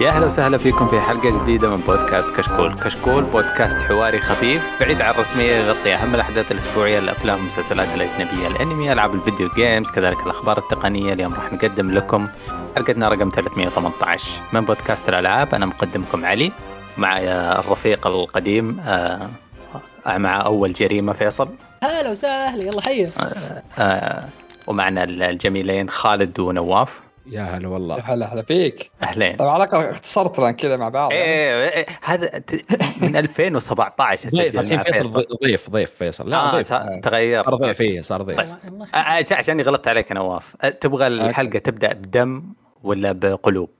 يا أهلا وسهلا فيكم في حلقة جديدة من بودكاست كشكول، كشكول بودكاست حواري خفيف بعيد عن الرسمية يغطي أهم الأحداث الأسبوعية الأفلام والمسلسلات الأجنبية، الأنمي، ألعاب الفيديو جيمز، كذلك الأخبار التقنية، اليوم راح نقدم لكم حلقتنا رقم 318 من بودكاست الألعاب، أنا مقدمكم علي معي الرفيق القديم آه مع أول جريمة فيصل. هلا وسهلا يلا حيه آه آه ومعنا الجميلين خالد ونواف. يا هلا والله. يا هلا هلا فيك. أهلين. طيب على الاقل اختصرت لنا كذا مع بعض. إيه, إيه, إيه هذا ت- من 2017 ضيف اسجل مع فيصل ضيف ضيف فيصل. لا آه ضيف. صار- تغير. صار ضيف إيه صار ضيف. طيب. آه، آه، عشان غلطت عليك يا نواف آه، تبغى الحلقة تبدأ بدم ولا بقلوب؟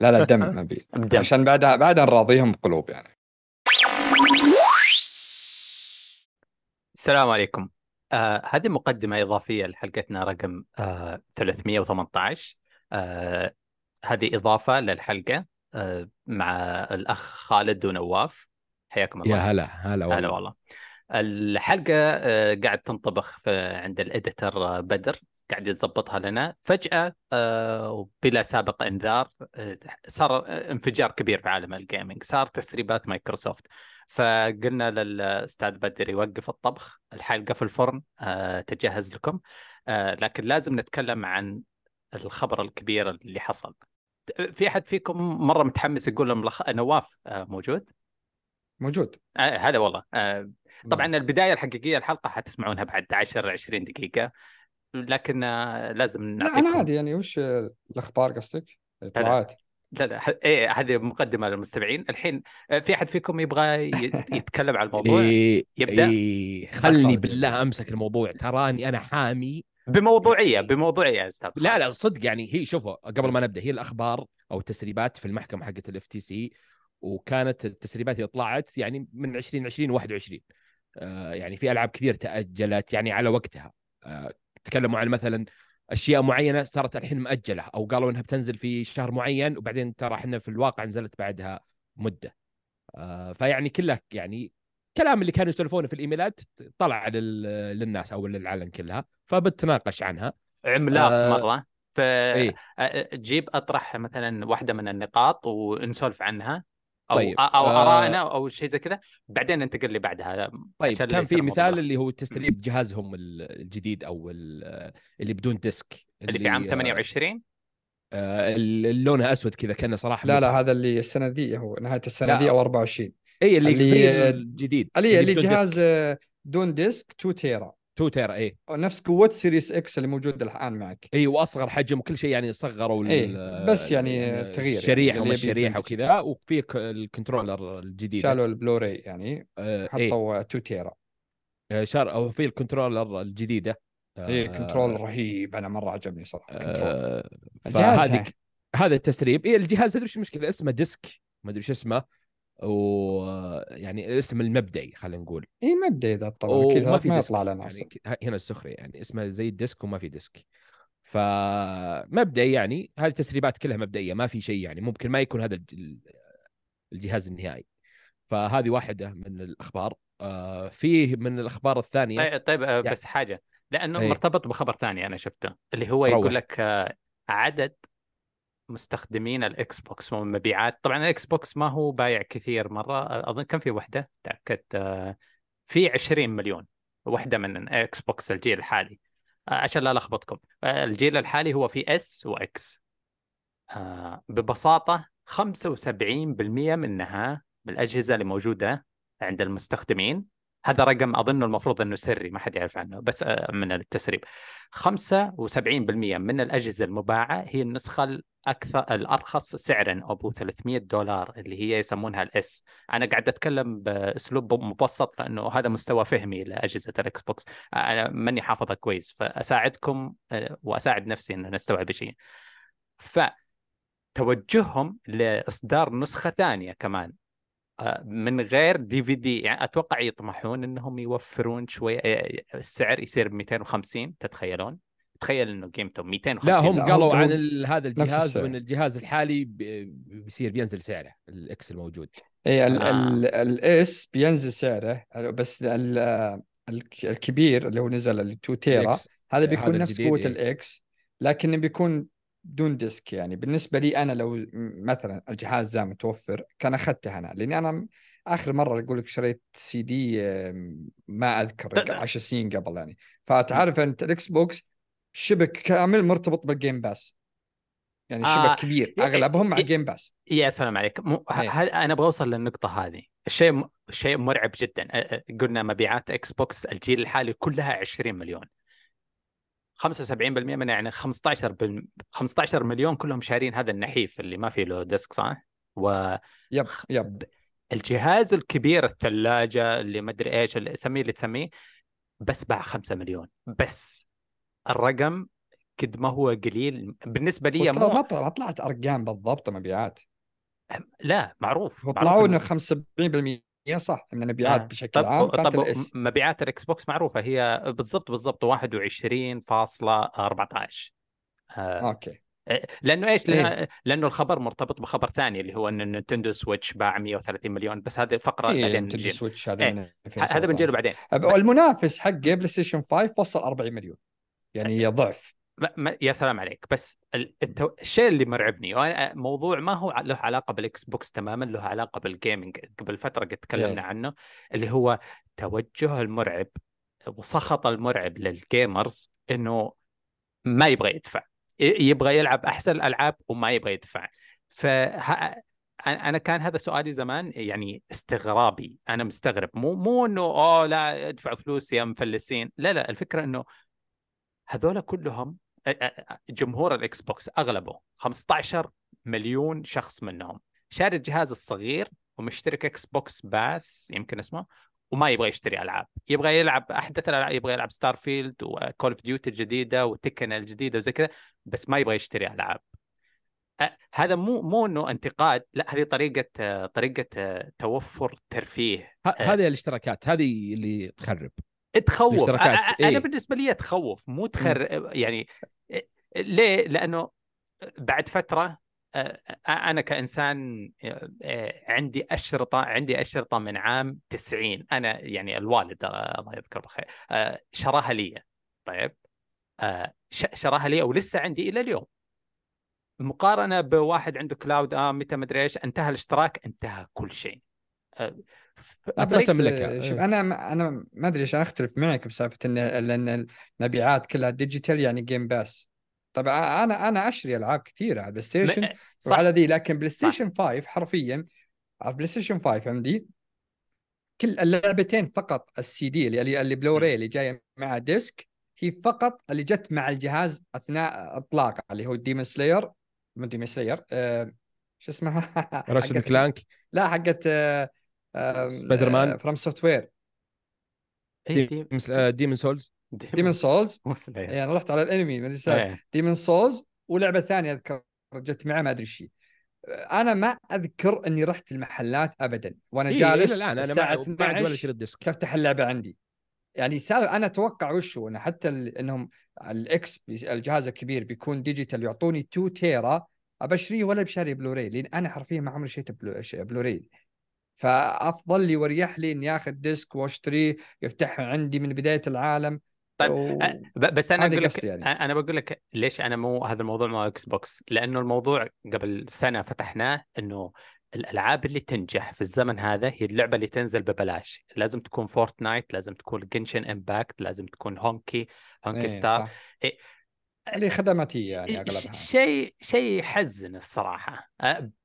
لا لا دم نبي. بدم. عشان بعدها بعدها نراضيهم بقلوب يعني. السلام عليكم. آه هذه مقدمة إضافية لحلقتنا رقم آه 318 آه هذه إضافة للحلقة آه مع الأخ خالد ونواف حياكم الله. يا هلا هلا هلا والله. والله. الحلقة آه، قاعد تنطبخ عند الـ editor آه، بدر قاعد يتظبطها لنا. فجأة آه، وبلا سابق إنذار آه، صار انفجار كبير في عالم الـ gaming صار تسريبات مايكروسوفت. فقلنا للأستاذ بدر يوقف الطبخ. الحلقة في الفرن تجهز لكم. لكن لازم نتكلم عن الخبر الكبير اللي حصل. في أحد فيكم مرة متحمس يقول الملخ... نواف آه، موجود؟ موجود. آه، هلا والله. آه، طبعا البداية الحقيقية الحلقة حتسمعونها بعد 10 20 دقيقة لكن آه، لازم لا نعطيكم أنا عادي يعني. وش الأخبار قصدك؟ اطلاعات لا. لا إيه هذه مقدمة للمستمعين. الحين آه، في أحد فيكم يبغى يتكلم عن الموضوع؟ إيه يبدأ؟ إيه خلي خالد بالله أمسك الموضوع. تراني أنا حامي بموضوعية بموضوعية أستاذ لا. لا صدق يعني هي شوفوا قبل ما نبدأ هي الأخبار أو التسريبات في المحكمة حقت الـ FTC وكانت التسريبات اللي طلعت يعني من 2020 21 آه يعني في ألعاب كثير تأجلت يعني على وقتها. آه تكلموا عن مثلا أشياء معينة صارت الحين مؤجله أو قالوا إنها بتنزل في شهر معين وبعدين ترى إحنا في الواقع نزلت بعدها مدة. آه فيعني كلها يعني كلام اللي كانوا يسولفونه في الإيميلات طلع لل- للناس أو للعلن كلها فبتناقش عنها. عملاق آه، مرة. ف إيه. آه، جيب أطرح مثلا واحدة من النقاط ونسولف عنها أو طيب، أو آه، آرائنا أو شيء زي كذا. بعدين انتقل لي بعدها. طيب كان في مثال اللي هو تسريب جهازهم ال- الجديد أو ال- اللي بدون ديسك اللي في عام 28 آه، اللي لونه أسود كذا كأنه صراحة لا لا هذا اللي السنة ذي هو نهاية السنة. ذي أو 24 اي اللي, اللي- الجديد اللي اللي جهاز. آه، دون disc 2 تيرا. 2 تيرا اي نفس قوة Series X اللي موجود الان معك. اي وأصغر حجم وكل شيء يعني صغروا إيه، بس يعني تغيير يعني الشريحه اللي وما يبي الشريحة وكذا وفي الـ controller الجديد. شالوا البلوراي يعني آه اي حطوا 2 تيرا. آه، شار أو في الـ controller الجديدة. آه، إيه control رهيب أنا مرة عجبني صراحة control. آه الجهاز فهذه. هذا التسريب. إيه الجهاز تدري وش المشكلة؟ اسمه disc ما أدري وش اسمه. ويعني الاسم المبدئي خلينا نقول. اي مبدا اذا طبعا كذا في ما disc يطلع لنا يعني هنا السخرية يعني اسمه زي الـ disc وما في ديسك. فمبدئي يعني هذه التسريبات كلها مبدئية ما في شيء يعني ممكن ما يكون هذا الج- الجهاز النهائي. فهذه واحدة من الأخبار. آه فيه من الأخبار الثانية طيب طيب آه، يعني- بس حاجة. لأنه إيه. مرتبط بخبر ثاني أنا شفته اللي هو روح. يقول لك آه، عدد مستخدمين الـ Xbox والمبيعات طبعا الـ Xbox ما هو بايع كثير مرة. أظن كم في وحدة تاكدت آه، في 20 مليون وحدة من Xbox الجيل الحالي. آه، عشان لا لخبطكم آه، الجيل الحالي هو في S و X. ببساطة 75% منها بالاجهزه اللي موجودة عند المستخدمين. هذا رقم أظن المفروض إنه سري ما حد يعرف عنه بس آه، من التسريب. 75% من الأجهزة المباعة هي النسخة الأكثر الأرخص سعرا أبو 300 دولار اللي هي يسمونها الـ S أنا قاعد أتكلم بأسلوب مبسط لأنه هذا مستوى فهمي لأجهزة الـ Xbox أنا ماني حافظها كويس فأساعدكم آه، وأساعد نفسي ان نستوعب شيء. فتوجههم لإصدار نسخة ثانية كمان. آه، من غير DVD يعني أتوقع يطمحون إنهم يوفرون شوي آه، السعر يصير ب 250 تتخيلون؟ تخيل إنه قيمته 250 لا هم قالوا عن هذا الجهاز. وإن الجهاز الحالي بيصير بينزل سعره الـ X الموجود إي ال آه. ال الـ S بينزل سعره بس ال الك- الكبير اللي هو نزل ال 2 تيرا. هذا بيكون نفس قوة. الـ X لكن بيكون بدون disc يعني. بالنسبة لي أنا لو م- مثلا الجهاز ذا متوفر كان اخذته أنا لأني أنا آخر مرة أقول لك شريت سي دي ما أذكر 10 سنين قبل يعني. فتعرف أنت الـ Xbox شبك كامل مرتبط بالـ Game Pass يعني آه، شبك كبير ي- أغلبهم مع Game Pass يا سلام عليك. ه... إيه. أنا أبغى أوصل للنقطة هذه؟ الشيء م... شيء مرعب جدا. قلنا مبيعات Xbox الجيل الحالي كلها 20 مليون. 75% منها يعني 15 بال... 15 مليون كلهم شارين هذا النحيف اللي ما فيه له disc صح؟ و yep yep. الجهاز الكبير الثلاجة اللي ما أدري إيش اللي سميه اللي تسميه بس باع 5 مليون. بس الرقم قد ما هو قليل. بالنسبة لي مو ما طلع- ما طلعت أرقام بالضبط مبيعات. لا معروف هو معروف طلعوا إنه- إنه 75% صح من المبيعات آه. بشكل طب عام كانت طب مبيعات الـ Xbox معروفة هي بالضبط بالضبط 21.14 آه أوكي لأنه إيش؟ إيه. لأنه الخبر مرتبط بخبر ثاني اللي هو إن الـ Nintendo Switch باع 130 مليون بس هذه الفقرة اي بعدين Nintendo Switch هذا إيه. من ه- 2017. هذا بنجي له بعدين والمنافس حقه PlayStation 5 وصل 40 مليون يعني ضعف ما ما يا سلام عليك. بس ال- التو... الشيء اللي مرعبني وأنا موضوع ما هو له علاقة بالـ Xbox تماما له علاقة بالـ gaming قبل فترة قد تكلمنا إيه. عنه اللي هو توجه المرعب وسخط المرعب للـ gamers إنه ما يبغى يدفع. يبغى يلعب أحسن الالعاب وما يبغى يدفع. ف أنا كان هذا سؤالي زمان يعني استغرابي. أنا مستغرب. مو مو إنه أوه لا ادفعوا فلوس يا مفلسين. لا لا الفكرة إنه هذول كلهم جمهور الـ Xbox أغلبه 15 مليون شخص منهم. شاري الجهاز الصغير ومشترك Xbox Pass يمكن اسمه وما يبغى يشتري ألعاب. يبغى يلعب احدث الألعاب يبغى يلعب Starfield و Call of Duty الجديدة و Tekken الجديدة وزي كذا بس ما يبغى يشتري ألعاب. هذا مو مو إنه انتقاد لا هذه طريقة طريقة توفر ترفيه. هذه الاشتراكات هذه اللي تخرب. تخوف. الاشتراكات، أ- أ- أنا إيه. بالنسبة لي تخوف مو تخر يعني ليه؟ لأنه بعد فترة آه، أنا كإنسان آه، آه، عندي أشرطة عندي أشرطة من عام 90 أنا يعني الوالد آه، الله يذكره بالخير آه، شراها لي طيب آه، شراها لي ولسه عندي إلى اليوم مقارنة بواحد عنده كلاود آه متى مدري إيش انتهى الاشتراك انتهى كل شيء آه، تملكها. آه، شوف. أنا ما- أنا ما أدري عشان أختلف معك بسالفة إن لأن المبيعات كلها digital يعني Game Pass طبعا أنا أنا اشتري ألعاب كثيرة على البلاي ستيشن وعلى ذي لكن بلاي ستيشن 5 حرفيا على بلاي ستيشن 5 عندي؟ كل اللعبتين فقط السي دي اللي اللي, بلوراي اللي جاية مع disc هي فقط اللي جت مع الجهاز أثناء إطلاقه اللي هو Demon Slayer من Demon Slayer شو اسمها Ratchet & Clank لا حقت Spider-Man. FromSoftware دي- ديمون سولز ديمون سولز إيه. يعني رحت على الأنمي ما أدري إيه. ديمون سولز ولعبة ثانية أذكر جت معه ما أدري إيش هي. أنا ما أذكر إني رحت المحلات ابدا وأنا إيه جالس إلى الآن أنا ما بعد ولا 12 شريت ديسك تفتح اللعبة عندي يعني سال أنا أتوقع وش هو انه حتى إنهم الإكس الجهاز الكبير بيكون ديجيتال يعطوني 2 تيرا أبشريه ولا بشاري بلوراي لأن أنا حرفيا ما عمري شريت بلو- بلوراي فأفضل لي وأريح لي إني آخذ disc وأشتريه يفتحه عندي من بداية العالم طيب و... بس أنا أقول لك يعني. أنا بقول لك ليش أنا مو هذا الموضوع مو Xbox لأنه الموضوع قبل سنة فتحناه إنه الألعاب اللي تنجح في الزمن هذا هي اللعبة اللي تنزل ببلاش لازم تكون Fortnite لازم تكون Genshin Impact لازم تكون Honkai Honkai إيه، Star صح. إيه. اللي خدماتية يعني أغلبها شيء شيء يحزن الصراحة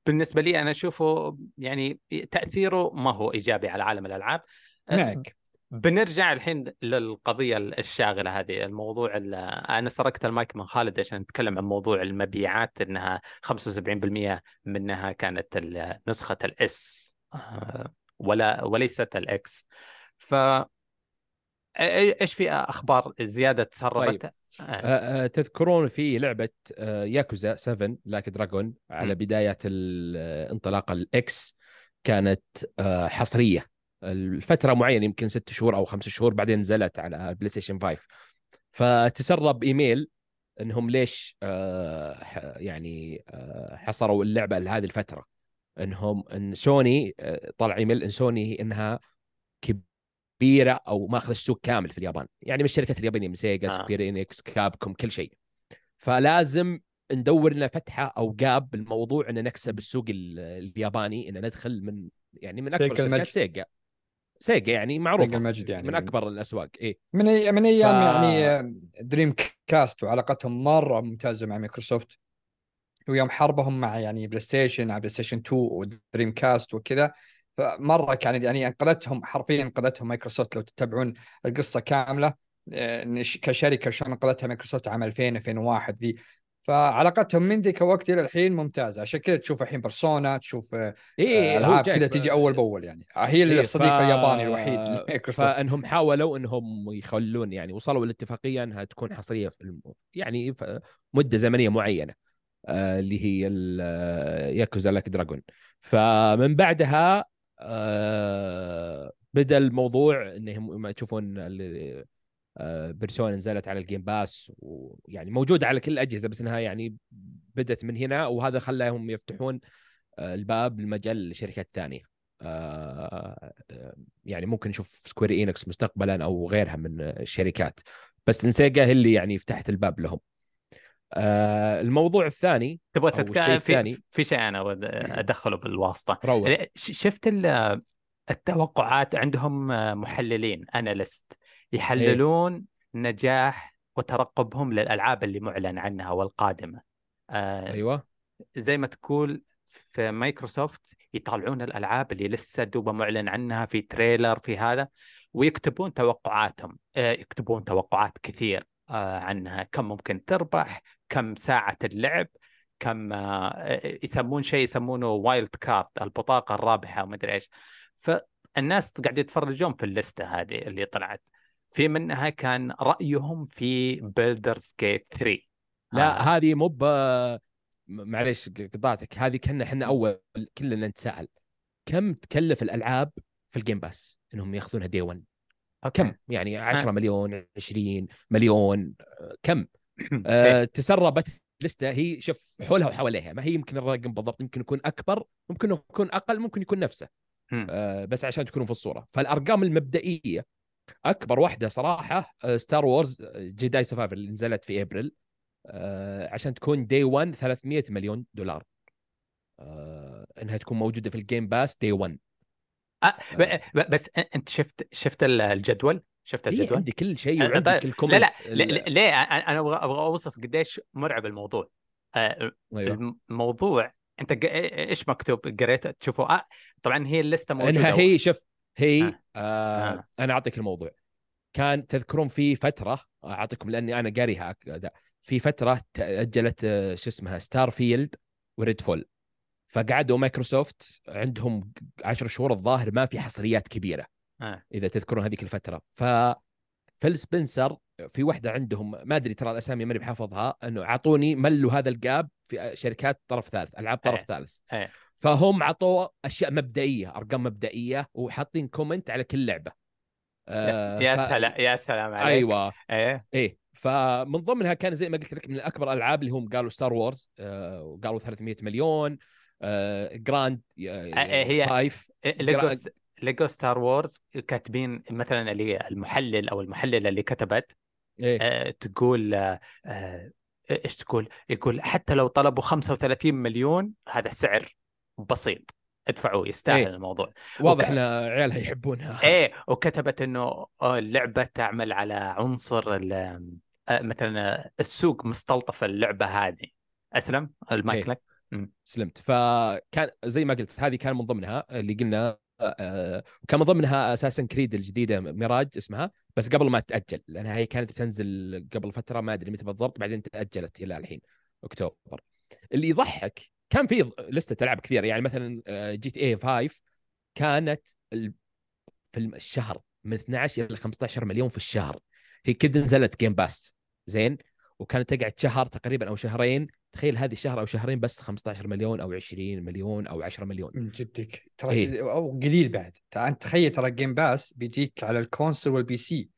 بالنسبة لي أنا أشوفه يعني تأثيره ما هو إيجابي على عالم الألعاب معك بنرجع الحين للقضية الشاغلة هذه الموضوع ال- أنا سرقت المايك من خالد عشان نتكلم عن موضوع المبيعات إنها 75% منها كانت نسخة ال S ولا وليست ال X ف إيش في أخبار زيادة تسربت؟ آه. آه، آه، تذكرون في لعبة آه، ياكوزا 7 Like a Dragon على م. بدايه الانطلاقه ال X كانت آه، حصرية الفترة معينة يمكن ست شهور أو خمس شهور بعدين نزلت على البلاي ستيشن 5 فتسرب إيميل إنهم ليش آه، يعني آه، حصروا اللعبة لهذه الفترة. إنهم إن سوني آه، طلع إيميل إن سوني إنها كبيرة أو ماخذ السوق كامل في اليابان. يعني من الشركات اليابانية من Sega آه. Square Enix Capcom كل شيء. فلازم ندور لنا فتحة أو gap بالموضوع إن نكسب السوق ال- الياباني إن ندخل من يعني من أكبر شركات. Sega. سيجا يعني معروفة. سيجا المجد يعني. من أكبر الأسواق. إيه. من أي من أيام ف- يعني Dreamcast وعلاقتهم مرة ممتازة مع مايكروسوفت. ويوم حربهم مع يعني PlayStation على PlayStation 2 و Dreamcast وكذا. فمرة كانت يعني انقذتهم حرفيا انقذتهم مايكروسوفت. لو تتابعون القصة كاملة آه، كشركة شلون انقذتها مايكروسوفت عام 2000 2001 ذي. فعلاقتهم من ذيك الوقت إلى الحين ممتازة. عشان كذا تشوف الحين Persona تشوف آه، إيه هو ألعاب كذا تجي أول بأول يعني. هي إيه، الصديق ف- الياباني الوحيد فإنهم حاولوا إنهم يخلون يعني وصلوا لاتفاقيه إنها تكون حصرية في الم... يعني في مدة زمنية معينة آه اللي هي آه، Yakuza Like a Dragon فمن بعدها آه بدأ الموضوع إنهم ما تشوفون آه، Persona نزلت على ال Game Pass ويعني موجودة على كل الأجهزة بس إنها يعني بدت من هنا وهذا خلاهم يفتحون آه، الباب لمجال لشركات ثانية آه، آه، يعني ممكن نشوف Square Enix مستقبلا أو غيرها من الشركات. بس Sega هي اللي يعني فتحت الباب لهم. آه، الموضوع الثاني تبغى تتكلم الثاني. في في شيء أنا أدخله بالواسطة. روح. شفت ال- التوقعات عندهم محللين analyst. يحللون نجاح وترقبهم للألعاب اللي معلن عنها والقادمة. آه، أيوه. زي ما تقول في مايكروسوفت يطالعون الألعاب اللي لسه دوبها معلن عنها في trailer في هذا ويكتبون توقعاتهم. آه، يكتبون توقعات كثير آه، عنها. كم ممكن تربح كم ساعة اللعب كم آه، يسمون شيء يسمونه wild card البطاقة الرابحة وما أدري إيش. فالناس قاعد يتفرجون في ال list ة هذه اللي طلعت. في منها كان رأيهم في Baldur's Gate 3 لا آه. هذه مو ب معليش قطعتك. هذه كنا إحنا أول كلنا نتساءل. كم تكلف الألعاب في ال Game Pass إنهم ياخذونها day 1 okay. كم؟ يعني 10 آه. مليون 20 مليون كم؟ إيه. آه تسربت list ة هي شوف حولها وحواليها. ما هي يمكن الرقم بالضبط. يمكن يكون أكبر ممكن يكون أقل ممكن يكون نفسه. آه بس عشان تكونوا في الصورة. فالأرقام المبدئية أكبر واحدة صراحة Star Wars Jedi Survivor اللي نزلت في ابريل آه عشان تكون day 1 300 مليون دولار. آه إنها تكون موجودة في ال Game Pass day 1 آه، ب- ب- بس أنت شفت شفت الجدول؟ شفت هي الجدول؟ عندي كل شيء آه، وعندي طيب. كل comment لا لا- ليه؟ أنا أبغى أبغى أوصف قديش مرعب الموضوع. آه، أيوه. الموضوع أنت إيش مكتوب؟ قريت تشوفوا آه طبعا هي ال list ة موجودة انها هي شوف هي آه. آه. آه. أنا أعطيك الموضوع كان تذكرون في فترة أعطيكم لأني أنا قاريها. في فترة تأجلت آه، شو اسمها Starfield و Redfall فقعدوا مايكروسوفت عندهم 10 شهور الظاهر ما في حصريات كبيرة آه. إذا تذكرون هذيك الفترة ف Phil Spencer في واحدة عندهم ما أدري ترى الأسامي ماني بحافظها إنه أعطوني ملوا هذا ال gap في شركات طرف ثالث ألعاب طرف إيه. ثالث إيه. فهم عطوا أشياء مبدئية أرقام مبدئية وحاطين comment على كل لعبة. آه، يا, ف- سلام يا سلام عليك. أيوه. إيه. إيه. فمن ضمنها كان زي ما قلت لك من اكبر الالعاب اللي هم قالوا Star Wars آه وقالوا 300 مليون آه جراند آه، هي- فايف ليجو ليجو ستار وورز كاتبين مثلا اللي المحلل أو المحللة اللي كتبت آه، تقول آه، إيش تقول؟ يقول حتى لو طلبوا 35 مليون هذا سعر. بسيط. ادفعوه يستاهل إيه. الموضوع. واضح وك- إن عيالها يحبونها. إيه وكتبت إنه آه، اللعبة تعمل على عنصر ال- آه، مثلا السوق مستلطف اللعبة هذه. أسلم؟ المايك إيه. لك. سلمت. فكان زي ما قلت هذه كان من ضمنها اللي قلنا آه، وكان من ضمنها Assassin's Creed الجديدة ميراج اسمها. بس قبل ما تاجل لأنها هي كانت تنزل قبل فترة ما أدري متى بالضبط بعدين تأجلت إلى الحين أكتوبر. اللي يضحك كان في لستة ألعاب كثيرة. يعني مثلا GTA 5 كانت في الشهر من 12 إلى 15 مليون في الشهر. هي كده نزلت Game Pass زين؟ وكانت تقعد شهر تقريبا أو شهرين. تخيل هذه شهر أو شهرين بس 15 مليون أو 20 مليون أو 10 مليون. من جدك. ترى إيه. أو قليل بعد. أنت تخيل ترى Game Pass بيجيك على ال console وال PC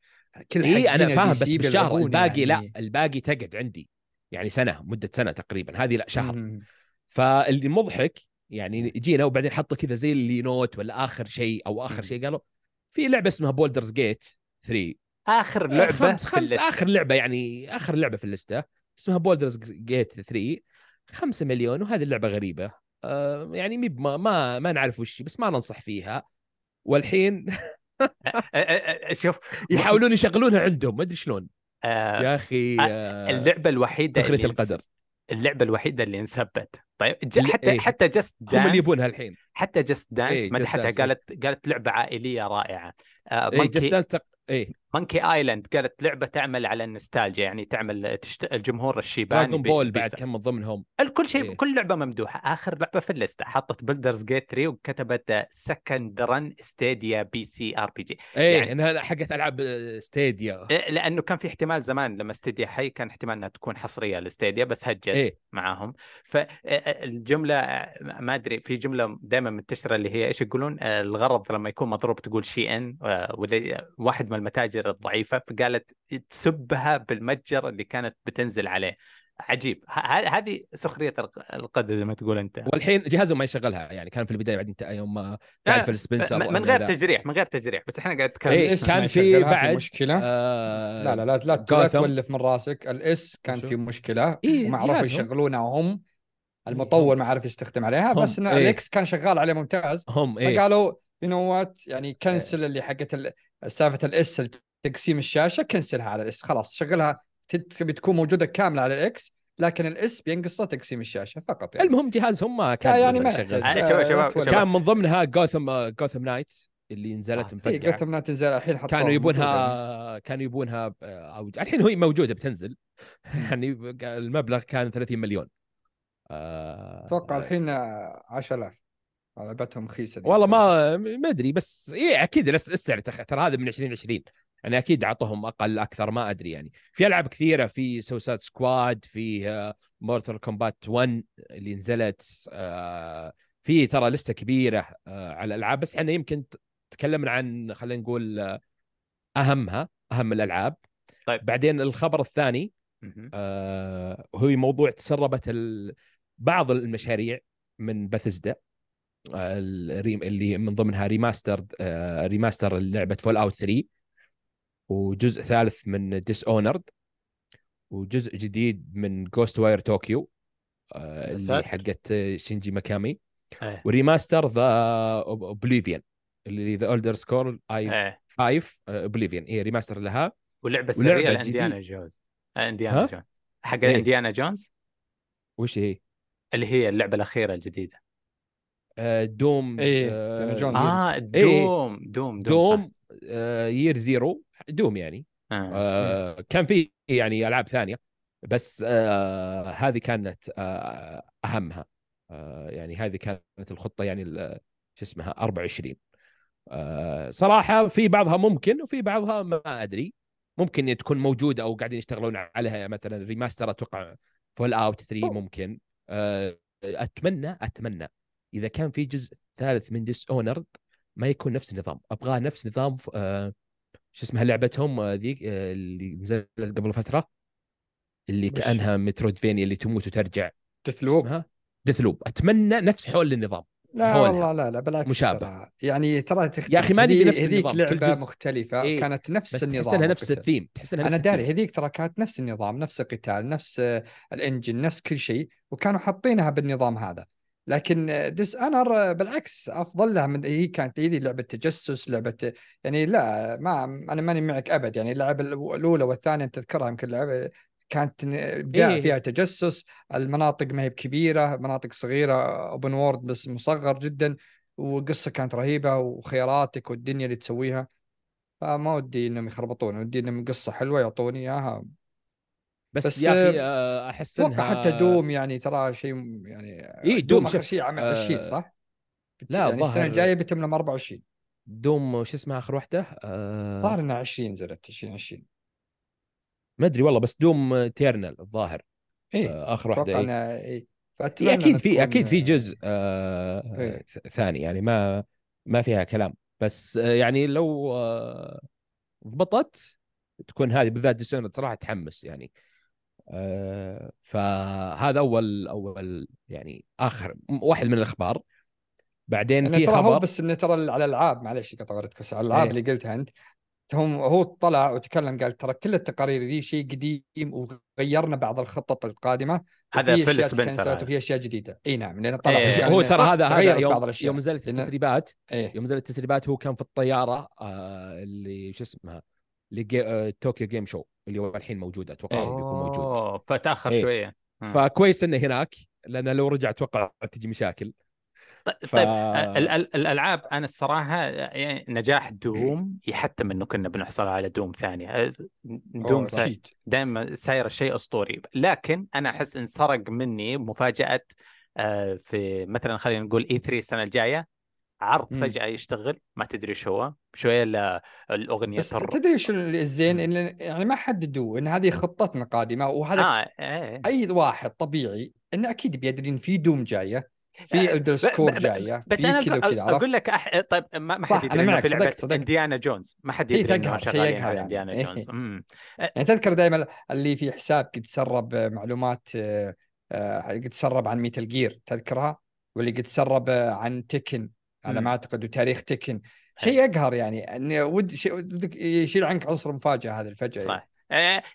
كل اي أنا فاهم بس بالشهر الباقي يعني. لا الباقي تقعد عندي. يعني سنة مدة سنة تقريبا. هذه لا شهر. مم. فاللي مضحك يعني جينا وبعدين حطوا كذا زي اللي note ولا آخر شيء أو آخر. شيء قالوا في لعبة اسمها Baldur's Gate 3 آخر لعبة خمس, في خمس الليستة. آخر لعبة يعني آخر لعبة في اللستة اسمها Baldur's Gate 3 5 مليون وهذه اللعبة غريبة. آه يعني ما ما, ما نعرف وش بس ما ننصح فيها. والحين شوف يحاولون يشغلونها عندهم ما أدري شلون. آه، يا أخي آه، آه، اللعبة الوحيدة اللي القدر. اللعبة الوحيدة اللي انسبت طيب حتى إيه. حتى Just هم اللي Dance يبونها الحين حتى Just Dance إيه، مدحتها إيه. قالت قالت لعبة عائلية رائعة آه، اي Just Dance تق... اي Monkey Island قالت لعبة تعمل على النوستالجيا يعني تعمل تشت... الجمهور الشيباني Dragon Ball بعد كان من ضمنهم. كل شيء إيه. كل لعبة ممدوحة. آخر لعبة في الليستة حطت Baldur's Gate 3 وكتبت second run Stadia PC RPG اي يعني-. إنها حقت ألعاب آه، Stadia لأنه كان في احتمال زمان لما Stadia حي كان احتمال إنها تكون حصرية ل Stadia بس هجت إيه. معاهم. فالجمله ما أدري في جملة دائما منتشرة اللي هي إيش يقولون؟ آه، الغرض لما يكون مضروب تقول شي إن آه، ولا واحد من المتاجر الضعيفة فقالت تسبها بالمتجر اللي كانت بتنزل عليه عجيب هذه سخرية الق- القدر زي ما تقول أنت والحين جهازهم ما يشغلها يعني كان في البداية بعدين ت- يوم ما قال آه، Phil Spencer من غير. تجريح من غير تجريح بس إحنا قاعد نتكلم إيه، ال S كان ما في بعد- مشكلة آه... لا لا لا لا. تولف من راسك ال S كان؟ في مشكلة إيه، وما عرفوا. يشغلونها هم هم. المطور ما عرف يستخدم عليها. بس إن إيه. ال X كان شغال عليه ممتاز هم إيه فقالوا you know what يعني cancel اللي حقت ال- سالفة ال S تقسيم الشاشة كنسلها على ال S خلاص شغلها تت- تبي تكون موجودة كاملة على ال X لكن ال S بينقصها تقسيم الشاشة فقط يعني المهم جهازهم ما كان يعني يقدر ما آه، شباب- شباب-. شباب. كان من ضمنها Gotham Gotham Knights اللي نزلت آه. اي مفقعه قلت لهم تنزل الحين حطوها كانوا يعني. يبونها كانوا يبونها آه، أو الحين هي موجودة بتنزل يعني المبلغ كان 30 مليون آه، أتوقع الحين 10000 لعبتهم رخيصه. والله ما ما أدري بس إيه أكيد الس- السعر تخ- ترى هذا من 2020 يعني أكيد اعطوهم أقل أكثر ما أدري يعني في ألعاب كثيرة في Suicide Squad في Mortal Kombat 1 اللي نزلت آه، في ترى لستة كبيرة آه، على الألعاب بس إحنا يمكن تكلمنا عن خلينا نقول آه، أهمها أهم الألعاب طيب. بعدين الخبر الثاني. آه، هو موضوع تسربت ال... بعض المشاريع من بثزدا الريم اللي من ضمنها remastered آه، remaster لعبة Fallout 3 وجزء ثالث من Dishonored وجزء جديد من Ghostwire Tokyo اللي. حقت آه، شينجي ماكامي إيه و remaster the Oblivion اللي The Elder Scrolls إيه 5 Oblivion هي remaster لها ولعبة ولعبة سريه لإنديانا جديد. جونز آه، إنديانا؟ جونز حق إيه. إنديانا جونز وش هي؟ اللي هي اللعبة الأخيرة الجديدة آه، Doom إيه، آه، جونز. آه Doom Doom Doom, Doom آه، Year Zero Doom يعني. آه. آه، كان في يعني ألعاب ثانية بس آه، هذه كانت آه، أهمها آه، يعني هذه كانت الخطة يعني شو اسمها 24 آه، صراحة في بعضها ممكن وفي بعضها ما أدري ممكن تكون موجودة أو قاعدين يشتغلون عليها مثلا remaster أتوقع Fallout 3 أوه. ممكن آه، أتمنى أتمنى إذا كان في جزء ثالث من Dishonored ما يكون نفس النظام أبغاه نفس نظام آه، شو اسمها لعبتهم آه، ذيك آه، اللي نزلت قبل فترة اللي وش؟ كأنها Metroidvania اللي تموت وترجع Death شو Loop اسمها Deathloop أتمنى نفس حول النظام لا حولها. والله لا لا بالعكس مشابه. ترى يعني ترى تختلف يا أخي ما نبي هذي- نفس هذيك لعبة. مختلفة إيه، كانت نفس بس النظام تحس انها نفس. الثيم تحس انها أنا داري. هذيك ترى كانت نفس النظام نفس القتال نفس آه، ال engine نفس كل شيء وكانوا حاطينها بالنظام هذا لكن Dishonored بالعكس أفضل لها من هي كانت هي لعبة تجسس لعبة يعني لا ما أنا ماني معك أبد. يعني اللعبة الأولى والثانية أنت تذكرها يمكن لعبة كانت ابداع إيه. فيها تجسس. المناطق ما هي بكبيرة مناطق صغيرة open world بس مصغر جدا وقصة كانت رهيبة وخياراتك والدنيا اللي تسويها. فما ودي إنهم يخربطون ودي إنهم قصة حلوة يعطوني إياها. بس, بس، يا أخي آه، أحس أتوقع إنها حتى Doom يعني ترى شيء يعني إيه، Doom آخر شوف، شيء عام آه، 20 صح؟ لا، يعني السنة الظاهر- الجاية بتملم 24 Doom شو اسمها آخر واحدة آه، ظاهر إنها 20 نزلت 2020 ما أدري والله بس Doom Eternal الظاهر اي آه، آخر واحدة إيه. اي إيه. فأتمنى أكيد في أكيد في جزء آه إيه. ثاني يعني ما ما فيها كلام. بس آه، يعني لو آه، ضبطت تكون هذه بالذات Dishonored صراحة تحمس يعني. آه فهذا أول أول يعني آخر واحد من الأخبار بعدين في خبر بس إنه ترى على الألعاب معلش قطع ورتك بس على الألعاب إيه. اللي قلتها أنت هم هو طلع وتكلم قال ترى كل التقارير ذي شيء قديم وغيرنا بعض الخطط القادمة هذا فيل أشياء سبنسر. وفي أشياء جديدة إي نعم لأن طلع إيه. هو ترى هذا هذا يوم. يوم نزلت التسريبات إيه يوم نزلت التسريبات هو كان في الطيارة آه اللي شو اسمها اللي جي... آه طوكيو Game Show اللي هو الحين موجود أتوقع. بيكون موجود. أوه فتأخر إيه. شوية. مم. فكويس إنه هناك لأن لو رجع أتوقع تجي مشاكل. طيب ف- طيب ال- ال- الألعاب أنا الصراحة يعني نجاح Doom يحتم إنه كنا بنحصل على Doom ثانية دوم أوه، سا... دائما سايره شيء أسطوري. لكن أنا أحس إن سرق مني مفاجأة آه، في مثلا خلينا نقول E3 السنة الجاية. عرض مم. فجأة يشتغل ما تدري إيش هو شوية لا الأغنية بس تر... تدري شو الزين. إن يعني ما حددوا إن هذه خطتنا قادمه وهذا آه إيه أي واحد طبيعي إنه أكيد بيدري إن في Doom جاية آه، في Elder ب- Scrolls جاية بس أنا أقول لك أح... طيب ما حد يدري إنه في لعبة صدقت- صدقت. إنديانا جونز ما حد يدري شغالين يقهر على يعني. إنديانا إيه. جونز امم يعني تذكر دائما اللي في حساب قد سرب معلومات آه، آه، قد سرب عن Metal Gear تذكرها واللي قد سرب آه، عن Tekken على. ما أعتقد وتاريخ Tekken. شيء يقهر يعني انه ود شيء يشيل عنك عنصر مفاجأة هذا الفجأة صح.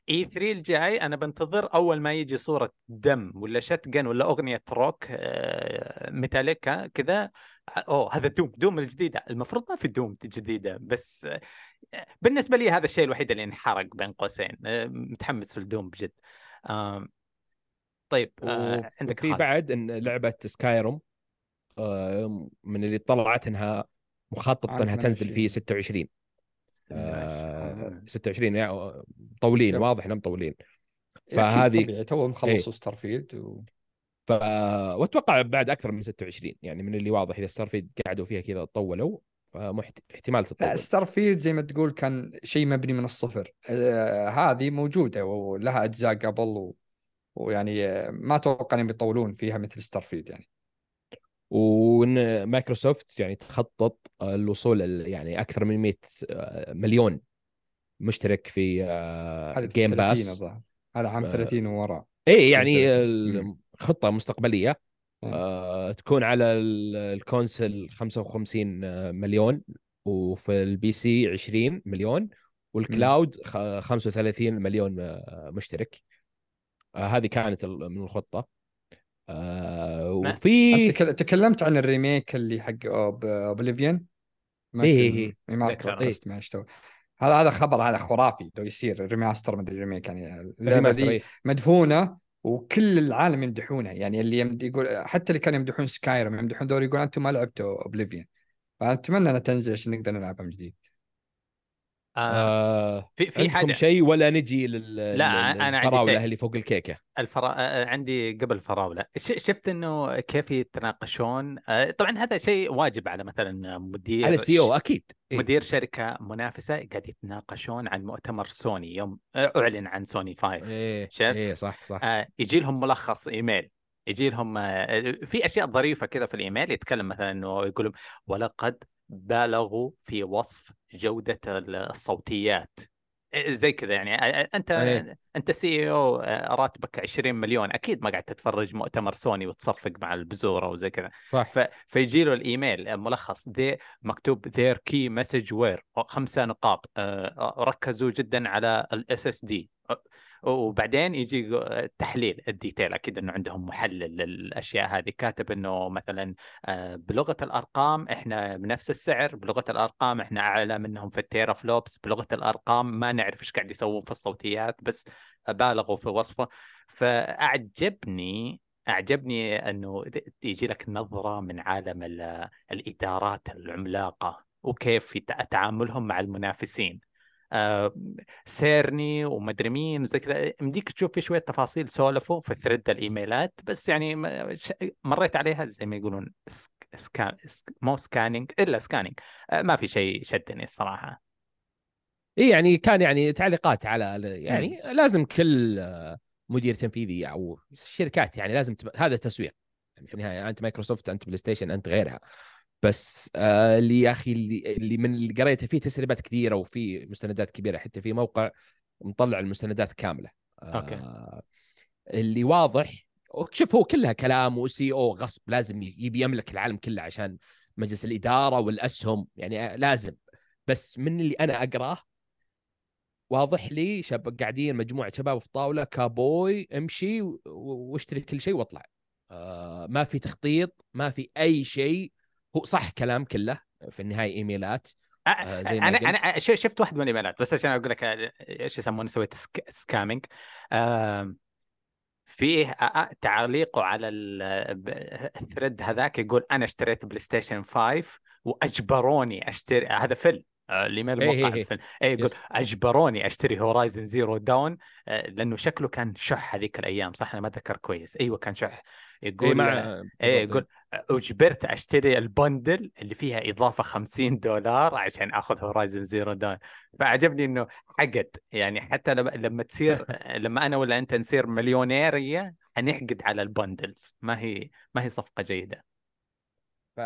E3 الجاي أنا بنتظر أول ما يجي صورة Doom ولا shotgun ولا أغنية روك آه، ميتاليكا كذا. أوه هذا Doom Doom الجديدة. المفروض ما في Doom جديدة بس آه، بالنسبة لي هذا الشيء الوحيد اللي انحرق بين قوسين. آه، متحمس لل Doom بجد. طيب آه، عندك في بعد إن لعبة Skyrim. من اللي طلعت إنها مخطط إنها تنزل في 28. 26 آه، آه. 26 يعني مطولين. واضح إنهم مطولين فهذه فهذه- طبيعي توهم خلصوا Starfield و... ف وأتوقع بعد أكثر من 26 يعني من اللي واضح إذا Starfield قعدوا فيها كذا طولوا فاحتمال لا تطول Starfield زي ما تقول كان شيء مبني من الصفر آه هذه موجودة ولها أجزاء قبل و... ويعني آه، ما أتوقع إنهم بيطولون فيها مثل Starfield يعني وإن مايكروسوفت يعني تخطط الوصول ال- يعني أكثر من 100 مليون مشترك في Game 30 Pass هذا عام آه، 30 ووراء اي يعني. الخطه مستقبلية. آه، تكون على ال- ال console 55 مليون وفي ال PC 20 مليون وال cloud خ- 35 مليون آه، مشترك. آه، هذه كانت من الخطة. آه، وفي تكلمت عن ال remake اللي حق Oblivion إيه إيه إيه. ما ذكر. ركزت معي إيش تو هذا هذا خبر هذا خرافي لو يصير remaster مدري remake يعني اللعبة إيه. مدفونه وكل العالم يمدحونها يعني اللي يمد يقول حتى اللي كانوا يمدحون Skyrim يمدحون دول يقول أنتم ما لعبتوا Oblivion فأتمنى انها تنزل عشان نقدر نلعبها من جديد آه. في في حاجة شيء ولا نجي لل لا، عندي الفراوله. اللي فوق الكيكة الفرا... آه، عندي قبل الفراولة ش... شفت إنه كيف يتناقشون آه، طبعا هذا شيء واجب على مثلا مدير على السي أو أكيد إيه. مدير شركة منافسة قاعد يتناقشون عن مؤتمر سوني يوم أعلن عن سوني 5 إيه شفت؟ إيه صح صح آه، يجي لهم ملخص إيميل يجي لهم في أشياء ظريفة كذا في الإيميل يتكلم مثلا إنه يقول لهم ولقد بالغوا في وصف جودة الصوتيات. إيه، زي كذا يعني. آه، آه، أنت إيه. أنت CEO راتبك 20 مليون. أكيد ما قاعد تتفرج مؤتمر سوني وتصفق مع البزورة وزي كذا. صح. ف... فيجي له الايميل ملخص ذي مكتوب their key message were خمسة نقاط. آه، ركزوا جدا على ال SSD وبعدين يجي التحليل ال detail أكيد إنه عندهم محلل للأشياء هذه. كاتب إنه مثلا آه، بلغة الأرقام إحنا بنفس السعر بلغة الأرقام إحنا أعلى منهم في ال teraflops بلغة الأرقام ما نعرف إيش قاعد يسوون في الصوتيات بس بالغوا في وصفه. فأعجبني أعجبني إنه يجي لك نظرة من عالم ال- الإدارات العملاقة وكيف تعاملهم مع المنافسين. سيرني ومدري مين وزي كذا. يمديك تشوف في شوية تفاصيل سولفوا في thread الإيميلات بس يعني مريت عليها زي ما يقولون سك scan سك مو scanning إلا scanning آه، ما في شيء شدني الصراحة. إي يعني كان يعني تعليقات على يعني لازم كل آه، مدير تنفيذي أو شركات يعني لازم تب... هذا تسويق. يعني في النهاية أنت مايكروسوفت أنت بلاي ستيشن أنت غيرها. بس آه اللي يا أخي اللي, اللي من اللي قريته فيه تسريبات كثيرة وفي مستندات كبيرة حتى في موقع مطلع المستندات كاملة. آه اللي واضح شوف هو كلها كلام وسي أو غصب لازم يبي يملك العالم كله عشان مجلس الإدارة والأسهم يعني آه، لازم. بس من اللي أنا أقراه واضح لي شاب قاعدين مجموعة شباب في طاولة كابوي امشي واشتري كل شيء واطلع. آه ما في تخطيط ما في أي شيء. هو صح كلام كله في النهاية إيميلات آه، زي ما أنا قلت. أنا شفت واحد من الايميلات بس عشان أقول لك آه، إيش يسمونه سويت سك... skimming فيه آه، آه، تعليقه على ال thread هذاك يقول أنا اشتريت بلاي ستيشن 5 وأجبروني أشتري هذا فيل آه، الإيميل إيه موقع إيه على إيه. الفيلم اي يقول yes. أجبروني أشتري هورايزن زيرو داون لأنه شكله كان شح هذيك الأيام صح أنا ما أتذكر كويس أيوه كان شح إيه يقول مع إيه بالضبط. يقول أجبرت أشتري ال bundle اللي فيها إضافة 50 دولار عشان أخذ هورايزن زيرو داون فعجبني إنه حقد. يعني حتى لما تصير لما أنا ولا أنت نصير مليونيرية حنحقد على ال bundles. ما هي ما هي صفقة جيدة. ف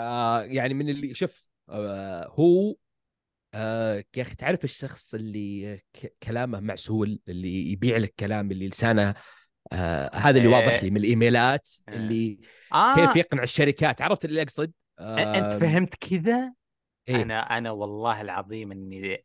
يعني من اللي شوف آه هو آه يا أخي تعرف الشخص اللي كلامه معسول اللي يبيع لك كلام اللي لسانه آه هذا اللي إيه. واضح لي من الإيميلات إيه. اللي آه كيف يقنع الشركات عرفت اللي أقصد أنت آه فهمت كذا إيه؟ أنا أنا والله العظيم إني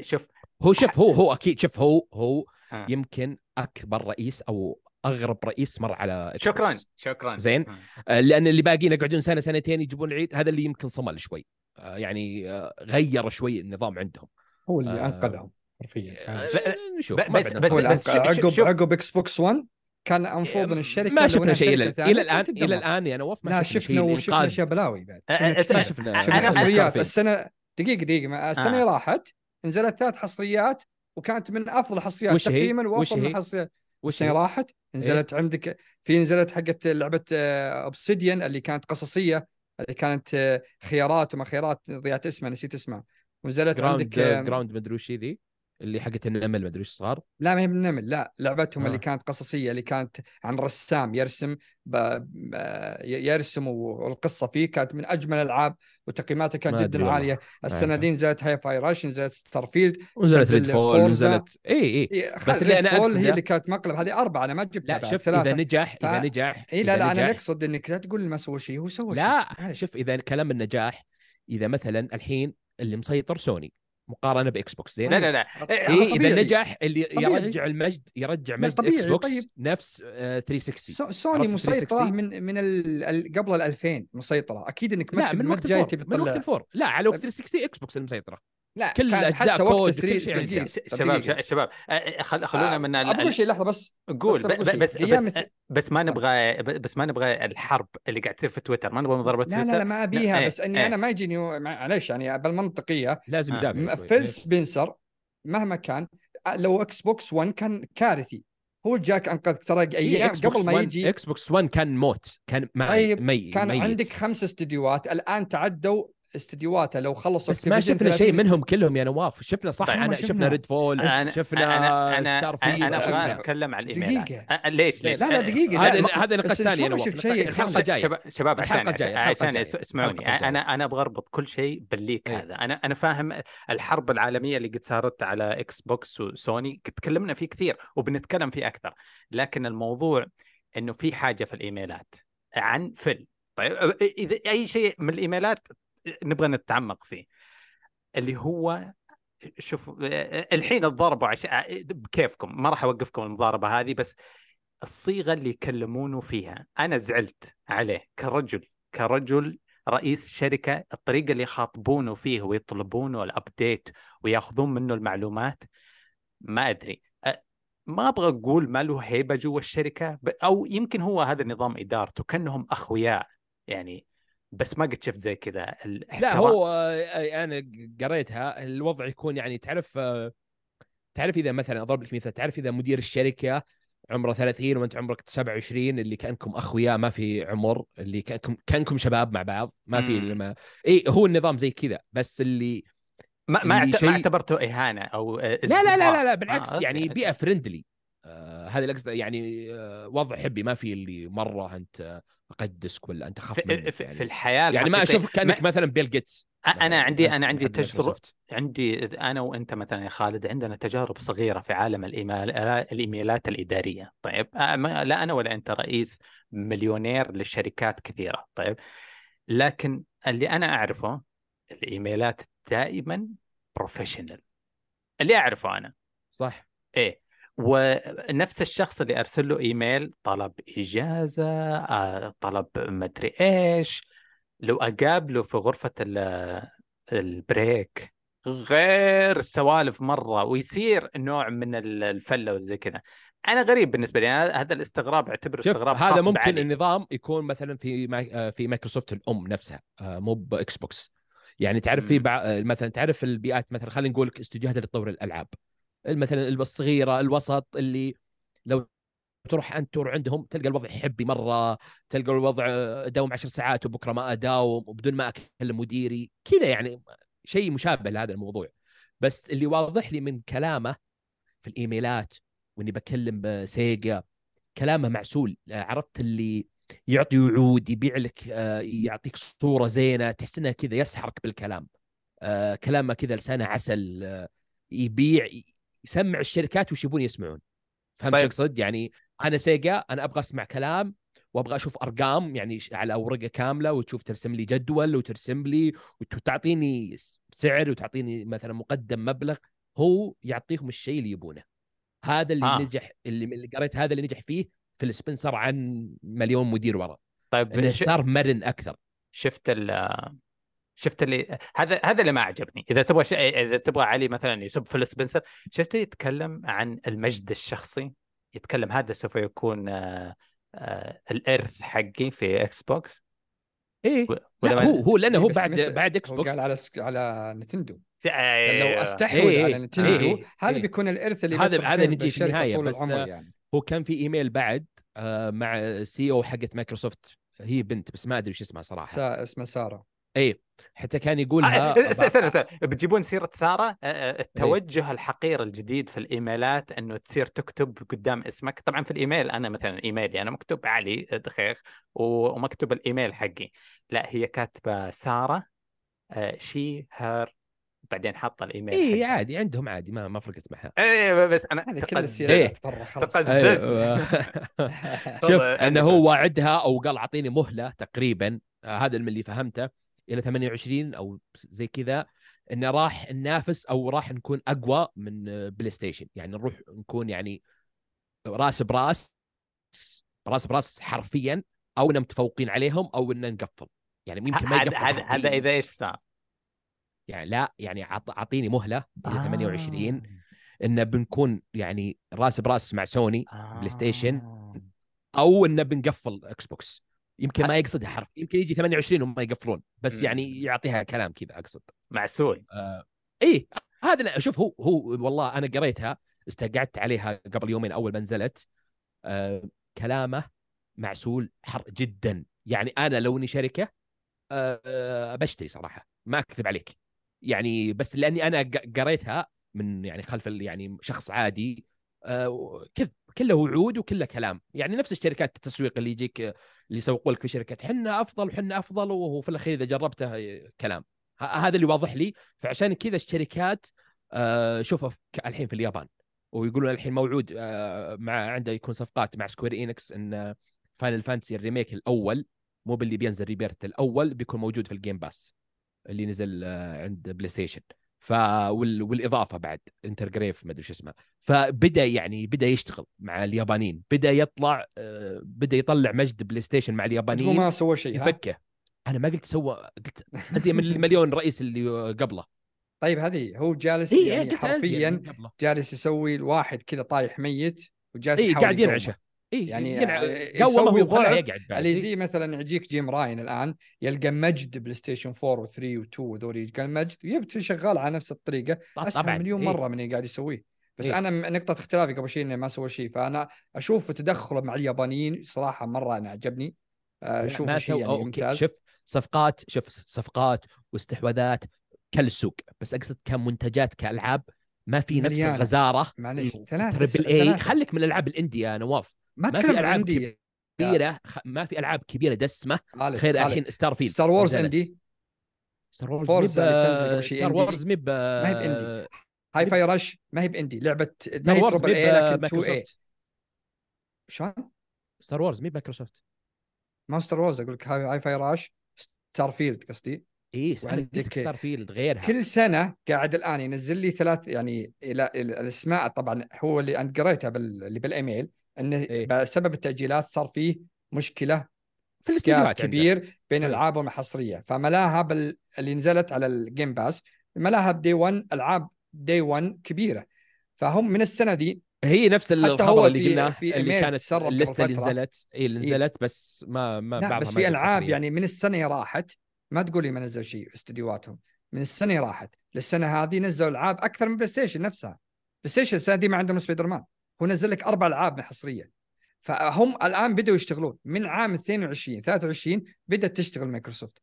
شوف هو شوف هو هو أكيد شوف هو هو آه. يمكن أكبر رئيس أو أغرب رئيس مر على. شكرا شكرا زين. آه. آه، لأن اللي باقيين يقعدون سنة سنتين يجيبون العيد هذا اللي يمكن صمل شوي آه، يعني آه، غير شوي النظام عندهم هو اللي آه. أنقذهم حرفيا آه، نشوف ما بس- بس- بس عقب شوف- عقب إكس بوكس 1 كان المفروض ان الشركة ما شفنا شيء إلى الآن إلى. الآن يا نواف ما لا شفنا شفنا شيء وشفنا. أشياء بلاوي بعد آه، شفنا آه،. ما شفنا حصريات. السنة دقيقة دقيقة السنة آه. راحت نزلت ثلاث حصريات وكانت من أفضل الحصريات؟ تقييما وش وأفضل؟ الحصريات وش؟ راحت نزلت عندك في نزلت حقت لعبة أوبسيديان اللي كانت قصصية اللي كانت آه، خيارات وما خيارات ضيعت اسمها نسيت اسمها ونزلت عندك جراوند آه، جراوند مدري وش ذي اللي حقت النمل مدري وش صار لا ما هي من النمل لا لعبتهم آه. اللي كانت قصصية اللي كانت عن رسام يرسم ب... ب... يرسم والقصة فيه كانت من أجمل الألعاب وتقييماتها كانت ما جدا. عالية السنة عارفة. دي نزلت هاي فاي راش نزلت ستارفيلد ونزلت تنزل ريد فول. نزلت إي إي بس اللي فول أقصده- هي اللي كانت مقلب هذه أربعة أنا ما جبتها لا شوف إذا نجح إذا ف- نجح إي لا لا أنا نقصد إنك لا تقول ما سوى شيء هو سوى شيء لا. شوف إذا كلام النجاح إذا مثلا الحين اللي مسيطر سوني مقارنة بإكس بوكس. زين. لا لا لا. إيه، إذا. نجح اللي طبيعي. يرجع المجد يرجع مجد طبيعي، إكس بوكس طيب. نفس آه 360 سو- سوني مسيطرة 360 من من ال... قبل ال 2000 مسيطرة. أكيد إنك ما جاي الفور تبي من وقت تطلع. الفور. لا على وقت طيب. 360 إكس بوكس المسيطرة. لا كل كان أجزاء حتى وقت كود، 3 كل شيء عندي. دقيقة. ش- طب شباب دقيقة. شباب خل- خلونا آه، من ال- أبغى شيء لحظة بس قول بس. بس بس مثل- بس ما نبغى بس ما نبغى الحرب اللي قاعد تصير في تويتر ما نبغى مضاربة لا تويتر لا لا ما أبيها إيه، بس إني إيه. أنا ما يجيني معلش يعني بالمنطقيه لازم آه. يدافع. فيل سبنسر مهما كان لو إكس بوكس 1 كان كارثي هو جاك انقذ ترى إيه، أيام قبل ما 1 يجي إكس بوكس 1 كان موت كان مع طيب، كان ميت. عندك خمس استديوهات الآن تعدوا استديوهاته لو خلصوا بس ما شفنا 30 شيء منهم كلهم يا نواف شفنا صح طيب. أنا ما شفنا, شفنا. ريد فول انا شفنا أنا أنا ستار أنا, أنا أبغى شفنا- اتكلم على الإيميلات. دقيقة. أه، ليش؟ ليش؟ لا لا دقيقة. هذا نقاش ثاني يا نواف شفت شيء الحلقة الجاية. شباب شباب عشان الحلقة الجاية، عشان, اسمعوني. أنا أنا أبغى أربط كل شيء بال leak إيه. هذا. أنا أنا فاهم الحرب العالمية اللي قد صارت على إكس بوكس وسوني تكلمنا فيه كثير وبنتكلم فيه أكثر. لكن الموضوع إنه في حاجة في الإيميلات. عن فيل طيب إذا أي شيء من الإيميلات نبغى نتعمق فيه. اللي هو شوف الحين تضاربوا عشان بكيفكم ما راح أوقفكم المضاربة هذه بس الصيغة اللي يكلمونه فيها أنا زعلت عليه كرجل كرجل رئيس شركة الطريقة اللي يخاطبونه فيه ويطلبونه الابديت وياخذون منه المعلومات ما أدري. ما أبغى أقول ما له هيبة جوا الشركة أو يمكن هو هذا نظام إدارته كأنهم اخوياء يعني بس ما قد شفت زي كذا لا هو آه، أنا قريتها الوضع يكون يعني تعرف آه، تعرف إذا مثلا أضرب لك مثال تعرف إذا مدير الشركة عمره 30 وأنت عمرك 27 اللي كأنكم أخويا ما في عمر اللي كأنكم كأنكم شباب مع بعض ما في. لما إي هو النظام زي كذا بس اللي ما ما, اللي. ما شيء- أعتبرته إهانة أو آه، لا لا. لا لا, لا بالعكس آه، يعني. بيئة فريندلي آه هذا اللي اقصده يعني آه وضع حبي ما في اللي مرة أنت أقدسك ولا أنت اخاف في, في, يعني, في الحياة يعني ما أشوفك كأنك ما... مثلا بيل جيتس أنا مثلاً، عندي أنا عندي تجربة. عندي أنا وأنت مثلا يا خالد عندنا تجارب صغيرة في عالم الإيميل الإيميلات الإدارية. طيب آه، لا أنا ولا أنت رئيس مليونير للشركات كثيرة. طيب لكن اللي أنا أعرفه الإيميلات دائما professional اللي أعرفه أنا. صح. إيه ونفس الشخص اللي أرسل له إيميل طلب إجازة آه، طلب مدري إيش لو اقابله في غرفة ال- ال break غير السوالف مرة ويصير نوع من ال- الفلة وزي كذا أنا غريب بالنسبة لي أنا هذا الاستغراب أعتبره استغراب هذا خاص ممكن بعلي. النظام يكون مثلا في ماي... آه، في مايكروسوفت الأم نفسها آه، مو بإكس بوكس يعني تعرف في. بع... مثلا تعرف البيئات مثلا خلينا نقول لك استديوهات اللي تطور الألعاب مثلا الصغيره الوسط اللي لو تروح أنت تروح عندهم تلقى الوضع حبي مرة تلقى الوضع أداوم عشر ساعات وبكرة ما أداوم وبدون ما أكلم مديري كذا يعني شيء مشابه لهذا الموضوع. بس اللي واضح لي من كلامه في الإيميلات وإني بكلم بسيجا كلامه معسول. عرفت اللي يعطي وعود يبيع لك يعطيك صورة زينة تحس إنه كذا يسحرك بالكلام. آه، كلامه كذا لسانه عسل. آه، يبيع يسمع الشركات وش يبون يسمعون. فهمت طيب. أقصد؟ يعني أنا سيجا أنا أبغى أسمع كلام وأبغى أشوف أرقام يعني على ورقه كاملة وتشوف ترسم لي جدول وترسم لي وتعطيني سعر وتعطيني مثلا مقدم مبلغ هو يعطيهم الشيء اللي يبونه. هذا اللي آه. نجح اللي اللي قريت هذا اللي نجح فيه فيل سبنسر عن مليون مدير ورا. طيب إنه ش- صار مرن أكثر. شفت ال شفت اللي هذا هذا اللي ما عجبني. إذا تبغى ش... إذا تبغى علي مثلا يسب فيل سبنسر شفته يتكلم عن المجد الشخصي؟ يتكلم هذا سوف يكون آه، آه، الإرث حقي في إكس بوكس إيه. و- لا ولما- هو هو لأنه إيه، هو بعد متى- بعد إكس بوكس قال على سك... على نينتندو. لو آه، أستحوذ إيه، على إيه، نينتندو إيه، هذا إيه. بيكون الإرث اللي هذا- هذا نجي في طول بس- العمر يعني. هو كان في إيميل بعد آه، مع ال CEO حقت مايكروسوفت. هي بنت بس ما أدري وش اسمها صراحة. سا... اسمه سارة. اي حتى كان آه، يقولها آه، استنى استنى. بتجيبون سيرة سارة آه، آه، إيه. التوجه الحقير الجديد في الإيميلات أنه تصير تكتب قدام اسمك طبعا في الإيميل أنا مثلا إيميلي أنا مكتوب علي دخيخ و- ومكتوب الإيميل حقي لا هي كاتبة سارة she her بعدين حاطة الإيميل اي. عادي عندهم عادي ما ما فرقت معها إيه بس أنا هذه كل تقززت تقززت. أيوة. شوف والله أنه هو وعدها أو قال أعطيني مهلة تقريبا آه، هذا من اللي فهمته إلى 28 أو زي كذا إنه راح ننافس أو راح نكون أقوى من آه، بلاي ستيشن يعني نروح نكون يعني راس براس راس براس حرفيا أو ان متفوقين عليهم أو ان نقفل يعني يمكن ما يقفل هذا هذا. إذا إيش صار يعني لا يعني عط- اعطيني مهلة إلى 28 آه. إن بنكون يعني راس براس مع سوني بلاي ستيشن آه. أو انه بنقفل إكس بوكس يمكن ما يقصدها حرف يمكن يجي 28 وما يقفلون بس مم. يعني يعطيها كلام كذا أقصد. معسول آه إيه هذا لا شوف هو هو والله أنا قريتها استقعدت عليها قبل يومين أول ما نزلت. آه كلامه معسول حر جدا. يعني أنا لو إني شركة آه آه بشتري صراحة ما أكذب عليك. يعني بس لأني أنا قريتها من يعني خلف يعني شخص عادي. آه كذب. كله وعود وكله كلام. يعني نفس الشركات التسويق اللي يجيك اللي يسوقوا لك في شركة حنا أفضل وحنا أفضل. وهو في الأخير إذا جربته آه، كلام. هذا اللي واضح لي. فعشان كذا الشركات آه شوفها في- الحين في اليابان ويقولون الحين موعود آه مع عنده يكون صفقات مع Square Enix إن Final Fantasy ال Remake الأول مو باللي بينزل Rebirth الأول بيكون موجود في ال Game Pass اللي نزل عند بلاي ستيشن ف وال... والإضافة بعد Intergrade ما أدري شو اسمه. فبدأ يعني بدأ يشتغل مع اليابانيين بدأ يطلع آه، بدأ يطلع مجد بلاي ستيشن مع هو اليابانيين ما سوى شيء؟ يفكه. أنا ما قلت سوى قلت ازين من المليون رئيس اللي قبله. طيب هذه هو جالس اي يعني حرفيا جالس يسوي الواحد كذا طايح ميت وجالس يحاول قاعد. ينعشه. اي يعني يسوي قومه وطلع ضعف يقعد اللي إيه. زي مثلا يجيك Jim Ryan الآن يلقى مجد بلاي ستيشن 4 و3 و2 وذول يلقى المجد ويبت شغال على نفس الطريقة اسهل طبعاً، مليون إيه. مرة من اللي قاعد يسويه بس إيه. أنا نقطة اختلافي قبل شيء انه ما سوى شيء فأنا أشوف تدخله مع اليابانيين صراحة مرة أنا عجبني لا، اشوفه شيء يعني ممتاز شوف صفقات شوف صفقات واستحواذات كل السوق بس أقصد كمنتجات كألعاب ما في نفس. الغزارة معليش ال- ثلاثة triple A. خليك من الألعاب ال indie يا نواف ما اتكلم عن indie كبيرة خ... ما في ألعاب كبيرة دسمه خالد خير خالد. الحين Starfield Star Wars. عندي Star Wars Star. Wars ما هي ب indie. Hi-Fi Rush ما هي ب indie لعبة ما هي triple A لكن 2 A مايكروسوفت شلون؟ Star Wars ميب مايكروسوفت ما Star Wars أقول لك Hi-Fi Rush Starfield قصدي إي وعندك Starfield غيرها كل سنة قاعد الآن ينزل لي ثلاث يعني إلى ال- الأسماء طبعا هو اللي أنت قريتها بال... اللي بالإيميل انه إيه. بسبب التأجيلات صار فيه مشكلة في الاستديوهات عنده. كبير بين إيه. ألعابهم الحصرية فملاها بال... اللي نزلت على ال Game Pass ملاها ب day 1 ألعاب day 1 كبيرة فهم من السنة دي هي نفس الخبر اللي قلناه اللي كانت اللسته اللي. نزلت اي اللي إيه. نزلت بس ما ما لا بعضها بس في ألعاب. يعني من السنة راحت ما تقولي ما نزل شيء استديوهاتهم من السنة راحت للسنة هذه نزلوا ألعاب أكثر من بلاي ستيشن نفسها بلاي ستيشن السنة دي ما عندهم سبايدر مان هو نزل لك أربع ألعاب حصريه فهم الآن بدأوا يشتغلون. من عام 22 23 بدأت تشتغل مايكروسوفت.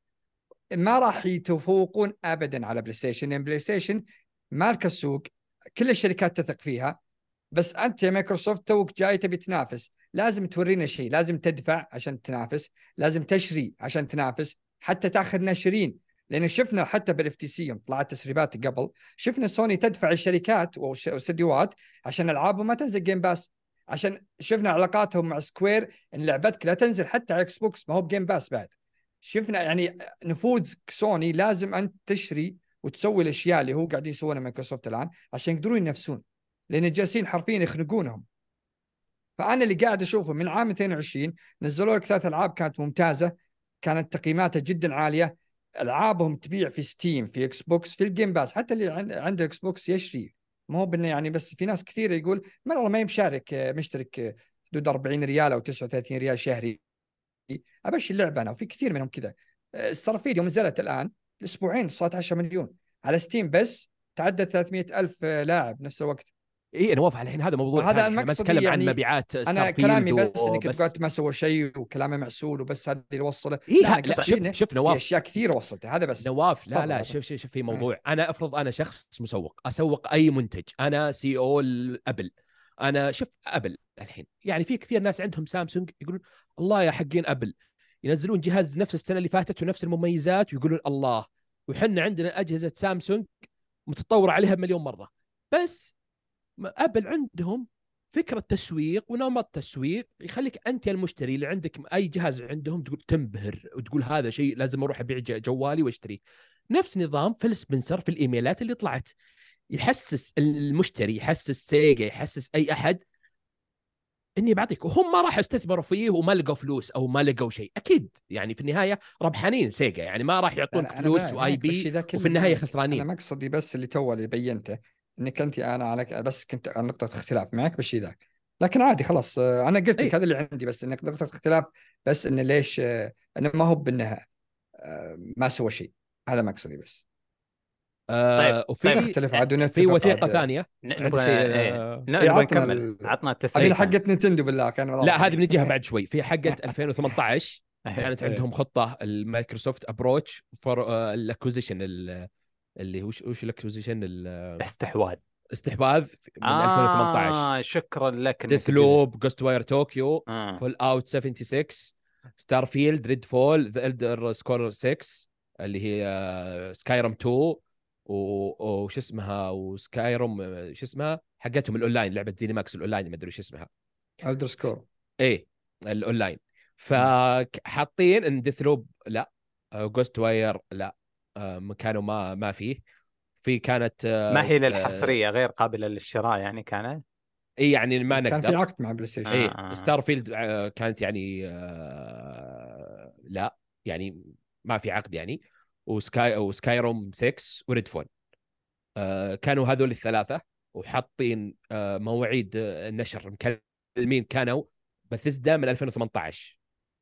ما راح يتفوقون ابدا على بلاي ستيشن لأن بلاي ستيشن مالك السوق كل الشركات تثق فيها. بس أنت يا مايكروسوفت توك جاي تبي تنافس. لازم تورينا شيء. لازم تدفع عشان تنافس. لازم تشري عشان تنافس. حتى تاخذ ناشرين لأن شفنا حتى بال FTC يوم طلعت تسريبات قبل شفنا سوني تدفع الشركات والاستديوهات عشان العابهم ما تنزل Game Pass عشان شفنا علاقاتهم مع Square إن لعبتك لا تنزل حتى على إكس بوكس ما هو ب Game Pass بعد. شفنا يعني نفوذ سوني لازم أنت تشري وتسوي الأشياء اللي هو قاعدين يسوونها مايكروسوفت الآن عشان يقدرون ينافسون لأن جالسين حرفيا يخنقونهم. فأنا اللي قاعد أشوفه من عام 22 نزلوا لك ثلاث ألعاب كانت ممتازة كانت تقييماتها جدا عالية ألعابهم تبيع في Steam في إكس بوكس في ال Game Pass حتى اللي عن- عنده إكس بوكس يشتري. ما هو بإنه يعني بس في ناس كثير يقول ما والله ما يمشارك آه، مشترك آه، حدود 40 ريال أو 39 ريال شهري. ابشتري اللعبة أنا. وفي كثير منهم كذا. آه، Starfield يوم نزلت الآن أسبوعين صارت 10 مليون. على Steam بس تعدت 300 ألف لاعب نفس الوقت. اي نواف الحين هذا موضوع المقصد نتكلم يعني عن مبيعات أنا كلامي بس انك. قلت ما سوى شيء وكلامه معسول وبس هذا اللي وصله. إيه لا، لا, شوف إنه شوف في نواف. أشياء كثيرة وصلتها هذا بس. نواف لا لا. شوف شوف شوف في موضوع. أنا أفرض أنا شخص مسوق أسوق أي منتج. أنا CEO أبل أنا شوف أبل الحين يعني في كثير ناس عندهم سامسونج يقولون الله يا حقين أبل. ينزلون جهاز نفس السنة اللي فاتت ونفس المميزات ويقولون الله. وحنا عندنا أجهزة سامسونج متطورة عليها بمليون مرة. بس أبل عندهم فكرة تسويق ونمط تسويق يخليك أنت يا المشتري اللي عندك أي جهاز عندهم تقول تنبهر وتقول هذا شيء لازم أروح أبيع جوالي واشتريه نفس نظام فيل سبنسر في الإيميلات اللي طلعت. يحسس المشتري يحسس سيجا يحسس أي أحد إني بعطيك. وهم ما راح استثمروا فيه وما لقوا فلوس أو ما لقوا شيء. أكيد يعني في النهاية ربحانين سيجا يعني ما راح يعطونك فلوس و IP وفي النهاية. خسرانين. أنا مقصدي بس اللي تو اللي بينته. إنك أنت أنا على بس كنت على نقطة اختلاف معك بالشيء ذاك لكن عادي خلاص آه، أنا قلت لك إيه. هذا اللي عندي بس إنك نقطة اختلاف بس انه ليش آه، إنه ما هو بانه آه، ما سوى شيء هذا مقصدي بس طيب، وفي طيب. نختلف عاد في وثيقة عاد. ثانية نبغى إيه، نبغى نكمل عطنا التسريب حقت نينتندو بالله كان لا هذه بنجيها بعد شوي في حقة 2018 كانت إيه. عندهم خطة المايكروسوفت approach for ال acquisition اللي وش وش ال acquisition استحواذ. الاستحواذ من 2018 آه شكرا لك Deathloop Ghostwire Tokyo آه. Fallout 76 Starfield Redfall The Elder Scrolls 6 اللي هي Skyrim 2 و- وش اسمها؟ و Skyrim شو اسمها؟ حقتهم الأونلاين لعبة ZeniMax ال online ما أدري وش اسمها. Elder Scrolls إيه الأونلاين. فحاطين إن Deathloop لا Ghostwire لا. كانوا ما ما فيه. في كانت آه، ما هي آه، للحصرية غير قابلة للشراء يعني كانت؟ إي يعني ما كان في نقدر عقد مع بلاي ستيشن. إيه آه. Starfield آه، كانت يعني آه، لا يعني ما في عقد يعني. و Sky و Skyrim 6 و Redfall. آه، كانوا هذول الثلاثة وحاطين آه، مواعيد النشر. مكلمين كانوا بثزدا من 2018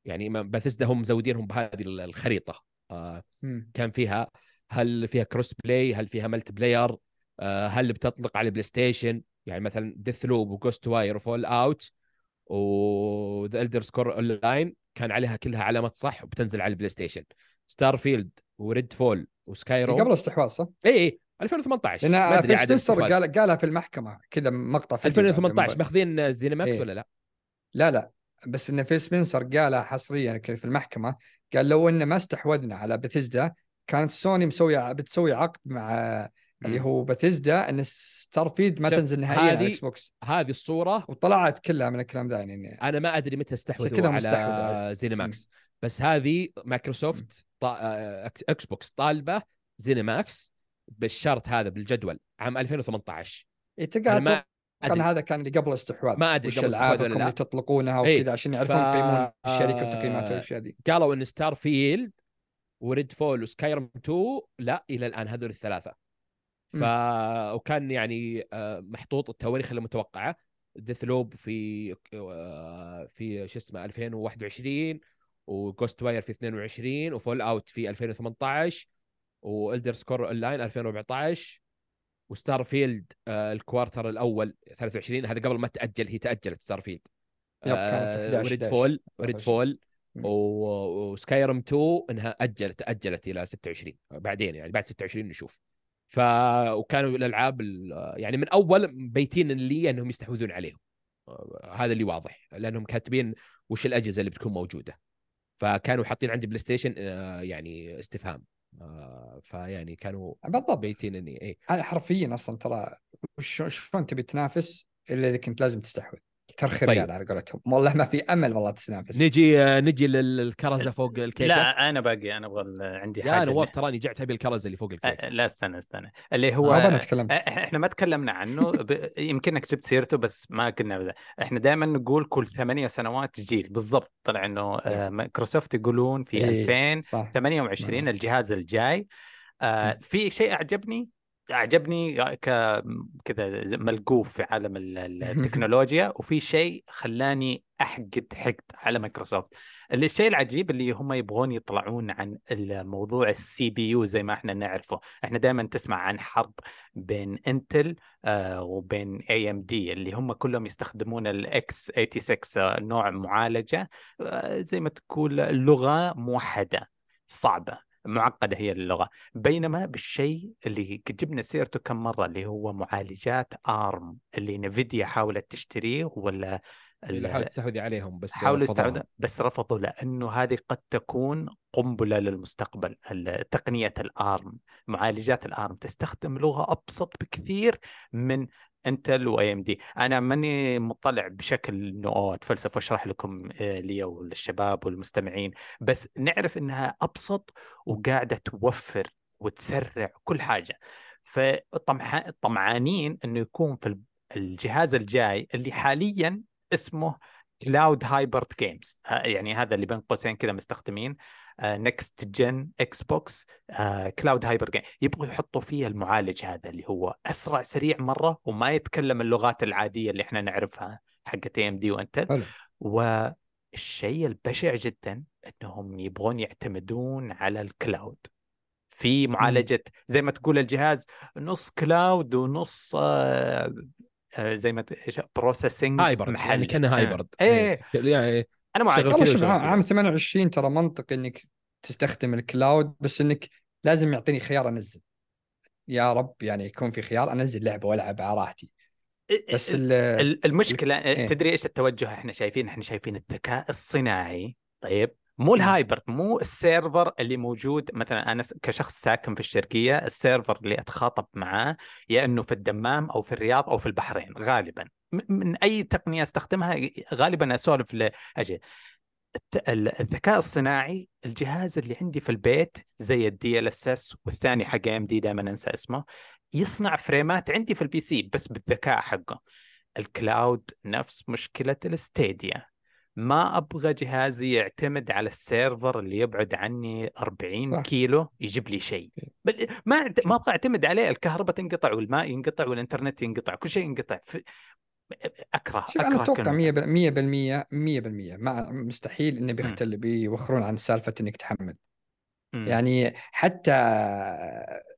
يعني بثزدا هم مزودينهم بهذه الخريطة. كان فيها هل فيها cross-play هل فيها multiplayer آه، هل بتطلق على بلاي ستيشن؟ يعني مثلا Deathloop و Ghostwire و Fallout و The Elder Scrolls Online كان عليها كلها علامات صح وبتنزل على البلاي ستيشن. Starfield و Redfall و Sky قبل rim استحواذ صح؟ اي اي 2018 ما لأن عاد سبنسر الاستحواذ. قال قالها في المحكمة كذا مقطع فيديو 2018 بعد- ماخذين ZeniMax إيه. ولا لا؟ لا لا. بس إن فيل سبنسر قالها حصريا في المحكمة قال لو ان ما استحوذنا على بثزدا كانت سوني مسوية بتسوي عقد مع اللي. هو باتيزدا إن Starfield ما تنزل نهائيا على ال Xbox هذه الصورة وطلعت كلها من الكلام ذا يعني. أنا ما أدري متى استحوذوا على مستحوذ عليه. ZeniMax بس هذه مايكروسوفت طا... آه، Xbox طالبة ZeniMax بالشرط هذا بالجدول عام 2018 إيه ما كان أدري. هذا كان اللي قبل الاستحواذ ما أدري وش قبل ولا لا. اللي تطلقونها إيه. وكذا عشان يعرفون ف- يقيمون الشركة آه، بتقييماتها والاشياء ذي قالوا إن Starfield و Redfall و Skyrim 2 لا إلى الآن هذول الثلاثة. ف وكان يعني آه، محطوط التواريخ المتوقعة. Deathloop في آه، في شو اسمه 2021 و Ghostwire في 22 و Fallout في 2018 و Elder Scrolls Online 2014 و Starfield آه، ال quarter الأول 23 هذا قبل ما تأجل هي تأجلت Starfield يب، كانت 11 وريد 11. فول وريد 23. فول. وسكايرم 2 انها أجلت تاجلت إلى 26 بعدين يعني بعد 26 نشوف ف وكانوا الألعاب ال- يعني من أول بيتين لي أنهم يستحوذون عليهم آه، هذا اللي واضح لأنهم كاتبين وش الأجهزة اللي بتكون موجودة فكانوا حاطين عندي بلاي ستيشن آه، يعني استفهام آه، فيعني كانوا بالضبط. بيتين إني اي أنا حرفيا أصلا ترى شلون تبي تنافس إلا إذا كنت لازم تستحوذ. ترخي طيب. ريال على قولتهم. والله ما في أمل والله تنافس نجي آه، نجي للكرزة فوق الكيكة. لا أنا باقي أنا أبغى عندي حاجة. نواف تراني جعت أبي الكرزة اللي فوق اللي... الكيكة. أه، لا استنى استنى. اللي هو أنا تكلمت أه، إحنا ما تكلمنا عنه. ب... يمكنك جبت سيرته بس ما كنا بدا. إحنا دائما نقول كل ثمانية سنوات جيل. بالضبط. طلع إنه آه، مايكروسوفت يقولون في إيه، 2028 صح. الجهاز الجاي. آه،. في شيء أعجبني؟ أعجبني ك كذا ملقوف في عالم ال- ال- التكنولوجيا وفي شيء خلاني أحقد حقد على مايكروسوفت. الشيء العجيب اللي هم يبغون يطلعون عن الموضوع ال CPU زي ما إحنا نعرفه. إحنا دائما تسمع عن حرب بين Intel آه وبين AMD اللي هم كلهم يستخدمون ال x86 آه، نوع معالجة آه زي ما تقول لغة موحدة صعبة. معقدة هي اللغة بينما بالشيء اللي جبنا سيرته كم مرة اللي هو معالجات ARM اللي Nvidia حاولت تشتريه ولا اللي حاولت تستحوذ عليهم بس حاولوا. يستحوذوا بس رفضوا لأنه هذه قد تكون قنبلة للمستقبل تقنية ال ARM معالجات ال ARM تستخدم لغة أبسط بكثير من Intel و AMD. أنا ماني مطلع بشكل انه اتفلسف واشرح لكم آه، لي وللشباب والمستمعين. بس نعرف انها ابسط وقاعدة توفر وتسرع كل حاجة. فطمعانين انه يكون في الجهاز الجاي اللي حاليا اسمه cloud hybrid games يعني هذا اللي بين قوسين كذا مستخدمين. next gen إكس بوكس cloud hybrid game يبغوا يحطوا فيه المعالج هذا اللي هو أسرع سريع مرة وما يتكلم اللغات العادية اللي إحنا نعرفها حقت AMD وإنتل. والشيء البشع جدا إنهم يبغون يعتمدون على ال cloud في معالجة زي ما تقول الجهاز نص cloud ونص آه، آه، زي ما processing hybrid محلي. يعني كانه hybrid إيه. يعني أنا معاك شغل والله شوف عام كذا. عام 28 ترى منطقي إنك تستخدم ال cloud بس إنك لازم يعطيني خيار أنزل. يا رب يعني يكون في خيار أنزل لعبة وألعب على راحتي. بس ال ال- المشكلة إيه. تدري إيش التوجه إحنا شايفين؟ إحنا شايفين الذكاء الصناعي. طيب. مو مم. ال hybrid مو ال server اللي موجود. مثلا أنا كشخص ساكن في الشرقية ال server اللي أتخاطب معاه يا إنه في الدمام أو في الرياض أو في البحرين غالبا. من أي تقنية أستخدمها غالبا أسولف لاجل الذكاء الصناعي الجهاز اللي عندي في البيت زي ال DLSS والثاني حق AMD دائما أنسى اسمه يصنع frame ات عندي في ال PC بس بالذكاء حقه. ال cloud نفس مشكلة ال Stadia. ما أبغى جهازي يعتمد على ال server اللي يبعد عني 40 صح. كيلو يجيب لي شيء. بل ما ما أبغى أعتمد عليه الكهرباء تنقطع والماء ينقطع والإنترنت ينقطع كل شيء ينقطع. في... أكره شوف أكره أنا أتوقع كلمة. 100% 100% ما مستحيل انه بيختل بيوخرون عن سالفة إنك تحمل. مم. يعني حتى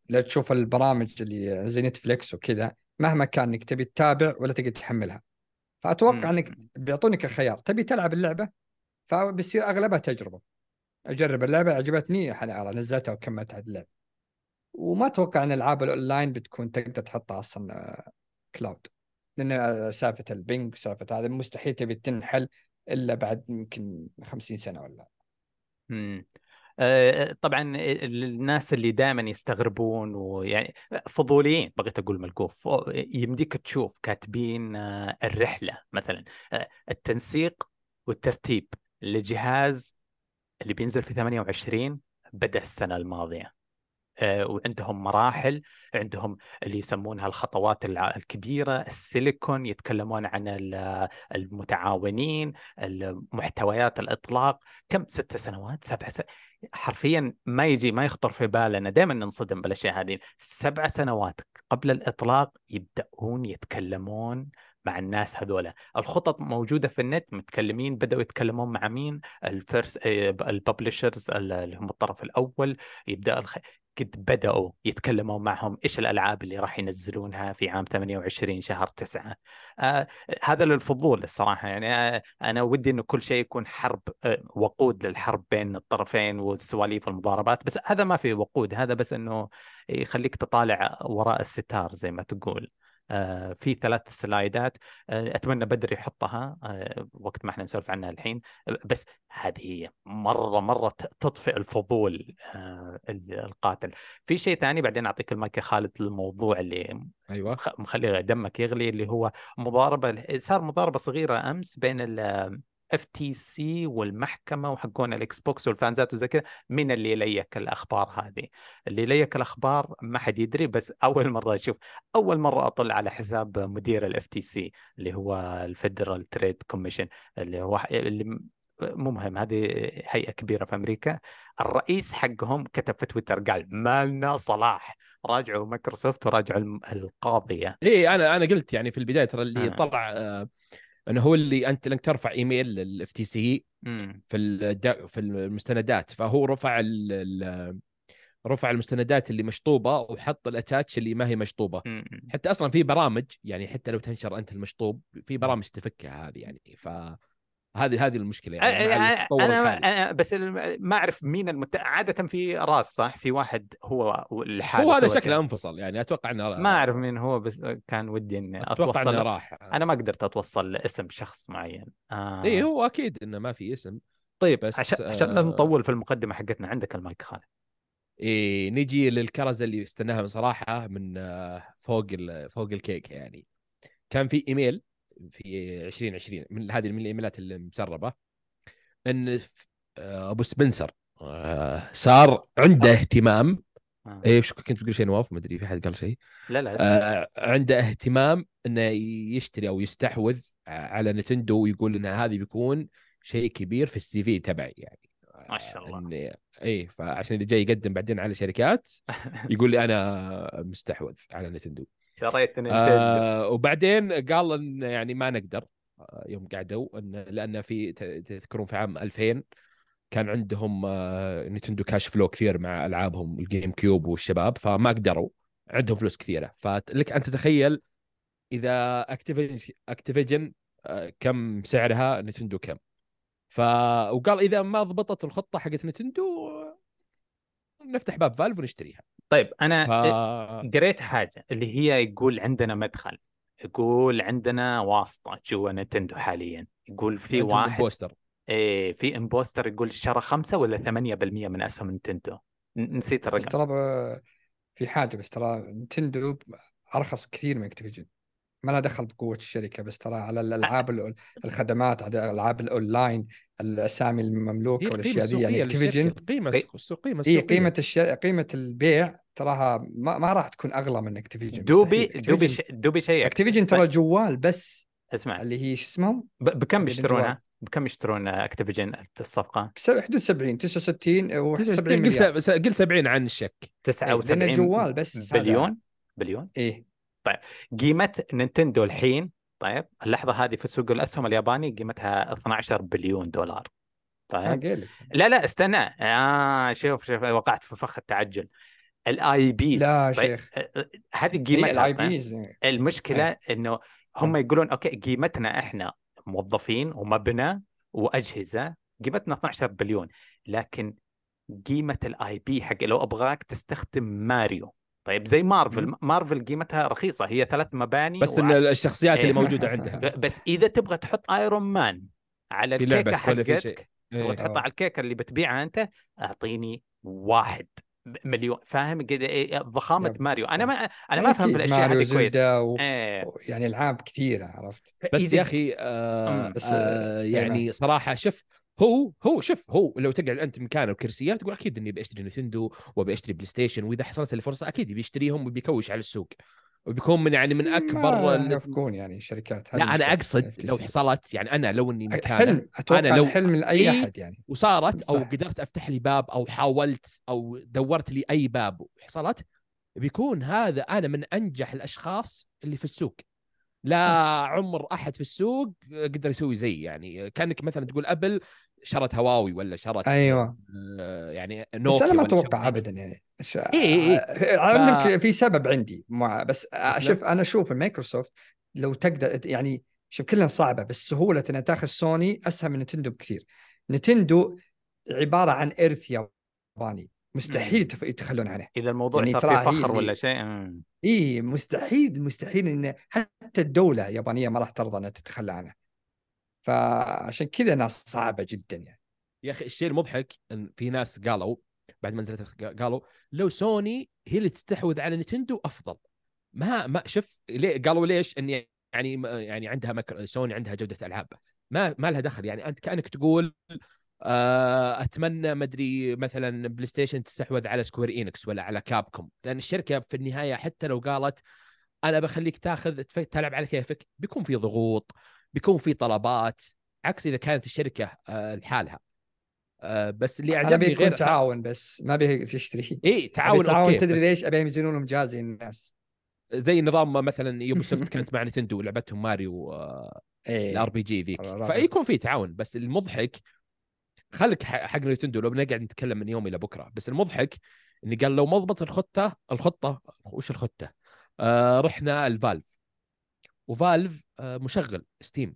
لو تشوف البرامج اللي زي نتفليكس وكذا مهما كان إنك تبي تتابع ولا تقدر تحملها. فأتوقع مم. إنك بيعطونك الخيار. تبي تلعب اللعبة؟ فبيصير أغلبها تجربة. أجرب اللعبة عجبتني أنا نزلتها وكملت على اللعبه وما أتوقع إن العاب الأونلاين بتكون تقدر تحطها أصلا آه، cloud لأن آه، سالفة ال ping سالفه هذا مستحيل تبي تنحل إلا بعد يمكن 50 سنة ولا. مم. آه، طبعا الناس اللي دائما يستغربون ويعني فضوليين بغيت أقول ملقوف يمديك تشوف كاتبين آه، الرحلة مثلا آه، التنسيق والترتيب لجهاز اللي بينزل في 28 بدأ السنة الماضية. وعندهم مراحل عندهم اللي يسمونها الخطوات الكبيرة السيليكون يتكلمون عن المتعاونين محتويات الإطلاق. كم؟ ست سنوات؟ سبع سنوات حرفيا ما يجي ما يخطر في بالنا دائما ننصدم بالأشياء هذه. سبع سنوات قبل الإطلاق يبدأون يتكلمون مع الناس هذولا الخطط موجودة في النت متكلمين بدأوا يتكلمون مع مين؟ ال first ال publishers اللي هم الطرف الأول. يبدأ الخ... قد بدأوا يتكلموا معهم إيش الألعاب اللي راح ينزلونها في عام 28 شهر 9 آه هذا للفضول الصراحة. يعني آه أنا ودي إنه كل شيء يكون حرب آه وقود للحرب بين الطرفين والسواليف والمضاربات. بس هذا ما في وقود هذا بس إنه يخليك تطالع وراء الستار زي ما تقول. في ثلاث slide ات آه، أتمنى بدر يحطها آه، وقت ما إحنا نسولف عنها الحين. بس هذه هي مرة مرة تطفئ الفضول القاتل. في شيء ثاني بعدين أعطيك المايك يا خالد للموضوع اللي أيوه. مخلي دمك يغلي اللي هو مضاربة صار مضاربة صغيرة أمس بين FTC والمحكمة وحقون الإكس بوكس والفانزات وزي كذا من ال leak الأخبار هذه. ال leak الأخبار ما حد يدري بس أول مرة أشوف. أول مرة اطل على حساب مدير ال FTC اللي هو ال Federal Trade Commission اللي هو اللي مو مهم هذه هيئة كبيرة في أمريكا. الرئيس حقهم كتب في تويتر قال مالنا صلاح. راجعوا مايكروسوفت وراجعوا القاضية. اي أنا أنا قلت يعني في البداية ترى اللي آه. طلع آه إنه هو اللي أنت لك ترفع إيميل لل FTC في في المستندات. فهو رفع ال رفع المستندات اللي مشطوبة وحط ال attach اللي ما هي مشطوبة. حتى أصلا في برامج يعني حتى لو تنشر أنت المشطوب في برامج تفكها هذه يعني. ف هذه هذه المشكلة يعني أنا أنا بس ما أعرف مين المت... عادة في راس صح؟ في واحد هو الحادث هو هذا شكله انفصل يعني أتوقع إنه ما أعرف مين هو بس كان ودي إني أتوقع أتوصل إنه راح. أنا ما قدرت أتوصل لاسم شخص معين. آه. اي هو أكيد إنه ما في اسم طيب بس عشان آه... عشان لا نطول في المقدمة حقتنا عندك المايك خالد. إيه نجي للكرزه اللي استناها بصراحه من آه، فوق فوق الكيك يعني. كان في إيميل في 2020 من هذه من الإيميلات المسربة إن آه، أبو سبنسر آه، صار عنده اهتمام. آه. إيه وش كنت بتقول شيء نواف؟ ما أدري في أحد قال شيء. لا لا آه عنده اهتمام إنه يشتري أو يستحوذ على نتندو ويقول إن هذه بيكون شيء كبير في السي في تبعي يعني. ما شاء الله. إن إيه فعشان اذا جاي يقدم بعدين على شركات يقول لي أنا مستحوذ على نتندو. شريت آه وبعدين قال إن يعني ما نقدر آه، يوم قعدوا إن لأن في تذكرون في عام 2000 كان عندهم آه نتندو cash flow كثير مع ألعابهم الجيم كيوب والشباب فما قدروا عندهم فلوس كثيرة. فلك أن تتخيل إذا اكتيفيجن أكتيفيجن آه كم سعرها نتندو كم. ف وقال إذا ما ضبطت الخطة حقت نتندو نفتح باب فالف ونشتريها. طيب أنا ف... قريت حاجة اللي هي يقول عندنا مدخل يقول عندنا واسطة جوا نتندو حاليا يقول في واحد imposter إيه في imposter يقول شرى خمسة ولا 8% من أسهم نتندو. نسيت الرقم. بس ترى في حاجة بس ترى نتندو أرخص كثير من اكتيفيجن ما لها دخل بقوة الشركة بس ترى على الألعاب الخدمات على الألعاب الأونلاين الأسامي المملوكة والأشياء دي يعني اكتيفيجن قيمة السوقيه إي قيمة الشر... قيمة البيع تراها ما, ما راح تكون أغلى من اكتيفيجن دوبي دوبي ش... دوبي شيء اكتيفيجن ترى جوال بس اسمع. اللي هي شو اسمهم؟ ب... بكم يشترونها؟ بكم يشترون اكتيفيجن الصفقة؟ حدود 70 69 و 70 مليار. قل 70 عن الشك. 79 لأن جوال بس بليون؟ بليون؟ إيه طيب قيمة نينتندو الحين طيب اللحظة هذه في سوق الأسهم الياباني قيمتها 12 بليون دولار. طيب لا لا استنى. آه شوف شوف وقعت في فخ التعجل. الاي بيز لا طيب. شيخ. آه، آه، هذه قيمتها الاي بيز المشكلة إيه. إنه هم يقولون okay قيمتنا إحنا موظفين ومبنى وأجهزة قيمتنا 12 بليون لكن قيمة ال IP حق لو أبغاك تستخدم ماريو. طيب زي مارفل. مارفل قيمتها رخيصة. هي ثلاث مباني بس وع... الشخصيات اللي إيه. موجودة عندها. بس إذا تبغى تحط ايرون مان على الكيكة حقتك تبغى إيه. تحطها آه. على الكيكة اللي بتبيعها أنت أعطيني واحد. مليون. فاهم؟ إيه؟ ضخامة ماريو. أنا. ما أنا ما أفهم في الأشياء هذه كويس. و... إيه. يعني ألعاب كثيرة عرفت؟ بس يا أخي آه أمم. بس، آه إيه يعني صراحة شوف هو هو شوف هو لو تقعد انت مكانه وكرسيات تقول أكيد إني بشتري نتندو وأبي أشتري بلاي ستيشن وإذا حصلت لي فرصه أكيد بيشتريهم وبيكوش على السوق وبيكون من يعني من أكبر يوافقون يعني شركات لا أنا أقصد. لو حصلت يعني أنا لو إني حلم أنا لو- حلم لأي إيه، أحد يعني وصارت أو. قدرت أفتح لي باب أو حاولت أو دورت لي اي باب وحصلت بيكون هذا أنا من أنجح الأشخاص اللي في السوق لا عمر أحد في السوق قدر يسوي زي يعني كأنك مثلا تقول أبل شرت هواوي ولا شرت أيوه. آه، يعني بس نوكيا أنا ما أتوقع ابدا يعني. ش... إيه، إيه. علمك في سبب عندي مع بس بس شوف أنا أشوف مايكروسوفت لو تقدر يعني شوف كلها صعبة بس سهولة إنها تأخذ سوني أسهل من نتندو بكثير. نتندو عبارة عن إرث ياباني مستحيل يتخلون عنه إذا الموضوع يعني صار فيه فخر ولا شيء أمم. اي مستحيل مستحيل إن حتى الدولة اليابانية ما راح ترضى إنها تتخلى عنه فعشان كذا ناس صعبة جدا يعني. يا أخي الشيء المضحك إن في ناس قالوا بعد ما نزلت قالوا لو سوني هي اللي تستحوذ على نتندو أفضل. ما ما شوف ليه قالوا ليش إن يعني يعني عندها. سوني عندها جودة ألعاب. ما ما لها دخل يعني. أنت كأنك تقول آه، أتمنى ما أدري مثلا بلاي ستيشن تستحوذ على سكوير إنكس ولا على كابكوم. لأن الشركة في النهاية حتى لو قالت أنا بخليك تاخذ تلعب على كيفك بيكون في ضغوط. بيكون في طلبات عكس إذا كانت الشركة آه، لحالها. آه، بس اللي أنا عجبني بيكون غير تعاون بس ما بيه تشتري. إي تعاون تعاون okay تدري ليش؟ نبيهم لهم جهاز الناس. زي نظام مثلا يوبي سوفت كانت مع نتندو ولعبتهم ماريو ال RPG ذيك. فيكون في تعاون بس المضحك خليك ح- حق نتندو لو بنقعد نتكلم من يوم إلى بكرة. بس المضحك اني قال لو ما ضبط الخطة الخطة وش الخطة؟ آه رحنا الفالف. وفالف مشغل ستيم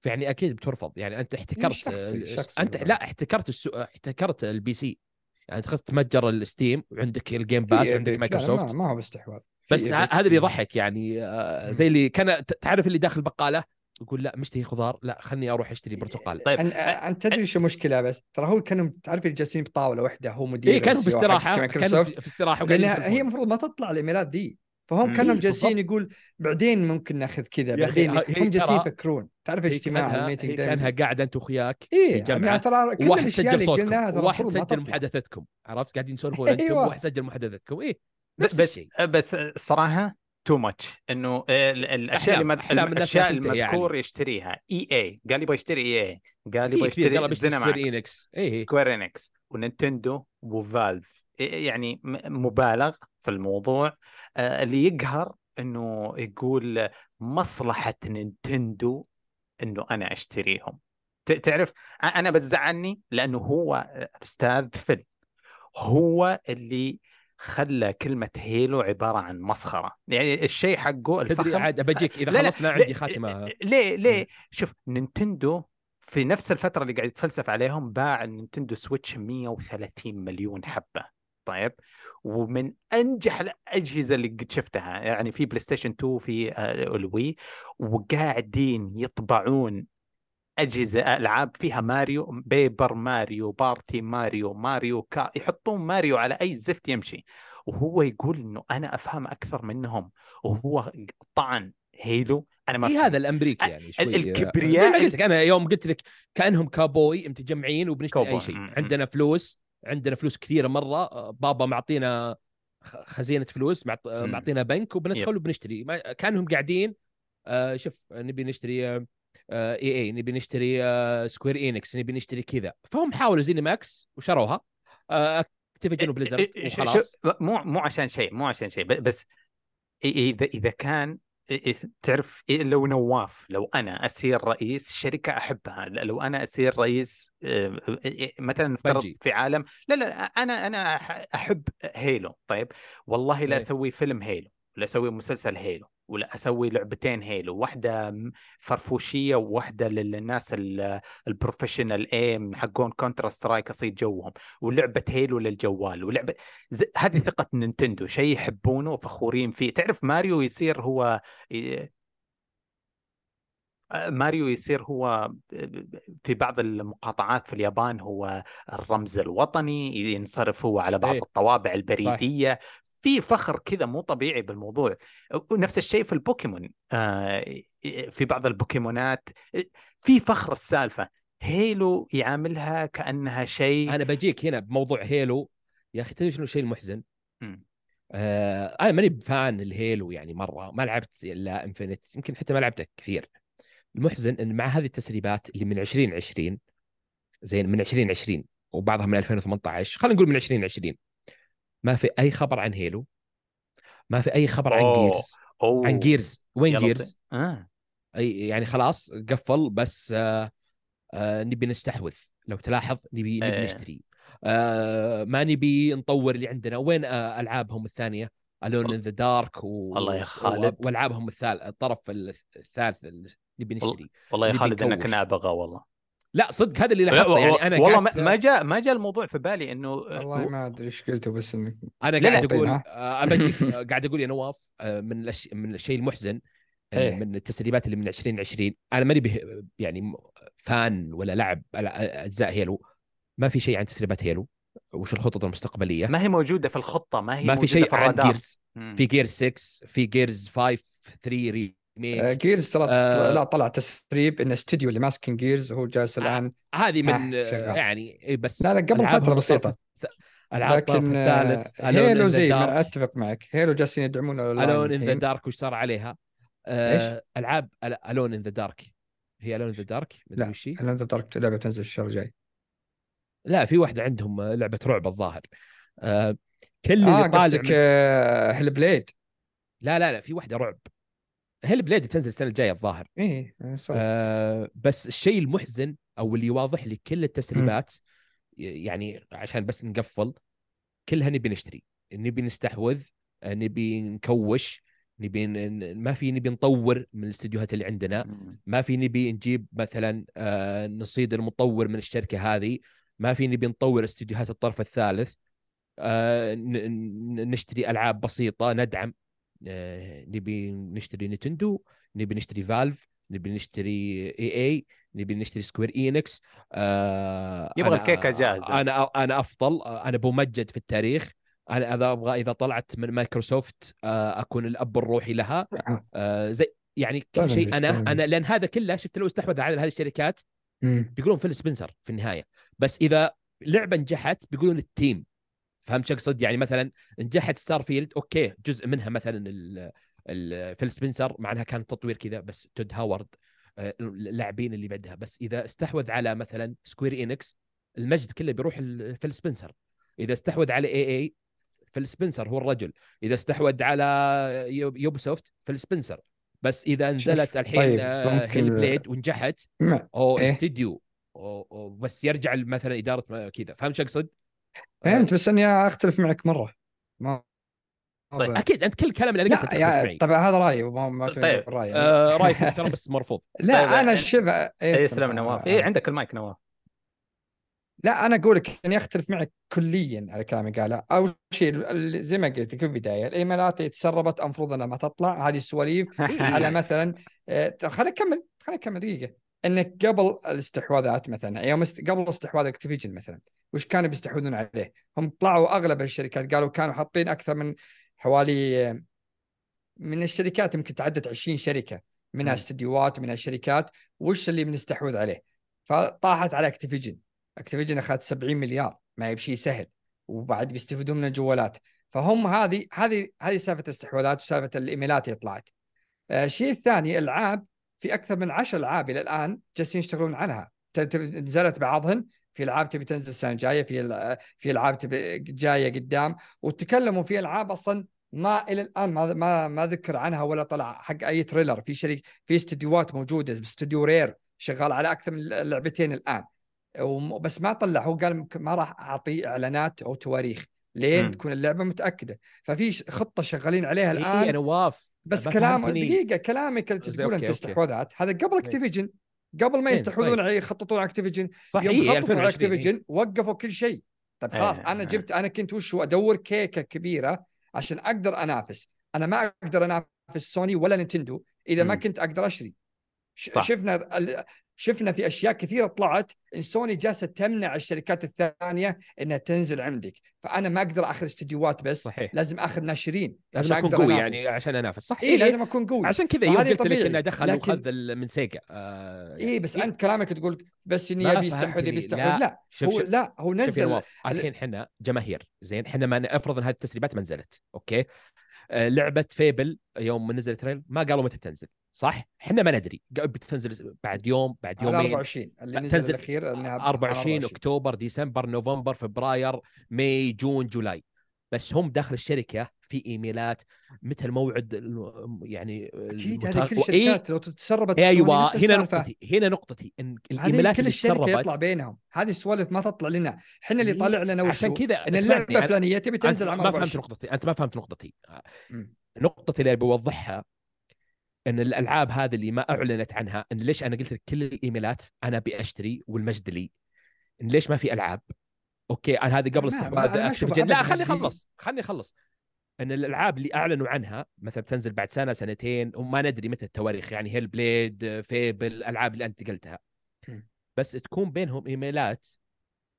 فيعني أكيد بترفض. يعني أنت احتكرت شخصي- آه، شخصي أنت بالفعل. لا احتكرت السو... احتكرت ال PC يعني دخلت متجر الستيم وعندك ال Game Pass وعندك مايكروسوفت ما, هو باستحواذ. بس هذا اللي يضحك يعني آه،. زي اللي كان تعرف اللي داخل بقالة؟ يقول لا مشتهي خضار. لا خلني أروح أشتري برتقال. طيب أن... أنت تدري شو المشكلة بس؟ ترى هو كانوا تعرف اللي جالسين بطاولة واحدة هو مدير اي كانوا استراحة كانوا في استراحة هي. المفروض ما تطلع الإيميلات ذي فهم. كانوا إيه، جالسين. يقول بعدين ممكن ناخذ كذا بعدين هم جالسين يفكرون. تعرف الاجتماع الميتنج هي دايماً. كأنها قاعدة أنت واخوياك إيه في يعني ترى كل الاشياء سجل اللي صوتكم. المفروض ما سجل. محادثتكم. عرفت؟ قاعدين يسولفون أنتم أيوة. وواحد سجل محادثتكم. إيه نفس بس الشيء بس الصراحه too much إنه ال- الأشياء اللي الأشياء يا المذكور يشتريها. إي إي. قال يبغى يشتري إي إي. قال يبغى يشتري سكوير انكس سكوير انكس ونينتندو وفالف يعني م- مبالغ. في الموضوع آه، اللي يقهر إنه يقول مصلحة نينتندو إنه أنا أشتريهم. تعرف أنا بزعلني لأنه هو أستاذ فيل هو اللي خلى كلمة هيلو عبارة عن مسخرة. يعني الشيء حقه الفخم عاد بجيك إذا لا لا خلصنا ليه- عندي خاتمة. ليه ليه؟ شوف نينتندو في نفس الفترة اللي قاعد يتفلسف عليهم باع النينتندو سويتش 130 مليون حبة. طيب ومن أنجح الأجهزة اللي قد شفتها يعني في بلاي ستيشن 2 في آه، الوي وقاعدين يطبعون أجهزة ألعاب فيها ماريو بيبر ماريو بارتي ماريو ماريو كا يحطون ماريو على أي زفت يمشي وهو يقول إنه أنا أفهم أكثر منهم وهو طعن هيلو أنا ما في أفهم. هذا الأمريكي يعني شوي الكبرياء زي ما قلت لك أنا يوم قلت لك كأنهم كابوي متجمعين وبنشتري. أي شيء. عندنا فلوس عندنا فلوس كثيرة مرة آه، بابا معطينا خزينة فلوس آه،. معطينا بنك وبندخل. وبنشتري كأنهم قاعدين آه، شوف نبي نشتري آه، إي إي نبي نشتري آه، سكوير انكس نبي نشتري كذا فهم حاولوا زيني ماكس وشروها آه، اكتيفيجن وبليزرد وخلاص مو مو عشان شيء مو عشان شيء بس إذا إذا كان تعرف إيه لو نواف لو أنا أصير رئيس شركة أحبها لو أنا أصير رئيس آه، إيه، مثلا نفترض. في عالم لا لا أنا أنا أحب هيلو طيب والله لا إيه. أسوي فيلم هيلو ولا أسوي مسلسل هيلو ولا أسوي لعبتين هيلو واحدة فرفوشية وواحدة للناس ال- ال professional aim حقون كونترا سترايك أصيد جوهم ولعبة هيلو للجوال ولعبة ز... هذه ثقة نينتندو شيء يحبونه وفخورين فيه. تعرف ماريو يصير هو آه، ماريو يصير هو في بعض المقاطعات في اليابان هو الرمز الوطني ينصرف هو على بعض إيه. الطوابع البريدية. في فخر كذا مو طبيعي بالموضوع. ونفس الشيء في البوكيمون آه، في بعض البوكيمونات في فخر السالفة. هيلو يعاملها كأنها شيء أنا بجيك هنا بموضوع هيلو. يا أخي تدري شنو الشيء المحزن؟ آه أنا ماني ب fan الهيلو يعني مرة. ما لعبت إلا Infinite يمكن حتى ما لعبته كثير. المحزن إن مع هذه التسريبات اللي من 2020 زين من 2020 وبعضها من 2018 خلينا نقول من 2020 ما في أي خبر عن هيلو ما في أي خبر عن أوه. جيرز أوه. عن جيرز وين جيرز؟ آه. أي يعني خلاص قفل بس آه آه نبي نستحوذ لو تلاحظ نبي نبي إيه. نشتري آه ما نبي نطور اللي عندنا وين آه ألعابهم الثانية Alone in the Dark و... الله يا خالد. والعابهم الثالث الطرف الثالث اللي نبي والله- نشتري والله يا خالد إنك. نابغة والله لا صدق هذا اللي لا، لاحظته يعني أنا والله قعدت ما- جاء ما جاء الموضوع في بالي إنه والله ما أدري إيش قلته بس انك أنا لا، قاعد لا. أقول ها؟ آه، آه، قاعد أقول يا نواف آه، من الأش... من الشيء المحزن إيه. من التسريبات اللي من 2020 أنا ماني به... يعني فان ولا لعب على أجزاء هيلو ما في شيء عن تسريبات هيلو وش الخطط المستقبلية ما هي موجودة في الخطة ما هي ما في شيء في عن الرادار Gears. في Gears 6 في Gears 5 3 remake Gears ترى آه. لا طلع تسريب إن استوديو اللي ماسكين Gears هو جالس آه. الآن هذه من آه،. يعني إيه بس لا، لا، قبل بسيطة. الث- ألعاب لكن الثالث آه، Alone Halo زي. ما أتفق معك Halo جالسين يدعمون الون ان ذا. دارك وش صار عليها؟ آه ألعاب Alone in the Dark هي Alone in the Dark لا. Alone the Dark لعبة تنزل الشهر الجاي لا في واحدة عندهم آه، لعبة رعب الظاهر آه كل اللي طالع قصدك من... آه، Hellblade لا لا لا في واحدة رعب Hellblade بتنزل السنة الجاية الظاهر. إيه صح. آه بس الشيء المحزن أو اللي واضح لي كل التسريبات ي- يعني عشان بس نقفل كلها نبي نشتري نبي نستحوذ آه، نبي نكوش نبي ما في نبي نطور من الاستديوهات اللي عندنا. ما في نبي نجيب مثلا آه، نصيد المطور من الشركة هذه. ما في نبي نطور استديوهات الطرف الثالث. آه، نشتري ألعاب بسيطة ندعم. نبي نشتري نتندو نبي نشتري Valve نبي نشتري EA نبي نشتري Square Enix آه يبغى الكيكة جاهزة. أنا أنا أفضل آه، أنا بمجد في التاريخ أنا إذا أبغى إذا طلعت من مايكروسوفت آه، أكون الأب الروحي لها آه، زي يعني كل شيء أنا أنا. لأن هذا كله شفت لو استحوذ على هذه الشركات. بيقولون Phil Spencer في النهاية بس إذا لعبة نجحت بيقولون ال team فهمت شو أقصد؟ يعني مثلا نجحت Starfield okay جزء منها مثلا ال- ال- Phil Spencer مع إنها كان تطوير كذا بس Todd Howard آه، اللاعبين اللي بعدها. بس إذا استحوذ على مثلا Square Enix المجد كله بيروح Phil Spencer إذا استحوذ على EA Phil Spencer هو الرجل. إذا استحوذ على يوب- Ubisoft Phil Spencer بس إذا نزلت الحين طيب، آه، Hellblade ونجحت أو إيه؟ استديو بس يرجع مثلا إدارة كذا. فهمت شو أقصد؟ فهمت بس إني أختلف معك مرة. ما ما طيب، أكيد أنت كل الكلام اللي أنا قلته معي. طبعا هذا رأيي وما ما طيب،. رأيي. آه رأيك محترم بس مرفوض. لا طيب، أنا يعني- شبه أي يسلم نواف. اي آه، عندك المايك نواف. لا أنا أقول لك إني أختلف معك كليا على كلامي. قاله أو شيء ال- زي ما قلت في البداية الإيميلات اللي تسربت المفروض إنها ما تطلع. هذه السواليف على مثلا آه، خليني أكمل خليني أكمل دقيقة. إنك قبل الاستحواذات مثلا يوم است... قبل استحواذ Activision مثلا وش كانوا بيستحوذون عليه؟ هم طلعوا أغلب الشركات قالوا كانوا حاطين أكثر من حوالي من الشركات يمكن تعدت 20 شركة منها. استديوهات ومنها شركات وش اللي بنستحوذ عليه؟ فطاحت على Activision Activision أخذت 70 مليار ما هي بشيء سهل وبعد بيستفيدون من الجوالات فهم هذه هذه هذه سالفة الاستحواذات وسالفة الإيميلات اللي طلعت. آه، الشيء الثاني ألعاب في أكثر من 10 العاب إلى الآن جالسين يشتغلون ت- نزلت بعضهن. في العاب تبي تنزل السنة الجاية في في العاب تبي جاية قدام. وتكلموا في ألعاب أصلا ما إلى الآن ما ما ما ذكر عنها ولا طلع حق أي trailer في شركه في استديوهات موجودة. استوديو Rare شغال على أكثر من لعبتين الآن. بس ما طلع. هو قال ما راح أعطي إعلانات أو تواريخ لين. تكون اللعبة متأكدة. ففي خطة شغالين عليها إيه الآن. يا نواف بس كلام. دقيقة كلامك اللي تقول أنت. استحواذات هذا قبل Activision قبل ما زين، يستحوذون طيب. عليه يخططون على Activision يوم إيه خططوا على 2020 إيه. أكتيفيجن وقفوا كل شيء طيب خلاص إيه. أنا جبت أنا كنت وش هو أدور كيكة كبيرة عشان أقدر أنافس أنا ما أقدر أنافس سوني ولا نينتندو إذا ما. كنت أقدر اشتري. شفنا ال- شفنا في أشياء كثيرة طلعت إن سوني جالسة تمنع الشركات الثانية إنها تنزل عندك فأنا ما أقدر أخذ استديوهات بس صحيح لازم أخذ ناشرين لازم أكون قوي أنافس. يعني عشان أنافس صح اي لازم أكون قوي عشان كذا يوم قلت لك. إنه دخل لكن- وخذ من Sega آه اي بس إيه. أنت كلامك تقول بس اني يستحوذ فهمتني. يبي يستحوذ لا. لا شوف هو شوف لا هو نزل الحين إحنا جماهير زين إحنا ما نفرض إن هذه التسريبات ما نزلت okay آه لعبة Fable يوم ما نزلت trailer ما قالوا متى بتنزل صح؟ إحنا ما ندري. بتنزل بعد يوم بعد يومين. 24 اللي نزل تنزل الأخير إنها 24 أكتوبر ديسمبر نوفمبر فبراير May June July. بس هم داخل الشركة في إيميلات متى الموعد الم- يعني أكيد هذه كل الشركات لو تتسربت أيوه نفس هنا. نقطتي هنا نقطتي. إن الإيميلات كل الشركة يطلع بينهم. هذه السوالف ما تطلع لنا. إحنا اللي طالع لنا وشو؟ عشان كذا إن اللعبة الفلانية تبي تنزل عام ما فهمت 24 نقطتي أنت ما فهمت نقطتي. نقطتي اللي بوضحها إن الألعاب هذه اللي ما أعلنت عنها إن ليش أنا قلت لك كل الإيميلات أنا أبي أشتري والمجد لي إن ليش ما في ألعاب okay أنا هذه قبل استحواذ. لا خليني. أخلص خليني أخلص إن الألعاب اللي أعلنوا عنها مثلا تنزل بعد سنة سنتين وما ندري متى التواريخ يعني Hellblade Fable الالعاب اللي أنت قلتها. بس تكون بينهم إيميلات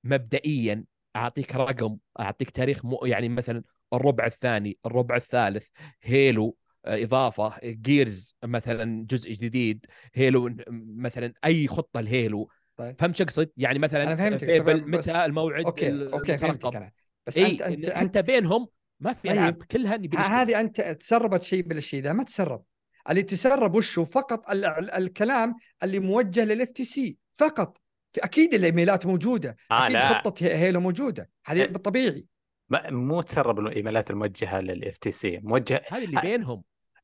مبدئيا أعطيك رقم أعطيك تاريخ مو يعني مثلا الربع الثاني الربع الثالث Halo إضافة Gears مثلا جزء جديد Halo مثلا أي خطة ل Halo طيب. فهمت شو اقصد؟ يعني مثلا أنا فهمتك. متى الموعد okay okay فهمتك. أنا بس إي أنت أنت, أنت, بينهم ما في طيب. إلعاب كلها نبي ه- نشتري. هذه أنت تسربت شيء بالشيء ذا ما تسرب اللي تسرب وشو فقط ال ال الكلام اللي موجه للاف تي سي فقط أكيد الإيميلات موجودة آه أكيد لا خطة هي- هيلو موجودة هذه إيه. بالطبيعي ما- مو تسرب الإيميلات الموجهة للاف تي سي موجه هذه اللي بينهم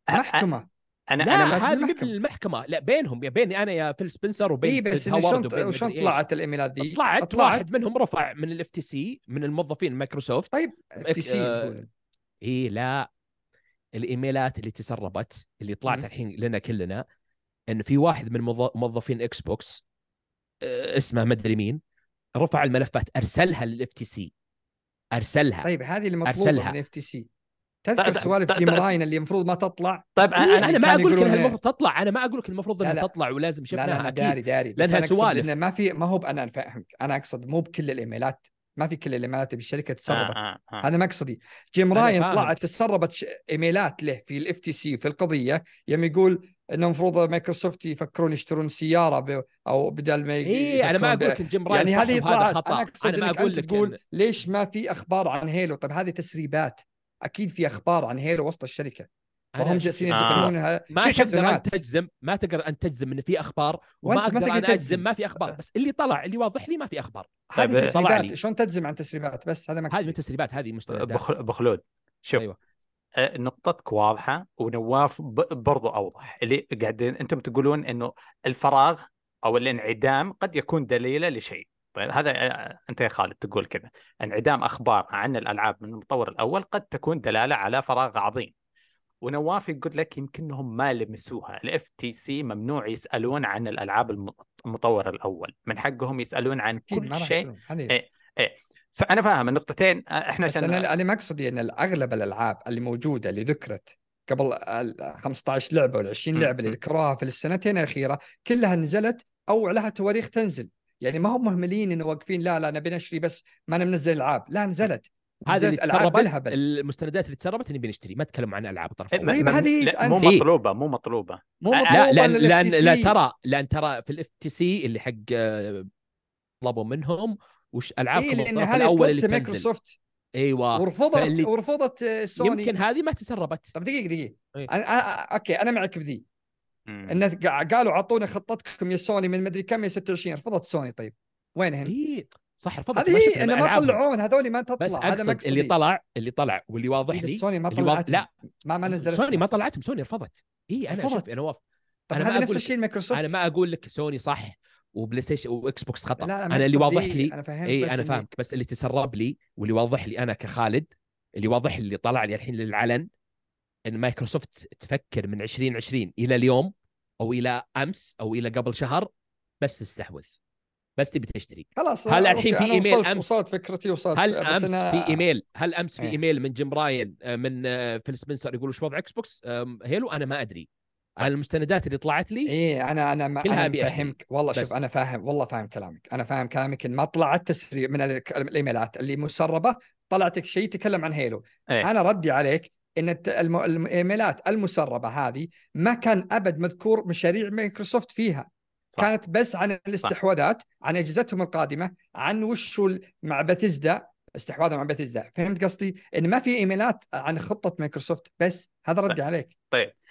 محكمة أنا لا أنا هذه المحكمة. مثل المحكمة لا بينهم يا بيني أنا يا فيل سبنسر وبين اي بس شلون. طلعت الإيميلات دي؟ طلعت, واحد منهم رفع من الاف تي سي من الموظفين مايكروسوفت طيب إف تي سي آه،. اي لا الإيميلات اللي تسربت اللي طلعت مم. الحين لنا كلنا ان في واحد من موظ- موظفين إكس بوكس آه، اسمه مدري مين رفع الملفات أرسلها للاف تي سي أرسلها طيب هذه اللي أرسلها. مطلوبه من إف تي سي تذكر طيب- سوالف طيب- جيم طيب- راين اللي المفروض ما تطلع طيب أنا اللي ما أقول لك انها المفروض تطلع أنا ما أقول لك المفروض انها لا لا. تطلع ولازم لا لا شفناها أنا أكيد داري داري أقصد سوالف. ما في ما هو أنا فاهمك أنا أقصد مو بكل الإيميلات ما في كل الإيميلات اللي بالشركة تسربت آه آه آه. هذا مقصدي جيم أنا راين. طلعت تسربت ش... إيميلات له في الاف تي سي في القضية يوم يقول إنه المفروض مايكروسوفت يفكرون يشترون سيارة ب... أو بدل ما اي أنا ما أقول. لك جيم راين يعني هذه طلعت خطأ أنا أقصد أنا ما أقول لك تقول إن- ليش ما في أخبار عن هيلو طيب هذه تسريبات أكيد في أخبار عن هيلو وسط الشركة فهم جالسين آه. يدخلونها ما تقدر ان؟ تجزم ما تقدر ان تجزم إن في أخبار وما وأنت ما أقدر تقدر أنا أجزم تجزم. ما في أخبار بس اللي طلع اللي واضح لي ما في أخبار هذه طيب، طلع تسريبات. شلون تجزم عن تسريبات بس هذا هذه من مقصدي التسريبات هذه مستندات بخ- بخلود شوف أيوة. آه، نقطتك واضحة ونواف برضو أوضح اللي قاعدين أنتم تقولون إنه الفراغ أو الانعدام قد يكون دليله لشيء طيب هذا آه، أنت يا خالد تقول كذا انعدام أخبار عن الألعاب من المطور الأول قد تكون دلالة على فراغ عظيم ونواف يقول لك يمكنهم ما لمسوها ال FTC ممنوع يسألون عن الألعاب الم- المطور الأول من حقهم يسألون عن كل شيء. هذه إيه. فأنا فاهم النقطتين آه، إحنا بس عشان أنا أنا مقصدي إن أغلب الألعاب اللي موجودة اللي ذكرت قبل ال 15 لعبة ولا 20 م- لعبة اللي. ذكروها في السنتين الأخيرة كلها نزلت أو لها تواريخ تنزل يعني ما هم مهملين إنه واقفين لا لا نبي نشتري بس ما أنا منزل ألعاب. لا نزلت. هذه اللي ألعاب تسربت؟ المستندات اللي تسربت نبي نشتري ما أتكلم عن ألعاب طرف إيه،. ما- طيب ما- هذه مو إيه. مطلوبة مو مطلوبة. مو لا، مطلوبة لا لأن لأن. لا ترى لأن ترى في الاف تي سي اللي حق آه، طلبوا منهم وش الطرف هذه الأول اللي تنزل. مايكروسوفت إيوه. ورفضت فاللي- ورفضت آه، سوني يمكن هذه ما تسربت. طب دقيقة دقيقة. إيه. أنا أوكي أنا معك بذي. الناس قا- قالوا اعطونا خطتكم يا سوني من مدري كم يا 26 رفضت سوني طيب. وين هن؟ اي صح رفضت. هذه هي انه ما. طلعون هذول ما تطلع. بس هذا مقصدي اللي طلع اللي طلع واللي واضح إيه لي سوني ما طلعت لا. ما ما نزلت سوني ما. طلعتهم سوني رفضت. اي أنا رفضت. أنا واف طب هذا نفس الشيء مايكروسوفت؟ أنا ما أقول لك سوني صح وبلاي ستيشن واكس بوكس خطأ. لا لا أنا اللي واضح لي أنا فاهم اي أنا فاهمك بس اللي تسرب لي واللي واضح لي أنا كخالد اللي واضح لي اللي طلع لي الحين للعلن إن مايكروسوفت تفكر من 2020 إلى اليوم أو إلى أمس أو إلى قبل شهر بس تستحوذ بس تبي تشتري خلاص هل الحين في أنا إيميل وصلت أمس؟ وصلت فكرتي وصلت هل بس أمس أنا في إيميل هل أمس في إيه. إيميل من جيم رايان آه، من آه، فيل سبنسر يقول وش وضع إكس بوكس هيلو أنا ما أدري أنا المستندات اللي طلعت لي إيه أنا أنا ما كلها أشتري. فاهمك والله بس. شوف أنا فاهم والله فاهم كلامك أنا فاهم كلامك إن ما طلعت تسريع من ال- الإيميلات اللي مسربة طلعتك شيء يتكلم عن هيلو إيه. أنا ردي عليك إن الت- الم- الإيميلات المسربة هذه ما كان أبد مذكور مشاريع مايكروسوفت فيها. صح. كانت بس عن الاستحواذات عن أجهزتهم القادمة عن وش مع باتيزدا استحواذهم مع باتيزدا فهمت قصدي؟ إن ما في إيميلات عن خطة مايكروسوفت بس. هذا ردي عليك.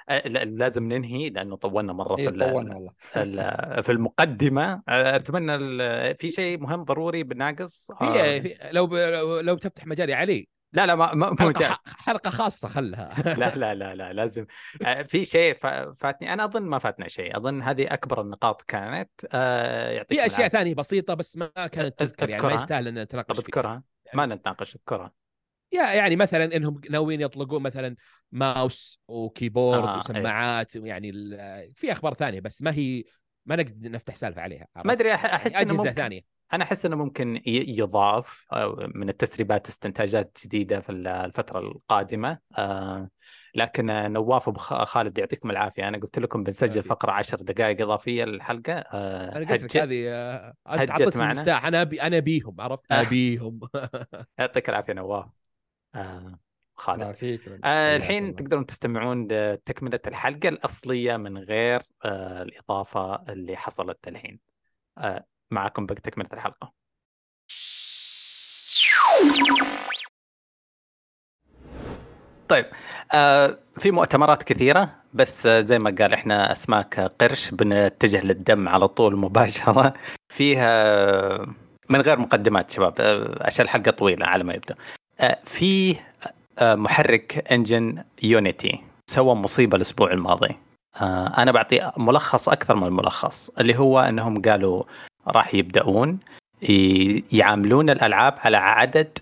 آه، لا- لازم ننهي لأنه طولنا مرة في إيه ال- طولنا والله. ال- في المقدمة. آه، أتمنى ال- في شيء مهم ضروري بناقص؟ في, آه، في لو لو, لو تفتح مجال يا علي. لا لا ما مو حلقة جاي. ح- حلقة خاصة خلها. لا لا لا لا لازم. آه، في شيء فا- فاتني أنا أظن ما فاتنا شيء. أظن هذه أكبر النقاط كانت. آه، يعطيكم في أشياء. ثانية بسيطة بس ما كانت تذكر يعني ما. يستاهل إن طب نتناقش فيها. أذكرها. ما نتناقش أذكرها. يا يعني مثلا إنهم ناويين يطلقون مثلا ماوس وكيبورد آه، وسماعات يعني في أخبار ثانية بس ما هي ما نقدر نفتح سالفة عليها ما أدري أحس يعني إنه ممكن ثانية. أنا أحس إنه ممكن يضاف أو من التسريبات استنتاجات جديدة في ال- الفترة القادمة آه، لكن آه، نواف أبو خالد يعطيكم العافية أنا قلت لكم بنسجل. فقرة 10 دقائق إضافية للحلقة آه، أنا قلت لك. هذه آه، أعطيتني معنا. المفتاح أنا أبي أنا أبيهم عرفت آه. أبيهم يعطيك العافية نواف آه، خالد لا فيك آه الحين الله. تقدرون تستمعون لتكملة الحلقة الأصلية من غير آه الإضافة اللي حصلت الحين آه معكم بقى تكملة الحلقة. طيب آه في مؤتمرات كثيرة بس آه زي ما قال إحنا أسماك قرش بنتجه للدم على طول مباشرة. فيها من غير مقدمات شباب آه عشان الحلقة طويلة على ما يبدو آه في آه، محرك engine يونيتي سوى مصيبة الأسبوع الماضي. آه، أنا بعطي ملخص أكثر من الملخص اللي هو إنهم قالوا راح يبدأون يعاملون الألعاب على عدد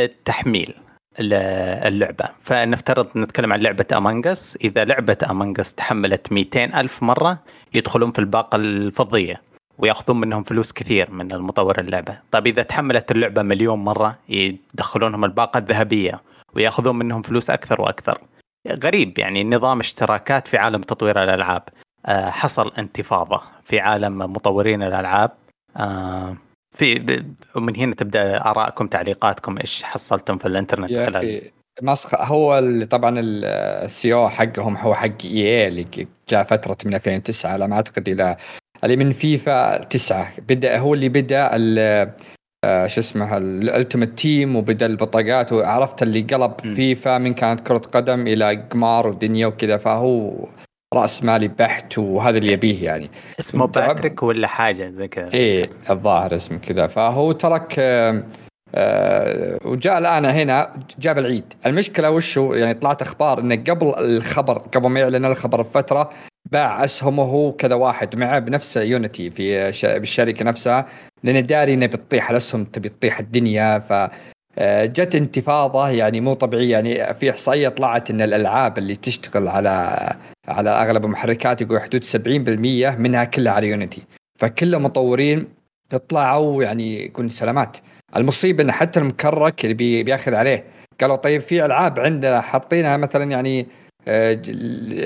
التحميل اللعبة فنفترض نتكلم عن لعبة Among Us إذا لعبة Among Us تحملت 200 ألف مرة يدخلون في الباقة الفضية ويأخذون منهم فلوس كثير من المطور اللعبة طيب إذا تحملت اللعبة مليون مرة يدخلونهم الباقة الذهبية ويأخذون منهم فلوس أكثر وأكثر. غريب يعني نظام اشتراكات في عالم تطوير الألعاب. آه، حصل انتفاضة في عالم مطورين الألعاب. آه، في ومن هنا تبدأ آرائكم تعليقاتكم إيش حصلتم في الإنترنت يا خلال مسخ هو اللي طبعا السي أو حقهم هو حق إي اللي جاء فترة من 2009 على ما أعتقد إلى اللي من فيفا 9 بدا هو اللي بدأ آه، شو اسمه ال Ultimate Team وبدأ البطاقات وعرفت اللي قلب م. فيفا من كانت كرة قدم إلى قمار ودنيا وكذا فهو راس مالي بحت وهذا اللي يبيه يعني. اسمه. باتريك ولا حاجة زي كذا إيه الظاهر اسمه كذا. فهو ترك آم، آه، وجاء الآن هنا جاب العيد. المشكلة وش هو؟ يعني طلعت أخبار إنه قبل الخبر قبل ما يعلن الخبر بفترة باع أسهمه كذا واحد معه بنفس يونيتي في بالشركة نفسها لأن داري إنه بتطيح الأسهم تبي تطيح الدنيا ف آه، جت انتفاضة يعني مو طبيعية يعني في إحصائية طلعت إن الألعاب اللي تشتغل على على أغلب المحركات يقول حدود 70% منها كلها على يونيتي فكل المطورين طلعوا يعني يقول سلامات. المصيبة إن حتى المكرك اللي بي بياخذ عليه قالوا طيب في ألعاب عندنا حاطينها مثلا يعني آه،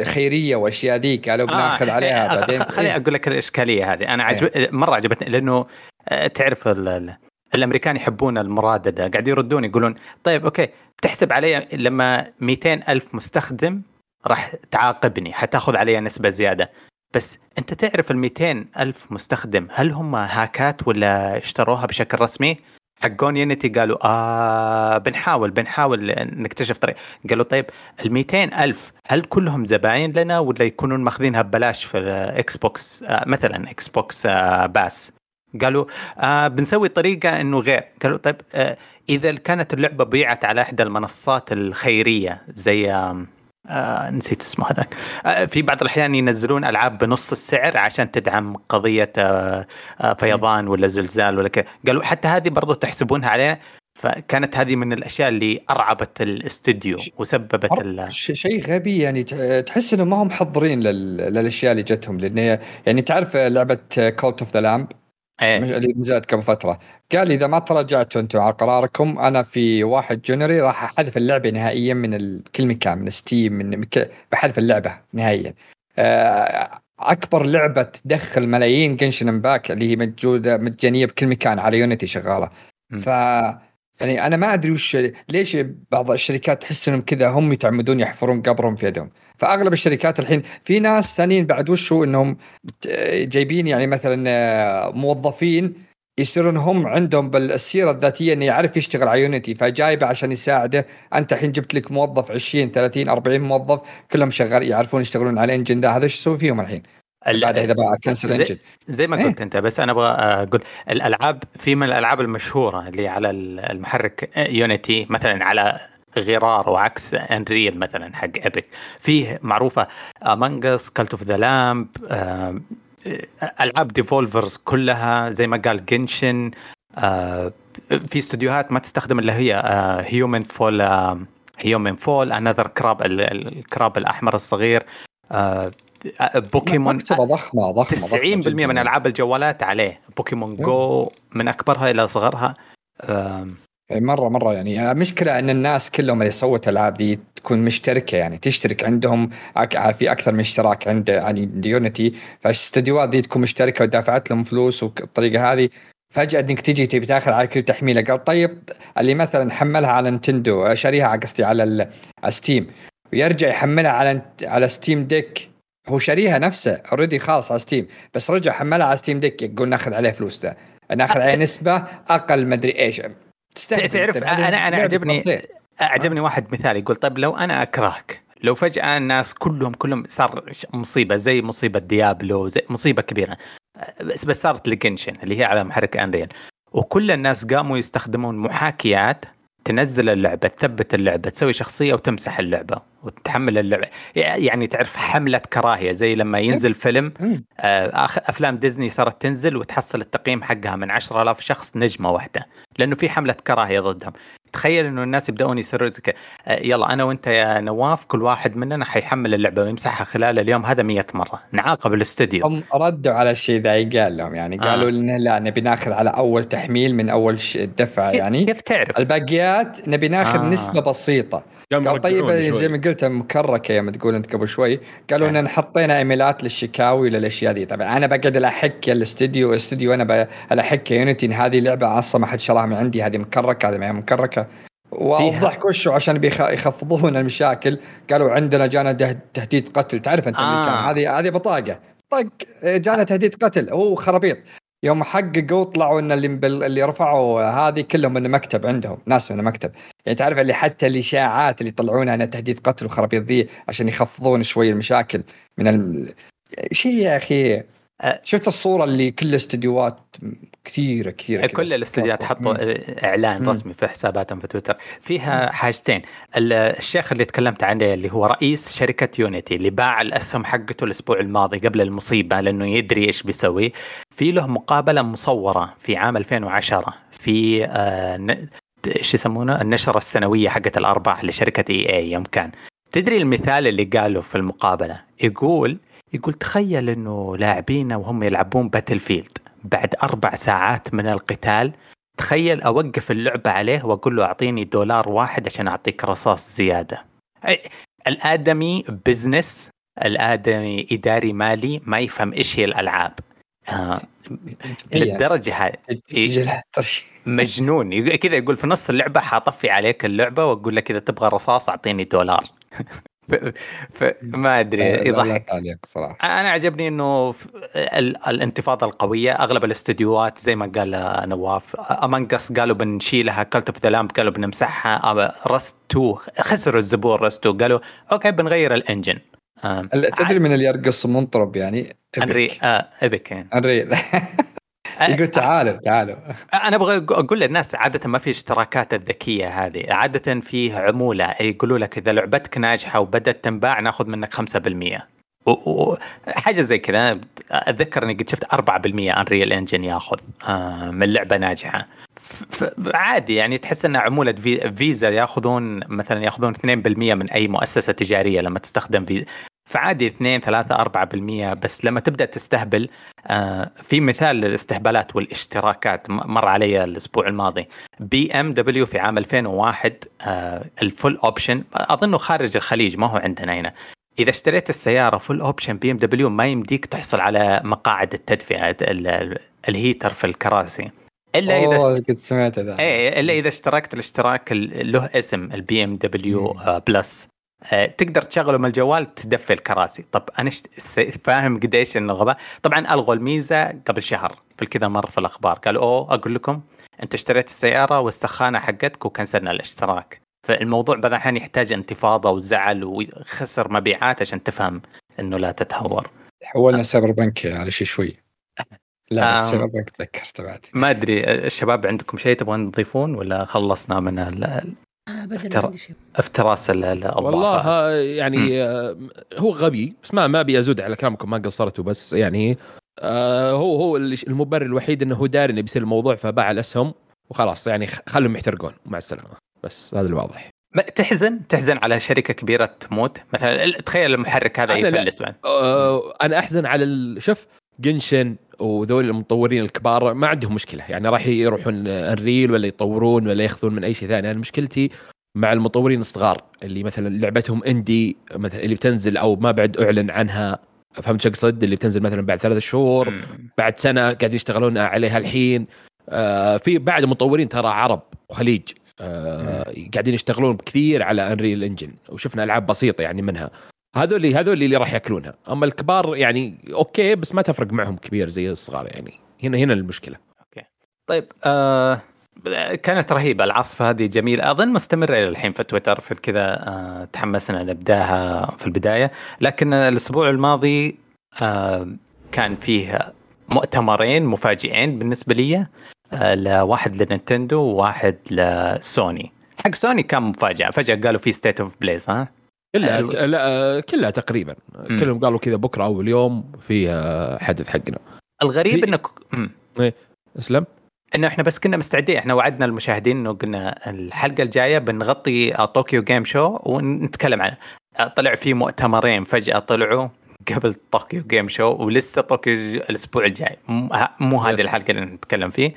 خيرية واشياء ذي قالوا بناخذ عليها آه، بعدين خ- خليني أقول لك الإشكالية هذه. أنا إيه. عجب... مرة عجبتني لأنه آه، تعرف ال... ال- الأمريكان يحبون المراددة. قاعد يردون يقولون طيب أوكي تحسب علي لما 200 ألف مستخدم راح تعاقبني حتاخذ علي نسبة زيادة. بس أنت تعرف ال 200 ألف مستخدم هل هم هاكات ولا اشتروها بشكل رسمي؟ حقون يونيتي قالوا آه بنحاول بنحاول نكتشف طريق. قالوا طيب ال 200 ألف هل كلهم زباين لنا ولا يكونون ماخذينها ببلاش في الاكس بوكس آه مثلا إكس بوكس آه pass؟ قالوا آه بنسوي طريقة إنه غير. قالوا طيب آه إذا كانت اللعبة بيعت على إحدى المنصات الخيرية زي آه آه نسيت اسمه هذاك. آه في بعض الأحيان ينزلون ألعاب بنص السعر عشان تدعم قضية آه آه فيضان ولا زلزال ولا كذا. قالوا حتى هذه برضو تحسبونها علينا. فكانت هذه من الأشياء اللي أرعبت الاستوديو وسببت ال... شيء غبي يعني تحس انهم ما هم محضرين لل- للأشياء اللي جتهم. لأن يعني تعرف لعبة Cult of the Lamb إيه. اللي نزلت قبل فترة. قال إذا ما تراجعتوا أنتم على قراركم أنا في 1 January راح أحذف اللعبة نهائيا من كل مكان من Steam من بحذف اللعبة نهائيا. آه، أكبر لعبة تدخل ملايين Genshin Impact اللي هي موجوده مجانيه بكل مكان على Unity شغالة. م. ف يعني أنا ما أدري وش ليش بعض الشركات تحس إنهم كذا هم يتعمدون يحفرون قبرهم في يدهم. فأغلب الشركات الحين في ناس ثانيين بعد وش هو إنهم جايبين يعني مثلا آه، موظفين يصيرون هم عندهم بالسيرة الذاتية إنه يعرف يشتغل على Unity فجايبه عشان يساعده أنت الحين جبت لك موظف 20 30 40 موظف كلهم شغال يعرفون يشتغلون على ال engine ده هذا إيش تسوي فيهم الحين؟ ال- بعد إذا بقى cancel engine زي ما إيه. قلت أنت بس أنا أبغى أقول الألعاب في من الألعاب المشهورة اللي على المحرك يونيتي مثلا على غرار وعكس أنريل مثلا حق ابيك فيه معروفة امانجس كالت اوف ذا لامب ألعاب ديفولفرز كلها زي ما قال جنشن في استديوهات ما تستخدم اللي هي هيومن فول هيومن فول انذر كراب الكراب الأحمر الصغير آه، بوكيمون مكتبه ضخمة ضخمة 90% ضخمة من جداً. ألعاب الجوالات عليه بوكيمون. جو من أكبرها إلى اصغرها مرة مرة يعني. المشكلة إن الناس كلهم اللي سوت الألعاب دي تكون مشتركة يعني. تشترك عندهم أك- في أكثر من اشتراك عند يعني Unity فالاستديوهات دي تكون مشتركة ودافعت لهم فلوس والطريقة هذه. فجأة إنك تجي تبي تاخذ على كل تحميله قال طيب اللي مثلا حملها على Nintendo شاريها قصدي على ال- Steam ويرجع يحملها على على Steam Deck هو شاريها نفسه already خلاص على Steam بس رجع حملها على Steam Deck يقول ناخذ عليه فلوس ذا. ناخذ عليه نسبة أقل مدري إيش. تستهبل تعرف أنا أنا عجبني. اعجبني واحد مثال يقول طيب لو أنا أكرهك لو فجأة الناس كلهم كلهم صار مصيبة زي مصيبة Diablo زي مصيبة كبيرة بس بس صارت ل Genshin اللي هي على محرك Unreal وكل الناس قاموا يستخدمون محاكيات تنزل اللعبة تثبت اللعبة تسوي شخصية وتمسح اللعبة وتحمل اللعبه يعني تعرف حملة كراهية زي لما ينزل فيلم. آه، أفلام ديزني صارت تنزل وتحصل التقييم حقها من 10000 شخص نجمة واحدة لأنه في حملة كراهية ضدهم تخيل إنه الناس يبدأون كذا آه، يلا أنا وأنت يا نواف كل واحد مننا حيحمل اللعبة ويمسحها خلال اليوم هذا 100 مرة نعاقب الاستوديو هم ردوا على الشيء ذا قال لهم يعني قالوا آه. لنا لا نبي ناخذ على أول تحميل من أول ش- دفعه يعني كيف تعرف الباقيات نبي ناخذ آه. نسبة بسيطة قال طيب. زي ما قلت مكركة يوم تقول أنت قبل شوي قالوا يعني. إن حطينا إيميلات للشكاوي للأشياء دي. طبعا أنا بقعد الاحك يا الاستديو الاستديو أنا الاحك يونيتي إن هذه لعبة أصلا ما حد شراها من عندي هذه مكركة هذه ما هي مكركة. والضحك وشو عشان يخفضون المشاكل. قالوا عندنا جانا تهديد قتل. تعرف أنت آه. هذه هذه بطاقة. طق جانا تهديد قتل. هو خرابيط. يوم حققوا طلعوا إن اللي اللي رفعوا هذه كلهم من مكتب عندهم ناس من مكتب يعني تعرف اللي حتى الاشاعات اللي يطلعونها انها تهديد قتل وخرابيط ذي عشان يخفضون شوي المشاكل من الم... شيء يا أخي أه. شفت الصورة اللي كل الاستديوهات كثيره كثيرة. كل الاستديوهات حطوا مم. إعلان مم. رسمي في حساباتهم في تويتر. فيها حاجتين. ال- الشيخ اللي تكلمت عنه اللي هو رئيس شركة يونيتي اللي باع الأسهم حقته الأسبوع الماضي قبل المصيبة لأنه يدري إيش بيسوي. في له مقابلة مصورة في عام 2010 في آه، إيش يسمونه؟ النشرة السنوية حقت الأرباح لشركة EA يوم كان. تدري المثال اللي قاله في المقابلة؟ يقول يقول تخيل إنه لاعبينا وهم يلعبون Battlefield بعد أربع ساعات من القتال تخيل أوقف اللعبة عليه وأقول له أعطيني دولار واحد عشان أعطيك رصاص زيادة. أي- الآدمي business الآدمي إداري مالي ما يفهم إيش هي الألعاب. آه للدرجه هذه تجي لها طريق. مجنون. كذا يقول في نص اللعبة حأطفي عليك اللعبة وأقول لك اذا تبغى رصاص أعطيني دولار. ف- فما أدري يضحك تعليق صراحة. أنا عجبني إنه ال- الانتفاضة القوية أغلب الاستديوهات زي ما قال نواف Among Us قالوا بنشيلها Cult of the Lamb قالوا بنمسحها Rust 2 خسروا الزبون Rust 2 قالوا okay بنغير ال engine. آه، تدري من اللي يرقص منطرب يعني؟ Unreal Epic. آه يعني. Unreal يقول تعالوا تعالوا. أنا أبغى أقول للناس عادة ما في اشتراكات الذكية هذه. عادة فيه عمولة. يقولوا لك إذا لعبتك ناجحة وبدأت تنباع ناخذ منك 5% و- و- حاجة زي كذا. أتذكر إني قد شفت 4% Unreal Engine ياخذ آه، من لعبة ناجحة. عادي يعني تحس ان عمولة. في فيزا ياخذون مثلا ياخذون 2% من أي مؤسسة تجارية لما تستخدم فيزا فعادي 2 3 4% بس لما تبدأ تستهبل آه، في مثال للاستهبالات والاشتراكات مر علي الأسبوع الماضي. BMW في عام 2001 آه، ال full option أظنه خارج الخليج ما هو عندنا هنا. إذا اشتريت السيارة full option BMW ما يمديك تحصل على مقاعد التدفئة ال- ال- ال heater في الكراسي. إلا إذا است... قد سمعت ذا إيه إلا إذا اشتركت الاشتراك ال- له اسم ال BMW مم. Plus. آه، تقدر تشغله من الجوال تدفي الكراسي. طب أنا فاهم قديش انه غباء طبعا ألغوا الميزة قبل شهر. في كذا مرة في الأخبار. قالوا أوه أقول لكم أنت اشتريت السيارة والسخانة حقتك و cancelنا الاشتراك. فالموضوع بعض الاحيان يحتاج انتفاضة وزعل وخسر مبيعات عشان تفهم إنه لا تتهور. حولنا Cyberpunk على شيء شوي. لا. Cyberpunk تذكر تبعت ما أدري الشباب عندكم شيء تبغون تضيفون ولا خلصنا من ال- ابدا ترى- ما عندي شيء. افتراس ال- ال- والله يعني آه، هو غبي بس ما ما أبي أزود على كلامكم ما قصرتوا بس يعني آه، هو هو المبرر الوحيد إنه هو داري إنه بيصير الموضوع فباع الأسهم وخلاص يعني خ- خلهم يحترقون. مع السلامة. بس هذا الواضح. ما- تحزن؟ تحزن على شركة كبيرة تموت؟ مثلا تخيل المحرك هذا. يفلس آه، أنا أحزن على ال- شوف Genshin وذول المطورين الكبار ما عندهم مشكلة. يعني راح يروحون Unreal ولا يطورون ولا ياخذون من أي شيء ثاني. أنا مشكلتي مع المطورين الصغار اللي مثلا لعبتهم indie مثلا اللي بتنزل أو ما بعد أعلن عنها فهمت شو أقصد؟ اللي بتنزل مثلا بعد ثلاث شهور. بعد سنة قاعدين يشتغلون عليها الحين. آه في بعد مطورين ترى عرب وخليج آه قاعدين يشتغلون كثير على Unreal Engine وشفنا ألعاب بسيطة يعني منها. هذول هذول اللي راح ياكلونها. أما الكبار يعني okay بس ما تفرق معهم كبير زي الصغار يعني. هنا هنا المشكلة. طيب آه كانت رهيبة. العاصفة هذه جميلة. أظن مستمرة إلى الحين في تويتر في كذا آه تحمسنا نبداها في البداية. لكن الأسبوع الماضي آه كان فيه مؤتمرين مفاجئين بالنسبة لي آه لواحد لنينتندو وواحد لسوني. حق سوني كان مفاجأة. فجأة قالوا في State of Plays ها؟ كلها حلو. لا كلها تقريبا. مم. كلهم قالوا كذا بكرة أو اليوم في آه، حدث حقنا. الغريب انك مم. أسلم. إنه إحنا بس كنا مستعدين. إحنا وعدنا المشاهدين إنه قلنا الحلقة الجاية بنغطي طوكيو Game Show ونتكلم عنه طلع في مؤتمرين فجأة طلعوا قبل طوكيو Game Show ولسه طوكيو الأسبوع الجاي. مو هذه. الحلقة اللي نتكلم فيه.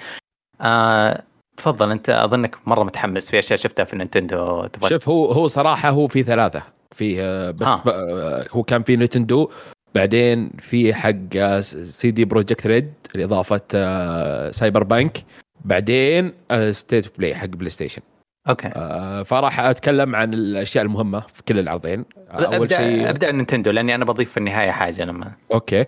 آه تفضل. أنت أظنك مرة متحمس في أشياء شفتها في نينتندو. تبغى شوف هو هو صراحة هو في ثلاثة. في آه، بس آه. ب- آه، هو كان في نينتندو بعدين في حق آه، سي دي بروجكت ريد اضافه آه، سايبر بانك بعدين State of Play حق بلاي ستيشن. أوكي. آه، فراح أتكلم عن الأشياء المهمة في كل العرضين. اول أبدأ شيء أبدأ نينتندو لأني أنا بضيف في النهاية حاجة لما أوكي.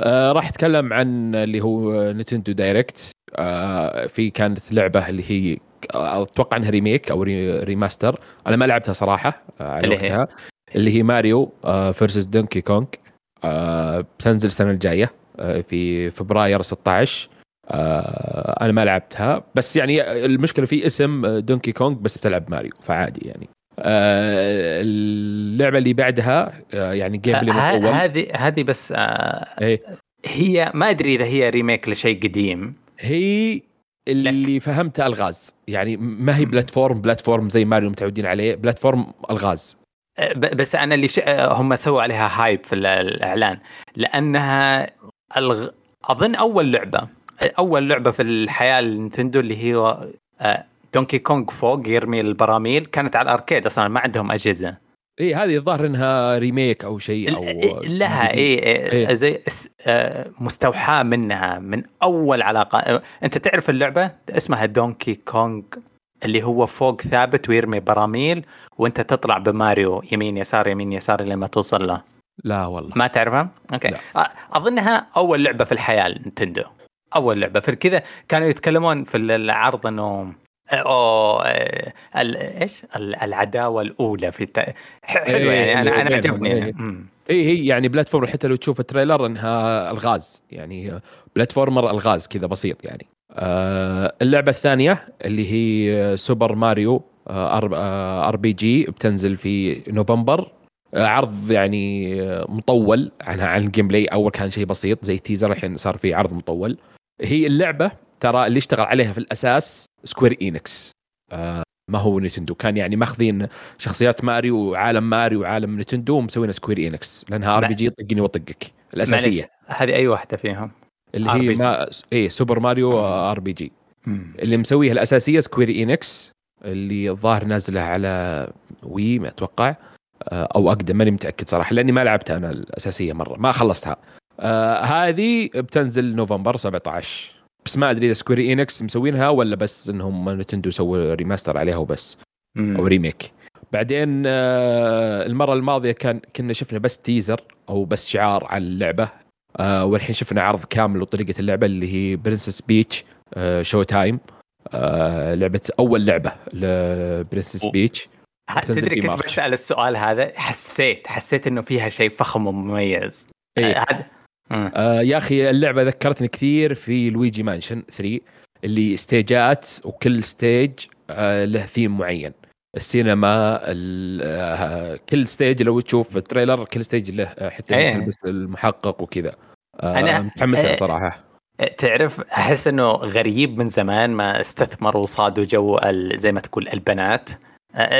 آه راح أتكلم عن اللي هو نتندو Direct. آه في كانت لعبة اللي هي آه، أتوقع إنها remake أو re remaster أنا ما لعبتها صراحة آه على اللي هي؟ وقتها. اللي هي ماريو versus دونكي كونغ بتنزل السنة الجاية آه في فبراير 16 آه أنا ما لعبتها. بس يعني المشكلة في اسم دونكي كونغ بس بتلعب ماريو فعادي يعني. اللعبة اللي بعدها يعني gameplay مطول. هذه هذه بس إيه. هي ما أدري إذا هي remake لشيء قديم. هي اللي فهمتها ألغاز. يعني ما هي platform platform زي ماريو متعودين عليه platform ألغاز. ب- بس أنا اللي ش... هم سووا عليها hype في ال- الإعلان. لأنها الغ... أظن أول لعبة أول لعبة في الحياة النينتندو اللي هي دونكي كونغ فوق يرمي البراميل كانت على ال arcade أصلا ما عندهم أجهزة. اي إيه، هذه الظاهر إنها remake أو شيء أو ال- لها اي إيه. زي اس- آه، مستوحاة منها من أول علاقة. آه، أنت تعرف اللعبة؟ اسمها دونكي كونغ اللي هو فوق ثابت ويرمي براميل وأنت تطلع بماريو يمين يسار يمين يسار لما توصل له. لا والله. ما تعرفها؟ أوكي. لا. آه، اظنها أول لعبة في الحياة نتندو. أول لعبة. في كذا كانوا يتكلمون في العرض إنه اوه آه، ال- إيش؟ ال- العداوة الأولى في الت... حلوة إيه، يعني أنا أنا عجبني إيه. اي هي يعني platform حتى لو تشوف ال trailer إنها الغاز يعني platformer الغاز كذا بسيط يعني. آه اللعبة الثانية اللي هي سوبر ماريو آه، R آه، PG بتنزل في نوفمبر. عرض يعني مطول عن عن ال gameplay أول كان شيء بسيط زي teaser الحين صار في عرض مطول. هي اللعبة ترى اللي اشتغل عليها في الأساس سكوير اينكس آه ما هو نينتندو كان يعني ماخذين شخصيات ماريو وعالم ماريو وعالم نينتندو ومسوينها سكوير اينكس لأنها RPG طقني وطقك الأساسية. هذه أي واحدة فيهم؟ اللي هي. ما إيه سوبر ماريو RPG. اللي مسويها الأساسية سكوير اينكس اللي الظاهر نازلة على وي ما أتوقع. آه، أو أقدم ماني متأكد صراحة لأني ما لعبتها أنا الأساسية مرة. ما خلصتها. آه هذه بتنزل نوفمبر 17 بس ما أدري إذا سكوير اينكس مسوينها ولا بس إنهم نتندو سووا remaster عليها وبس أو remake بعدين آه المرة الماضية كان كنا شفنا بس teaser أو بس شعار على اللعبة. آه والحين شفنا عرض كامل وطريقه اللعبة اللي هي برنسس بيتش آه Showtime آه لعبة أول لعبة لبرنسس بيتش تدري كنت. بسأل السؤال هذا؟ حسيت حسيت إنه فيها شيء فخم ومميز. إيه. آه، هذا. آه. يا أخي اللعبة ذكرتني كثير في لويجي مانشن 3 اللي stageات وكل stage آه له ثيم معين. السينما ال- آه كل stage لو تشوف ال trailer كل stage له آه، حتى إيه. تلبس المحقق وكذا. آه أنا- متحمس لها إيه. صراحة. تعرف أحس إنه غريب من زمان ما استثمروا وصادوا جو زي ما تقول البنات.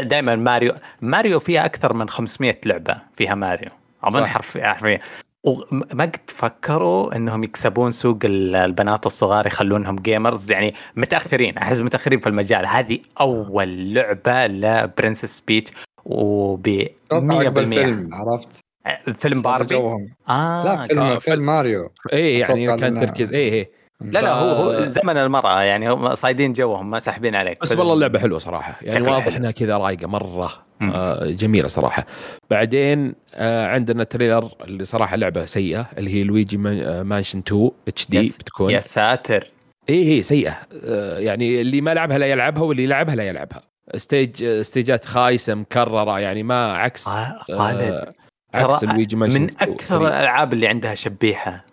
دائما ماريو ماريو فيها أكثر من 500 لعبة فيها ماريو. اظن. حرفيا حرفيا. وما قد فكروا إنهم يكسبون سوق ال- البنات الصغار يخلونهم gamers يعني متأخرين أحس متأخرين في المجال. هذه أول لعبة لبرنسس بيتش وب 100% أتوقع قبل فيلم عرفت؟ فيلم باربي؟ جوهم. آه لا فيلم آه، فيلم ماريو. إيه يعني كان تركيز. إيه إيه. لا لا هو هو زمن المرأة يعني هم صايدين جوهم ما ساحبين عليك. بس والله اللعبة حلوة صراحة. يعني واضح. إنها كذا رايقة مرة مم. آه جميلة صراحة. بعدين آه عندنا trailer اللي صراحة لعبة سيئة اللي هي لويجي آه، مانشن 2 HD بتكون. يا ساتر. اي هي سيئة. آه يعني اللي ما لعبها لا يلعبها واللي يلعبها لا يلعبها. ستيج آه، ستيجات خايسة مكررة يعني ما عكس آه، خالد. عكس لويجي مانشن من 2 أكثر 3. الألعاب اللي عندها شبيحه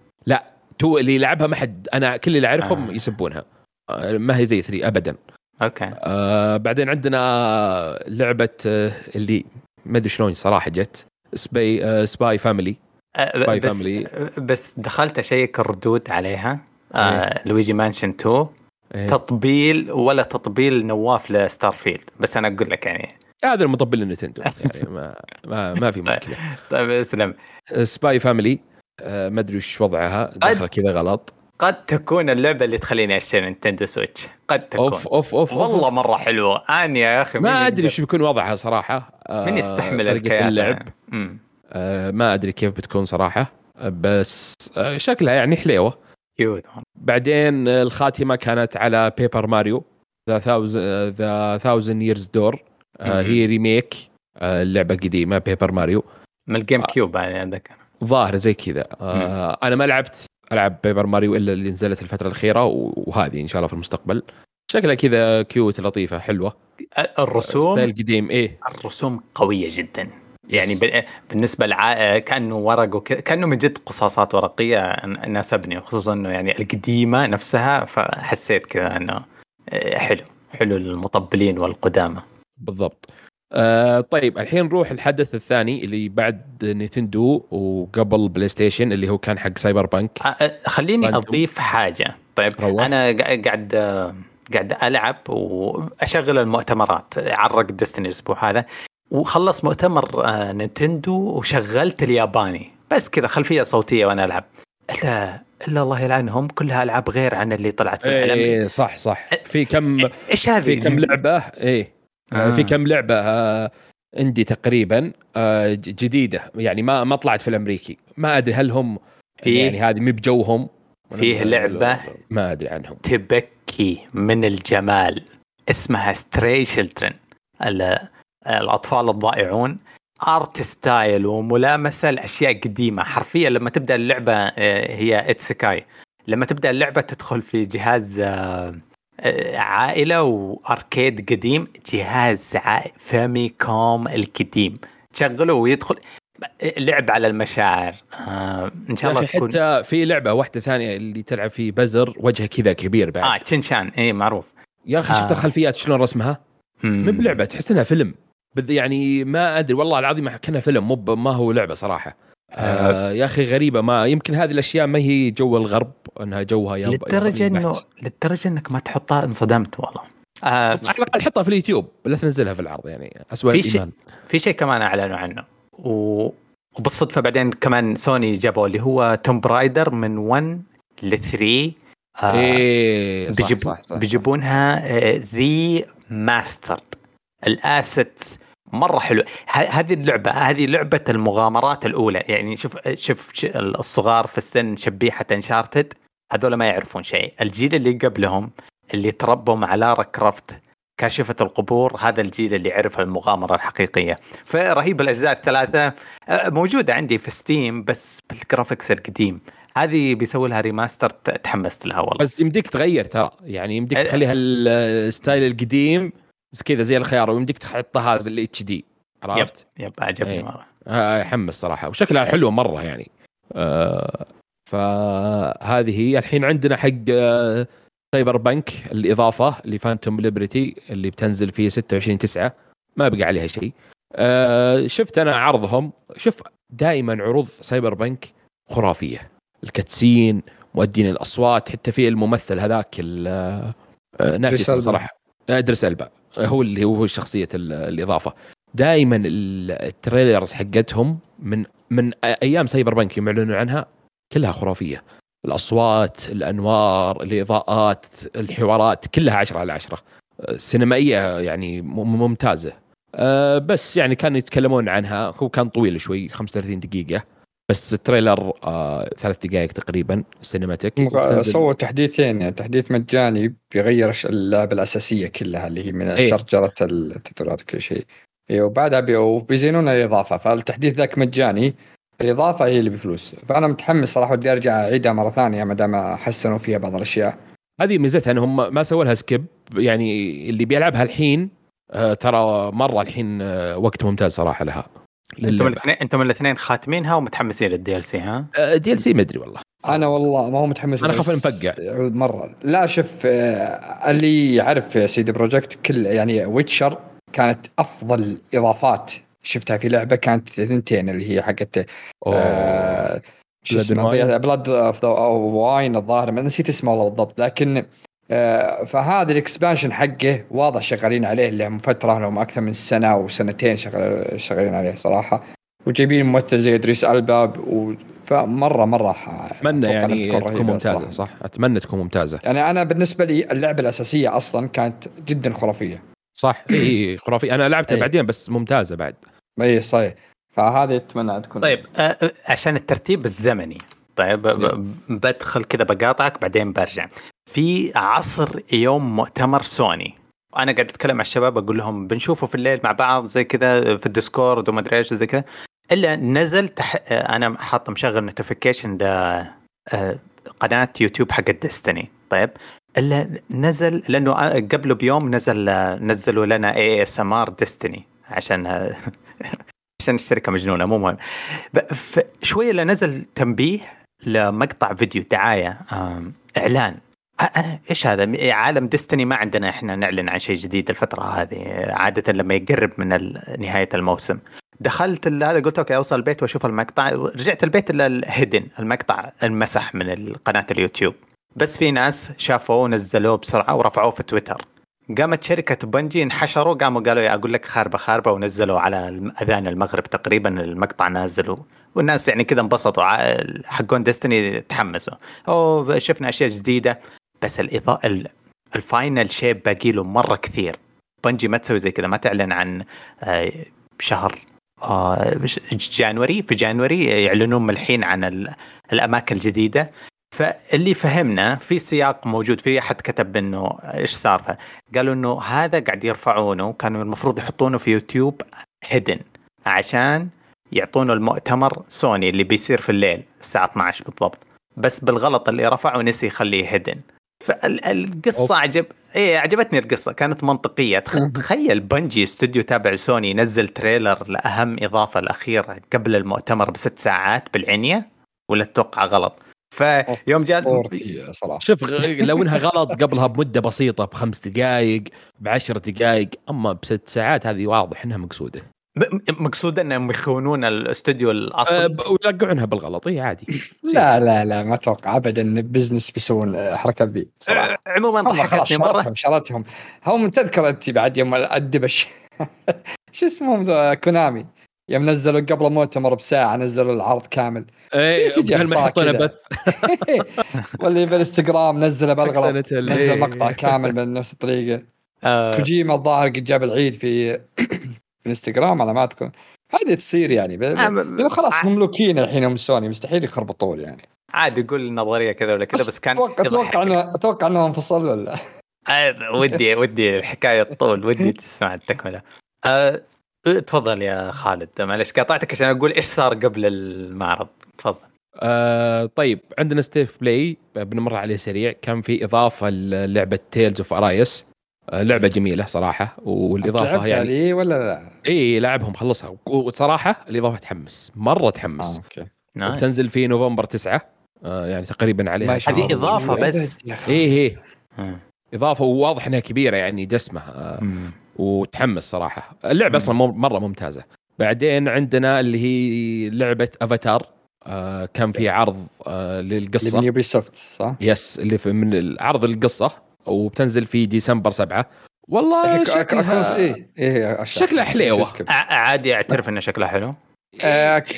تو اللي يلعبها ما حد أنا كل اللي أعرفهم آه. يسبونها. آه ما هي زي 3 ابدا. أوكي. آه بعدين عندنا لعبة آه اللي ما أدري شلون صراحة جت. سباي آه سباي فاميلي Spy بس Family. بس دخلت أشيك الردود عليها. إيه. آه لويجي مانشن 2 تطبيل ولا تطبيل نواف ل Starfield. بس أنا أقول لك يعني. هذا المطبل النينتندو يعني ما ما, ما في مشكلة. طيب اسلم. Spy Family آه ما أدري وش وضعها. دخل كذا غلط. قد تكون اللعبة اللي تخليني أشتري نينتندو سويتش. قد تكون. أوف أوف أوف والله مرة حلوة. اني يا أخي ما أدري وش بيكون وضعها صراحة. آه من يستحمل طريقة اللعب. آه ما أدري كيف بتكون صراحة. آه، بس آه شكلها يعني حليوة. cute بعدين آه، الخاتمة كانت على Paper Mario The The Thousand Year Door. هي remake آه اللعبة قديمه Paper Mario من ال GameCube يعني عندك ظاهر زي كذا. آه أنا ما لعبت ألعب Paper Mario إلا اللي نزلت الفترة الأخيرة وهذه إن شاء الله في المستقبل. شكلها كذا cute لطيفة حلوة. الرسوم؟ style قديم إيه. الرسوم قوية جدا. يعني بالنسبة لع... كأنه ورق وكذا كأنه من جد قصاصات ورقية ناسبني وخصوصا إنه يعني القديمة نفسها فحسيت كذا إنه آه، حلو. حلو للمطبلين والقدامى. بالضبط. آه طيب الحين نروح الحدث الثاني اللي بعد نينتندو وقبل بلاي ستيشن اللي هو كان حق Cyberpunk آه، آه، خليني Phantom. أضيف حاجة. طيب روح. أنا قا- قاعد آه، قاعد ألعب وأشغل المؤتمرات عرض Destiny الأسبوع هذا وخلص مؤتمر نينتندو وشغلت الياباني. بس كذا خلفية صوتية وأنا ألعب. إلا إلا الله يلعنهم كلها ألعاب غير عن اللي طلعت في العالم. إيه صح صح. في كم إيش هذه؟ في كم لعبة؟ إيه. آه. آه. في كم لعبة آه عندي تقريبا آه جديدة. يعني ما ما طلعت في الأمريكي. ما أدري هل هم في- يعني هذه مو بجوهم؟ فيه لعبة ما أدري عنهم. تبكي من الجمال اسمها Stray Children الأطفال الضائعون art style وملامسة لأشياء قديمة. حرفيا لما تبدأ اللعبة آه، هي isekai لما تبدأ اللعبة تدخل في جهاز آه، آه، عائلة وأركيد قديم جهاز عائ- Famicom القديم. تشغله ويدخل. لعب على المشاعر. آه، إن شاء الله تكون حتى في لعبة واحدة ثانية اللي تلعب في بزر وجهة كذا كبير بعد. آه شين تشان اي معروف. يا أخي شفت آه. الخلفيات شلون رسمها؟ مو بلعبة تحس إنها فيلم. يعني ما أدري والله العظيم كأنها فيلم مو ما هو لعبة صراحة. آه يا أخي غريبة ما يمكن هذه الأشياء ما هي جو الغرب أنها جوها yup للدرجة انه. للدرجة إنك ما تحطها انصدمت والله آه على الاقل حطها في اليوتيوب لا تنزلها في العرض يعني اسوء في شيء- في شيء كمان أعلنوا عنه و... وبالصدفة بعدين كمان سوني جابوا اللي هو Tomb Raider من 1 ل 3 آه إيه صح بيجيب... صح صح. بيجيبونها remastered ال assets مرة حلو. هذه اللعبة هذه لعبة المغامرات الأولى. يعني شوف شوف الصغار في السن شبيحة Uncharted هذول ما يعرفون شيء. الجيل اللي قبلهم اللي تربوا مع لارا كروفت كاشفة القبور هذا الجيل اللي عرف المغامرة الحقيقية. فرهيب الأجزاء الثلاثة موجودة عندي في ستيم بس بال graphics القديم. هذه بيسوي لها remaster تحمست لها والله. بس يمديك تغير ترى. يعني يمديك. تخليها ال style القديم. كذا زي الخيار ويمديك تحطها هذا ال HD عرفت؟ yup عجبني إيه. مرة. آه، يحمس صراحة وشكلها حلوة مرة يعني. آه، فهذه هي. الحين عندنا حق آه، Cyberpunk الإضافة اللي Phantom Liberty اللي بتنزل في 26 9 ما بقى عليها شيء. آه، شفت أنا عرضهم. شوف دائما عروض Cyberpunk خرافية. ال cutscene مؤدين الأصوات حتى في الممثل هذاك ال- آه، ناسي اسمه. صراحة. إدريس إلبا. هو اللي هو شخصية ال- الإضافة. دائما ال trailers حقتهم من من أيام Cyberpunk يوم يعلنوا عنها كلها خرافية. الأصوات الأنوار الإضاءات الحوارات كلها عشرة على عشرة. السينمائيه يعني ممتازة. أه بس يعني كانوا يتكلمون عنها. هو كان طويل شوي 35 دقيقة. بس ال trailer أه ثلاث دقائق تقريبا cinematic مغ- سووا تحديثين يعني تحديث مجاني بيغير اللعبه الأساسية كلها اللي هي من إيه. شجرة التطورات وكل شيء. اي وبعدها بي- وبيزينون الإضافة فالتحديث ذاك مجاني. الإضافة هي اللي بفلوس. فأنا متحمس صراحة ودي أرجع أعيدها مرة ثانية ما دام حسنوا فيها بعض الأشياء. هذه ميزتها إنهم ما سووا لها skip يعني اللي بيلعبها الحين أه ترى مرة الحين أه وقت ممتاز صراحة لها. أنتم. الاثنين أنتم الاثنين خاتمينها ومتحمسين لل DLC ها؟ DLC ما أدري والله أنا والله ما هو متحمس أنا أخاف بس نفقع. يعود مرة لا شوف آه، اللي يعرف CD Projekt كل يعني Witcher كانت أفضل إضافات شفتها في لعبة كانت ثنتين اللي هي حقت آه، شو اسمه. Blood and Wine الظاهر ما نسيت اسمه والله بالضبط لكن فهذا ال expansion حقه واضح شغالين عليه لهم فترة لهم أكثر من سنة أو سنتين شغال شغالين عليه صراحة. وجايبين ممثل زي إدريس إلبا و... فمره مرة ح- أتمنى يعني تكون ممتازة صراحة. صح؟ أتمنى تكون ممتازة. يعني أنا بالنسبة لي اللعبة الأساسية أصلا كانت جدا خرافية. صح إي خرافي أنا لعبتها. بعدين بس ممتازة بعد. إي صحيح. فهذه أتمنى تكون طيب آه، آه، عشان الترتيب الزمني. طيب بدخل كذا بقاطعك بعدين برجع. في عصر يوم مؤتمر سوني. وأنا قاعد أتكلم مع الشباب أقول لهم بنشوفه في الليل مع بعض زي كذا في الديسكورد وما أدري إيش زي كذا. إلا نزل تح... أنا حاط مشغل notification ده آه، قناة يوتيوب حق ديستني طيب؟ إلا نزل لأنه آه، قبله بيوم نزل آه، نزلوا لنا ASMR ديستني عشان عشان الشركة مجنونة مو مهم. شوية اللي نزل تنبيه لمقطع فيديو دعاية إعلان. أنا إيش هذا؟ عالم ديستني ما عندنا إحنا نعلن عن شيء جديد الفترة هذه عادة لما يقرب من نهاية الموسم. دخلت هذا قلت أوكي أوصل البيت وأشوف المقطع رجعت البيت الا ال hidden المقطع انمسح من قناة اليوتيوب. بس في ناس شافوه ونزلوه بسرعة ورفعوه في تويتر. قامت شركة بنجي انحشروا قاموا قالوا يا أقول لك خاربة خاربة ونزلوا على أذان المغرب تقريبا المقطع نازل والناس يعني كذا انبسطوا حقون ديستني تحمسوا. أوه شفنا أشياء جديدة. بس الاضاءة ال- final shape باقي له مرة كثير. بنجي ما تسوي زي كذا ما تعلن عن آه، شهر آه، January. في January يعلنون الحين عن ال- الأماكن الجديدة. فاللي فهمنا في سياق موجود. في أحد كتب إنه إيش صار؟ قالوا إنه هذا قاعد يرفعونه كانوا المفروض يحطونه في يوتيوب هيدن عشان يعطونه المؤتمر سوني اللي بيصير في الليل الساعة 12 بالضبط. بس بالغلط اللي رفعه نسي يخليه هيدن فالقصة. عجب إيه عجبتني القصة. كانت منطقية. تخ- تخيل بنجي استوديو تابع سوني ينزل تريلر لأهم إضافة الأخيرة قبل المؤتمر بست ساعات بالعنية؟ ولا تتوقع غلط؟ فيوم جاء صراحة شوف لو إنها غلط قبلها بمدة بسيطة بخمس دقائق بعشر دقائق أما بست ساعات هذه واضح إنها مقصودة. مقصود أنهم يخونون الاستوديو أه الاصل ب- ويوقعونها بالغلط إي عادي. لا لا لا ما أتوقع ابدا إن business بيسوون الحركه ذي صراحة. أه، عموما هم خلاص شرتهم شرتهم هم تذكر أنت بعد يوم الدبش. شو اسمهم كونامي. يوم نزلوا قبل مؤتمر بساعة نزلوا العرض كامل. إي تجي ما يحطونه. بث. واللي بالإنستغرام نزله بالغلط. نزل. مقطع كامل من نفس الطريقة. آه، كوجيما الظاهر قد جاب العيد في في الانستغرام على ما اذكر هذه تصير يعني ب- آه، خلاص ع- مملوكين الحين هم سوني مستحيل يخربطون يعني. عادي يقول نظريه كذا ولا كذا بس كان أتوقع أتوقع. انه أتوقع إنه انفصل ولا؟ آه، ودي ودي الحكاية طول ودي تسمع التكملة. أه تفضل يا خالد. معلش قاطعتك عشان أقول إيش صار قبل المعرض. تفضل. آه طيب عندنا State of Play بنمر عليه سريع. كان في إضافة للعبة Tales of Arise آه لعبة جميلة صراحة والإضافة يعني عليه ولا لا؟ إي لاعبهم خلصها وصراحة الإضافة تحمس مرة تحمس آه، أوكي. وبتنزل في نوفمبر 9 آه يعني تقريبا عليها ما شاء هذه. إضافة بس. إي إي مم. إضافة وواضح إنها كبيرة يعني دسمه آه. وتحمس صراحة اللعبة أصلا مرة ممتازة بعدين عندنا اللي هي لعبة افاتار آه كان في عرض آه اللي للقصة من يوبي سوفت صح؟ yes اللي في من عرض القصة وبتنزل في ديسمبر 7 والله شكلها إيه إيه أشرح. شكلها. ع- عادي أعترف إنه شكله حلو.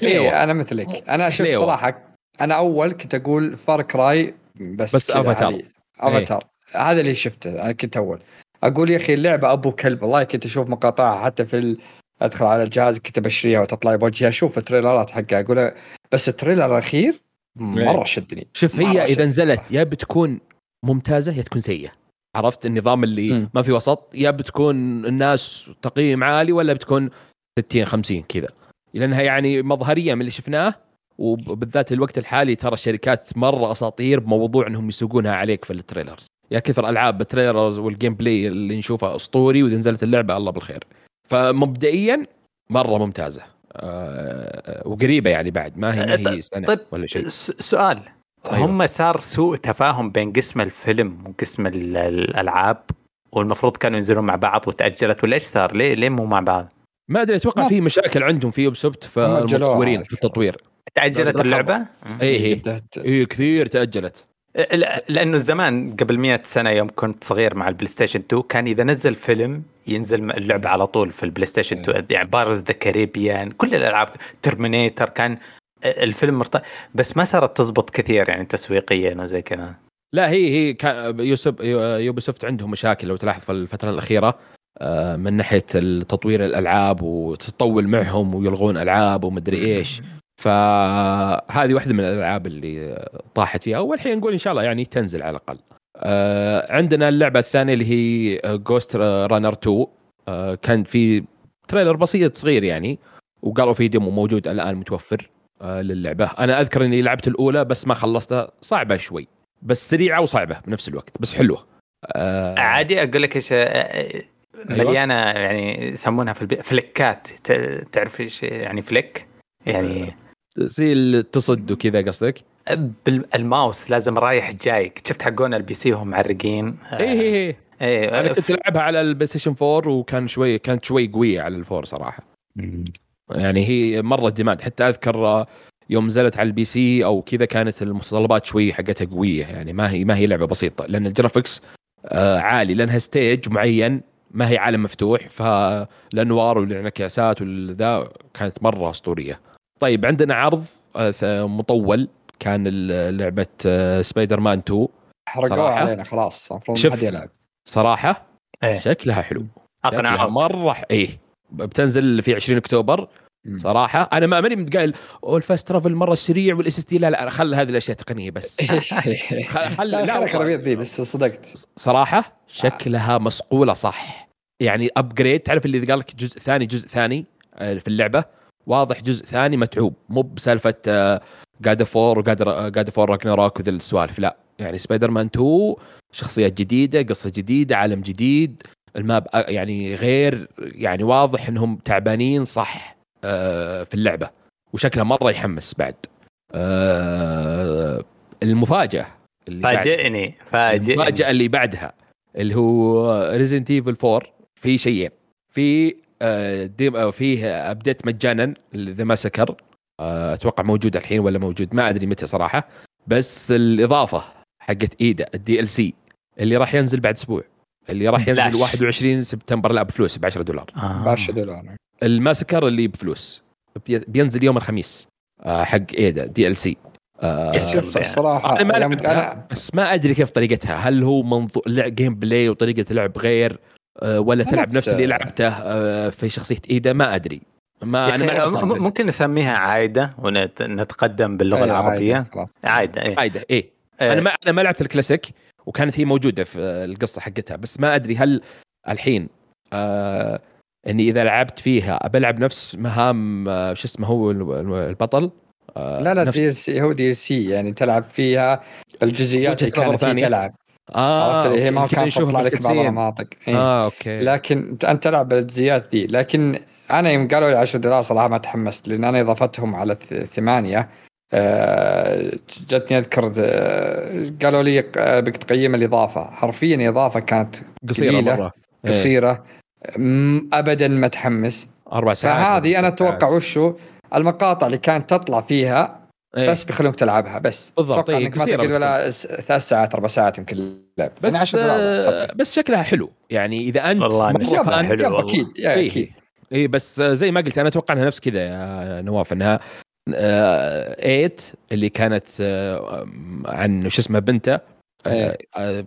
إيه أنا مثلك أنا أشوف. صراحة أنا أول كنت أقول Far Cry بس بس. هذه. افاتار هذا اللي شفته أنا كنت أول أقول يا أخي اللعبة أبو كلب والله كنت أشوف مقاطعها حتى في ال... أدخل على الجهاز كنت بشريها وتطلع بوجهي أشوف ال trailer ات حقها أقول بس ال trailer الأخير مرة شدني شوف هي إذا نزلت. يا بتكون ممتازة يا تكون سيئة. عرفت النظام اللي مم. ما في وسط؟ يا بتكون الناس تقييم عالي ولا بتكون 60 50 كذا. لانها يعني مظهريا من اللي شفناه وبالذات الوقت الحالي ترى الشركات مرة أساطير بموضوع إنهم يسوقونها عليك في ال trailers. يا كثر ألعاب ال trailers وال gameplay اللي نشوفها أسطوري وإذا نزلت اللعبة الله بالخير. فمبدئيا مرة ممتازة. آه وقريبة يعني بعد ما هي ما هي سنة طيب ولا شيء. سؤال. أيوة. هم صار سوء تفاهم بين قسم الفيلم وقسم ال- الألعاب والمفروض كانوا ينزلون مع بعض وتأجلت ولا إيش صار؟ ليه ليه مو مع بعض؟ ما أدري أتوقع في مشاكل عندهم في Ubisoft في هم أجلوها المطورين على في التطوير تأجلت. اللعبة؟ اي اي بدأت- اي كثير تأجلت لا- لأنه زمان قبل 100 سنة يوم كنت صغير مع ال PlayStation 2 كان إذا نزل فيلم ينزل اللعبة على طول في ال PlayStation 2 يعني Pirates the Caribbean كل الألعاب Terminator كان الفيلم مرت... بس ما صارت تزبط كثير يعني تسويقيا وزي كذا. لا هي هي كان يوسف Ubisoft عندهم مشاكل لو تلاحظ في الفترة الأخيرة آه، من ناحية تطوير الألعاب وتطول معهم ويلغون ألعاب ومدري إيش. فهذه واحدة من الألعاب اللي طاحت فيها. والحين نقول إن شاء الله يعني تنزل على الأقل. آه، عندنا اللعبة الثانية اللي هي Ghostrunner 2 آه، كان في trailer بسيط صغير يعني وقالوا في demo موجود الآن متوفر. للعبة. أنا أذكر إني لعبت الأولى بس ما خلصتها. صعبة شوي. بس سريعة وصعبة بنفس الوقت بس حلوة. آه عادي أقول لك إيش آه، مليانة يعني يسمونها في ال P... flick ات. ت- تعرف إيش يعني flick؟ يعني زي اللي تصد وكذا قصدك؟ بالماوس لازم رايح جاي شفت حقون ال PC وهم معرقين؟ آه، اي اي اي إيه أنا كنت ألعبها على ال PlayStation 4 وكان شوي كانت شوي قوية على ال four صراحة. يعني هي مرة demand حتى أذكر آه، يوم نزلت على ال PC أو كذا كانت المتطلبات شوي حقتها قوية يعني ما هي ما هي لعبة بسيطة لأن ال graphics آه عالي لأنها stage معين ما هي عالم مفتوح فالانوار والانعكاسات والذا كانت مرة أسطورية. طيب عندنا عرض آه ث- مطول كان لعبة سبايدر مان 2 حرقوها صراحة. علينا خلاص المفروض. ما حد يلعب صراحة إيه. شكلها حلو شكلها اقنعهم مره إيه بتنزل في 20 أكتوبر. صراحة أنا ما ماني قايل "أوه، ال fast travel مرة سريع وال SSD لا لا خل هذه الأشياء تقنية بس. خل لا. ربيط ذي بس صدقت. صراحة شكلها مصقولة صح. يعني upgrade تعرف اللي قال لك جزء ثاني جزء ثاني آه، في اللعبة؟ واضح جزء ثاني متعوب. مو بسالفة God of War و God of War Ragnarok وذي السوالف لا. يعني سبايدر مان 2 شخصيات جديدة قصة جديدة عالم جديد. ال map يعني غير يعني واضح إنهم تعبانين صح آه، في اللعبة. وشكلها مرة يحمس بعد. آه، المفاجأة اللي فاجئني فاجئني. المفاجأة اللي بعدها اللي هو Resident Evil 4 في شيئين. في آه، ديم فيه update مجانا the ماسكر أتوقع موجود الحين ولا موجود؟ ما أدري متى صراحة. بس الإضافة حقت إيدا ال DLC اللي راح ينزل بعد أسبوع. اللي راح ينزل بلاش. 21 سبتمبر لا بفلوس ب 10 دولار. آه. ب 10 دولار. الماسكر اللي بفلوس. بي- بينزل يوم الخميس آه، حق إيدا DLC؟ الصراحة أنا ما لعبتها بس ما أدري كيف طريقتها. هل هو منظور gameplay وطريقة لعب غير آه، ولا تلعب نفس- نفس اللي لعبته آه، في شخصية إيدا؟ ما أدري. ما أنا ما. ممكن نسميها عايدة ونتقدم باللغة العربية. خلاص. عايدة إيه. عايدة إيه. آه، أنا ما أنا ما لعبت الكلاسيك. وكانت هي موجودة في القصة حقتها. بس ما أدري هل الحين آه إني إذا لعبت فيها بلعب نفس مهام آه شو اسمه هو ال- البطل؟ آه لا لا دي سي هو دي سي يعني تلعب فيها الجزئيات اللي كانت ثانية. تلعب. آه عرفت هي ما كانت تطلع لك بعض. المناطق إيه. آه أوكي. لكن أنت تلعب بالجزئيات ذي لكن أنا يوم قالوا لي 10 دولار صراحة ما تحمست لأن أنا إضافتهم على ثمانية. جتني أذكر آه، قالوا لي آه، بك تقيم الإضافة حرفيا إضافة كانت قصيرة قليلة. مرة إيه. قصيرة ابدا ما تحمس أربع ساعات فهذه أنا أتوقع. وشو المقاطع اللي كانت تطلع فيها إيه. بس بيخلونك تلعبها بس بالضبط، إيه، إنك ما تقعد ولا ثلاث ساعات أربع ساعات يمكن لعب بس يعني 10 دولار آه. بس شكلها حلو يعني إذا أنت والله شكلها حلو والله. أكيد إيه. أكيد اي بس زي ما قلت أنا أتوقع إنها نفس كذا يا نواف إنها آه، آيت اللي كانت آه، عن شو اسمه بنته آه، آه،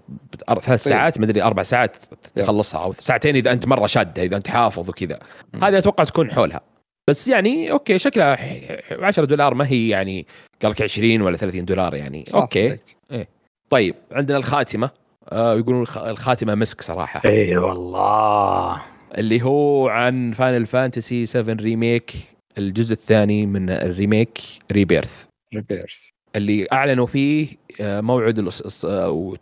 أر- ثلاث طيب. ساعات مدري أربع ساعات. تخلصها أو ساعتين إذا أنت مرة شادة إذا أنت حافظ وكذا. هذه أتوقع تكون حولها. بس يعني okay شكلها ح- ح- 10 دولار ما هي يعني قال لك 20 ولا 30 دولار يعني. okay. صدقت. طيب عندنا الخاتمة. آه يقولون الخ- الخاتمة مسك صراحة. اي والله. اللي هو عن Final Fantasy 7 remake. الجزء الثاني من ال remake Rebirth. Rebirth اللي أعلنوا فيه آه، موعد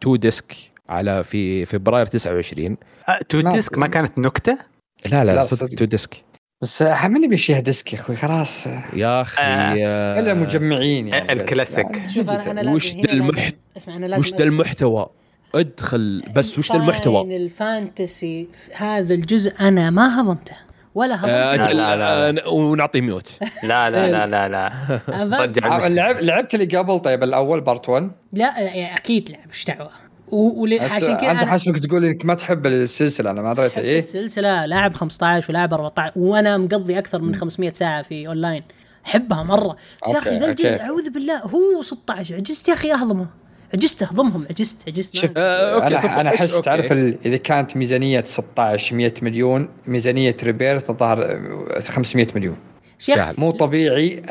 two disc على في فبراير 29 آه، two ما- disc ما كانت نكتة؟ لا لا, لا، صدق. two disc. بس ماني بشيها disc يا أخوي خلاص. يا أخي آه. آه، الا مجمعين يعني. الكلاسيك. شوف أنا وش ذا المحت- اسمع أنا لازم وش ذا المحتوى؟ ادخل بس وش ذا المحتوى؟ Final Fantasy هذا الجزء أنا ما هضمته. ولا آه، هضمته أجل لا، لا، آه، ونعطيه mute. لا لا لا لا لا. آه، لعب لعبت اللي قبل طيب الأول part 1 لا يعني أكيد لعب إيش دعوة؟ و- ول- عشان كذا أنت أنا حسبك تقول إنك ما تحب السلسلة أنا ما دريت أحب إيه. السلسلة لاعب 15 ولاعب 14 وأنا مقضي أكثر من 500 ساعة في اونلاين أحبها مرة. يا أخي ذا الجزء. أعوذ بالله هو 16 عجزت يا أخي أهضمه. عجزت اهضمهم عجزت عجزت شوف آه، أنا. أنا أحس. تعرف ال- إذا كانت ميزانية 16 100 مليون ميزانية Rebirth الظاهر آه، 500 مليون شيخ. مو طبيعي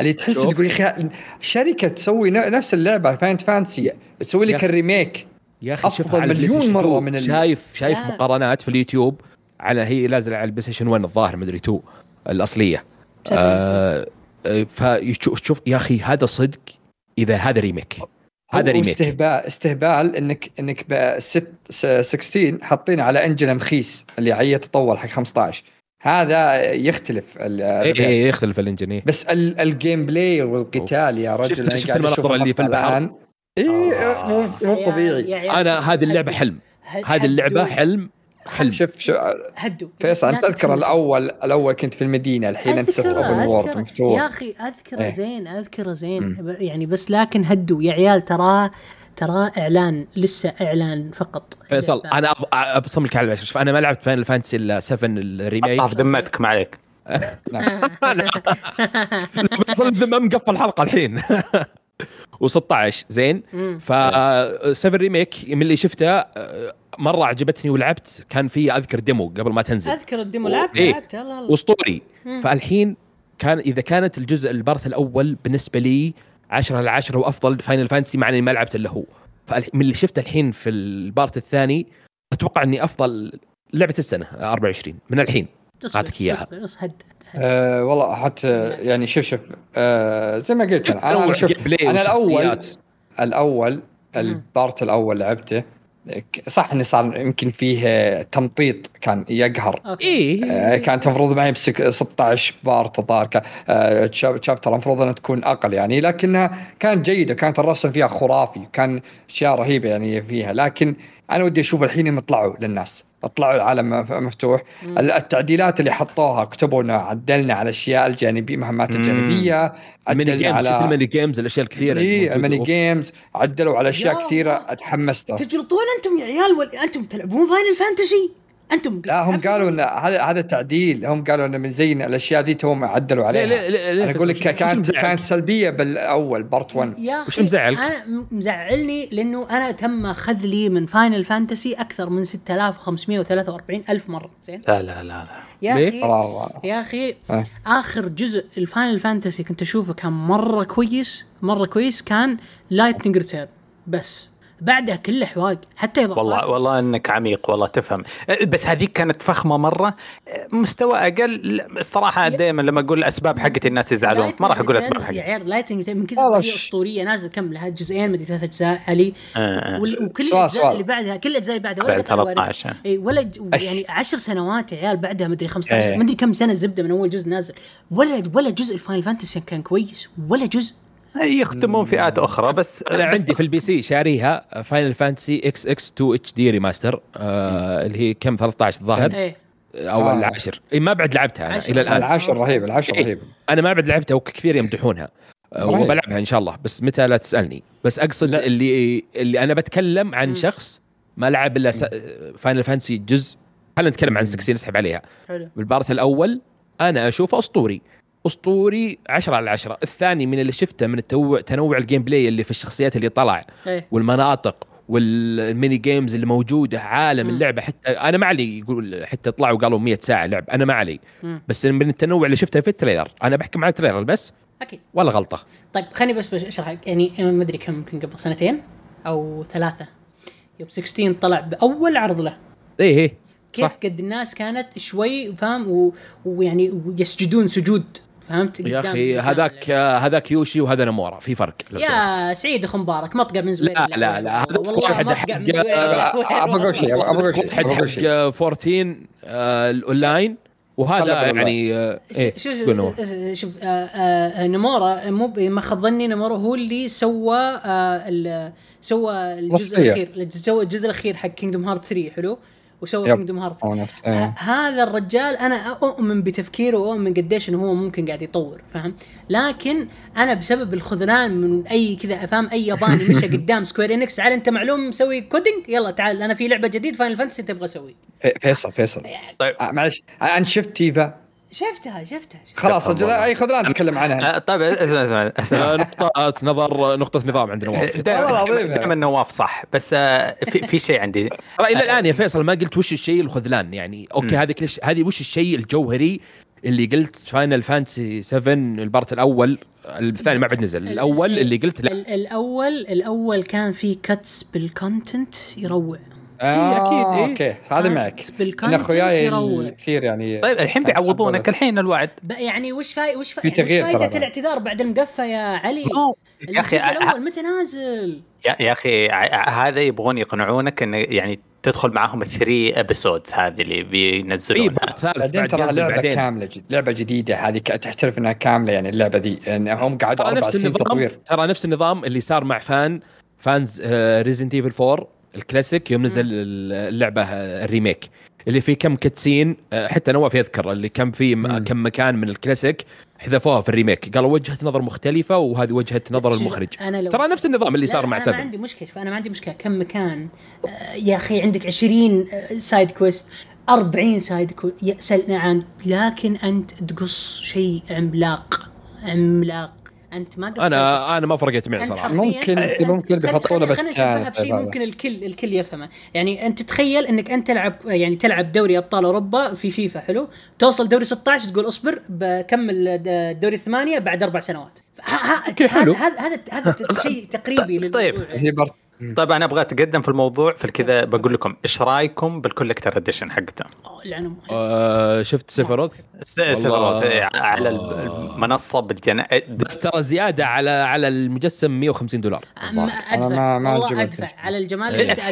اللي تحس. تقول يا أخي شركه تسوي ن- نفس اللعبة فاينت فانسي تسوي لك. الريميك يا أخي شوف مليون 2. من ال- شايف شايف لا. مقارنات في اليوتيوب على هي نازلة على البلاي ستيشن 1 الظاهر مدري 2 الأصلية آه آه، فشوف شوف يا أخي هذا صدق إذا هذا ريميك هذا ريميك استهبال استهبال انك إنك بست 16 حاطين على انجن مخيس اللي عيه تطور حق 15 هذا يختلف ال- اي ال remake. اي يختلف ال engine إيه. بس ال- ال gameplay والقتال يا رجل شفت- شفت قاعد المناظر اللي في البحر؟ إيه مو طبيعي أنا هذه اللعبة. حلم هذه اللعبة. حلم حلم. شوف شو هدوا فيصل لا انت. الأول الأول كنت في المدينة الحين أنت صرت open world أذكره. يا مفتوح أخي اذكره إيه. زين اذكره زين. ب- يعني بس لكن هدوا يا عيال تراه تراه إعلان لسه إعلان فقط. فيصل أنا أف- أبصم لك على شوف أنا ما لعبت Final Fantasy إلا 7 ال remake. حطها في ذمتك ما عليك. أصلا الذمه مقفل حلقه الحين. و16 زين؟ مم. ف 7 remake من اللي شفته آه، مرة عجبتني ولعبت كان في أذكر demo قبل ما تنزل. أذكر ال demo لعبت إيه. لعبت الله الله اسطوري مم. فالحين كان إذا كانت الجزء ال part الأول بالنسبة لي 10 على 10 وأفضل Final Fantasy مع إني ما لعبت إلا هو. فمن اللي شفته الحين في ال part الثاني أتوقع إني أفضل لعبة السنة 24 من الحين. اصبر أعطيك أه والله حتى يعني شوف شوف أه زي ما قلت أنا أنا, أنا شوف أنا الأول. الأول ال part الأول لعبته صح اني صار يمكن فيه تمطيط كان يقهر. إيه. آه، كانت المفروض معي بسك 16 part الظاهر آه، chapter المفروض إنها تكون أقل يعني لكنها كانت جيدة كانت الرسم فيها خرافي كان أشياء رهيبة يعني فيها لكن أنا ودي أشوف الحين يوم يطلعوا للناس. طلعوا العالم مف- مفتوح ال- التعديلات اللي حطوها كتبوا انه عدلنا على الأشياء الجانبية مهمات مم. الجانبية الميني عدلنا جيمز شفت على الميني جيمز الأشياء الكثيرة اللي اي. الميني. جيمز عدلوا على أشياء يا كثيرة الله. تحمست تجلطون أنتم يا عيال أنتم تلعبون فاينل فانتسي أنتم لا هم قالوا؟ إن هذا هذا تعديل هم قالوا انه من زين الأشياء ذي توهم عدلوا ليه عليها ليه ليه ليه أنا أقول لك كانت؟ كانت سلبية بالأول بارت 1 يا وش أخي مزعلك؟ أنا مزعلني لأنه أنا تم خذلي من Final Fantasy أكثر من 6543 ألف مرة زين لا لا لا لا يا ليه؟ أخي يا أخي أه. آخر جزء ال Final Fantasy كنت أشوفه كان مرة كويس مرة كويس كان Lightning Return بس بعدها كله حواق حتى اضافات والله والله إنك عميق والله تفهم بس هذيك كانت فخمة مرة مستوى أقل الصراحه دائما لما أقول الأسباب حقت الناس يزعلون ما راح أقول أسباب يا حقتي عيال Lightning من كذا والله هي ش- أسطورية نازل كم لها جزئين مدري ثلاث أجزاء علي آه، آه. وال- وكل الأجزاء. اللي بعدها كل الأجزاء اللي بعدها ولا بعد دخل وارد. 13 اي ولا. يعني عشر سنوات يا عيال بعدها مدري 15 إيه. مدري كم سنة زبدة من أول جزء نازل ولا ولا جزء ال Final Fantasy كان كويس ولا جزء يختمون فئات أخرى بس أنا عندي في ال PC شاريها Final Fantasy X X-2 HD Remaster آه اللي هي كم 13 الظاهر إيه أو آه. العاشر إيه ما بعد لعبتها أنا. إلى الآن العاشر رهيب العاشر إيه. رهيب أنا ما بعد لعبتها وكثير يمدحونها آه،. وبلعبها إن شاء الله بس متى لا تسألني بس أقصد لا. اللي اللي أنا بتكلم عن مم. شخص ما لعب إلا Final Fantasy جزء خلينا نتكلم عن مم. 16 نسحب عليها حلو بال part الأول أنا أشوفه أسطوري أسطوري 10 على 10 الثاني من اللي شفته من التنوع تنوع ال gameplay اللي في الشخصيات اللي طلع. إيه. والمناطق وال mini games اللي موجودة عالم مم. اللعبة حتى أنا ما علي يقول حتى طلعوا قالوا 100 ساعة لعب. أنا ما علي. مم. بس من التنوع اللي شفته في ال trailer. أنا بحكم على ال trailer بس أكيد. ولا غلطة. طيب خليني بس أشرح. يعني ما أدري كم يمكن قبل سنتين أو ثلاثة. يوم 16 طلع بأول عرض له. إيه إيه. كيف. قد الناس كانت شوي فاهم؟ ويعني يسجدون سجود. فهمت يا أخي هذاك. هذاك يوشي وهذا نمورا في فرق. يا سعيد أخو مبارك مطقع من زويل لا لا لا هذا والله واحد حق- شيء واحد ابى أقول حق شيء 14 آه، الاونلاين وهذا. يعني آه، إيه شوف. شوف شوف آه، آه، نمورا مو ما خاب ظني نمورا هو اللي سوى آه، ال- سوى الجزء. الأخير سوى الجزء الأخير حق Kingdom Heart 3 حلو وسوى yep. Kingdom Heart. هذا الرجال أنا أؤمن بتفكيره وأؤمن قديش إنه هو ممكن قاعد يطور فاهم؟ لكن أنا بسبب الخذلان من أي كذا افهم أي ياباني مشى قدام Square Enix تعال أنت معلوم مسوي coding يلا تعال أنا في لعبة جديد Final Fantasy تبغى أسوي. في- فيصل فيصل. طيب. آه، معلش انت شفت تيفا شفتها شفتها خلاص تفهم والله. أي خذلان نتكلم عنها. آه، طيب اسمع اسمع آه، اسمع نقطة نظر نقطة نظام عند نواف والله العظيم. دائما نواف صح. بس آه، في في شيء عندي. ترى إلى الآن يا فيصل ما قلت وش الشيء الخذلان يعني okay. هذه ليش هذه وش الشيء الجوهري اللي قلت Final Fantasy 7 ال part الأول الثاني ما بعد نزل الأول اللي قلت لا. ال- الأول الأول كان في cuts بال content يروع. آه أكيد، إيه. okay. هذا معك. أنا أخوياي كثير يعني طيب الحين بيعوضونك الحين الوعد. يعني وش فاي وش فاي في تغيير وش فايدة ترى. الاعتذار بعد المقفى يا علي؟ يا أخي الأول متى نازل؟ يا يا أخي ع- هذا يبغون يقنعونك انه يعني تدخل معاهم ال three episodes هذه اللي بينزلونها. بعدين بعد ترى لعبة بعدين. كاملة جد لعبة جديدة هذه تعتبر إنها كاملة يعني اللعبة ذي. يعني هم قعدوا أربع نفس سنين النظام تطوير. ترى نفس النظام اللي صار مع فان fans Resident Evil 4 الكلاسيك يوم نزل اللعبة آه، ال remake. اللي فيه كم cutscene آه، حتى نواف يذكر اللي كم فيه. كم مكان من الكلاسيك حذفوها في ال remake. قالوا وجهة نظر مختلفة وهذه وجهة نظر المخرج. أنا لو ترى نفس النظام اللي صار مع أنا ما 7 عندي مشكلة فأنا ما عندي مشكلة. كم مكان؟ آه، يا أخي عندك 20 آه، side quest 40 side quest يا نعم لكن أنت تقص شيء عملاق عملاق. أنت ما قصيت أنا أنا ما فرقت معي صراحة ممكن أنت- ممكن بيحطونه خل- خلينا نشبهها بشيء. ممكن الكل الكل يفهمه يعني أنت تخيل إنك أنت تلعب يعني تلعب دوري أبطال أوروبا في فيفا حلو توصل دوري 16 تقول اصبر بكمل د- دوري الثمانيه بعد أربع سنوات okay، حلو. هذا هذا هذا شيء تقريبي طيب. للموضوع. هي طيب أنا أبغى أتقدم في الموضوع في الكذا بقول لكم إيش رأيكم بال collector edition حقته؟ آه شفت سيفروث. سيفروث، إيه، على. المنصة بالجناح بس ترى زيادة على على المجسم 150 دولار. ما أنا أدفع. ما- ما والله. أدفع. على الجمال إيه. أدفع.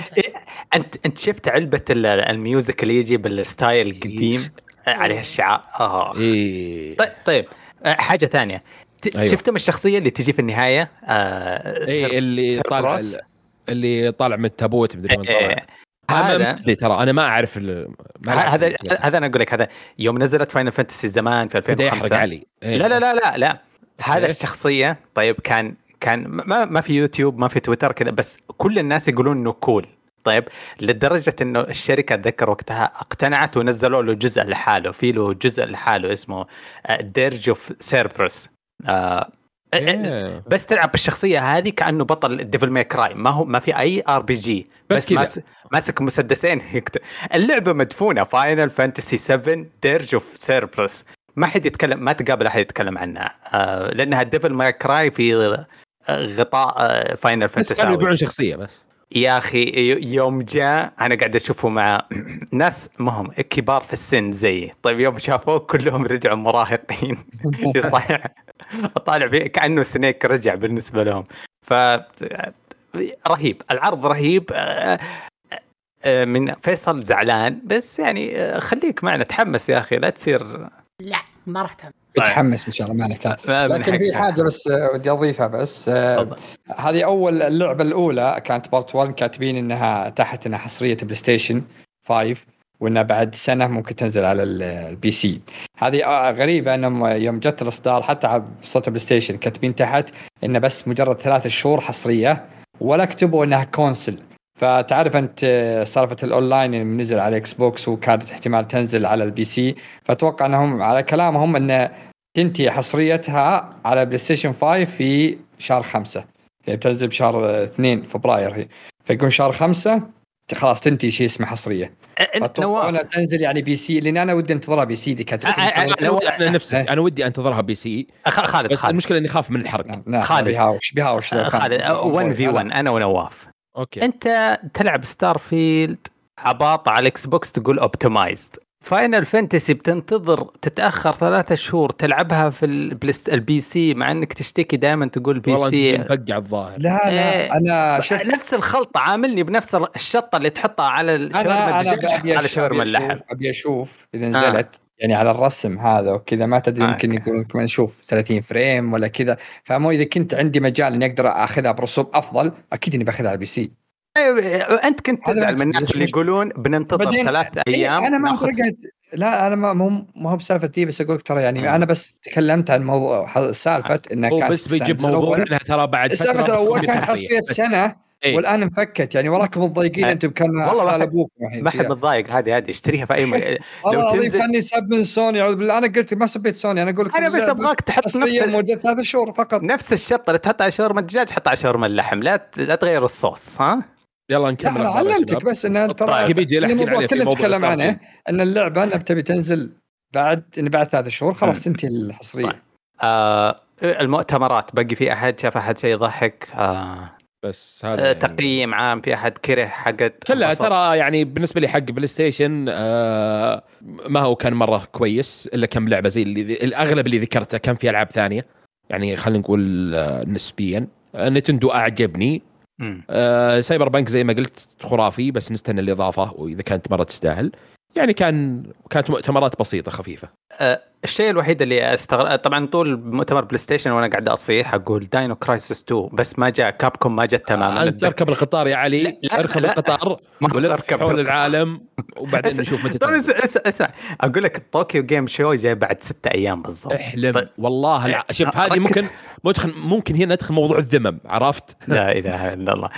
انت أنت شفت علبة ال- ال music اللي يجي بال style القديم؟ عليها الشعار. آه. إيه. طيب طيب. آه، حاجة ثانية. أيوة. شفتم الشخصية اللي تجي في النهاية؟ آه إيه اللي طالع؟ اللي طالع من التابوت مدري وين إيه، طالع. هذا ترى أنا ما أعرف هذا. هذا أنا أقول لك هذا يوم نزلت Final Fantasy زمان في بدأ يحرق 2005 علي. إيه. لا لا لا لا لا. هذا إيه؟ الشخصية طيب كان كان ما ما في يوتيوب ما في تويتر كذا بس كل الناس يقولون إنه cool طيب لدرجة إنه الشركة اتذكر وقتها اقتنعت ونزلوا له جزء لحاله في له جزء لحاله اسمه Dirge of Cerberus إيه. بس تلعب بالشخصية هذه كأنه بطل Devil May Cry ما هو ما في أي RPG بس بس ماسك مسدسين. اللعبة مدفونة. Final Fantasy 7 Dirge of Cerberus ما حد يتكلم ما تقابل أحد يتكلم عنها. آه لأنها Devil May Cry في آه، غطاء آه Final بس كانوا Fantasy يبيعون شخصية بس. يا أخي يوم جاء أنا قاعد أشوفه مع ناس مهم كبار في السن زيي. طيب يوم شافوه كلهم رجعوا مراهقين. صحيح طالع فيه كأنه سنيك رجع بالنسبة لهم. ف رهيب. العرض رهيب. آه، آه، من فيصل زعلان. بس يعني آه، خليك معنا. تحمس يا أخي. لا تصير. لا ما راح تعمل متحمس إن شاء الله. ما عليك. ما من لكن في. حاجة بس آه، ودي أضيفها بس آه،. هذه أول اللعبة الأولى كانت part 1 كاتبين إنها تحت إنها حصرية بلاي ستيشن 5 وانها بعد سنة ممكن تنزل على ال- ال PC. هذه آه، غريبة انهم يوم جت الإصدار حتى على صوت بلاي ستيشن كاتبين تحت إنه بس مجرد ثلاث شهور حصرية ولا كتبوا إنها console. فتعرف أنت آه، سالفة الأونلاين اللي نزل على إكس بوكس وكانت احتمال تنزل على ال PC. فأتوقع إنهم على كلامهم انه تنتهي حصريتها على بلاي ستيشن 5 في شهر خمسة. يعني بتنزل بشهر آه، 2 فبراير هي. فيكون شهر خمسة خلاص تنتهي شيء اسمه حصرية. أتوقع تنزل يعني PC. لأن أنا ودي انتظرها PC كانت أ- أنا ودي أنا نفسك. إيه. أنا ودي أنتظرها PC. خالد بس خالد. المشكلة إني خاف من الحرق. نعم نعم. خالد. بيهاوش بيهاوش. خالد 1 v 1 أنا ونواف. أوكي. أنت تلعب ستار فيلد عباط على الاكس بوكس تقول optimized فاينل فانتسي بتنتظر تتأخر ثلاثة شهور تلعبها في البلس ال PC مع إنك تشتكي دائما تقول PC والله سي مفقع الظاهر. لا إيه. لا أنا شوف نفس الخلطة عاملني بنفس الشطة اللي تحطها على الشاورما الدجاج على شاورما أبي اللحم. أشوف- أبي أشوف إذا نزلت يعني على الرسم هذا وكذا ما تدري آه، يمكن أوكي. يقولون كمان نشوف 30 frame ولا كذا. فمو إذا كنت عندي مجال إني أقدر أخذها برسوم أفضل أكيد إني بأخذها على ال PC. أنت كنت تزعل من الناس اللي يقولون بننتظر ثلاث إيه، أيام أنا ما فرقت لا أنا ما مو ما هو بسالفة دي بس أقول لك ترى يعني آه. أنا بس تكلمت عن موضوع ح- سالفة انها هو كانت بس بيجيب موضوع الأول- انها ترى بعد السالفة الأول كانت. حصريه. سنة إيه. والآن انفكت يعني وراكم متضايقين آه. أنتم كان والله ابوكم الحين ما حد. متضايق هذه هذه اشتريها في أي مكان والله العظيم كأني سب من سوني أعوذ بالله أنا قلت ما سبيت سوني أنا أقول لك أنا بس أبغاك تحط نفس موجود ثلاث شهور فقط نفس الشطة اللي تحطها على شاورما الدجاج حطها على شاورما اللحم لا لا تغير الصوص ها يلا لا نكمل أنا علمتك. بس إن ترى بيجي أحكي الموضوع كله نتكلم عنه إن اللعبة انها بتبي تنزل بعد ان بعد ثلاث شهور خلاص تنتهي الحصرية. طيب. آه المؤتمرات باقي في أحد؟ شاف أحد شيء يضحك؟ آه بس هذا آه يعني- تقييم عام في أحد كره حقت كلها؟ ترى يعني بالنسبة لي حق بلاي ستيشن آه ما هو كان مرة كويس إلا كم لعبة زي اللي الأغلب اللي ذكرته كان في ألعاب ثانية. يعني خلينا نقول آه نسبيا. آه نتندو أعجبني. آه سايبر بانك زي ما قلت خرافي بس نستنى الإضافة وإذا كانت مرة تستاهل. يعني كان كانت مؤتمرات بسيطة خفيفة. آه الشيء الوحيد اللي استغرب طبعا طول مؤتمر بلاي ستيشن وأنا قاعد أصيح أقول داينو كرايسس 2 بس ما جاء كابكوم ما جت تماما أنت اركب القطار يا علي لا، لا، اركب لا. القطار ولف حول. العالم وبعدين نشوف متى طيب. اسمع اسمع أقول لك طوكيو game show جاي بعد ستة أيام بالضبط احلم طيب. والله الع... شوف هذه. ممكن ممكن ممكن هنا ندخل موضوع الذمم عرفت لا إله إلا الله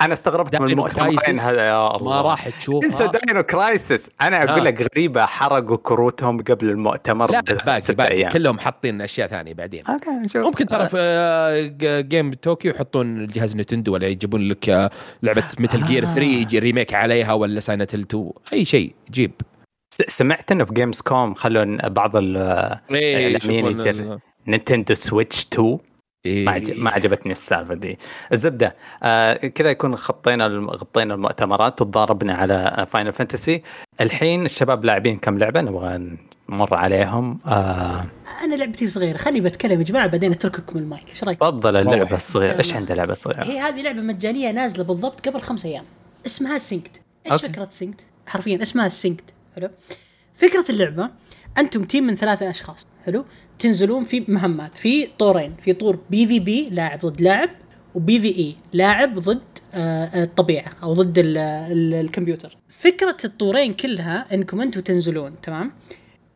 أنا استغربت من المؤتمرين هذا يا الله ما راح تشوفها انسى داينو كرايسس أنا أقول آه. لك غريبة حرقوا كروتهم قبل المؤتمر لا باقي باقي. أيام. كلهم حاطين أشياء ثانية بعدين. أوكي نشوف. ممكن ترى في آه، جيم طوكيو يحطون جهاز نتندو ولا يجيبون لك آه، لعبة مثل جير 3 يجي remake عليها ولا ساينت 2 أي شيء جيب. سمعت إنه في جيمز كوم خلوا بعض ال- إيه نينتندو سويتش 2 إيه. ما ما عجبتني السالفة دي. الزبده آه كذا يكون خطينا غطينا المؤتمرات وتضاربنا على فاينل فانتسي الحين الشباب لاعبين كم لعبة؟ نبغى نمر عليهم. آه أنا لعبتي صغيرة. خلي بتكلم يا جماعة بعدين أترككم المايك. إيش رأيك؟ تفضل اللعبة. الصغيرة. إيش تمام. عنده لعبة صغيرة؟ هي هذه لعبة مجانية نازلة بالضبط قبل خمس أيام. اسمها Synced إيش أوكي. فكرة Synced حرفيا اسمها Synced حلو. فكرة اللعبة أنتم team من ثلاثة أشخاص. حلو. تنزلون في مهمات في طورين. في طور PvP لاعب ضد لاعب و PvE لاعب ضد آه، آه، الطبيعة أو ضد ال ال الكمبيوتر. فكرة الطورين كلها إنكم أنتم تنزلون تمام؟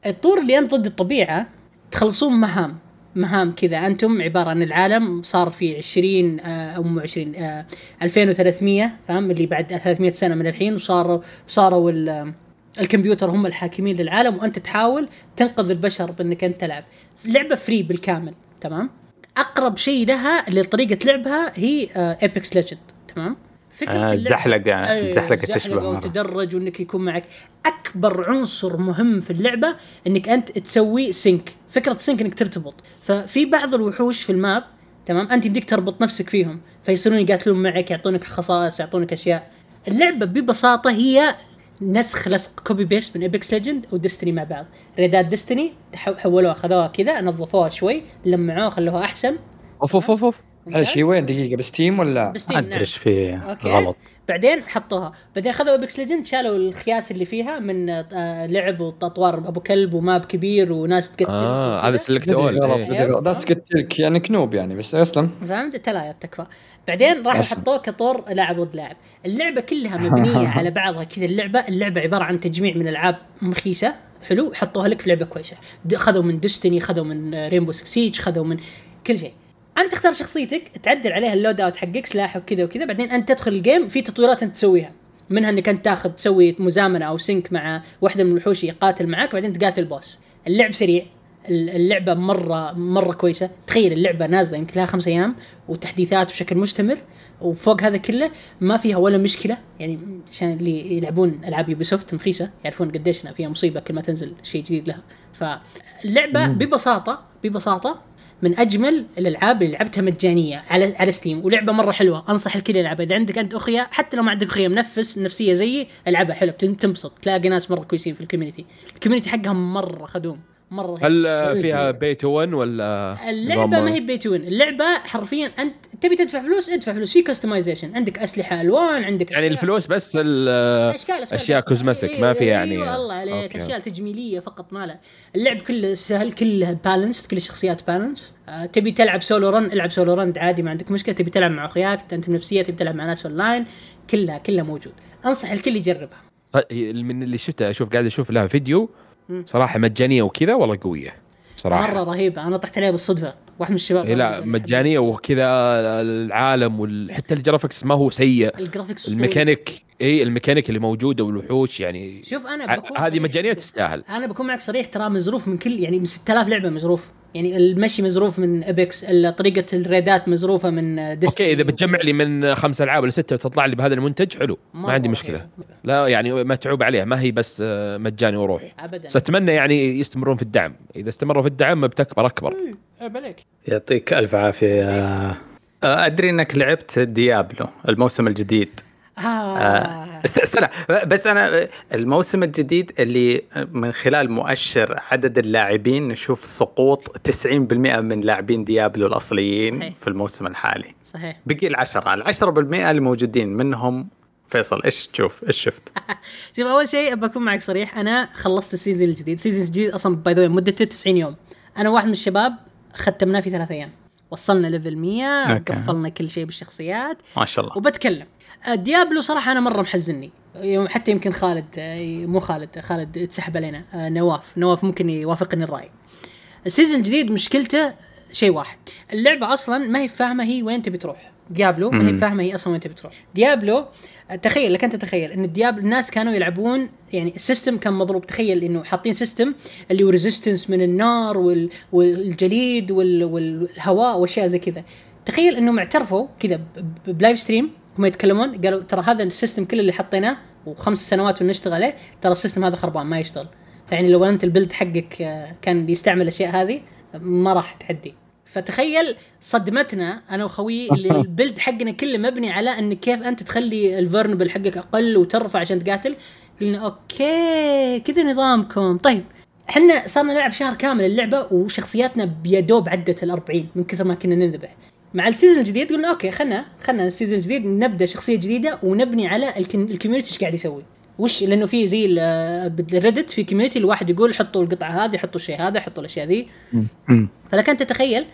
الطور اللي أنت ضد الطبيعة تخلصون مهام مهام كذا. أنتم عبارة عن العالم صار في 20 آه، أو مو 20 آه، 2300 فاهم؟ اللي بعد 300 سنة من الحين وصاروا صاروا ال- الكمبيوتر هم الحاكمين للعالم وأنت تحاول تنقذ البشر بأنك أنت تلعب. لعبة free بالكامل تمام؟ أقرب شيء لها لطريقة لعبها هي Apex Legends تمام؟ فكرة آه، الزحلقة أيوة، الزحلقة تشبه. وتدرج وإنك يكون معك أكبر عنصر مهم في اللعبة إنك أنت تسوي sync. فكرة sync إنك ترتبط. ففي بعض الوحوش في ال map تمام أنت يمديك تربط نفسك فيهم فيصيرون يقاتلون معك يعطونك خصائص يعطونك أشياء. اللعبة ببساطة هي نسخ لصق copy paste من Apex Legends وديستني مع بعض. raid ات ديستني حولوها خذوها كذا نظفوها شوي لمعوها خلوها أحسن. أوف أوف أوف. هذا الشيء وين؟ دقيقة بستيم ولا؟ بس ما أدري إيش فيه. أوكي. غلط. بعدين حطوها. بعدين خذوا Apex Legends شالوا الخياس اللي فيها من آه لعب واطوار أبو كلب و map كبير وناس تقتل آه. هذا سلكت اول غلط إيه. غلط. بس قلت لك يعني كنوب يعني بس أسلم. فهمت؟ تلايات تكفى بعدين راح. حطوه كطور لاعب ضد لاعب. اللعبة كلها مبنية على بعضها كذا. اللعبة اللعبة عبارة عن تجميع من ألعاب مخيسة. حلو حطوها لك في لعبة كويسة. د- خذوا من ديستني خذوا من رينبو سيج خذوا من كل شيء. أنت تختار شخصيتك تعدل عليها اللود أوت حقك سلاح وكذا وكذا بعدين أنت تدخل الجيم في تطويرات أنت تسويها. منها إنك أنت تاخذ تسوي مزامنة أو سينك مع واحدة من الوحوش يقاتل معك وبعدين تقاتل بوس اللعب سريع اللعبة مرة مرة كويسة. تخيل اللعبة نازلة يمكن لها خمس أيام وتحديثات بشكل مستمر وفوق هذا كله ما فيها ولا مشكلة. يعني عشان اللي يلعبون ألعاب Ubisoft مخيسة يعرفون قديش فيها مصيبة كل ما تنزل شيء جديد لها. فاللعبة ببساطة ببساطة من أجمل الألعاب اللي لعبتها مجانية على على Steam ولعبة مرة حلوة أنصح الكل يلعبها. إذا عندك أنت اخويا حتى لو ما عندك اخويا منفس نفسية زيي ألعبها حلو بتن- تنبسط تلاقي ناس مرة كويسين في ال community ال community حقهم مرة خدوم. مرة رهيب. هل فيها pay to win ولا اللعبة ما هي pay to win اللعبة حرفيا أنت تبي تدفع فلوس ادفع فلوس. في customization عندك أسلحة ألوان عندك يعني أشياء- الفلوس بس ال- آه، اشكال اشكال أشياء. cosmetic ما في يعني. أيوه الله عليك okay. أشياء تجميلية فقط ما له اللعب كله سهل كله balance كل الشخصيات balance آه تبي تلعب solo run العب solo run عادي ما عندك مشكلة. تبي تلعب مع أخوياك؟ أنت نفسية تبي تلعب مع ناس اونلاين كلها كلها موجود. أنصح الكل يجربها. من اللي شفته أشوف قاعد أشوف لها فيديو. صراحة مجانية وكذا والله قوية صراحة. مرة رهيبة. أنا طحت عليها بالصدفة. واحد من الشباب. إيه لا مجانية وكذا العالم وحتى ال graphics ما هو سيء. ال graphics ال mechanic اي الميكانيك اللي موجودة والوحوش يعني. شوف أنا هذه مجانية. تستاهل. أنا بكون معك صريح ترى مزروف من كل يعني من 6000 لعبة مزروف. يعني المشي مزروف من Apex طريقة الريدات مزروفة من Destiny okay إذا بتجمع لي من خمس ألعاب ولا ستة وتطلع لي بهذا المنتج حلو. ما عندي. مشكلة. لا يعني متعوب عليها. ما هي بس آه، مجاني وروح ابدا. اتمنى يعني يستمرون في الدعم. إذا استمروا في الدعم بتكبر أكبر. عيب عليك. يعطيك ألف عافية يا- أدري إنك لعبت Diablo الموسم الجديد. آه. است- استنى بس أنا الموسم الجديد اللي من خلال مؤشر عدد اللاعبين نشوف سقوط 90% من لاعبين Diablo الأصليين صحيح. في الموسم الحالي. صحيح. بقي العشرة العشرة بالمئة الموجودين منهم فيصل إيش تشوف؟ إيش شفت؟ شوف أول شيء بكون معك صريح أنا خلصت ال season الجديد. ال season الجديد أصلا by the مدته 90 يوم. أنا واحد من الشباب ختمناه في ثلاث أيام. وصلنا level 100 okay. وقفلنا كل شيء بالشخصيات. ما شاء الله. وبتكلم. آه، Diablo صراحة أنا مرة محزني. حتى يمكن خالد آه، مو خالد خالد تسحب علينا. آه، نواف. نواف ممكن يوافقني الرأي. ال season الجديد مشكلته شيء واحد. اللعبة أصلا ما هي فاهمة هي وين تبي تروح. Diablo ما هي. فاهمة هي أصلا وين تبي تروح. Diablo تخيل لك أنت تخيل إن Diablo الناس كانوا يلعبون يعني ال system كان مضروب. تخيل إنه حاطين system اللي هو resistance من النار وال والجليد وال والهواء وأشياء زي كذا. تخيل إنهم اعترفوا كذا ب live stream هم يتكلمون قالوا ترى هذا ال system كله اللي حطيناه وخمس سنوات ونشتغل عليه ترى ال system هذا خربان ما يشتغل. فيعني لو أنت ال build حقك آه، كان بيستعمل الأشياء هذه ما راح تعدي فتخيل صدمتنا أنا وخويي اللي ال build حقنا كله مبني على إن كيف أنت تخلي ال vulnerable حقك أقل وترفع عشان تقاتل. قلنا okay كذا نظامكم. طيب إحنا صرنا نلعب شهر كامل اللعبة وشخصياتنا بيدوب عدت ال 40 من كثر ما كنا ننذبح مع ال season الجديد قلنا okay خلنا خلنا ال season الجديد نبدأ شخصية جديدة ونبني على ال community إيش قاعد يسوي. وش؟ لأنه في زي ال- ب ال Reddit في community الواحد يقول حطوا القطعة هذه حطوا الشيء هذا حطوا الأشياء ذي. فلك انت تتخيل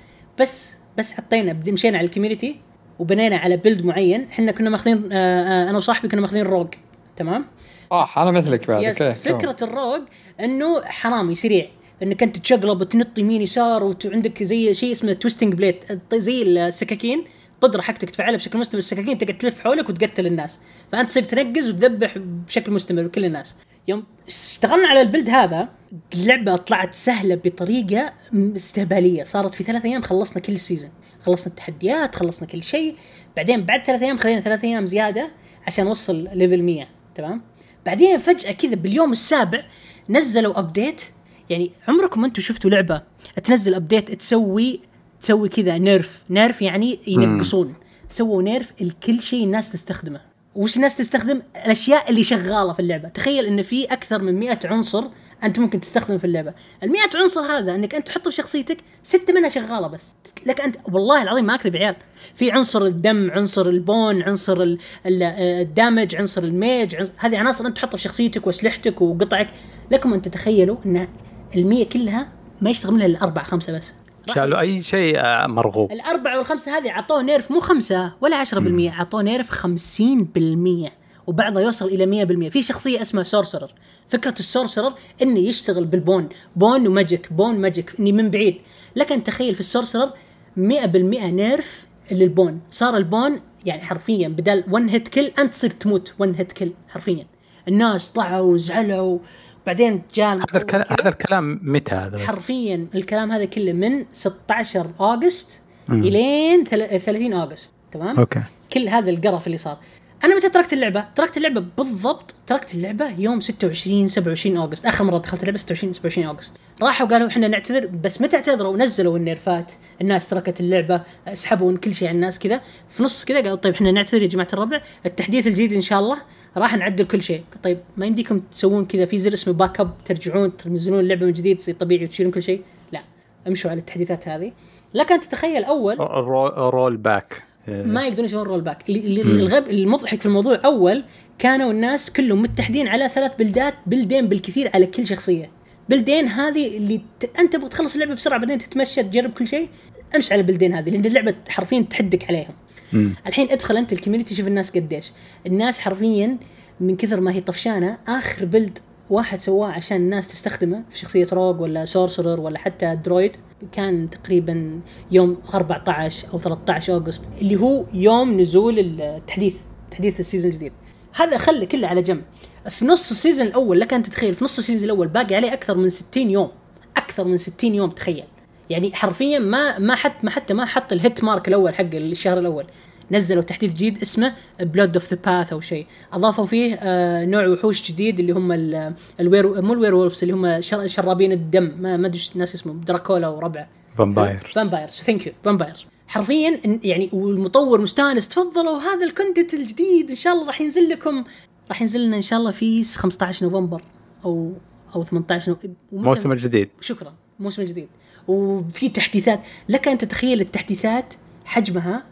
بس بس حطينا مشينا على ال community وبنينا على build معين. إحنا كنا ماخذين آه، آه، أنا وصاحبي كنا ماخذين rogue تمام؟ صح أنا مثلك بعد yes فكرة ال rogue إنه حرامي سريع. إنك أنت تشقلب وتنط يمين يسار وعندك زي شيء اسمه twisting blade زي السكاكين. قدره حقتك تفعلها بشكل مستمر. السكاكين تقعد تلف حولك وتقتل الناس. فأنت تصير تنقز وتذبح بشكل مستمر كل الناس. يوم اشتغلنا على ال build هذا اللعبة طلعت سهلة بطريقة استهبالية. صارت في ثلاث أيام خلصنا كل ال season خلصنا التحديات خلصنا كل شيء. بعدين بعد ثلاث أيام خلينا ثلاث أيام زيادة عشان نوصل level 100 تمام؟ بعدين فجأة كذا باليوم السابع نزلوا update يعني عمركم أنتم شفتوا لعبة تنزل update تسوي تسوي كذا nerf nerf يعني ينقصون. سووا nerf لكل شيء الناس تستخدمه. وش الناس تستخدم؟ الأشياء اللي شغالة في اللعبة. تخيل إن في أكثر من 100 عنصر أنت ممكن تستخدم في اللعبة. ال 100 عنصر هذا إنك أنت تحطه في شخصيتك ستة منها شغالة بس. لك أنت والله العظيم ما أكذب عيال. في عنصر الدم عنصر ال bone عنصر ال- ال- ال damage عنصر ال mage عنصر هذه عناصر أنت تحطها في شخصيتك وأسلحتك وقطعك. لكم أن تتخيلوا إن ال100 كلها ما يشتغل منها إلا أربع خمسة بس. شالوا أي شيء آه، مرغوب. الأربعة والخمسة هذه عطوه nerf مو خمسة ولا عشرة بالمية. عطوه nerf خمسين بالمية. وبعضها يوصل مية بالمية. في شخصية اسمها sorcerer. فكرة ال sorcerer إنه يشتغل بال bone. bone و magic bone magic إني من بعيد. لكن تخيل في ال sorcerer مئة بالمئة nerf لل bone. صار ال bone يعني حرفيا بدل one hit kill أنت تصير تموت one hit kill حرفيا. الناس طلعوا وزعلوا بعدين جاء هذا الكلام هذا الكلام متى هذا؟ حرفيا الكلام هذا كله من 16 August إلين ثل- 30 August تمام؟ okay. كل هذا القرف اللي صار. أنا متى تركت اللعبة؟ تركت اللعبة بالضبط تركت اللعبة يوم 26 27 August آخر مرة دخلت اللعبة 26 27 August راحوا قالوا إحنا نعتذر بس متى اعتذروا؟ نزلوا النيرفات الناس تركت اللعبة اسحبوا كل شيء على الناس كذا. في نص كذا قالوا طيب إحنا نعتذر يا جماعة الربع. التحديث الجديد إن شاء الله. راح نعدل كل شيء. طيب ما يمديكم تسوون كذا في زر اسمه backup ترجعون تنزلون اللعبه من جديد تصير طبيعي وتشيلون كل شيء؟ لا. امشوا على التحديثات هذه. لكن تتخيل أول رو- roll back ما يقدرون يسوون roll back الغب المضحك في الموضوع أول كانوا الناس كلهم متحدين على ثلاث build ات build ين بالكثير على كل شخصية. build ين هذه اللي ت... أنت تبغى تخلص اللعبة بسرعة بعدين تتمشى تجرب كل شيء امشي على ال build ين هذه لأن اللعبة حرفيا تحدك عليهم. مم. الحين ادخل انت ال community شوف الناس قديش. الناس حرفيا من كثر ما هي طفشانة آخر build واحد سواه عشان الناس تستخدمه في شخصية rogue ولا sorcerer ولا حتى druid كان تقريبا يوم 14 أو 13 August اللي هو يوم نزول التحديث تحديث ال season الجديد. هذا خلي كله على جنب. في نص ال season الأول لك أن تتخيل في نص ال season الأول باقي عليه أكثر من 60 يوم. أكثر من 60 يوم تخيل. يعني حرفيا ما ما حتى ما حتى ما حط ال hit mark الأول حق الشهر الأول. نزلوا تحديث جديد اسمه blood of the bath أو شيء. أضافوا فيه آه نوع وحوش جديد اللي هم ال- ال were مو ال werewolves اللي هم شر- شرابين الدم. ما ما أدري الناس اسمهم. دراكولا وربعه. vampire vampires thank you vampires حرفيا يعني والمطور مستانس تفضلوا هذا ال content الجديد إن شاء الله راح ينزل لكم. راح ينزل لنا إن شاء الله في 15 نوفمبر أو أو 18 نوفمبر الموسم الجديد. شكرا. موسم جديد وفي تحديثات. لك أن تتخيل التحديثات حجمها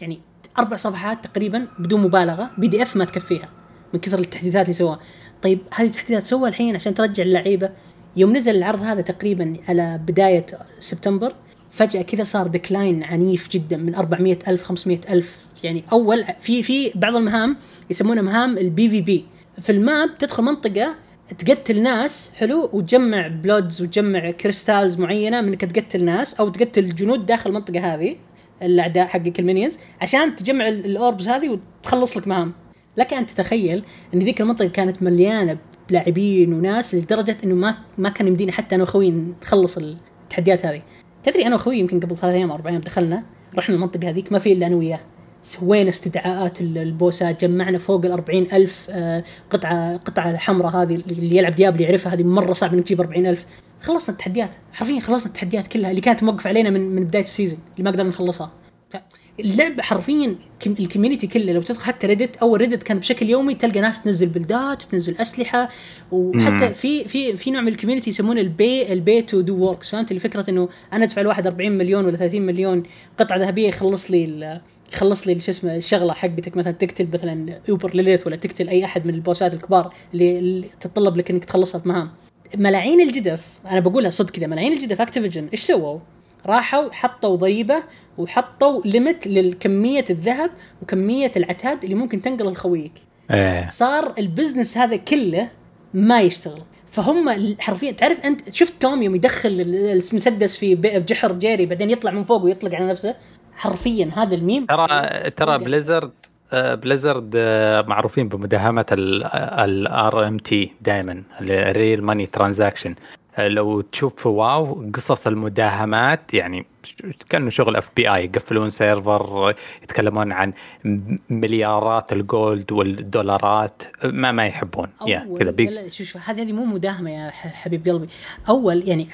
يعني أربع صفحات تقريبا بدون مبالغة PDF ما تكفيها من كثر التحديثات اللي سواها طيب هذه التحديثات سووها الحين عشان ترجع اللعيبة. يوم نزل العرض هذا تقريبا على بداية سبتمبر فجأة كذا صار decline عنيف جدا من 400 ألف 500 ألف. يعني أول في في بعض المهام يسمونها مهام ال PvP في ال map تدخل منطقة تقتل ناس حلو؟ وتجمع bloods وتجمع crystals معينة من إنك تقتل ناس أو تقتل جنود داخل المنطقة هذه الأعداء حقك ال minions عشان تجمع ال- ال orbs هذه وتخلص لك مهام لك أن تتخيل إن ذيك المنطقة كانت مليانة بلاعبين وناس لدرجة إنه ما ما كان يمدينا حتى أنا وأخوي نخلص التحديات هذه. تدري أنا وأخوي يمكن قبل ثلاث أيام أو أربع أيام دخلنا رحنا المنطقة هذيك ما في إلا أنا وياه. سوينا استدعاءات ال- boss ات جمعنا فوق ال 40 ألف آه، قطعة قطعة الحمراء هذه اللي يلعب ديابلو يعرفها هذه مرة صعب إنك تجيب 40 ألف. خلصنا التحديات حرفيا خلصنا التحديات كلها اللي كانت موقفة علينا من من بداية ال season اللي ما قدرنا نخلصها. اللعبة حرفيا ال community كله لو تدخل حتى Reddit أول Reddit كان بشكل يومي تلقى ناس تنزل build ات تنزل أسلحة وحتى في في في نوع من ال community يسمونه ال pay ال pay to do works فهمت؟ اللي فكرة إنه أنا أدفع الواحد 40 مليون ولا 30 مليون قطعة ذهبية يخلص لي يخلص لي شو اسمه الشغلة حقتك. مثلا تقتل مثلا Uber Lilith ولا تقتل أي أحد من ال boss ات الكبار اللي, اللي تتطلب لك إنك تخلصها في مهام ملاعين الجدف أنا بقولها صدق كذا ملاعين الجدف Activision إيش سووا؟ راحوا حطوا ضريبه وحطوا limit للكميه الذهب وكميه العتاد اللي ممكن تنقل لخويك إيه صار ال business هذا كله ما يشتغل فهم حرفيا تعرف انت شفت توم يوم يدخل ال- المسدس في بجحر جيري بعدين يطلع من فوق ويطلق على نفسه حرفيا هذا الميم ترى ترى Blizzard آه، Blizzard آه، معروفين بمداهمه ال RMT دائما ال real money transaction لو تشوف في WoW قصص المداهمات يعني كأنه شغل FBI يقفلون server يتكلمون عن مليارات ال gold والدولارات ما ما يحبون يا كذا لا شوف شوف هذه مو مداهمة يا حبيب قلبي. أول يعني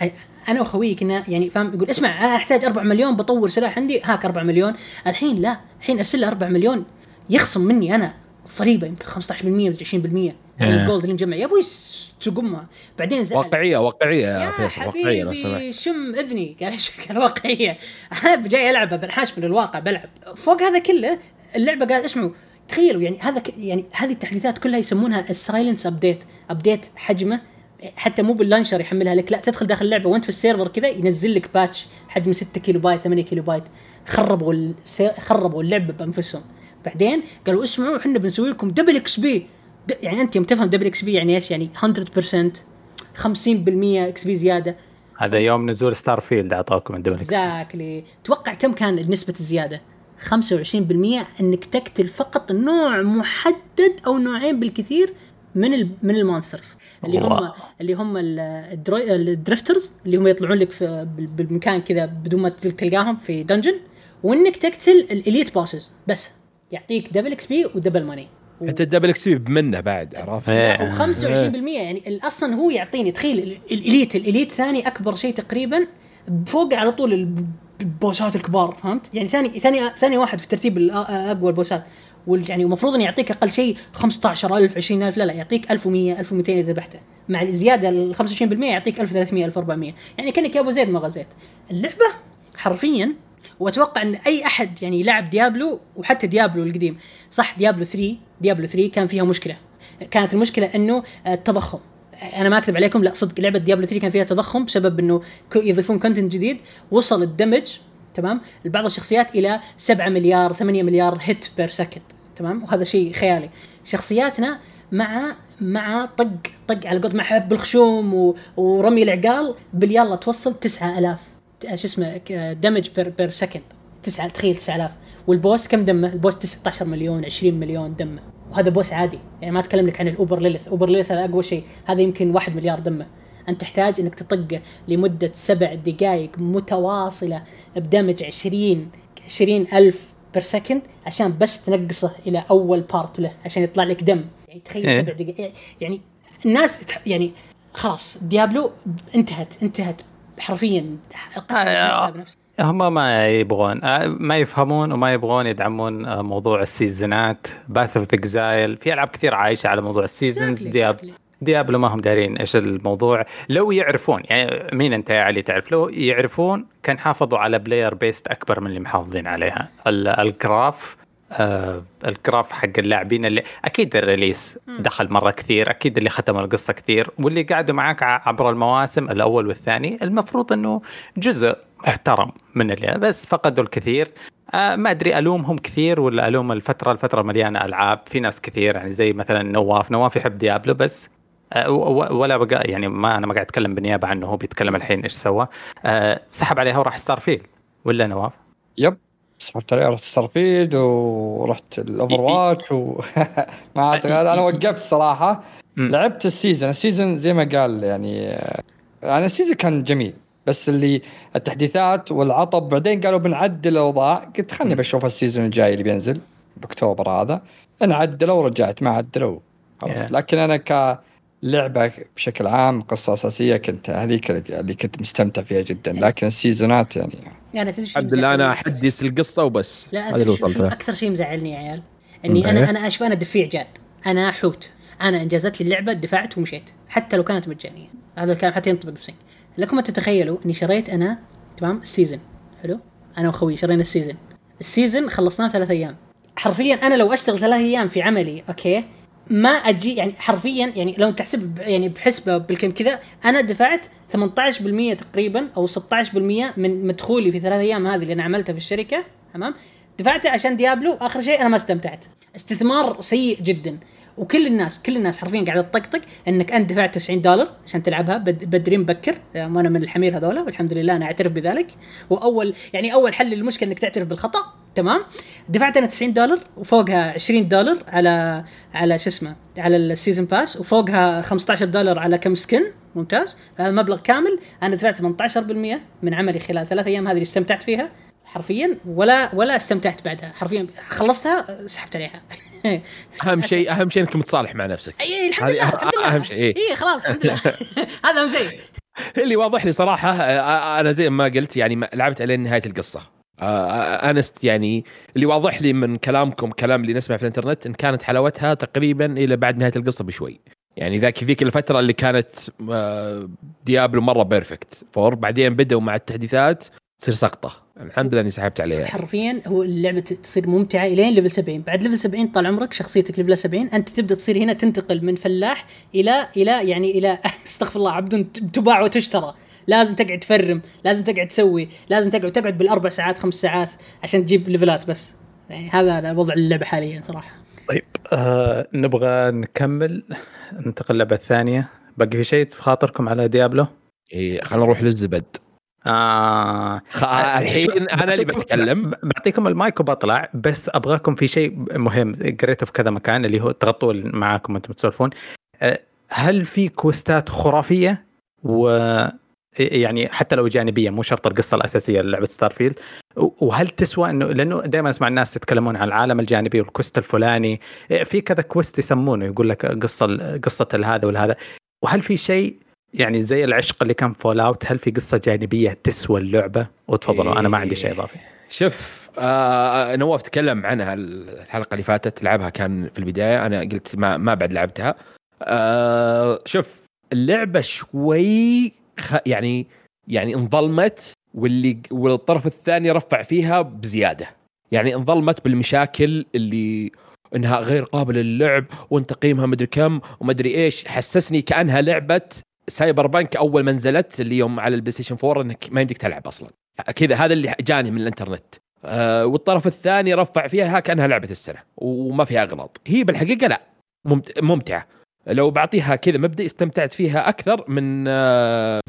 أنا واخوي كنا يعني فاهم يقول اسمع أنا أحتاج 4 مليون بطور سلاح عندي هاك 4 مليون. الحين لا الحين أرسل له 4 مليون يخصم مني أنا ضريبه يمكن 15% ولا 20% ال gold اللي مجمع يا أبوي تقمها بعدين زعل. واقعية واقعية يا فيصل واقعية حبيبي شم إذني. قال إيش قال واقعية؟ أنا جاي ألعب بنحاش من الواقع بلعب. فوق هذا كله اللعبة قال اسمعوا تخيلوا يعني هذا. يعني هذه التحديثات كلها يسمونها ال silence update update حجمه. حتى مو بال launcher يحملها لك لا تدخل داخل اللعبة وانت في ال server كذا ينزل لك patch حجمه 6 كيلو بايت 8 كيلو بايت. خربوا. خربوا اللعبة بأنفسهم. بعدين قالوا اسمعوا إحنا بنسوي لكم double XP يعني أنت يوم تفهم double XP يعني إيش؟ يعني 100% 50% XP زيادة. هذا يوم نزول Starfield اعطاكم ال double exactly توقع كم كان نسبه الزيادة؟ 25% إنك تقتل فقط نوع محدد أو نوعين بالكثير من من ال monsters. اللي هم. اللي هم ال drifters اللي هم يطلعون لك بالمكان كذا بدون ما تلقاهم في dungeon وإنك تقتل ال elite bosses بس. يعطيك double XP و double money انت ال double XP بمنه بعد عرفت؟ إيه. و25% يعني ال- أصلا هو يعطيني تخيل ال- ال elite ال elite ثاني أكبر شيء تقريبا فوق على طول الب- boss ات الكبار فهمت؟ يعني ثاني ثاني ثاني واحد في ترتيب أقوى البوسات. وال- يعني المفروض إنه يعطيك أقل شيء 15000 20000 لا لا يعطيك 1100 1200 إذا ذبحته. مع الزيادة ال 25% يعطيك 1300 1400 يعني كأنك يا أبو زيد ما غزيت. اللعبة حرفيا وأتوقع إن أي أحد يعني لعب ديابلو وحتى ديابلو القديم صح؟ ديابلو 3 ديابلو 3 كان فيها مشكلة. كانت المشكلة إنه آه، التضخم. أنا ما أكذب عليكم لا صدق لعبة ديابلو 3 كان فيها تضخم بسبب إنه يضيفون content جديد وصل ال damage تمام؟ لبعض الشخصيات إلى 7 مليار 8 مليار hit per second تمام؟ وهذا شيء خيالي. شخصياتنا مع مع طق طق على قد مع حب الخشوم. ورمي العقال باليلا توصل 9000 ت- شو اسمه damage per per second 9 تخيل 9000 وال boss كم دمه؟ ال boss 19 مليون 20 مليون دمه. وهذا boss عادي. يعني ما أتكلم لك عن ال Uber Lilith. Uber Lilith هذا أقوى شيء. هذا يمكن 1 مليار دمه. أنت تحتاج إنك تطقه لمدة سبع دقائق متواصلة ب damage 20 20 ألف per second عشان بس تنقصه إلى أول part له عشان يطلع لك دم. يعني تخيل إيه. سبع دقائق يعني الناس يعني خلاص ديابلو انتهت انتهت. حرفيا نفسها بنفسها. هم ما يبغون آه، ما يفهمون وما يبغون يدعمون آه، موضوع السيزونات Path of Exile في ألعاب كثير عايشة على موضوع ال seasons Exactly, دياب. ديابلو ما هم دارين إيش الموضوع لو يعرفون يعني مين أنت يا علي تعرف لو يعرفون كان حافظوا على player base أكبر من اللي محافظين عليها ال- ال graph آه ال graph حق اللاعبين اللي أكيد ال release دخل مرة كثير أكيد اللي ختموا القصة كثير واللي قعدوا معاك عبر المواسم الأول والثاني المفروض إنه جزء محترم من اللي بس فقدوا الكثير. آه ما أدري ألومهم كثير ولا ألوم الفترة الفترة مليانة ألعاب في ناس كثير يعني زي مثلا نواف نواف يحب ديابلو بس آه، ولا بقى يعني ما أنا ما قاعد أتكلم بالنيابة عنه هو بيتكلم الحين إيش سوى. آه، سحب عليها وراح Starfield ولا نواف؟ Yep. سحبت عليه رحت Starfield ورحت ال Overwatch و ما اعتقد أنا وقفت صراحة. لعبت ال season. ال season زي ما قال يعني آه، يعني ال season كان جميل. بس اللي التحديثات والعطب بعدين قالوا بنعدل الأوضاع. قلت خلني بشوف ال season الجاي اللي بينزل بأكتوبر هذا. ان عدلوا ورجعت ما عدلوا خلاص. Yeah. لكن أنا كلعبه بشكل عام قصة أساسية كنت هذيك اللي كنت مستمتع فيها جدا لكن السيزونات يعني. يعني تدري شو الحمد لله أنا مزعلني؟ أحدث القصة وبس. لا هذا شو, أكثر شيء مزعلني يا عيال؟ إني إيه. أنا أنا أشوف أنا دفيع جاد. أنا حوت أنا أنجزت لي اللعبة دفعت ومشيت. حتى لو كانت مجانية. هذا الكلام حتى ينطبق بسنج لكم ما تتخيلوا إني شريت أنا تمام ال season. حلو؟ أنا وأخوي شرينا ال season. ال season خلصناه ثلاث أيام. حرفيا أنا لو أشتغل ثلاث أيام في عملي أوكي ما أجي يعني حرفيا يعني لو تحسب يعني بحسبة بالكم كذا أنا دفعت 18% تقريبا أو 16% من مدخولي في ثلاث أيام هذه اللي أنا عملتها في الشركة تمام؟ دفعته عشان ديابلو آخر شيء أنا ما استمتعت. استثمار سيء جدا. وكل الناس كل الناس حرفيا قاعدة تطقطق إنك أنت دفعت 90 دولار عشان تلعبها بد- بدري مبكر. يعني أنا من الحمير هذولا والحمد لله أنا أعترف بذلك. واول يعني أول حل للمشكلة إنك تعترف بالخطأ. تمام؟ دفعت أنا 90 دولار وفوقها 20 دولار على على شو اسمه على ال season pass وفوقها 15 دولار على كم skin ممتاز؟ هذا المبلغ كامل. أنا دفعت 18% من عملي خلال ثلاث أيام هذه اللي استمتعت فيها حرفيا ولا ولا استمتعت بعدها. حرفيا خلصتها سحبت عليها. أهم شيء أهم شيء إنك متصالح مع نفسك. إي الحمد لله الحمد لله. أهم شيء، إيه. إي خلاص الحمد لله. هذا أهم شيء. اللي واضح لي صراحة أنا زي ما قلت يعني لعبت الين نهاية القصة. انست يعني اللي واضح لي من كلامكم كلام اللي نسمع في الانترنت إن كانت حلاوتها تقريبا إلى بعد نهاية القصة بشوي. يعني ذاك ذيك الفترة اللي كانت آه، ديابلو مرة perfect بعدين بدأوا مع التحديثات تصير سقطة. الحمد لله إني سحبت عليها. حرفيا هو اللعبة تصير ممتعة إلين level 70 بعد level 70 طال عمرك شخصيتك level 70 أنت تبدأ تصير هنا تنتقل من فلاح إلى إلى يعني إلى استغفر الله عبد تباع وتشترى. لازم تقعد ت farm لازم تقعد تسوي لازم تقعد تقعد بالأربع ساعات خمس ساعات عشان تجيب ليفلات بس. يعني هذا وضع اللعبة حاليا صراحة. طيب آه نبغى نكمل ننتقل للعبة الثانية. باقي في شيء في خاطركم على ديابلو؟ إيه خلينا نروح للزبد. آه خ- الحين أنا اللي بتكلم. بعطيكم المايك وبطلع بس أبغاكم في شيء مهم قريته في كذا مكان اللي هو تغطوا معاكم وأنتم تسولفون. آه، هل في quest ات خرافية؟ و يعني حتى لو جانبية مو شرط القصة الأساسية للعبة Starfield وهل تسوى إنه لأنه دائما أسمع الناس يتكلمون عن العالم الجانبي وال quest الفلاني في كذا quest يسمونه يقول لك قصة قصة هذا والهذا وهل في شيء يعني زي العشق اللي كان Fallout هل في قصة جانبية تسوى اللعبة؟ وتفضلوا أنا ما عندي شيء إضافي. شوف آه نواف تكلم عنها الحلقة اللي فاتت لعبها كان في البداية أنا قلت ما ما بعد لعبتها آه شوف اللعبة شوي يعني يعني انظلمت واللي والطرف الثاني رفع فيها بزيادة. يعني انظلمت بالمشاكل اللي إنها غير قابلة للعب وانت قيمها مدري كم ومدري إيش. حسسني كأنها لعبة Cyberpunk أول ما نزلت اللي يوم على ال PlayStation 4 إنك ما يمديك تلعب أصلا. كذا هذا اللي جاني من الإنترنت. آه والطرف الثاني رفع فيها كأنها لعبة السنة وما فيها أغلاط. هي بالحقيقة لا ممت- ممتعة. لو بعطيها كذا مبدا استمتعت فيها أكثر من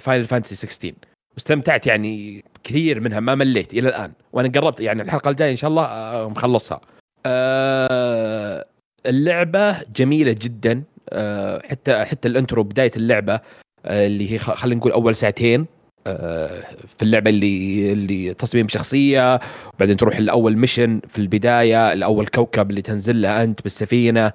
Final Fantasy 16 واستمتعت يعني كثير منها ما مليت إلى الآن. وأنا قربت يعني الحلقة الجاية إن شاء الله آه مخلصها. آه اللعبة جميلة جدا. آه حتى حتى ال intro بداية اللعبة اللي هي خلينا نقول أول ساعتين في اللعبة اللي اللي تصميم شخصية وبعدين تروح لأول mission في البداية الأول كوكب اللي تنزل له أنت بالسفينة.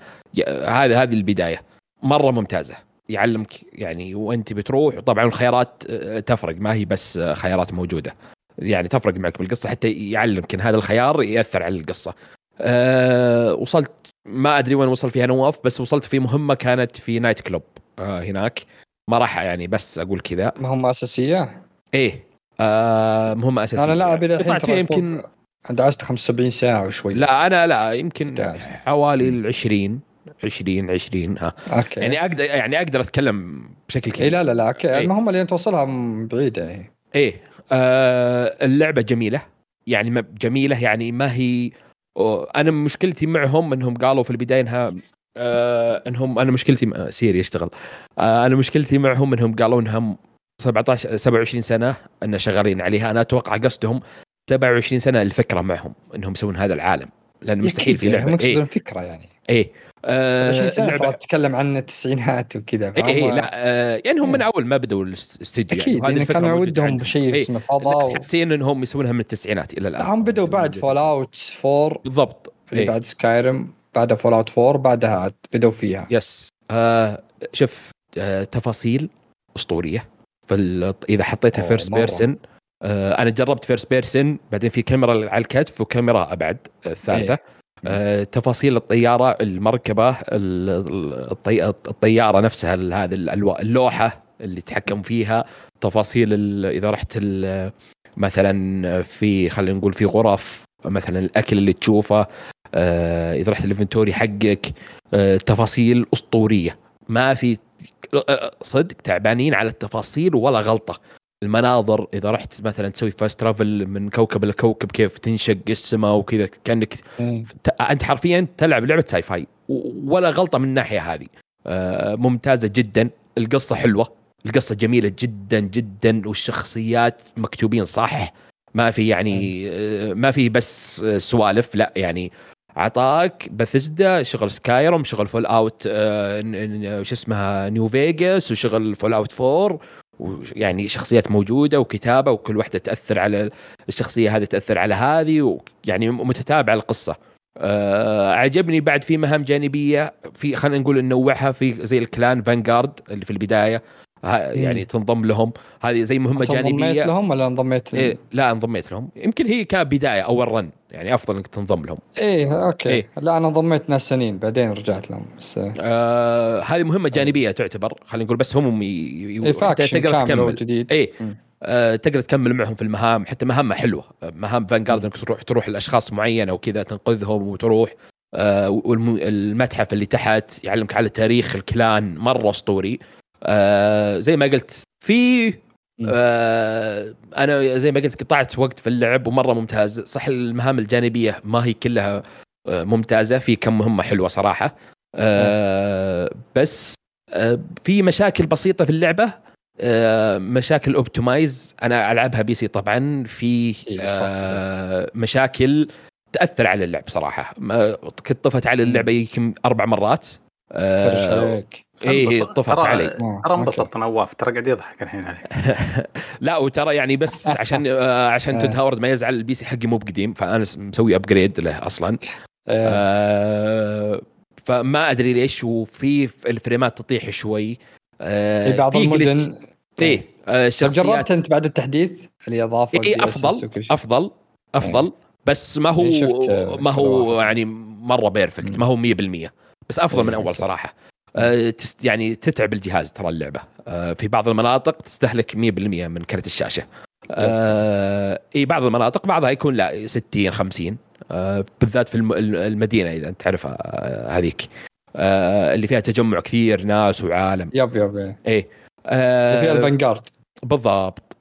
هذا هذه البداية. مرة ممتازة. يعلمك يعني وانت بتروح وطبعا الخيارات آه، تفرق. ما هي بس آه، خيارات موجودة. يعني تفرق معك بالقصة حتى يعلمك إن هذا الخيار يأثر على القصة. أه وصلت ما أدري وين وصل فيها نواف بس وصلت في مهمة كانت في نايت كلوب أه هناك. ما راح يعني بس أقول كذا. مهمة أساسية؟ إيه آه مهمة أساسية. أنا لاعب إلى الحين فيها يمكن دعست 75 ساعة وشوي. لا أنا لا يمكن. حوالي ال 20 20 20 ها أوكي. يعني أقدر يعني أقدر أتكلم بشكل إيه كبير. لا لا لا أوكي. إيه. المهمة اللي توصلها بعيدة إيه. إيه. آه اللعبة جميلة. يعني جميلة يعني ما هي أنا مشكلتي معهم إنهم قالوا في البداية انها آه انهم أنا مشكلتي مع سيري يشتغل. آه أنا مشكلتي معهم إنهم قالوا انهم 17 27 سنة إن شغالين عليها. أنا أتوقع قصدهم 27 سنة الفكرة معهم إنهم يسوون هذا العالم. لأن مستحيل في أكيد، لعبه هم يقصدون إيه فكرة يعني. إيه. 20 سنة اللعبة- ترى تتكلم عن التسعينات وكذا إيه فهم- لا آه يعني هم من إيه. أول ما بدوا الاستديو أكيد وهذه لأن الفكرة كانوا ودهم. بشيء إيه. اسمه فضاء و... حاسين إنهم يسوونها من التسعينات إلى الآن لا هم بدوا بعد Fallout 4 بالضبط اللي إيه. بعد Skyrim بعدها Fallout 4 بعدها بدوا فيها yes آه شوف آه تفاصيل أسطورية فال... إذا حطيتها first مرة. person آه أنا جربت first person بعدين في كاميرا على الكتف وكاميرا أبعد آه، الثالثة إيه. آه تفاصيل الطيارة المركبة ال- ال- الطي... الطيارة نفسها هذه اللوحة اللي تحكم فيها. تفاصيل ال... إذا رحت ال... مثلا في خلينا نقول في غرف مثلا الأكل اللي تشوفه آه إذا رحت ال inventory حقك آه تفاصيل أسطورية. ما في صدق تعبانين على التفاصيل ولا غلطة. المناظر إذا رحت مثلا تسوي fast travel من كوكب لكوكب كيف تنشق السماء وكذا كأنك إيه. أنت حرفيا تلعب لعبة sci-fi ولا غلطة من الناحية هذه. آه، ممتازة جدا القصة حلوة القصة جميلة جدا جدا والشخصيات مكتوبين صح ما في يعني آه، ما في بس سوالف لا يعني عطاك بثزدا شغل Skyrim شغل Fallout آه، شو اسمها New Vegas وشغل Fallout 4 ويعني شخصيات موجودة وكتابة وكل واحدة تأثر على الشخصية هذه تأثر على هذه ويعني متتابعة القصة. آه عجبني بعد في مهام جانبية في خلينا نقول ننوعها في زي ال clan Vanguard اللي في البداية. يعني تنضم لهم. هذه زي مهمة أنت انضميت جانبية. لهم ولا انضميت إيه لا انضميت لهم. يمكن هي كبداية اول run يعني أفضل إنك تنضم لهم. إيه أوكي. إيه. لا أنا انضميت ناس سنين بعدين رجعت لهم بس آه، آه هذه مهمة جانبية تعتبر. خلينا نقول بس هم ي... إيه تقدر تكمل. جديد إيه. آه تقدر تكمل معهم في المهام. حتى مهامها حلوة. مهام فانجارد انك تروح تروح لأشخاص معينة وكذا تنقذهم وتروح. آه والمتحف اللي تحت يعلمك على تاريخ الكلان مرة أسطوري. آه زي ما قلت في. آه أنا زي ما قلت قطعت وقت في اللعب ومرة ممتاز. صح المهام الجانبية ما هي كلها آه ممتازة في كم مهمة حلوة صراحة. آه بس آه في مشاكل بسيطة في اللعبة. آه مشاكل optimize أنا ألعبها PC طبعا. في إيه، آه مشاكل تأثر على اللعب صراحة. كنت طفت على اللعبة يمكن أربع مرات. آه اي أنبسط. طفت علي آه، ترى أوكي. انبسط نواف ترى قاعد يضحك الحين عليك لا وترى يعني بس عشان آه عشان آه. Todd Howard ما يزعل ال PC حقي مو بقديم فأنا مسوي upgrade له أصلا إيه. آه فما أدري ليش وفي الفريمات تطيح شوي آه في بعض. المدن إيه آه طب الشخصيات جربت أنت بعد التحديث اللي اضافه اي أفضل؟ أفضل أفضل بس ما هو آه، ما هو. يعني مرة perfect. ما هو 100% بس أفضل إيه، من أول okay. صراحة. آه يعني تتعب الجهاز ترى اللعبة. آه في بعض المناطق تستهلك 100% من كرت الشاشة. آه إي بعض المناطق بعضها يكون لا 60 50 آه بالذات في الم- المدينة إذا أنت تعرفها هذيك. اللي فيها تجمع كثير ناس وعالم. yep yep إيه. إيه آه وفي ال Vanguard بالضبط